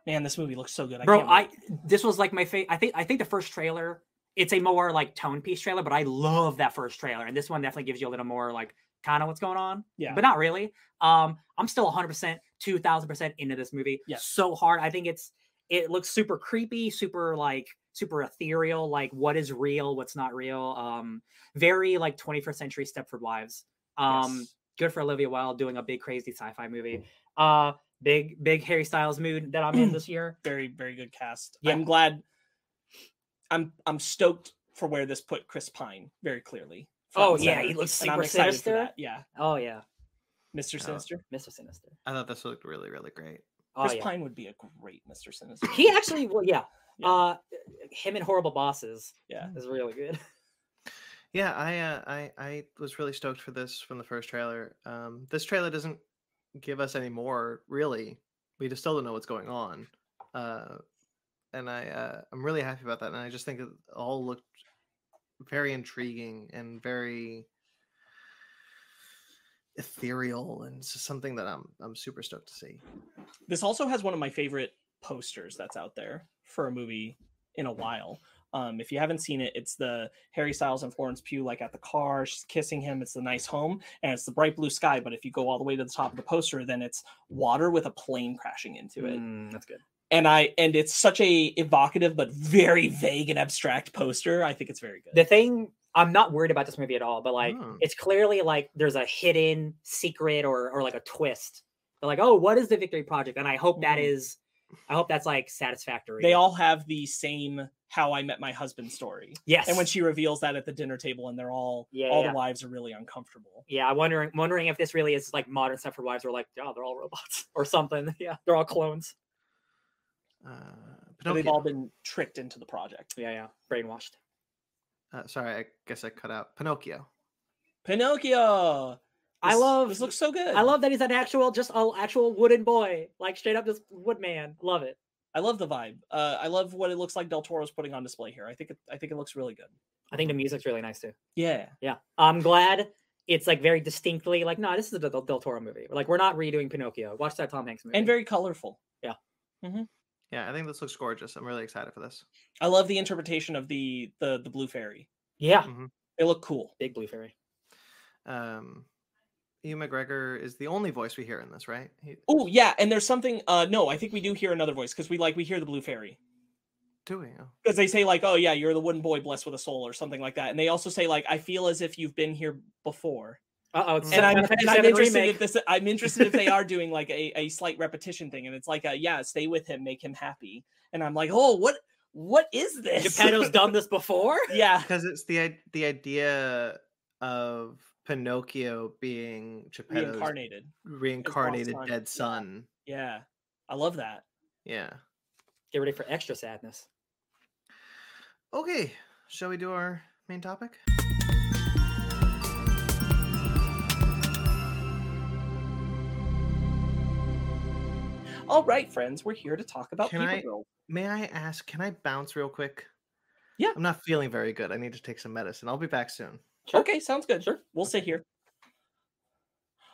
[SPEAKER 1] Man, this movie looks so good. I
[SPEAKER 2] bro.
[SPEAKER 1] can't
[SPEAKER 2] I this was like my favorite. I think I think the first trailer. It's a more like tone piece trailer, but I love that first trailer, and this one definitely gives you a little more like kind of what's going on.
[SPEAKER 1] Yeah.
[SPEAKER 2] but not really. Um, I'm still 100 percent, 2,000 percent into this movie.
[SPEAKER 1] Yeah.
[SPEAKER 2] so hard. I think it's it looks super creepy, super like super ethereal. Like what is real, what's not real. Um, very like 21st century Stepford Wives. Um,
[SPEAKER 1] Yes.
[SPEAKER 2] good for Olivia Wilde doing a big crazy sci-fi movie. Uh, big big Harry Styles mood that I'm in this year.
[SPEAKER 1] very very good cast.
[SPEAKER 2] Yeah.
[SPEAKER 1] I'm glad. I'm I'm stoked for where this put Chris Pine very clearly.
[SPEAKER 2] Oh, yeah,
[SPEAKER 1] center,
[SPEAKER 2] he looks
[SPEAKER 1] and I'm
[SPEAKER 2] super
[SPEAKER 1] for
[SPEAKER 2] sinister.
[SPEAKER 1] that. Yeah,
[SPEAKER 2] Oh yeah,
[SPEAKER 1] Mr.
[SPEAKER 3] Oh.
[SPEAKER 1] Sinister.
[SPEAKER 2] Mr. Sinister.
[SPEAKER 3] I thought this looked really, really great.
[SPEAKER 2] Oh
[SPEAKER 1] Chris
[SPEAKER 2] yeah.
[SPEAKER 1] Pine would be a great Mr. Sinister.
[SPEAKER 2] He actually, well, yeah.
[SPEAKER 1] Yeah.
[SPEAKER 2] Uh, him and horrible bosses
[SPEAKER 1] yeah.
[SPEAKER 2] is really good.
[SPEAKER 3] Yeah, I uh, I I was really stoked for this from the first trailer. Um, this trailer doesn't give us any more, really. We just still don't know what's going on, uh, and I uh, I'm really happy about that. And I just think it all looked very intriguing and very ethereal, and it's something that I'm I'm super stoked to see.
[SPEAKER 1] This also has one of my favorite posters that's out there for a movie in a while. Um, if you haven't seen it, it's the Harry Styles and Florence Pugh like at the car. She's kissing him. It's the nice home, and it's the bright blue sky. But if you go all the way to the top of the poster, then it's water with a plane crashing into it.
[SPEAKER 2] Mm, that's good.
[SPEAKER 1] and I and it's such a evocative but very vague and abstract poster. I think it's very good.
[SPEAKER 2] The thing I'm not worried about this movie at all, but like
[SPEAKER 3] Oh.
[SPEAKER 2] it's clearly like there's a hidden secret or or like a twist. They're like, oh, what is the Victory Project? And I hope that
[SPEAKER 1] Mhm.
[SPEAKER 2] I hope that's like satisfactory.
[SPEAKER 1] they all have the same "How I Met My Husband" story,
[SPEAKER 2] yes.
[SPEAKER 1] and when she reveals that at the dinner table, and they're all
[SPEAKER 2] Yeah,
[SPEAKER 1] all
[SPEAKER 2] yeah.
[SPEAKER 1] the wives are really uncomfortable.
[SPEAKER 2] yeah, I'm wondering wondering if this really is like modern Stepford Wives, or like, oh, they're all robots or something. Yeah, they're all clones.
[SPEAKER 3] Uh,
[SPEAKER 1] But they've all been tricked into the project.
[SPEAKER 2] Yeah, yeah, brainwashed.
[SPEAKER 3] Uh, sorry, I guess I cut out Pinocchio.
[SPEAKER 1] Pinocchio.
[SPEAKER 2] I love-
[SPEAKER 1] this. Looks so good.
[SPEAKER 2] I love that he's an actual, just an actual wooden boy, like straight up just woodman. Love it.
[SPEAKER 1] I love the vibe. Uh, I love what it looks like Del Toro's putting on display here. I think it, I think it looks really good.
[SPEAKER 2] I think the music's really nice too.
[SPEAKER 1] Yeah.
[SPEAKER 2] Yeah, I'm glad it's like very distinctly like, no, this is a Del, Del Toro movie. Like we're not redoing Pinocchio. Watch that Tom Hanks movie.
[SPEAKER 1] And very colorful.
[SPEAKER 3] Yeah, I think this looks gorgeous. I'm really excited for this.
[SPEAKER 1] I love the interpretation of the the the blue fairy.
[SPEAKER 2] yeah,
[SPEAKER 1] They look cool.
[SPEAKER 2] big blue fairy.
[SPEAKER 3] Um, Ewan McGregor is the only voice we hear in this, right? He,
[SPEAKER 1] Oh yeah, and there's something. Uh, no, I think we do hear another voice because we like we hear the blue fairy
[SPEAKER 3] do we? Oh.
[SPEAKER 1] because they say like, oh yeah, you're the wooden boy blessed with a soul or something like that, and they also say like, I feel as if you've been here before.
[SPEAKER 2] Uh oh,
[SPEAKER 3] And
[SPEAKER 1] And I'm, and I'm interested
[SPEAKER 2] remake.
[SPEAKER 1] if this. I'm interested if they are doing like a, a slight repetition thing, and it's like, a, yeah, stay with him, make him happy, and I'm like, oh, what what is this?
[SPEAKER 2] Geppetto's done this before.
[SPEAKER 1] yeah,
[SPEAKER 3] Because it's the the idea of Pinocchio being Geppetto's
[SPEAKER 1] reincarnated.
[SPEAKER 3] reincarnated
[SPEAKER 1] son,
[SPEAKER 3] dead
[SPEAKER 1] yeah.
[SPEAKER 3] son.
[SPEAKER 1] Yeah, I love that.
[SPEAKER 3] Yeah.
[SPEAKER 2] Get ready for extra sadness.
[SPEAKER 3] Okay. Shall we do our main topic?
[SPEAKER 1] All right, friends, we're here to talk about
[SPEAKER 3] Can
[SPEAKER 1] Paper
[SPEAKER 3] I- May I ask? Can I bounce real quick?
[SPEAKER 1] Yeah.
[SPEAKER 3] I'm not feeling very good. I need to take some medicine. I'll be back soon.
[SPEAKER 2] Sure.
[SPEAKER 1] Okay, sounds good. Sure, we'll sit here.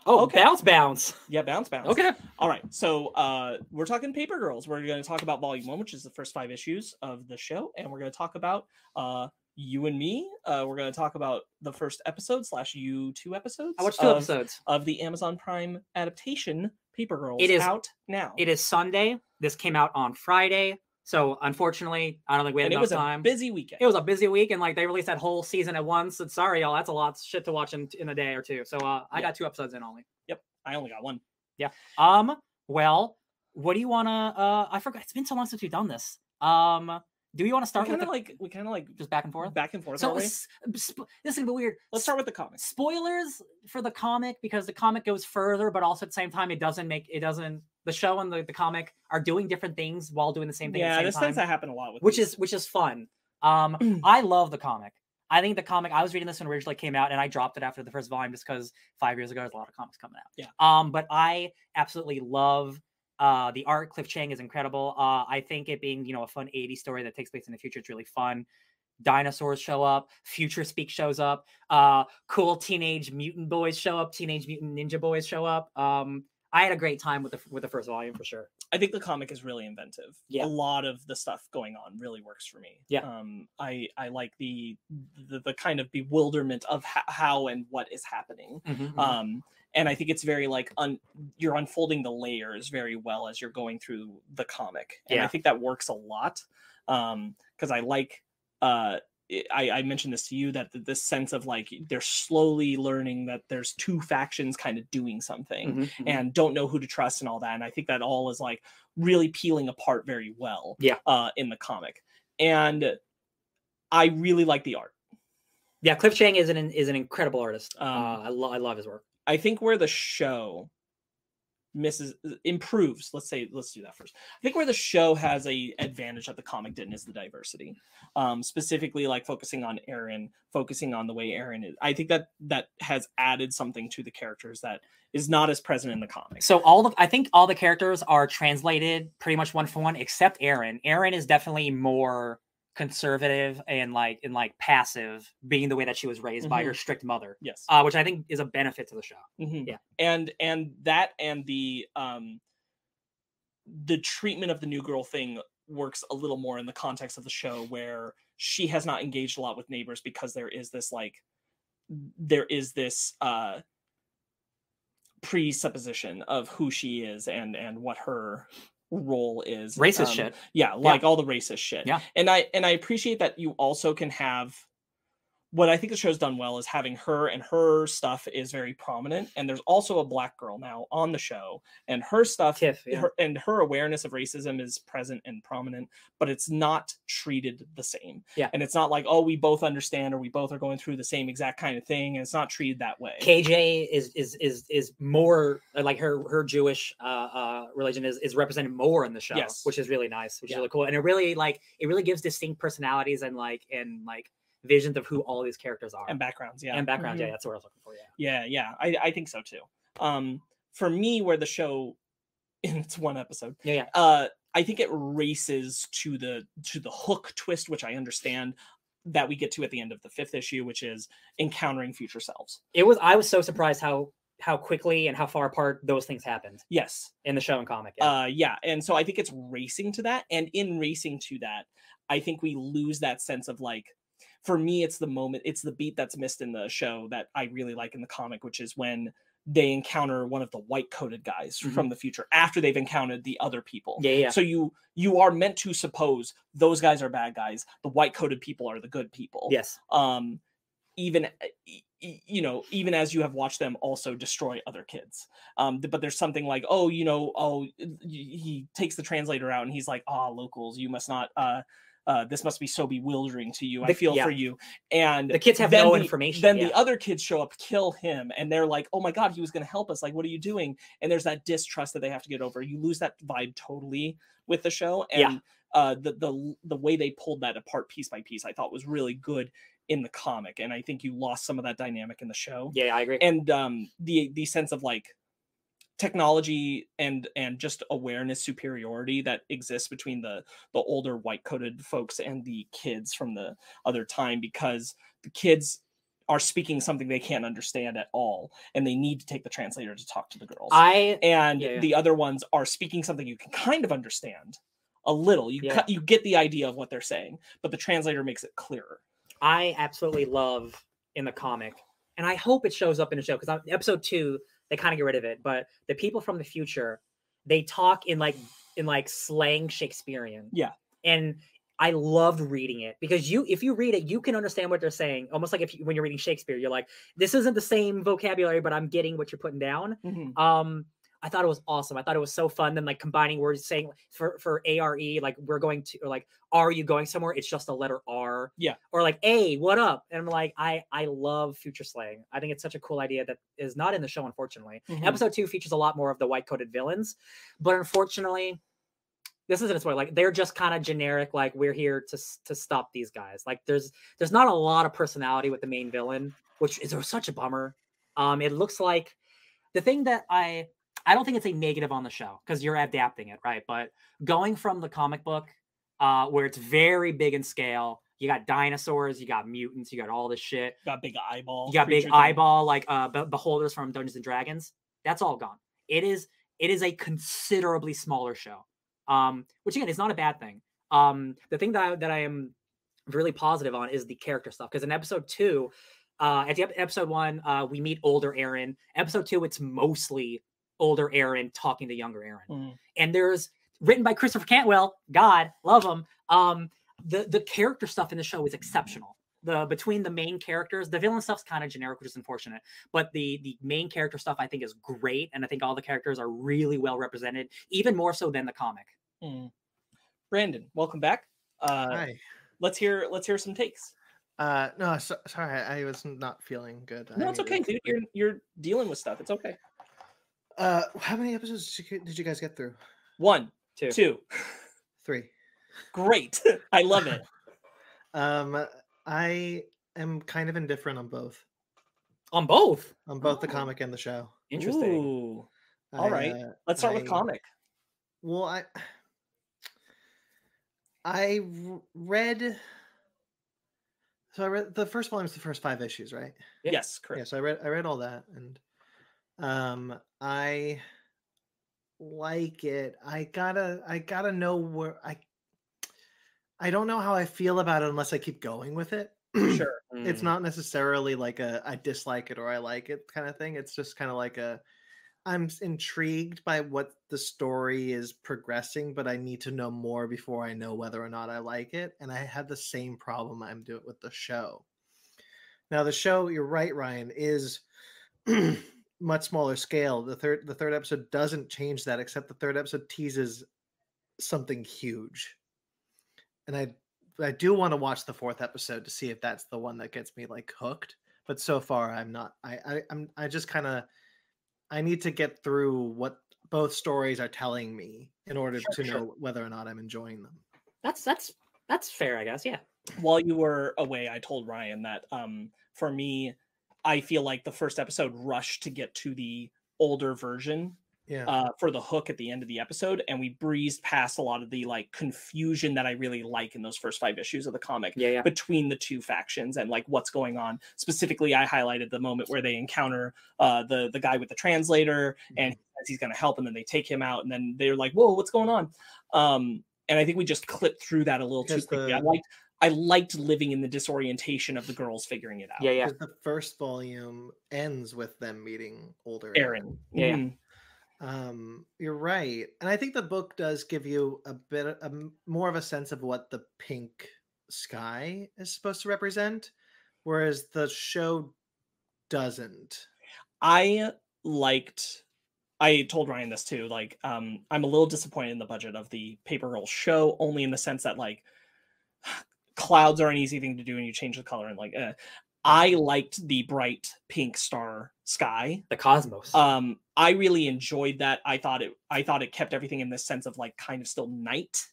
[SPEAKER 2] Oh,
[SPEAKER 1] Okay.
[SPEAKER 2] bounce, bounce.
[SPEAKER 1] Yeah, bounce, bounce.
[SPEAKER 2] Okay.
[SPEAKER 1] All right, so uh, we're talking Paper Girls. We're going to talk about Volume One, which is the first five issues of the show, and we're going to talk about uh, you and me. Uh, we're going to talk about the first episode slash you two episodes.
[SPEAKER 2] I watched two
[SPEAKER 1] of,
[SPEAKER 2] episodes.
[SPEAKER 1] of the Amazon Prime adaptation Paper Girls.
[SPEAKER 2] It is-
[SPEAKER 1] out now.
[SPEAKER 2] It is Sunday. This came out on Friday. So unfortunately, I don't think we had
[SPEAKER 1] and it
[SPEAKER 2] enough
[SPEAKER 1] was
[SPEAKER 2] time.
[SPEAKER 1] a busy weekend.
[SPEAKER 2] it was a busy week, and like they released that whole season at once. And sorry, y'all, that's a lot of shit to watch in, in a day or two. So uh, I
[SPEAKER 1] Yeah.
[SPEAKER 2] got two episodes in only.
[SPEAKER 1] Yep, I only got one. Yeah.
[SPEAKER 2] Um, well, what do you wanna? Uh, I forgot. It's been so long since we've done this. Um, do you want to start
[SPEAKER 1] kind of like we kind of like
[SPEAKER 2] just back and forth?
[SPEAKER 1] back and forth.
[SPEAKER 2] So
[SPEAKER 1] we?
[SPEAKER 2] s- sp- this is gonna be weird.
[SPEAKER 1] let's start with the comic.
[SPEAKER 2] spoilers for the comic because the comic goes further, but also at the same time, it doesn't make it doesn't. The show and the, the comic are doing different things while doing the same thing.
[SPEAKER 1] Yeah,
[SPEAKER 2] at the
[SPEAKER 1] this
[SPEAKER 2] same
[SPEAKER 1] tends to happen a lot with
[SPEAKER 2] which
[SPEAKER 1] these.
[SPEAKER 2] is which is fun. Um, I love the comic. I think the comic. I was reading this when it originally came out, and I dropped it after the first volume just because five years ago there's a lot of comics coming out.
[SPEAKER 1] Yeah.
[SPEAKER 2] Um, but I absolutely love uh the art. Cliff Chiang is incredible. Uh, I think it being you know a fun '80s story that takes place in the future. It's really fun. Dinosaurs show up. Future Speak shows up. Uh, cool teenage mutant boys show up. Teenage mutant ninja boys show up. Um, I had a great time with the with the first volume for sure.
[SPEAKER 1] I think the comic is really inventive.
[SPEAKER 2] Yeah.
[SPEAKER 1] A lot of the stuff going on really works for me.
[SPEAKER 2] Yeah.
[SPEAKER 1] Um I I like the the, the kind of bewilderment of ho- how and what is happening.
[SPEAKER 2] Mhm, mhm.
[SPEAKER 1] Um and I think it's very like un- you're unfolding the layers very well as you're going through the comic. And I think that works a lot. Um cuz I like uh I, I mentioned this to you that th- this sense of like they're slowly learning that there's two factions kind of doing something
[SPEAKER 2] Mhm, mhm.
[SPEAKER 1] and don't know who to trust and all that. And I think that all is like really peeling apart very well.
[SPEAKER 2] Yeah.
[SPEAKER 1] Uh, in the comic, and I really like the art.
[SPEAKER 2] yeah, Cliff Chiang is an is an incredible artist.
[SPEAKER 1] Um,
[SPEAKER 2] uh, I, lo- I love his work.
[SPEAKER 1] I think where the show misses improves let's say let's do that first i think where the show has a advantage that the comic didn't is the diversity um specifically like focusing on erin focusing on the way erin is i think that that has added something to the characters that is not as present in the comic
[SPEAKER 2] So all the I think all the characters are translated pretty much one for one, except Erin. Erin is definitely more conservative and like and like passive, being the way that she was raised by her strict mother,
[SPEAKER 1] yes
[SPEAKER 2] uh, which I think is a benefit to the show.
[SPEAKER 1] Mhm.
[SPEAKER 2] Yeah.
[SPEAKER 1] and and that and the um the treatment of the new girl thing works a little more in the context of the show where she has not engaged a lot with neighbors because there is this like there is this uh presupposition of who she is and and what her role is
[SPEAKER 2] Racist
[SPEAKER 1] um,
[SPEAKER 2] shit.
[SPEAKER 1] yeah like all the racist shit
[SPEAKER 2] Yeah.
[SPEAKER 1] and i and i appreciate that you also can have what i think the show's done well is having her and her stuff is very prominent and there's also a black girl now on the show and her stuff
[SPEAKER 2] Tiff. Yeah.
[SPEAKER 1] her, and her awareness of racism is present and prominent but it's not treated the same
[SPEAKER 2] Yeah.
[SPEAKER 1] and it's not like oh we both understand or we both are going through the same exact kind of thing and it's not treated that way
[SPEAKER 2] KJ is is is is more like her her Jewish uh, uh religion is is represented more in the show,
[SPEAKER 1] Yes.
[SPEAKER 2] which is really nice, which
[SPEAKER 1] Yeah.
[SPEAKER 2] is really cool, and it really like it really gives distinct personalities and like and like visions of who all these characters are
[SPEAKER 1] and backgrounds yeah
[SPEAKER 2] and background.
[SPEAKER 1] Mhm.
[SPEAKER 2] Yeah, that's what I was looking for. Yeah.
[SPEAKER 1] Yeah, yeah, I, I think so too. Um, for me, where the show, in its one episode,
[SPEAKER 2] Yeah, yeah.
[SPEAKER 1] uh, I think it races to the to the hook twist, which I understand that we get to at the end of the fifth issue, which is encountering future selves.
[SPEAKER 2] It was. I was so surprised how how quickly and how far apart those things happened
[SPEAKER 1] Yes,
[SPEAKER 2] in the show and comic. Yeah.
[SPEAKER 1] uh, yeah, and so I think it's racing to that, and in racing to that, I think we lose that sense of like. For me, it's the moment, it's the beat that's missed in the show that I really like in the comic, which is when they encounter one of the white coated guys
[SPEAKER 2] Mhm.
[SPEAKER 1] from the future after they've encountered the other people.
[SPEAKER 2] Yeah, yeah.
[SPEAKER 1] So you you are meant to suppose those guys are bad guys, the white coated people are the good people.
[SPEAKER 2] yes.
[SPEAKER 1] Um even y- you know even as you have watched them also destroy other kids um but there's something like oh you know oh he takes the translator out and he's like ah locals you must not uh uh, this must be so bewildering to you. I feel
[SPEAKER 2] yeah.
[SPEAKER 1] for you. And
[SPEAKER 2] The kids have no
[SPEAKER 1] the-
[SPEAKER 2] information.
[SPEAKER 1] Then
[SPEAKER 2] yeah.
[SPEAKER 1] the other kids show up, kill him, and they're like, "Oh my god, he was going to help us! Like, what are you doing?" And there's that distrust that they have to get over. You lose that vibe totally with the show, and
[SPEAKER 2] Yeah.
[SPEAKER 1] uh, the the the way they pulled that apart piece by piece, I thought was really good in the comic, and I think you lost some of that dynamic in the show,
[SPEAKER 2] yeah, I agree.
[SPEAKER 1] and um, the the sense of like technology and and just awareness superiority that exists between the the older white coated folks and the kids from the other time because the kids are speaking something they can't understand at all and they need to take the translator to talk to the girls
[SPEAKER 2] I
[SPEAKER 1] and
[SPEAKER 2] yeah, yeah.
[SPEAKER 1] the other ones are speaking something you can kind of understand a little you
[SPEAKER 2] Yeah.
[SPEAKER 1] cut you get the idea of what they're saying but the translator makes it clearer
[SPEAKER 2] I absolutely love in the comic, and I hope it shows up in the show because episode two they kind of get rid of it. But the people from the future, they talk in like in like slang Shakespearean.
[SPEAKER 1] Yeah.
[SPEAKER 2] and I loved reading it because you, if you read it, you can understand what they're saying. Almost like if you, when you're reading Shakespeare, you're like, this isn't the same vocabulary, but I'm getting what you're putting down. Um, I thought it was awesome. I thought it was so fun. Then like combining words, saying for for ARE, like we're going to, or like, are you going somewhere? It's just a letter R.
[SPEAKER 1] Yeah.
[SPEAKER 2] Or like, A, what up? And I'm like, I I love future slang. I think it's such a cool idea that is not in the show, unfortunately.
[SPEAKER 1] Mhm.
[SPEAKER 2] Episode two features a lot more of the white coated villains, but unfortunately, this isn't a spoiler. Like they're just kind of generic. Like we're here to to stop these guys. Like there's there's not a lot of personality with the main villain, which is such a bummer. Um, it looks like the thing that I I don't think it's a negative on the show because you're adapting it, right? But going from the comic book, uh, where it's very big in scale, you got dinosaurs, you got mutants, you got all this shit.
[SPEAKER 1] You got big eyeball
[SPEAKER 2] You got big eyeball like uh be- beholders from Dungeons and Dragons. That's all gone. It is it is a considerably smaller show. Um, which again is not a bad thing. Um, the thing that I that I am really positive on is the character stuff because in episode two, uh, at the ep- episode one, uh, we meet older Erin. Episode two, it's mostly older Erin talking to younger Erin
[SPEAKER 1] Mm.
[SPEAKER 2] and there's written by Christopher Cantwell. God, love him. Um, the the character stuff in the show is exceptional. The between the main characters, the villain stuff's kind of generic, which is unfortunate. But the the main character stuff I think is great, and I think all the characters are really well represented, even more so than the comic.
[SPEAKER 1] Mm. Brandon, welcome back. Uh,
[SPEAKER 3] Hi.
[SPEAKER 1] let's hear let's hear some takes.
[SPEAKER 3] Uh, no, so, sorry, I was not feeling good.
[SPEAKER 1] No,
[SPEAKER 3] I
[SPEAKER 1] it's okay, dude. You're you're dealing with stuff. It's okay.
[SPEAKER 3] Uh, how many episodes did you, did you guys get through?
[SPEAKER 1] One,
[SPEAKER 2] Too.
[SPEAKER 1] two,
[SPEAKER 3] Three.
[SPEAKER 1] great. I love it.
[SPEAKER 3] Um, I am kind of indifferent on both,
[SPEAKER 2] On both.
[SPEAKER 3] on both the
[SPEAKER 2] Oh.
[SPEAKER 3] comic and the show.
[SPEAKER 2] Interesting.
[SPEAKER 1] Ooh. All right.
[SPEAKER 3] uh,
[SPEAKER 1] Let's start with comic.
[SPEAKER 3] Well, I I read. So I read the first volume is the first five issues, right?
[SPEAKER 2] Yeah.
[SPEAKER 1] Yes,
[SPEAKER 3] Yeah.
[SPEAKER 1] correct.
[SPEAKER 3] So I read I read all that, and um, I like it. I gotta I gotta know where I. I don't know how I feel about it unless I keep going with it.
[SPEAKER 1] Sure.
[SPEAKER 3] it's
[SPEAKER 2] Mm.
[SPEAKER 3] not necessarily like a I dislike it or I like it kind of thing. It's just kind of like a I'm intrigued by what the story is progressing, but I need to know more before I know whether or not I like it. And I had the same problem I'm doing with the show. Now the show, you're right, Ryan, is much smaller scale. The third the third episode doesn't change that, except the third episode teases something huge. And I I do want to watch the fourth episode to see if that's the one that gets me like hooked. But so far, I'm not. I, I I'm I just kind of I need to get through what both stories are telling me in order
[SPEAKER 2] Sure,
[SPEAKER 3] to
[SPEAKER 2] sure.
[SPEAKER 3] know whether or not I'm enjoying them.
[SPEAKER 2] That's that's that's fair, I guess. Yeah.
[SPEAKER 1] While you were away, I told Ryan that um for me, I feel like the first episode rushed to get to the older version
[SPEAKER 3] Yeah.
[SPEAKER 1] uh, for the hook at the end of the episode, and we breezed past a lot of the like confusion that I really like in those first five issues of the comic
[SPEAKER 2] Yeah. Yeah.
[SPEAKER 1] between the two factions and like what's going on. Specifically, I highlighted the moment where they encounter uh, the the guy with the translator, and he says he's going to help, and then they take him out, and then they're like, "Whoa, what's going on?" Um, and I think we just clipped through that a little too
[SPEAKER 3] Because
[SPEAKER 1] quickly. I liked I liked living in the disorientation of the girls figuring it out.
[SPEAKER 2] Yeah, yeah.
[SPEAKER 3] 'Cause The first volume ends with them meeting older
[SPEAKER 1] Erin.
[SPEAKER 2] Yeah, yeah.
[SPEAKER 1] Mhm.
[SPEAKER 3] Um, you're right, and I think the book does give you a bit of, a m- more of a sense of what the pink sky is supposed to represent, whereas the show doesn't.
[SPEAKER 1] I liked I told Ryan this too. Like, um, I'm a little disappointed in the budget of the Paper Girls show, only in the sense that like clouds are an easy thing to do and you change the color and like eh. I liked the bright pink star sky.
[SPEAKER 2] The cosmos.
[SPEAKER 1] Um, I really enjoyed that. I thought it I thought it kept everything in this sense of like kind of still night.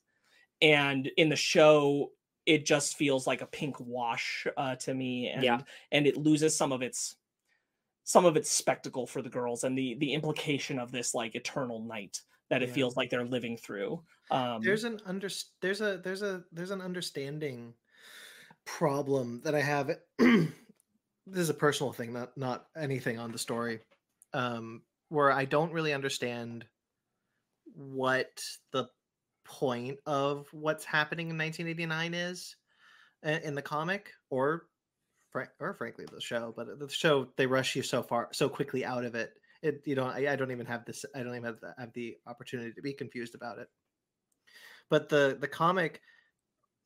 [SPEAKER 1] And in the show, it just feels like a pink wash uh, to me. And
[SPEAKER 2] Yeah.
[SPEAKER 1] and it loses some of its some of its spectacle for the girls and the the implication of this like eternal night that it
[SPEAKER 3] Yeah.
[SPEAKER 1] feels like they're living through. Um
[SPEAKER 3] there's an under there's a there's a there's an understanding problem that I have. this is a personal thing, not not anything on the story. Um, where I don't really understand what the point of what's happening in 1989 is in the comic or or frankly the show but the show they rush you so far so quickly out of it it you don't I, I don't even have this i don't even have the, have the opportunity to be confused about it. But the the comic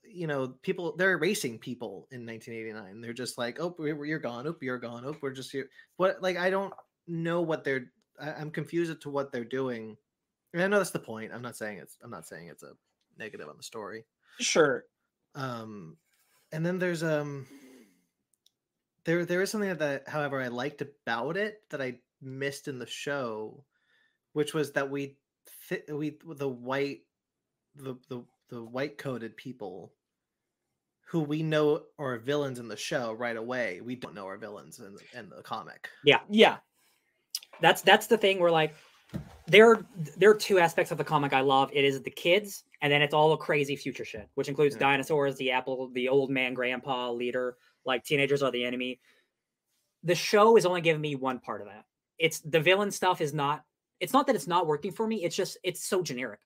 [SPEAKER 3] you know people they're erasing people in 1989 they're just like oh you're gone. Oh you're gone. Oh we're just here. What like i don't know what they're I, i'm confused as to what they're doing. And i know that's the point. I'm not saying it's i'm not saying it's a negative on the story.
[SPEAKER 1] Sure.
[SPEAKER 3] um and then there's um there there is something that however i liked about it that i missed in the show which was that we fit we the white the the, the white coated people who we know are villains in the show right away we don't know are villains in, the- in the comic
[SPEAKER 1] Yeah. Yeah.
[SPEAKER 2] That's that's the thing where like there there are two aspects of the comic I love. It is the kids, and then it's all the crazy future shit, which includes
[SPEAKER 3] Yeah.
[SPEAKER 2] dinosaurs, the apple, the old man, grandpa, leader. Like teenagers are the enemy. The show is only giving me one part of that. It's the villain stuff is not. It's not that it's not working for me. It's just it's so generic.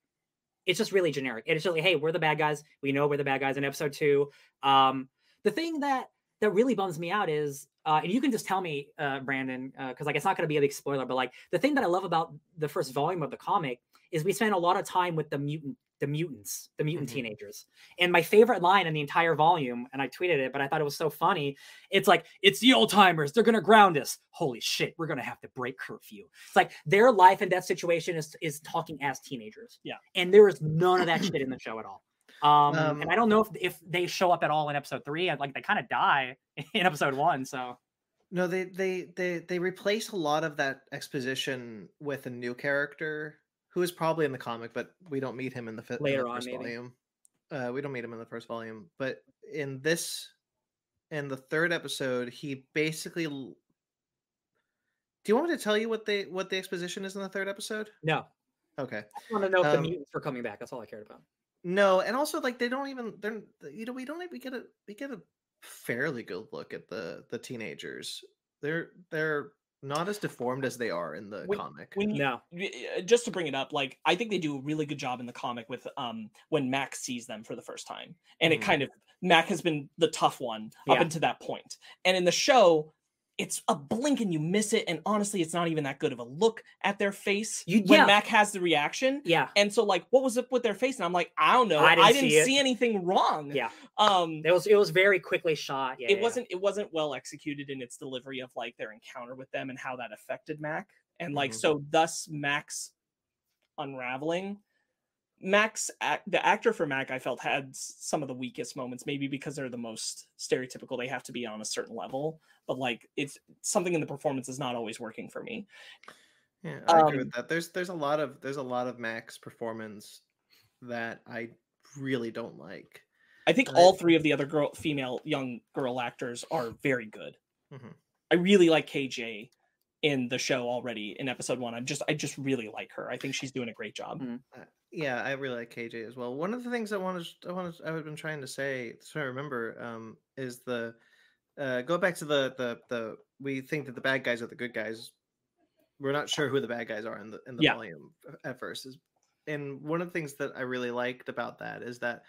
[SPEAKER 2] It's just really generic. It's just like, hey, we're the bad guys. We know we're the bad guys in episode two. Um, the thing that that really bums me out is, uh, and you can just tell me, uh, Brandon, because like it's not going to be a big spoiler, but like the thing that I love about the first volume of the comic is we spend a lot of time with the mutant, the mutants, the mutant
[SPEAKER 3] Mhm.
[SPEAKER 2] teenagers. And my favorite line in the entire volume, and I tweeted it, but I thought it was so funny. It's like, it's the old timers. They're going to ground us. Holy shit, we're going to have to break curfew. It's like their life and death situation is is talking as teenagers.
[SPEAKER 1] Yeah.
[SPEAKER 2] and there is none of that shit in the show at all. Um,
[SPEAKER 3] Um,
[SPEAKER 2] and I don't know if if they show up at all in episode three. Like they kind of die in episode one. So
[SPEAKER 3] no they they they they replace a lot of that exposition with a new character who is probably in the comic but we don't meet him in the, fi- in the
[SPEAKER 2] Later on,
[SPEAKER 3] first volume. Uh we don't meet him in the first volume but in this in the third episode he basically do you want me to tell you what they what the exposition is in the third episode?
[SPEAKER 2] No,
[SPEAKER 3] okay.
[SPEAKER 2] I want to know if the
[SPEAKER 3] Um,
[SPEAKER 2] mutants were coming back. That's all I cared about.
[SPEAKER 3] no and also like they don't even they're you know we don't even get a we get a fairly good look at the the teenagers. They're they're not as deformed as they are in the
[SPEAKER 1] When-
[SPEAKER 3] comic
[SPEAKER 1] When you,
[SPEAKER 2] No,
[SPEAKER 1] uh, just to bring it up, like I think they do a really good job in the comic with um when Max sees them for the first time, and
[SPEAKER 3] Mhm.
[SPEAKER 1] it kind of Mac has been the tough one up until that point, and in the show. It's a blink and you miss it, and honestly, it's not even that good of a look at their face
[SPEAKER 2] You-
[SPEAKER 1] when
[SPEAKER 2] yeah.
[SPEAKER 1] Mac has the reaction.
[SPEAKER 2] yeah,
[SPEAKER 1] And so, like, what was up with their face? And I'm like, I don't know.
[SPEAKER 2] I
[SPEAKER 1] I
[SPEAKER 2] didn't
[SPEAKER 1] didn't,
[SPEAKER 2] see
[SPEAKER 1] see anything wrong.
[SPEAKER 2] Yeah.
[SPEAKER 1] Um,
[SPEAKER 2] it was it was very quickly shot. Yeah,
[SPEAKER 1] it
[SPEAKER 2] yeah,
[SPEAKER 1] wasn't it wasn't well executed in its delivery of like their encounter with them and how that affected Mac. And like
[SPEAKER 3] Mhm.
[SPEAKER 1] so thus Mac's unraveling. Max the actor for Mac I felt had some of the weakest moments maybe because they're the most stereotypical they have to be on a certain level but like it's something in the performance is not always working for me.
[SPEAKER 3] Yeah, I agree
[SPEAKER 1] Um,
[SPEAKER 3] with that. There's there's a lot of there's a lot of Max performance that I really don't like.
[SPEAKER 1] I think
[SPEAKER 3] I-
[SPEAKER 1] all three of the other girl female young girl actors are very good.
[SPEAKER 3] Mhm.
[SPEAKER 1] I really like KJ in the show already in episode one. I'm just I just really like her. I think she's doing a great job.
[SPEAKER 2] Mhm.
[SPEAKER 3] Yeah, I really like KJ as well. One of the things I wanted I wanted I've been trying to say, so I remember, um, is the uh, go back to the the the we think that the bad guys are the good guys. We're not sure who the bad guys are in the in the
[SPEAKER 1] Yeah.
[SPEAKER 3] volume at first. Is and one of the things that I really liked about that is that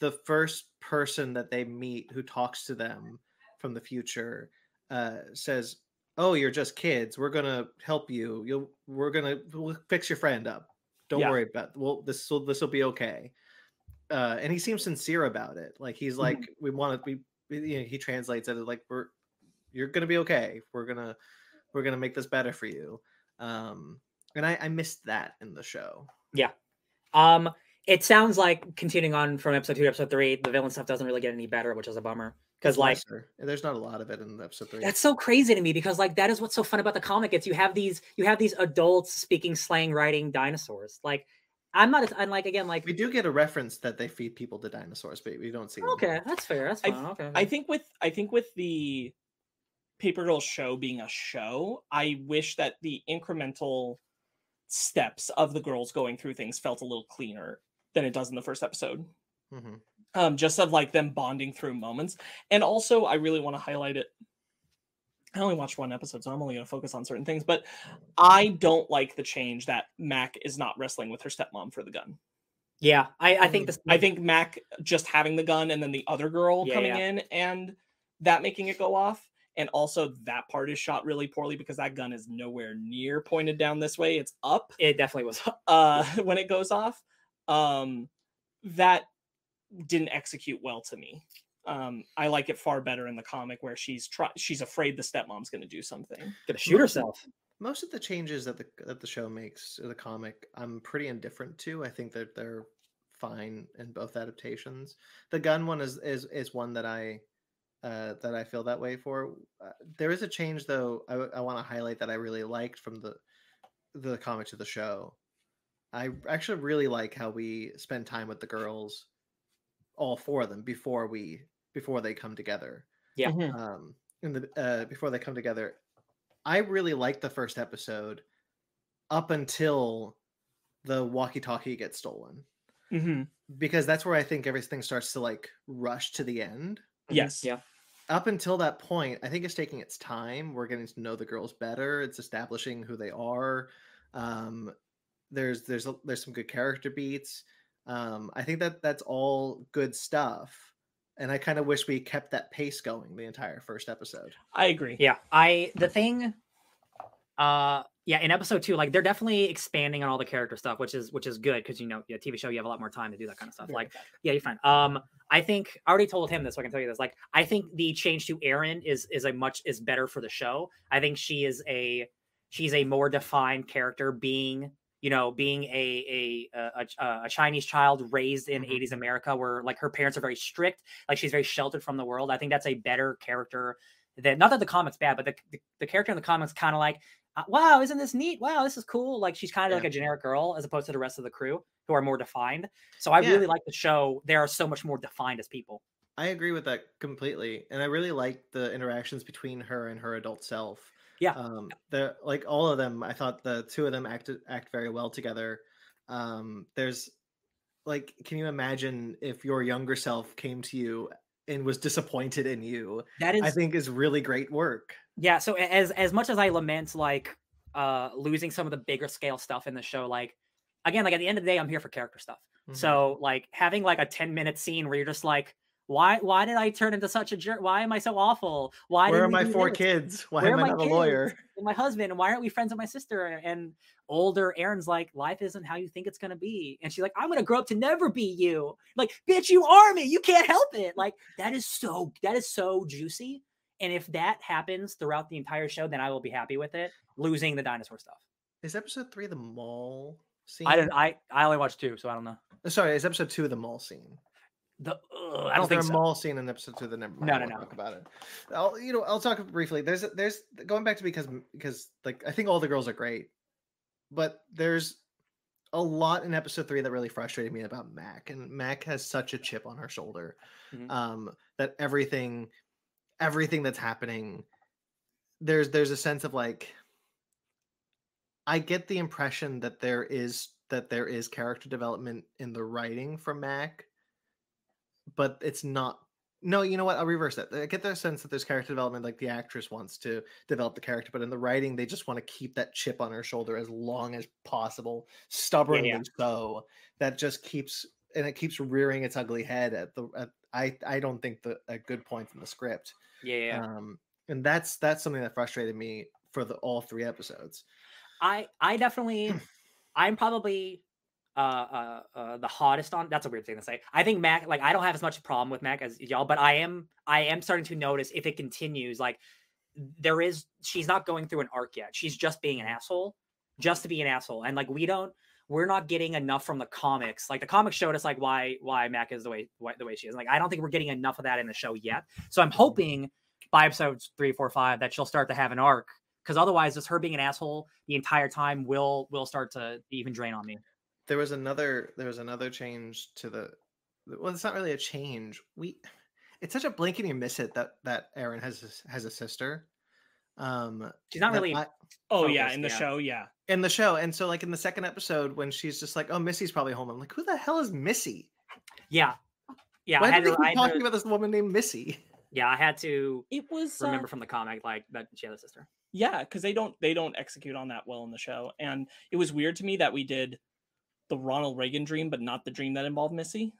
[SPEAKER 3] the first person that they meet who talks to them from the future uh, says, "Oh, you're just kids. We're gonna help you. You'll we're gonna we'll fix your friend up. Don't
[SPEAKER 1] Yeah.
[SPEAKER 3] worry about. Well, this will this will be okay." Uh, and he seems sincere about it. Like he's like, "We want to. We you know, he translates it as like we're you're gonna be okay. We're gonna we're gonna make this better for you." Um, and I, I missed that in the show. Yeah.
[SPEAKER 2] Um, it sounds like continuing on from episode two to episode three, the villain stuff doesn't really get any better, which is a bummer. Because like
[SPEAKER 3] lesser. there's not a lot of it in episode three.
[SPEAKER 2] that's so crazy to me because like that is what's so fun about the comic. It's you have these you have these adults speaking slang writing dinosaurs. Like I'm not I'm like again like
[SPEAKER 3] we do get a reference that they feed people to dinosaurs, but we don't see them.
[SPEAKER 2] okay, that's fair. That's
[SPEAKER 1] I-
[SPEAKER 2] fine. okay.
[SPEAKER 1] I think with I think with the Paper Girl show being a show, I wish that the incremental steps of the girls going through things felt a little cleaner than it does in the first episode.
[SPEAKER 3] Mhm.
[SPEAKER 1] Um, just of like them bonding through moments. And also I really want to highlight it. I only watched one episode, so I'm only gonna focus on certain things, but I don't like the change that Mac is not wrestling with her stepmom for the gun.
[SPEAKER 2] yeah, I, I think this
[SPEAKER 1] I think Mac just having the gun and then the other girl
[SPEAKER 2] Yeah,
[SPEAKER 1] coming
[SPEAKER 2] yeah.
[SPEAKER 1] in and that making it go off. And also that part is shot really poorly because that gun is nowhere near pointed down this way. It's up
[SPEAKER 2] it definitely was
[SPEAKER 1] uh when it goes off. Um that didn't execute well to me. Um I like it far better in the comic where she's try she's afraid the stepmom's gonna do something.
[SPEAKER 2] gonna shoot herself.
[SPEAKER 3] Most of the changes that the that the show makes or the comic, I'm pretty indifferent to. I think that they're fine in both adaptations. The gun one is is is one that I uh, that I feel that way for. Uh, there is a change though. I, I want to highlight that I really liked from the the comic to the show. I actually really like how we spend time with the girls, all four of them before we before they come together.
[SPEAKER 2] Yeah.
[SPEAKER 1] Mhm.
[SPEAKER 3] Um, in the uh, before they come together, I really liked the first episode up until the walkie-talkie gets stolen
[SPEAKER 1] Mhm.
[SPEAKER 3] because that's where I think everything starts to like rush to the end.
[SPEAKER 2] Mhm,
[SPEAKER 1] Yes.
[SPEAKER 2] Yeah.
[SPEAKER 3] Up until that point, I think it's taking its time. We're getting to know the girls better. It's establishing who they are. Um, there's there's a, there's some good character beats. Um, I think that that's all good stuff, and I kind of wish we kept that pace going the entire first episode.
[SPEAKER 1] I agree.
[SPEAKER 2] Yeah, I the thing uh yeah, in episode 2 like they're definitely expanding on all the character stuff, which is which is good cuz you know, yeah, TV show you have a lot more time to do that kind of stuff. Like yeah, you're fine. Um I think I already told him this, so I can tell you this. Like I think the change to Erin is is a much is better for the show. I think she is a she's a more defined character being you know being a a a, a, Chinese child raised in
[SPEAKER 3] Mhm.
[SPEAKER 2] 80s America where like her parents are very strict like she's very sheltered from the world I think that's a better character that not that the comics bad but the, the, the character in the comics kind of like uh, wow isn't this neat wow this is cool like she's kind of
[SPEAKER 3] Yeah.
[SPEAKER 2] like a generic girl as opposed to the rest of the crew who are more defined so I
[SPEAKER 3] Yeah.
[SPEAKER 2] really like the show they are so much more defined as people
[SPEAKER 3] I agree with that completely, and I really like the interactions between her and her adult self.
[SPEAKER 2] Yeah.
[SPEAKER 3] um, the like all of them. I thought the two of them act act very well together. Um, there's like, can you imagine if your younger self came to you and was disappointed in you?
[SPEAKER 2] that is
[SPEAKER 3] I think is really great work.
[SPEAKER 2] Yeah, so as as much as I lament like uh losing some of the bigger scale stuff in the show, like again, like at the end of the day, I'm here for character stuff.
[SPEAKER 3] Mhm.
[SPEAKER 2] So like having like a 10 minute scene where you're just like, why why did I turn into such a jerk? Why am I so awful? Why
[SPEAKER 3] where are my four kids? Why
[SPEAKER 2] Where
[SPEAKER 3] am I not a lawyer?
[SPEAKER 2] And my husband, and why aren't we friends with my sister? And older Erin's like, life isn't how you think it's gonna be. And she's like, I'm gonna grow up to never be you. Like, bitch, you are me. You can't help it. Like, that is so that is so juicy. And if that happens throughout the entire show, then I will be happy with it. Losing the dinosaur stuff.
[SPEAKER 3] Is episode three the mall scene?
[SPEAKER 2] I didn't. I I only watched two, so I don't know.
[SPEAKER 3] Sorry, is episode two of the mall scene?
[SPEAKER 2] The I don't think
[SPEAKER 3] a
[SPEAKER 2] so.
[SPEAKER 3] mall scene in episode two that never mind,
[SPEAKER 2] No, no, no.
[SPEAKER 3] talk about it. I'll you know I'll talk briefly. There's there's going back to because because like I think all the girls are great, but there's a lot in episode three that really frustrated me about Mac, and Mac has such a chip on her shoulder,
[SPEAKER 2] Mhm.
[SPEAKER 3] um, that everything everything that's happening, there's there's a sense of like I get the impression that there is that there is character development in the writing for Mac, but it's not. No, you know what? I'll reverse that. I get the sense that there's character development, like the actress wants to develop the character, but in the writing, they just want to keep that chip on her shoulder as long as possible, stubbornly so. That just keeps and it keeps rearing its ugly head at the at, I I don't think the at good points in the script.
[SPEAKER 2] Yeah, yeah.
[SPEAKER 3] Um, and that's that's something that frustrated me for the all three episodes.
[SPEAKER 2] I I definitely I'm probably uh, uh uh the hottest on that's a weird thing to say. I think Mac like I don't have as much problem with Mac as y'all, but I am I am starting to notice if it continues like there is she's not going through an arc yet. She's just being an asshole just to be an asshole. And like we don't we're not getting enough from the comics. Like the comics showed us like why why Mac is the way why, the way she is. Like I don't think we're getting enough of that in the show yet. So I'm hoping by episodes three, four, five that she'll start to have an arc. Because otherwise, just her being an asshole the entire time will will start to even drain on me.
[SPEAKER 3] There was another there was another change to the well, it's not really a change. We it's such a blink and you miss it that that Erin has has a sister. Um,
[SPEAKER 2] She's not really.
[SPEAKER 3] I-
[SPEAKER 1] Oh yeah, in the
[SPEAKER 2] yeah.
[SPEAKER 1] show, yeah.
[SPEAKER 3] in the show, and so like in the second episode when she's just like, "Oh, Missy's probably home," I'm like, "Who the hell is Missy?"
[SPEAKER 2] yeah, yeah.
[SPEAKER 3] Why
[SPEAKER 2] I had
[SPEAKER 3] do they
[SPEAKER 2] to,
[SPEAKER 3] keep
[SPEAKER 2] had
[SPEAKER 3] talking
[SPEAKER 2] to-
[SPEAKER 3] about this woman named Missy?
[SPEAKER 2] yeah, I had to
[SPEAKER 1] It was uh,
[SPEAKER 2] remember from the comic like that she had a sister.
[SPEAKER 1] yeah because they don't they don't execute on that well in the show and it was weird to me that we did the ronald reagan dream but not the dream that involved missy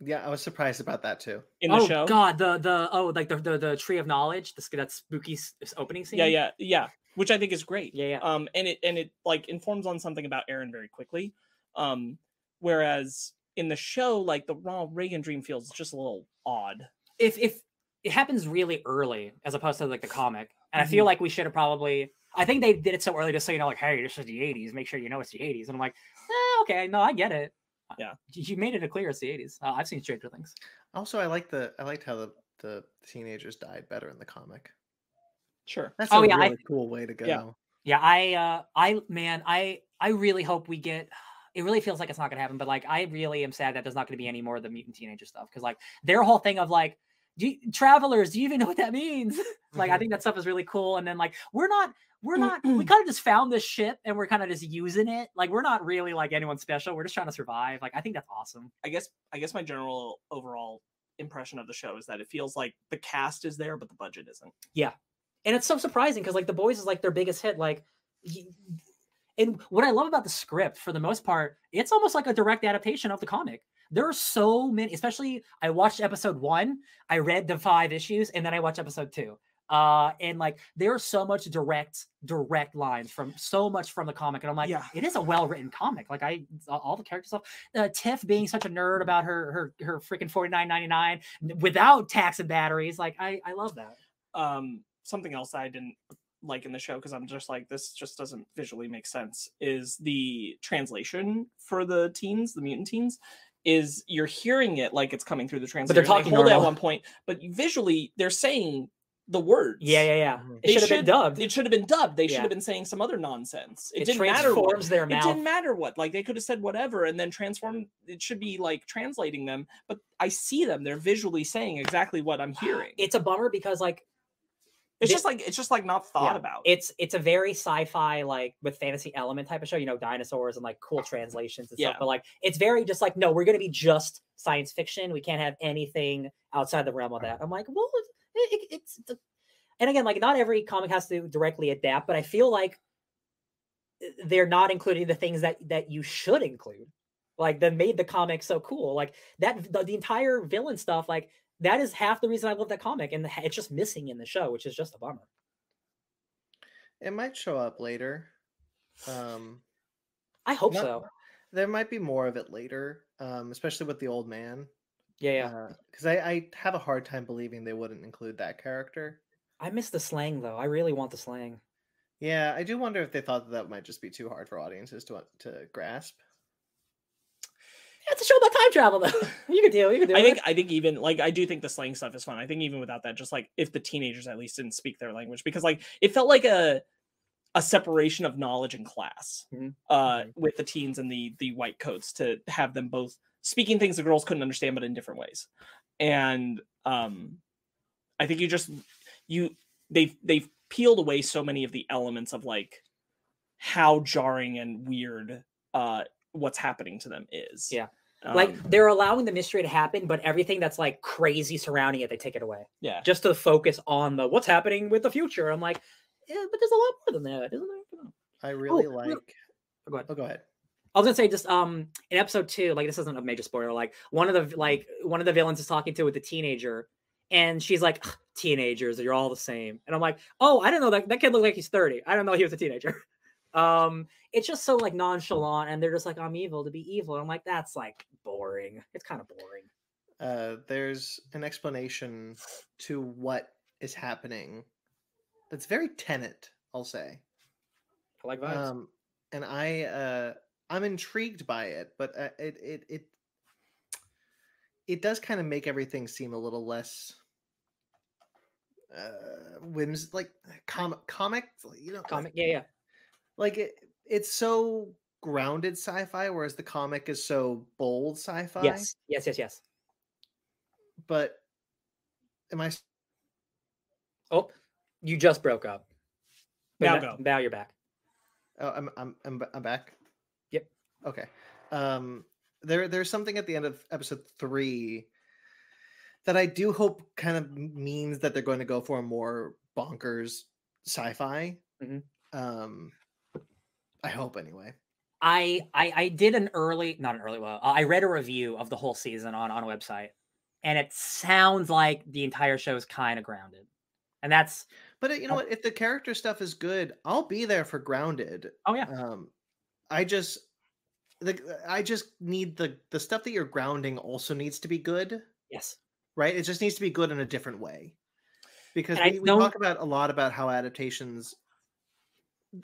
[SPEAKER 3] Yeah, I was surprised about that too.
[SPEAKER 1] in the
[SPEAKER 2] oh
[SPEAKER 1] show
[SPEAKER 2] God, the the oh like the the, the tree of knowledge, the, that spooky s- s- opening scene.
[SPEAKER 1] yeah yeah yeah which i think is great
[SPEAKER 2] yeah, yeah.
[SPEAKER 1] um and it and it like informs on something about erin very quickly um whereas in the show like the ronald reagan dream feels just a little odd
[SPEAKER 2] if if it happens really early as opposed to like the comic, and I feel like we should have probably. I think they did it so early just so you know, like, hey, this is the '80s. Make sure you know it's the '80s. And I'm like, eh, okay, no, I get it.
[SPEAKER 1] Yeah.
[SPEAKER 2] you you made it a clear it's the '80s. Uh, I've seen Stranger Things.
[SPEAKER 3] Also, I like the I liked how the the teenagers died better in the comic.
[SPEAKER 1] sure
[SPEAKER 3] That's
[SPEAKER 2] Oh,
[SPEAKER 3] a
[SPEAKER 2] yeah, I-
[SPEAKER 3] really cool way to go.
[SPEAKER 1] Yeah.
[SPEAKER 2] Yeah, I, uh, I, man, I, I really hope we get. It really feels like it's not gonna happen, but like, I really am sad that there's not gonna be any more of the mutant teenager stuff because like their whole thing of like. Do you, travelers, do you even know what that means? like, I
[SPEAKER 3] Mhm.
[SPEAKER 2] think that stuff is really cool. And then, like, we're not, we're not, we kind of just found this ship and we're kind of just using it. Like, we're not really like anyone special. We're just trying to survive. Like, I think that's awesome.
[SPEAKER 1] i guess i guess my general overall impression of the show is that it feels like the cast is there but the budget isn't Yeah.
[SPEAKER 2] and it's so surprising because like the boys is like their biggest hit like and what i love about the script for the most part it's almost like a direct adaptation of the comic. There are so many especially i watched episode one i read the five issues and then i watched episode two. Uh and like there's so much direct direct lines from so much from the comic and i'm like
[SPEAKER 1] Yeah.
[SPEAKER 2] it is a well written comic. Like i all- the character stuff uh, tiff being such a nerd about her her her freaking 49.99 without tax and batteries like i i love that.
[SPEAKER 1] Um something else I didn't like in the show because I'm just like this just doesn't visually make sense is the translation for the teens, the mutant teens, is you're hearing it like it's coming through the translator. and they're
[SPEAKER 2] talking
[SPEAKER 1] hold it at one point, but visually they're saying the words.
[SPEAKER 2] yeah yeah yeah
[SPEAKER 3] Mhm.
[SPEAKER 2] it
[SPEAKER 1] They
[SPEAKER 2] should have been dubbed
[SPEAKER 1] It should have been dubbed. They should have been saying some other nonsense. It,
[SPEAKER 2] it,
[SPEAKER 1] didn't matter what.
[SPEAKER 2] transforms their
[SPEAKER 1] It didn't matter what. Like they could have said whatever and then transform. It should be like translating them, but I see them. They're visually saying exactly what I'm hearing.
[SPEAKER 2] It's a bummer because like
[SPEAKER 1] It's just like it's just like not thought
[SPEAKER 2] yeah,
[SPEAKER 1] about.
[SPEAKER 2] it's it's a very sci-fi like with fantasy element type of show. You know, dinosaurs and like cool translations and
[SPEAKER 1] Yeah.
[SPEAKER 2] stuff. But like it's very just like no, we're gonna be just science fiction. We can't have anything outside the realm of that. I'm like, well, it, it, it's and again, like not every comic has to directly adapt, but I feel like uh, they're not including the things that that you should include like that made the comic so cool like that the, the entire villain stuff like that is half the reason i love that comic and it's just missing in the show which is just a bummer
[SPEAKER 3] It might show up later. Um,
[SPEAKER 2] i hope
[SPEAKER 3] Not-
[SPEAKER 2] so
[SPEAKER 3] there might be more of it later, um, especially with the old man.
[SPEAKER 2] yeah yeah
[SPEAKER 3] Because I, I have a hard time believing they wouldn't include that character.
[SPEAKER 2] i miss the slang though i really want the slang
[SPEAKER 3] Yeah, I do wonder if they thought that, that might just be too hard for audiences to to grasp.
[SPEAKER 2] It's a show about time travel though you can do you can do
[SPEAKER 1] I
[SPEAKER 2] it.
[SPEAKER 1] think I think even like I do think the slang stuff is fun. I think even without that, just like if the teenagers at least didn't speak their language, because like it felt like a a separation of knowledge and class
[SPEAKER 2] Mhm.
[SPEAKER 1] uh
[SPEAKER 3] Mhm.
[SPEAKER 1] with the teens and the the white coats to have them both speaking things the girls couldn't understand but in different ways. And um I think you just you they've they've peeled away so many of the elements of like how jarring and weird uh what's happening to them is.
[SPEAKER 2] Yeah. like
[SPEAKER 1] Um,
[SPEAKER 2] they're allowing the mystery to happen but everything that's like crazy surrounding it they take it away
[SPEAKER 1] yeah.
[SPEAKER 2] just to focus on the what's happening with the future i'm like yeah, but there's a lot more than that isn't there
[SPEAKER 3] I really
[SPEAKER 2] real-
[SPEAKER 3] like.
[SPEAKER 2] Oh, go ahead.
[SPEAKER 3] Oh, go ahead.
[SPEAKER 2] I was gonna say just um in episode two, like this isn't a major spoiler. Like one of the like one of the villains is talking to with the teenager, and she's like, "Teenagers, you're all the same." And I'm like, "Oh, I didn't know that that kid looked like he's 30. I don't know he was a teenager." Um, it's just so like nonchalant, and they're just like, "I'm evil to be evil." And I'm like, "That's like boring. It's kind of boring."
[SPEAKER 3] Uh, there's an explanation to what is happening. That's very Tenet, I'll say.
[SPEAKER 2] I like vibes.
[SPEAKER 3] Um, and I uh, I'm intrigued by it, but uh, it it it it does kind of make everything seem a little less uh whims like comic comic you know
[SPEAKER 2] Comic, yeah, yeah.
[SPEAKER 3] Like it, it's so grounded sci-fi whereas the comic is so bold sci-fi
[SPEAKER 2] Yes, yes, yes, yes.
[SPEAKER 3] but am I?
[SPEAKER 2] Oh, you just broke up. But
[SPEAKER 1] Now go.
[SPEAKER 2] Now you're back.
[SPEAKER 3] oh, I'm, I'm i'm i'm back
[SPEAKER 2] Yep.
[SPEAKER 3] okay um there there's something at the end of episode three that i do hope kind of means that they're going to go for a more bonkers sci-fi
[SPEAKER 2] Mhm.
[SPEAKER 3] um i hope anyway.
[SPEAKER 2] I, I I did an early, not an early, well, I read a review of the whole season on on a website, and it sounds like the entire show is kind of grounded, and that's
[SPEAKER 3] but uh, you know
[SPEAKER 2] Oh.
[SPEAKER 3] what if the character stuff is good i'll be there for grounded.
[SPEAKER 2] Oh yeah,
[SPEAKER 3] um i just the i just need the the stuff that you're grounding also needs to be good
[SPEAKER 2] yes,
[SPEAKER 3] right? It just needs to be good in a different way. Because
[SPEAKER 2] And
[SPEAKER 3] we, we talk about a lot about how adaptations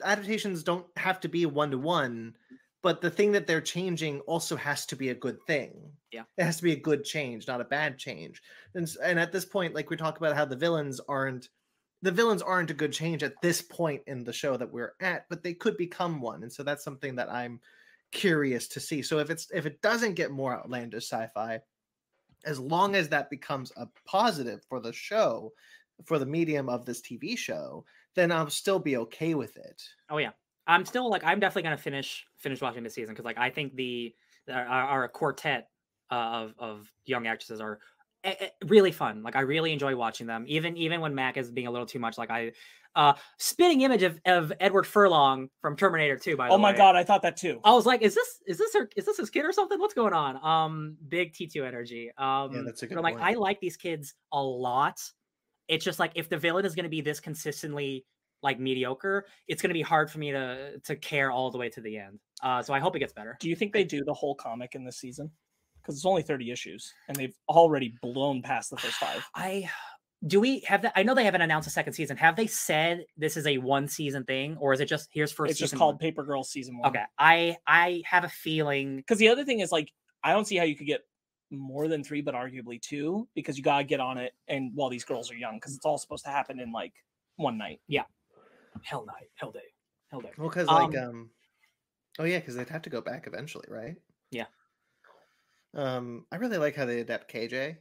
[SPEAKER 3] adaptations don't have to be one to one but the thing that they're changing also has to be a good thing.
[SPEAKER 2] Yeah.
[SPEAKER 3] it has to be a good change not a bad change. And and at this point like we talk about how the villains aren't the villains aren't a good change at this point in the show that we're at but they could become one. And so that's something that i'm curious to see. So if it's if it doesn't get more outlandish sci-fi as long as that becomes a positive for the show for the medium of this tv show then i'll still be okay with it
[SPEAKER 2] oh yeah. I'm still like I'm definitely gonna finish finish watching this season because like I think the our, our quartet uh, of of young actresses are eh, eh, really fun. Like I really enjoy watching them, even even when Mac is being a little too much. Like I, uh, spitting image of, of Edward Furlong from Terminator 2. By the
[SPEAKER 1] Oh my
[SPEAKER 2] way.
[SPEAKER 1] god, I thought that too.
[SPEAKER 2] I was like, is this is this her is this his kid or something? What's going on? Um, big T2 energy. Um,
[SPEAKER 3] that's a
[SPEAKER 2] but I'm like. I like these kids a lot. It's just like if the villain is going to be this consistently like mediocre, it's going to be hard for me to to care all the way to the end. Uh, so I hope it gets better.
[SPEAKER 1] Do you think they do the whole comic in this season? Because it's only 30 issues and they've already blown past the first five.
[SPEAKER 2] I do we have that? I know they haven't announced a second season. Have they said this is a one season thing, or is it just here's first?
[SPEAKER 1] It's just called
[SPEAKER 2] one?
[SPEAKER 1] Paper Girls season one.
[SPEAKER 2] Okay, I I have a feeling.
[SPEAKER 1] Because the other thing is like, I don't see how you could get more than three, but arguably two, because you gotta get on it and while these girls are young, because it's all supposed to happen in like one night. Yeah.
[SPEAKER 2] Hell night, hell day, hell day.
[SPEAKER 3] well because like
[SPEAKER 2] Um,
[SPEAKER 3] um oh yeah because they'd have to go back eventually right
[SPEAKER 2] Yeah.
[SPEAKER 3] um i really like how they adapt kj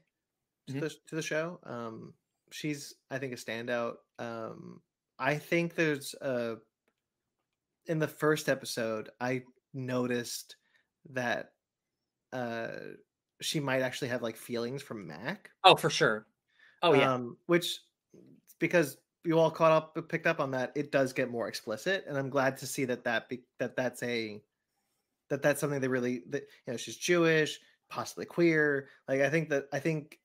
[SPEAKER 3] to,
[SPEAKER 2] Mhm.
[SPEAKER 3] the, to the show um she's i think a standout um i think there's a in the first episode i noticed that uh she might actually have like feelings from mac
[SPEAKER 2] Oh, for sure. Oh yeah.
[SPEAKER 3] um, which because you all caught up picked up on that it does get more explicit and i'm glad to see that that be, that that's a that that's something they really that you know she's jewish possibly queer like i think that i think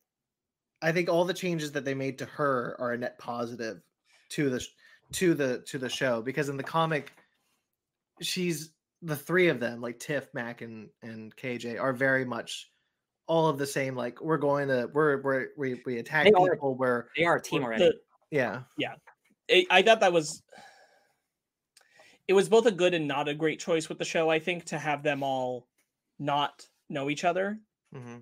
[SPEAKER 3] i think all the changes that they made to her are a net positive to the to the to the show because in the comic she's the three of them like tiff mac and and kj are very much all of the same like we're going to we're we're we, we attack
[SPEAKER 2] They are-
[SPEAKER 3] people we're
[SPEAKER 2] they are a team
[SPEAKER 1] The-
[SPEAKER 2] already.
[SPEAKER 3] yeah.
[SPEAKER 1] I, I thought that was it was both a good and not a great choice with the show i think to have them all not know each other.
[SPEAKER 3] Hmm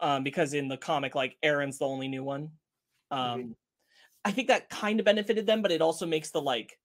[SPEAKER 1] um because in the comic like erin's the only new one. Um
[SPEAKER 3] Mhm.
[SPEAKER 1] i think that kind of benefited them but it also makes the like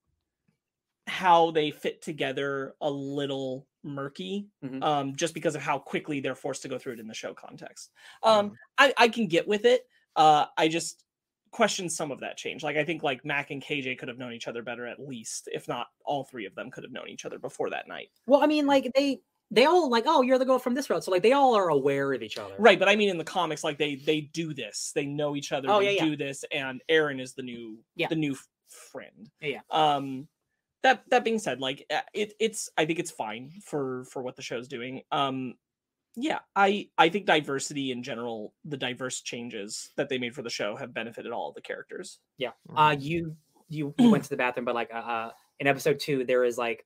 [SPEAKER 1] how they fit together a little murky
[SPEAKER 2] Mhm.
[SPEAKER 1] um just because of how quickly they're forced to go through it in the show context um
[SPEAKER 3] Mhm.
[SPEAKER 1] i i can get with it uh i just question some of that change like i think like mac and kj could have known each other better at least if not all three of them could have known each other before that night
[SPEAKER 2] Well, I mean, like they they all like, oh, you're the girl from this road, so like they all are aware of each other.
[SPEAKER 1] right but i mean in the comics like they they do this they know each other
[SPEAKER 2] Oh,
[SPEAKER 1] they
[SPEAKER 2] yeah, yeah.
[SPEAKER 1] do this and erin is the new
[SPEAKER 2] Yeah.
[SPEAKER 1] the new friend
[SPEAKER 2] Yeah,
[SPEAKER 1] um that that being said, like uh, it, it's I think it's fine for for what the show's doing. Um, yeah, I I think diversity in general, the diverse changes that they made for the show have benefited all of the characters.
[SPEAKER 2] Yeah. Uh, you you, you went to the bathroom, but like uh, uh, in episode two, there is like,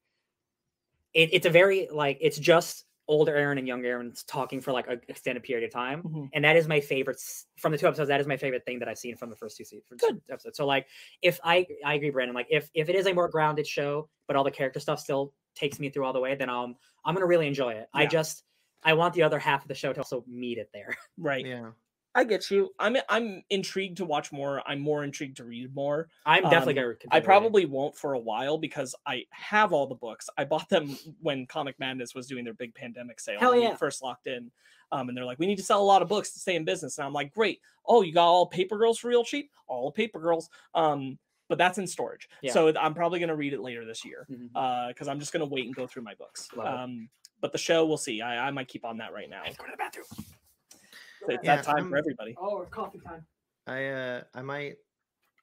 [SPEAKER 2] it, it's a very like it's just older Erin and younger Erin talking for like an extended period of time,
[SPEAKER 1] Mhm.
[SPEAKER 2] and that is my favorite from the two episodes. That is my favorite thing that I've seen from the first two seasons.
[SPEAKER 1] Good.
[SPEAKER 2] episodes. So like, if I I agree, Brandon. Like if if it is a more grounded show, but all the character stuff still takes me through all the way, then um I'm gonna really enjoy it. I just I want the other half of the show to also meet it there.
[SPEAKER 1] Right.
[SPEAKER 3] Yeah.
[SPEAKER 1] I get you. I'm I'm intrigued to watch more. I'm more intrigued to read more.
[SPEAKER 2] I'm definitely
[SPEAKER 1] Um,
[SPEAKER 2] gonna.
[SPEAKER 1] I
[SPEAKER 2] continue reading.
[SPEAKER 1] probably won't for a while because I have all the books. I bought them when Comic Madness was doing their big pandemic sale.
[SPEAKER 2] Hell
[SPEAKER 1] when
[SPEAKER 2] yeah.
[SPEAKER 1] first locked in. Um, and they're like, we need to sell a lot of books to stay in business. And I'm like, great. Oh, you got all Paper Girls for real cheap? All Paper Girls. Um, but that's in storage.
[SPEAKER 2] Yeah.
[SPEAKER 1] So I'm probably gonna read it later this year.
[SPEAKER 2] Mhm.
[SPEAKER 1] Uh, because I'm just gonna wait and go through my books.
[SPEAKER 2] Love it.
[SPEAKER 1] Um, but the show, we'll see. I, I might keep on that right now.
[SPEAKER 2] I have to go to the bathroom.
[SPEAKER 1] It's
[SPEAKER 3] Yeah,
[SPEAKER 1] that time
[SPEAKER 3] I'm-
[SPEAKER 1] for everybody.
[SPEAKER 2] Oh, coffee time.
[SPEAKER 3] I uh I might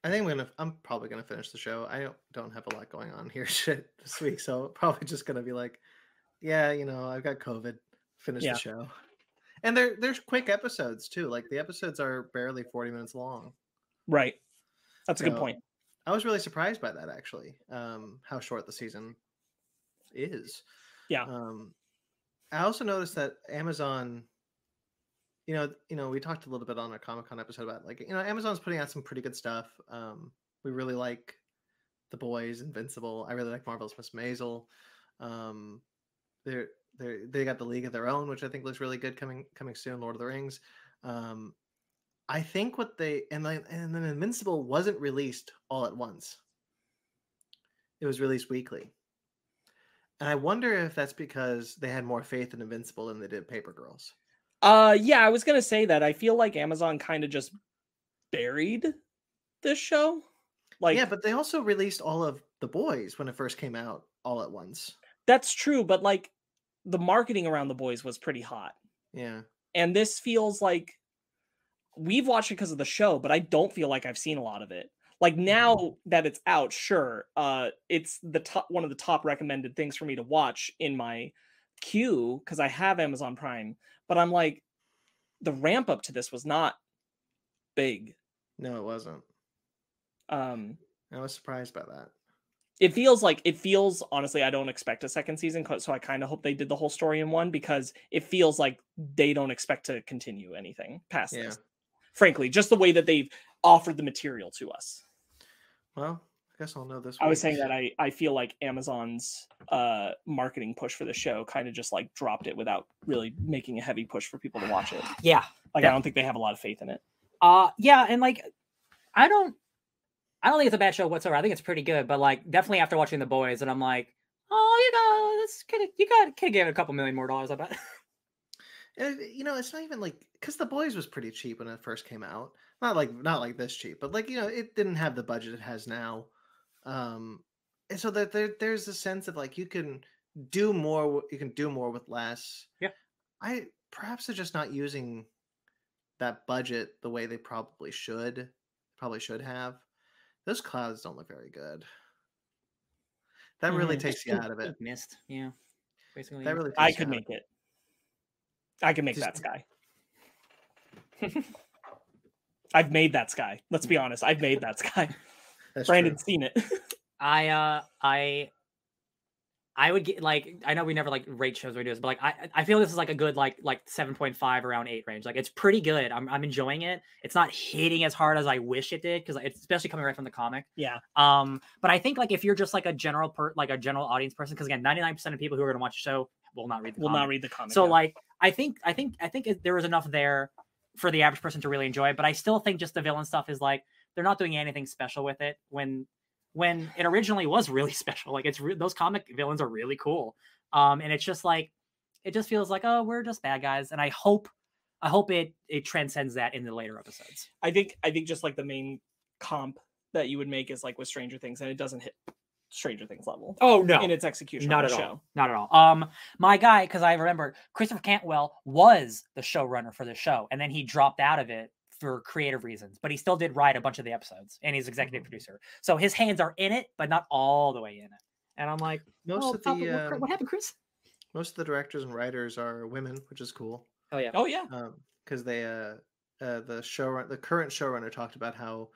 [SPEAKER 3] I think I'm gonna I'm probably gonna finish the show. I don't don't have a lot going on here shit this week, so probably just gonna be like, yeah, you know, I've got COVID. Finish
[SPEAKER 1] Yeah.
[SPEAKER 3] the show. And they're there's quick episodes too. Like the episodes are barely 40 minutes long.
[SPEAKER 1] Right. That's a good point.
[SPEAKER 3] I was really surprised by that actually. Um how short the season is.
[SPEAKER 1] Yeah.
[SPEAKER 3] Um I also noticed that Amazon you know, you know, we talked a little bit on our Comic Con episode about like, you know, Amazon's putting out some pretty good stuff. Um, we really like The Boys, Invincible. I really like Marvelous Mrs. Maisel. Um, they're they they got the League of Their Own, which I think looks really good coming coming soon. Lord of the Rings. Um, I think what they and then and then Invincible wasn't released all at once. It was released weekly. And I wonder if that's because they had more faith in Invincible than they did Paper Girls.
[SPEAKER 1] Uh yeah, I was gonna say that. I feel like Amazon kind of just buried this show. Like
[SPEAKER 3] yeah, but they also released all of The Boys when it first came out all at once.
[SPEAKER 1] that's true, but like the marketing around the boys was pretty hot.
[SPEAKER 3] Yeah.
[SPEAKER 1] And this feels like we've watched it because of the show, but I don't feel like I've seen a lot of it. Like now that it's out, sure, uh it's the top one of the top recommended things for me to watch in my queue because I have Amazon Prime, but I'm like the ramp up to this was not big.
[SPEAKER 3] No, it wasn't.
[SPEAKER 1] Um
[SPEAKER 3] I was surprised by that.
[SPEAKER 1] it feels like it feels honestly i don't expect a second season, so i kind of hope they did the whole story in one because it feels like they don't expect to continue anything past
[SPEAKER 3] Yeah.
[SPEAKER 1] this frankly just the way that they've offered the material to us
[SPEAKER 3] Well, I guess I'll know this.
[SPEAKER 1] i was saying that i i feel like amazon's uh marketing push for the show kind of just like dropped it without really making a heavy push for people to watch it
[SPEAKER 2] Yeah.
[SPEAKER 1] like
[SPEAKER 2] Yeah.
[SPEAKER 1] i don't think they have a lot of faith in it
[SPEAKER 2] Uh yeah, and like I don't I don't think it's a bad show whatsoever. I think it's pretty good, but like definitely after watching the boys and I'm like, oh, you know, this could you got could give it a couple million more dollars, I bet.
[SPEAKER 3] You know, it's not even like because The Boys was pretty cheap when it first came out. Not like not like this cheap, but like you know, it didn't have the budget it has now. Um, and so that there there's a sense of like you can do more. You can do more with less.
[SPEAKER 2] Yeah.
[SPEAKER 3] I perhaps they're just not using that budget the way they probably should. Probably should have. Those clouds don't look very good. That really
[SPEAKER 1] Mhm.
[SPEAKER 3] takes you out of it.
[SPEAKER 2] Missed. Yeah. Basically.
[SPEAKER 3] That really. Takes
[SPEAKER 1] i could make it i could make
[SPEAKER 3] Just-
[SPEAKER 1] that sky i've made that sky let's be honest i've made that sky
[SPEAKER 3] That's true.
[SPEAKER 1] brandon's seen it
[SPEAKER 2] I uh I I would get like I know we never like rate shows or this, but like I I feel this is like a good like like seven point five around eight range. Like it's pretty good. I'm I'm enjoying it. It's not hitting as hard as I wish it did because it's especially coming right from the comic.
[SPEAKER 1] yeah
[SPEAKER 2] Um, but I think like if you're just like a general per like a general audience person, because again, 99% of people who are gonna watch the show will not read the
[SPEAKER 1] will
[SPEAKER 2] comic.
[SPEAKER 1] not read the comic.
[SPEAKER 2] So
[SPEAKER 1] yeah.
[SPEAKER 2] like I think I think I think it- there was enough there for the average person to really enjoy it, but I still think just the villain stuff is like they're not doing anything special with it when when it originally was really special. Like it's re- those comic villains are really cool. Um and it's just like it just feels like oh we're just bad guys and I hope I hope it it transcends that in the later episodes.
[SPEAKER 1] I think I think just like the main comp that you would make is like with Stranger Things, and it doesn't hit Stranger Things level
[SPEAKER 2] Oh no.
[SPEAKER 1] in its execution.
[SPEAKER 2] Not at all.
[SPEAKER 1] show.
[SPEAKER 2] Not at all. Um, my guy, because I remember Christopher Cantwell was the showrunner for the show, and then he dropped out of it for creative reasons, but he still did write a bunch of the episodes, and he's executive producer. So his hands are in it, but not all the way in it.
[SPEAKER 4] and I'm like,
[SPEAKER 3] Most
[SPEAKER 4] oh,
[SPEAKER 3] of
[SPEAKER 4] Papa,
[SPEAKER 3] the
[SPEAKER 4] what,
[SPEAKER 3] um,
[SPEAKER 4] what happened, Chris?
[SPEAKER 3] most of the directors and writers are women, which is cool.
[SPEAKER 4] Oh yeah,
[SPEAKER 1] Oh yeah.
[SPEAKER 3] because they uh, uh the showrun the current showrunner talked about how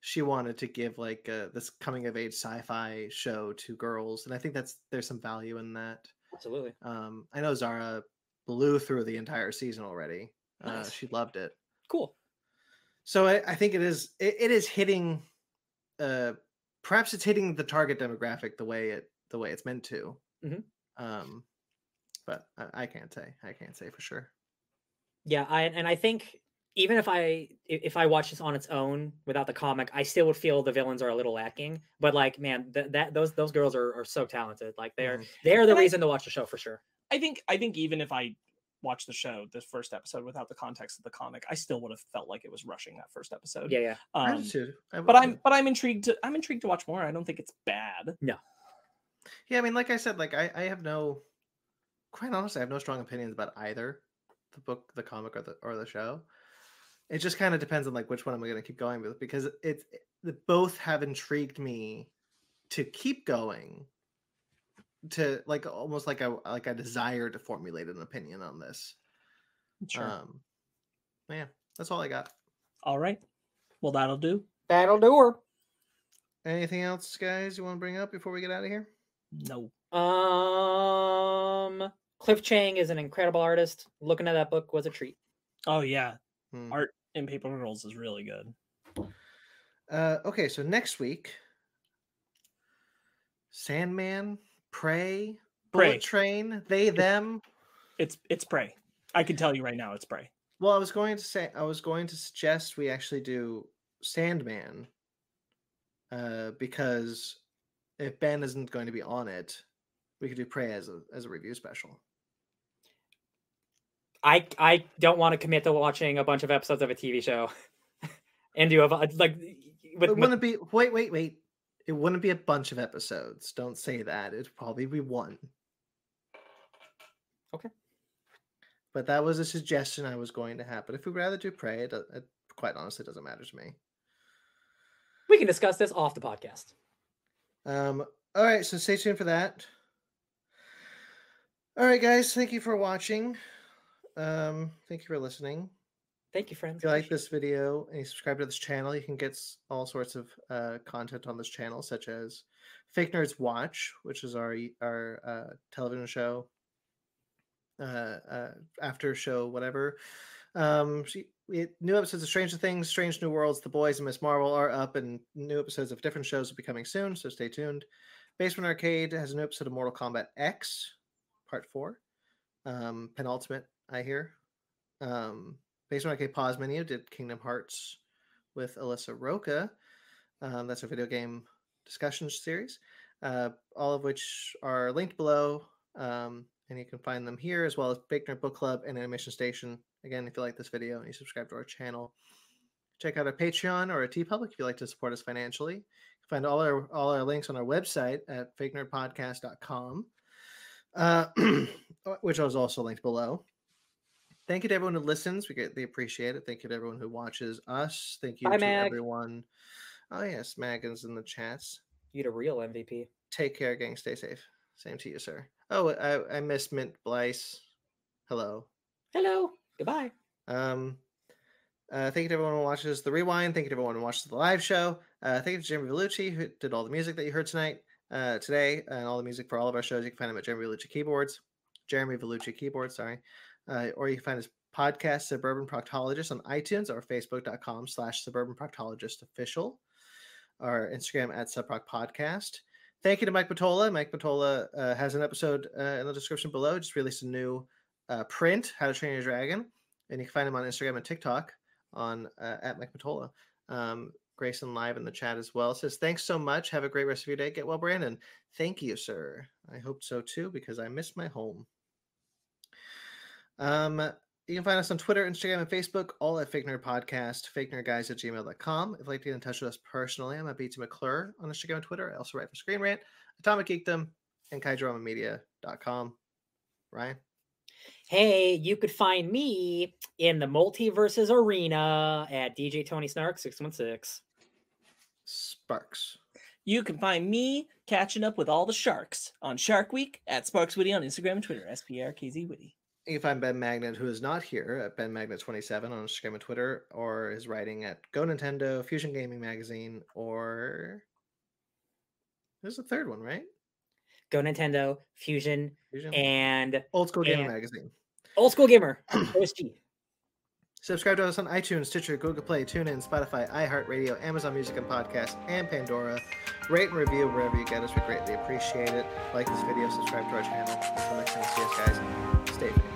[SPEAKER 3] she wanted to give like uh, this coming of age sci-fi show to girls and i think that's there's some value in that
[SPEAKER 4] absolutely.
[SPEAKER 3] um i know zara blew through the entire season already uh, she loved it
[SPEAKER 4] Cool.
[SPEAKER 3] So I, I think it is it, it is hitting uh perhaps it's hitting the target demographic the way it the way it's meant to
[SPEAKER 4] Mhm.
[SPEAKER 3] um but I, I can't say i can't say for sure
[SPEAKER 4] Yeah, I and I think even if I i- if I watch this on its own without the comic, I still would feel the villains are a little lacking. But like, man, that that those those girls are, are so talented. Like they're
[SPEAKER 3] Mhm.
[SPEAKER 4] they're the
[SPEAKER 1] And I-
[SPEAKER 4] reason to watch the show for sure.
[SPEAKER 1] I think I think even if I watched the show, the first episode without the context of the comic, I still would have felt like it was rushing that first episode.
[SPEAKER 4] Yeah, yeah.
[SPEAKER 1] Um,
[SPEAKER 3] do too. I
[SPEAKER 1] but I'm
[SPEAKER 3] too.
[SPEAKER 1] but I'm intrigued to I'm intrigued to watch more. I don't think it's bad.
[SPEAKER 3] Yeah, Yeah. I mean, like I said, like I, I have no, quite honestly, I have no strong opinions about either the book, the comic, or the or the show. It just kind of depends on like which one am I'm going to keep going with because it's the both have intrigued me to keep going, to like almost like a like a desire to formulate an opinion on this.
[SPEAKER 1] Sure.
[SPEAKER 3] Um, yeah, that's all I got.
[SPEAKER 1] All right. Well, that'll do.
[SPEAKER 4] That'll do her.
[SPEAKER 3] Anything else, guys, you want to bring up before we get out of here?
[SPEAKER 1] No.
[SPEAKER 4] Um, Cliff Chiang is an incredible artist. Looking at that book was a treat.
[SPEAKER 1] Oh yeah.
[SPEAKER 3] Hmm.
[SPEAKER 1] Art in Paper Girls is really good.
[SPEAKER 3] Uh, okay, so next week, Sandman, Prey, Bullet
[SPEAKER 1] Prey.
[SPEAKER 3] Train, they, them.
[SPEAKER 1] It's it's Prey. I can tell you right now, it's Prey.
[SPEAKER 3] Well, I was going to say, I was going to suggest we actually do Sandman, uh, because if Ben isn't going to be on it, we could do Prey as a as a review special.
[SPEAKER 4] I I don't want to commit to watching a bunch of episodes of a TV show and do a like with,
[SPEAKER 3] it
[SPEAKER 4] with
[SPEAKER 3] wouldn't be. Wait, wait, wait. It wouldn't be a bunch of episodes. Don't say that. It'd probably be one.
[SPEAKER 4] Okay.
[SPEAKER 3] But that was a suggestion I was going to have. But if we'd rather do Prey, it, do- it quite honestly doesn't matter to me.
[SPEAKER 4] we can discuss this off the podcast.
[SPEAKER 3] Um. All right. So stay tuned for that. All right, guys. Thank you for watching. Um. Thank you for listening.
[SPEAKER 4] Thank you, friends.
[SPEAKER 3] If you like this video and you subscribe to this channel, you can get all sorts of uh, content on this channel, such as Fake Nerds Watch, which is our our uh, television show, uh, uh, after show, whatever. Um, she, we, new episodes of Stranger Things, Strange New Worlds, The Boys, and Ms. Marvel are up, and new episodes of different shows will be coming soon. So stay tuned. Basement Arcade has a new episode of Mortal Kombat X, Part Four, um, penultimate. I hear. Um, Basement Arcade Pause Menu did Kingdom Hearts with Alyssa Roca. Um, that's a video game discussion series, uh, all of which are linked below. Um, and you can find them here as well as Big Nerd Book Club and Animation Station. Again, if you like this video and you subscribe to our channel, check out our Patreon or our Public if you'd like to support us financially. You can find all our all our links on our website at fakenerdpodcast.com, uh, which is also linked below thank you to everyone who listens. We greatly appreciate it. Thank you to everyone who watches us. Thank you
[SPEAKER 4] Bye,
[SPEAKER 3] to
[SPEAKER 4] Mag.
[SPEAKER 3] everyone. Oh yes, Megan's in the chats.
[SPEAKER 4] you the real MVP.
[SPEAKER 3] Take care, gang. Stay safe. Same to you, sir. Oh, I, I missed Mint Blice. Hello.
[SPEAKER 4] Hello. Goodbye.
[SPEAKER 3] Um, uh, thank you to everyone who watches the rewind. Thank you to everyone who watches the live show. Uh, thank you to Jeremy Vellucci who did all the music that you heard tonight, uh, today, and all the music for all of our shows. You can find him at Jeremy Vellucci Keyboards. Jeremy Vellucci Keyboards, sorry. Uh, or you can find his podcast, Suburban Proctologist, on iTunes or Facebook.com slash Suburban Proctologist Official. Our Instagram at Subproc Podcast. Thank you to Mike Matola. Mike Matola uh, has an episode uh, in the description below. Just released a new uh, print, How to Train Your Dragon, and you can find him on Instagram and TikTok on uh, at Mike Matola. Um, Grayson live in the chat as well says thanks so much. Have a great rest of your day. Get well, Brandon. Thank you, sir. I hope so too because I miss my home. Um, you can find us on Twitter, Instagram, and Facebook, all at Fake Nerd Podcast, fake nerd guys at gmail.com. If you'd like to get in touch with us personally, I'm at BT McClure on Instagram and Twitter. I also write for Screen Rant, Atomic Geekdom, and KaiDramaMedia.com. Ryan?
[SPEAKER 4] Hey, you could find me in the MultiVersus arena at DJ Tony Snark 616.
[SPEAKER 3] Sparks.
[SPEAKER 1] You can find me catching up with all the sharks on Shark Week at Sparks Witty on Instagram and Twitter, SPRKZ Witty.
[SPEAKER 3] You can find Ben Magnet, who is not here, at Ben Magnet27 on Instagram and Twitter, or is writing at Go Nintendo, Fusion Gaming Magazine, or there's a third one, right?
[SPEAKER 4] Go Nintendo, Fusion,
[SPEAKER 3] Fusion?
[SPEAKER 4] and
[SPEAKER 3] Old School Gamer
[SPEAKER 4] and-
[SPEAKER 3] Magazine.
[SPEAKER 4] Old School Gamer. OSG.
[SPEAKER 3] Subscribe to us on iTunes, Stitcher, Google Play, TuneIn, Spotify, iHeartRadio, Amazon Music and Podcast, and Pandora. Rate and review wherever you get us. We greatly appreciate it. Like this video, subscribe to our channel. Until next time, see us, guys. Stay.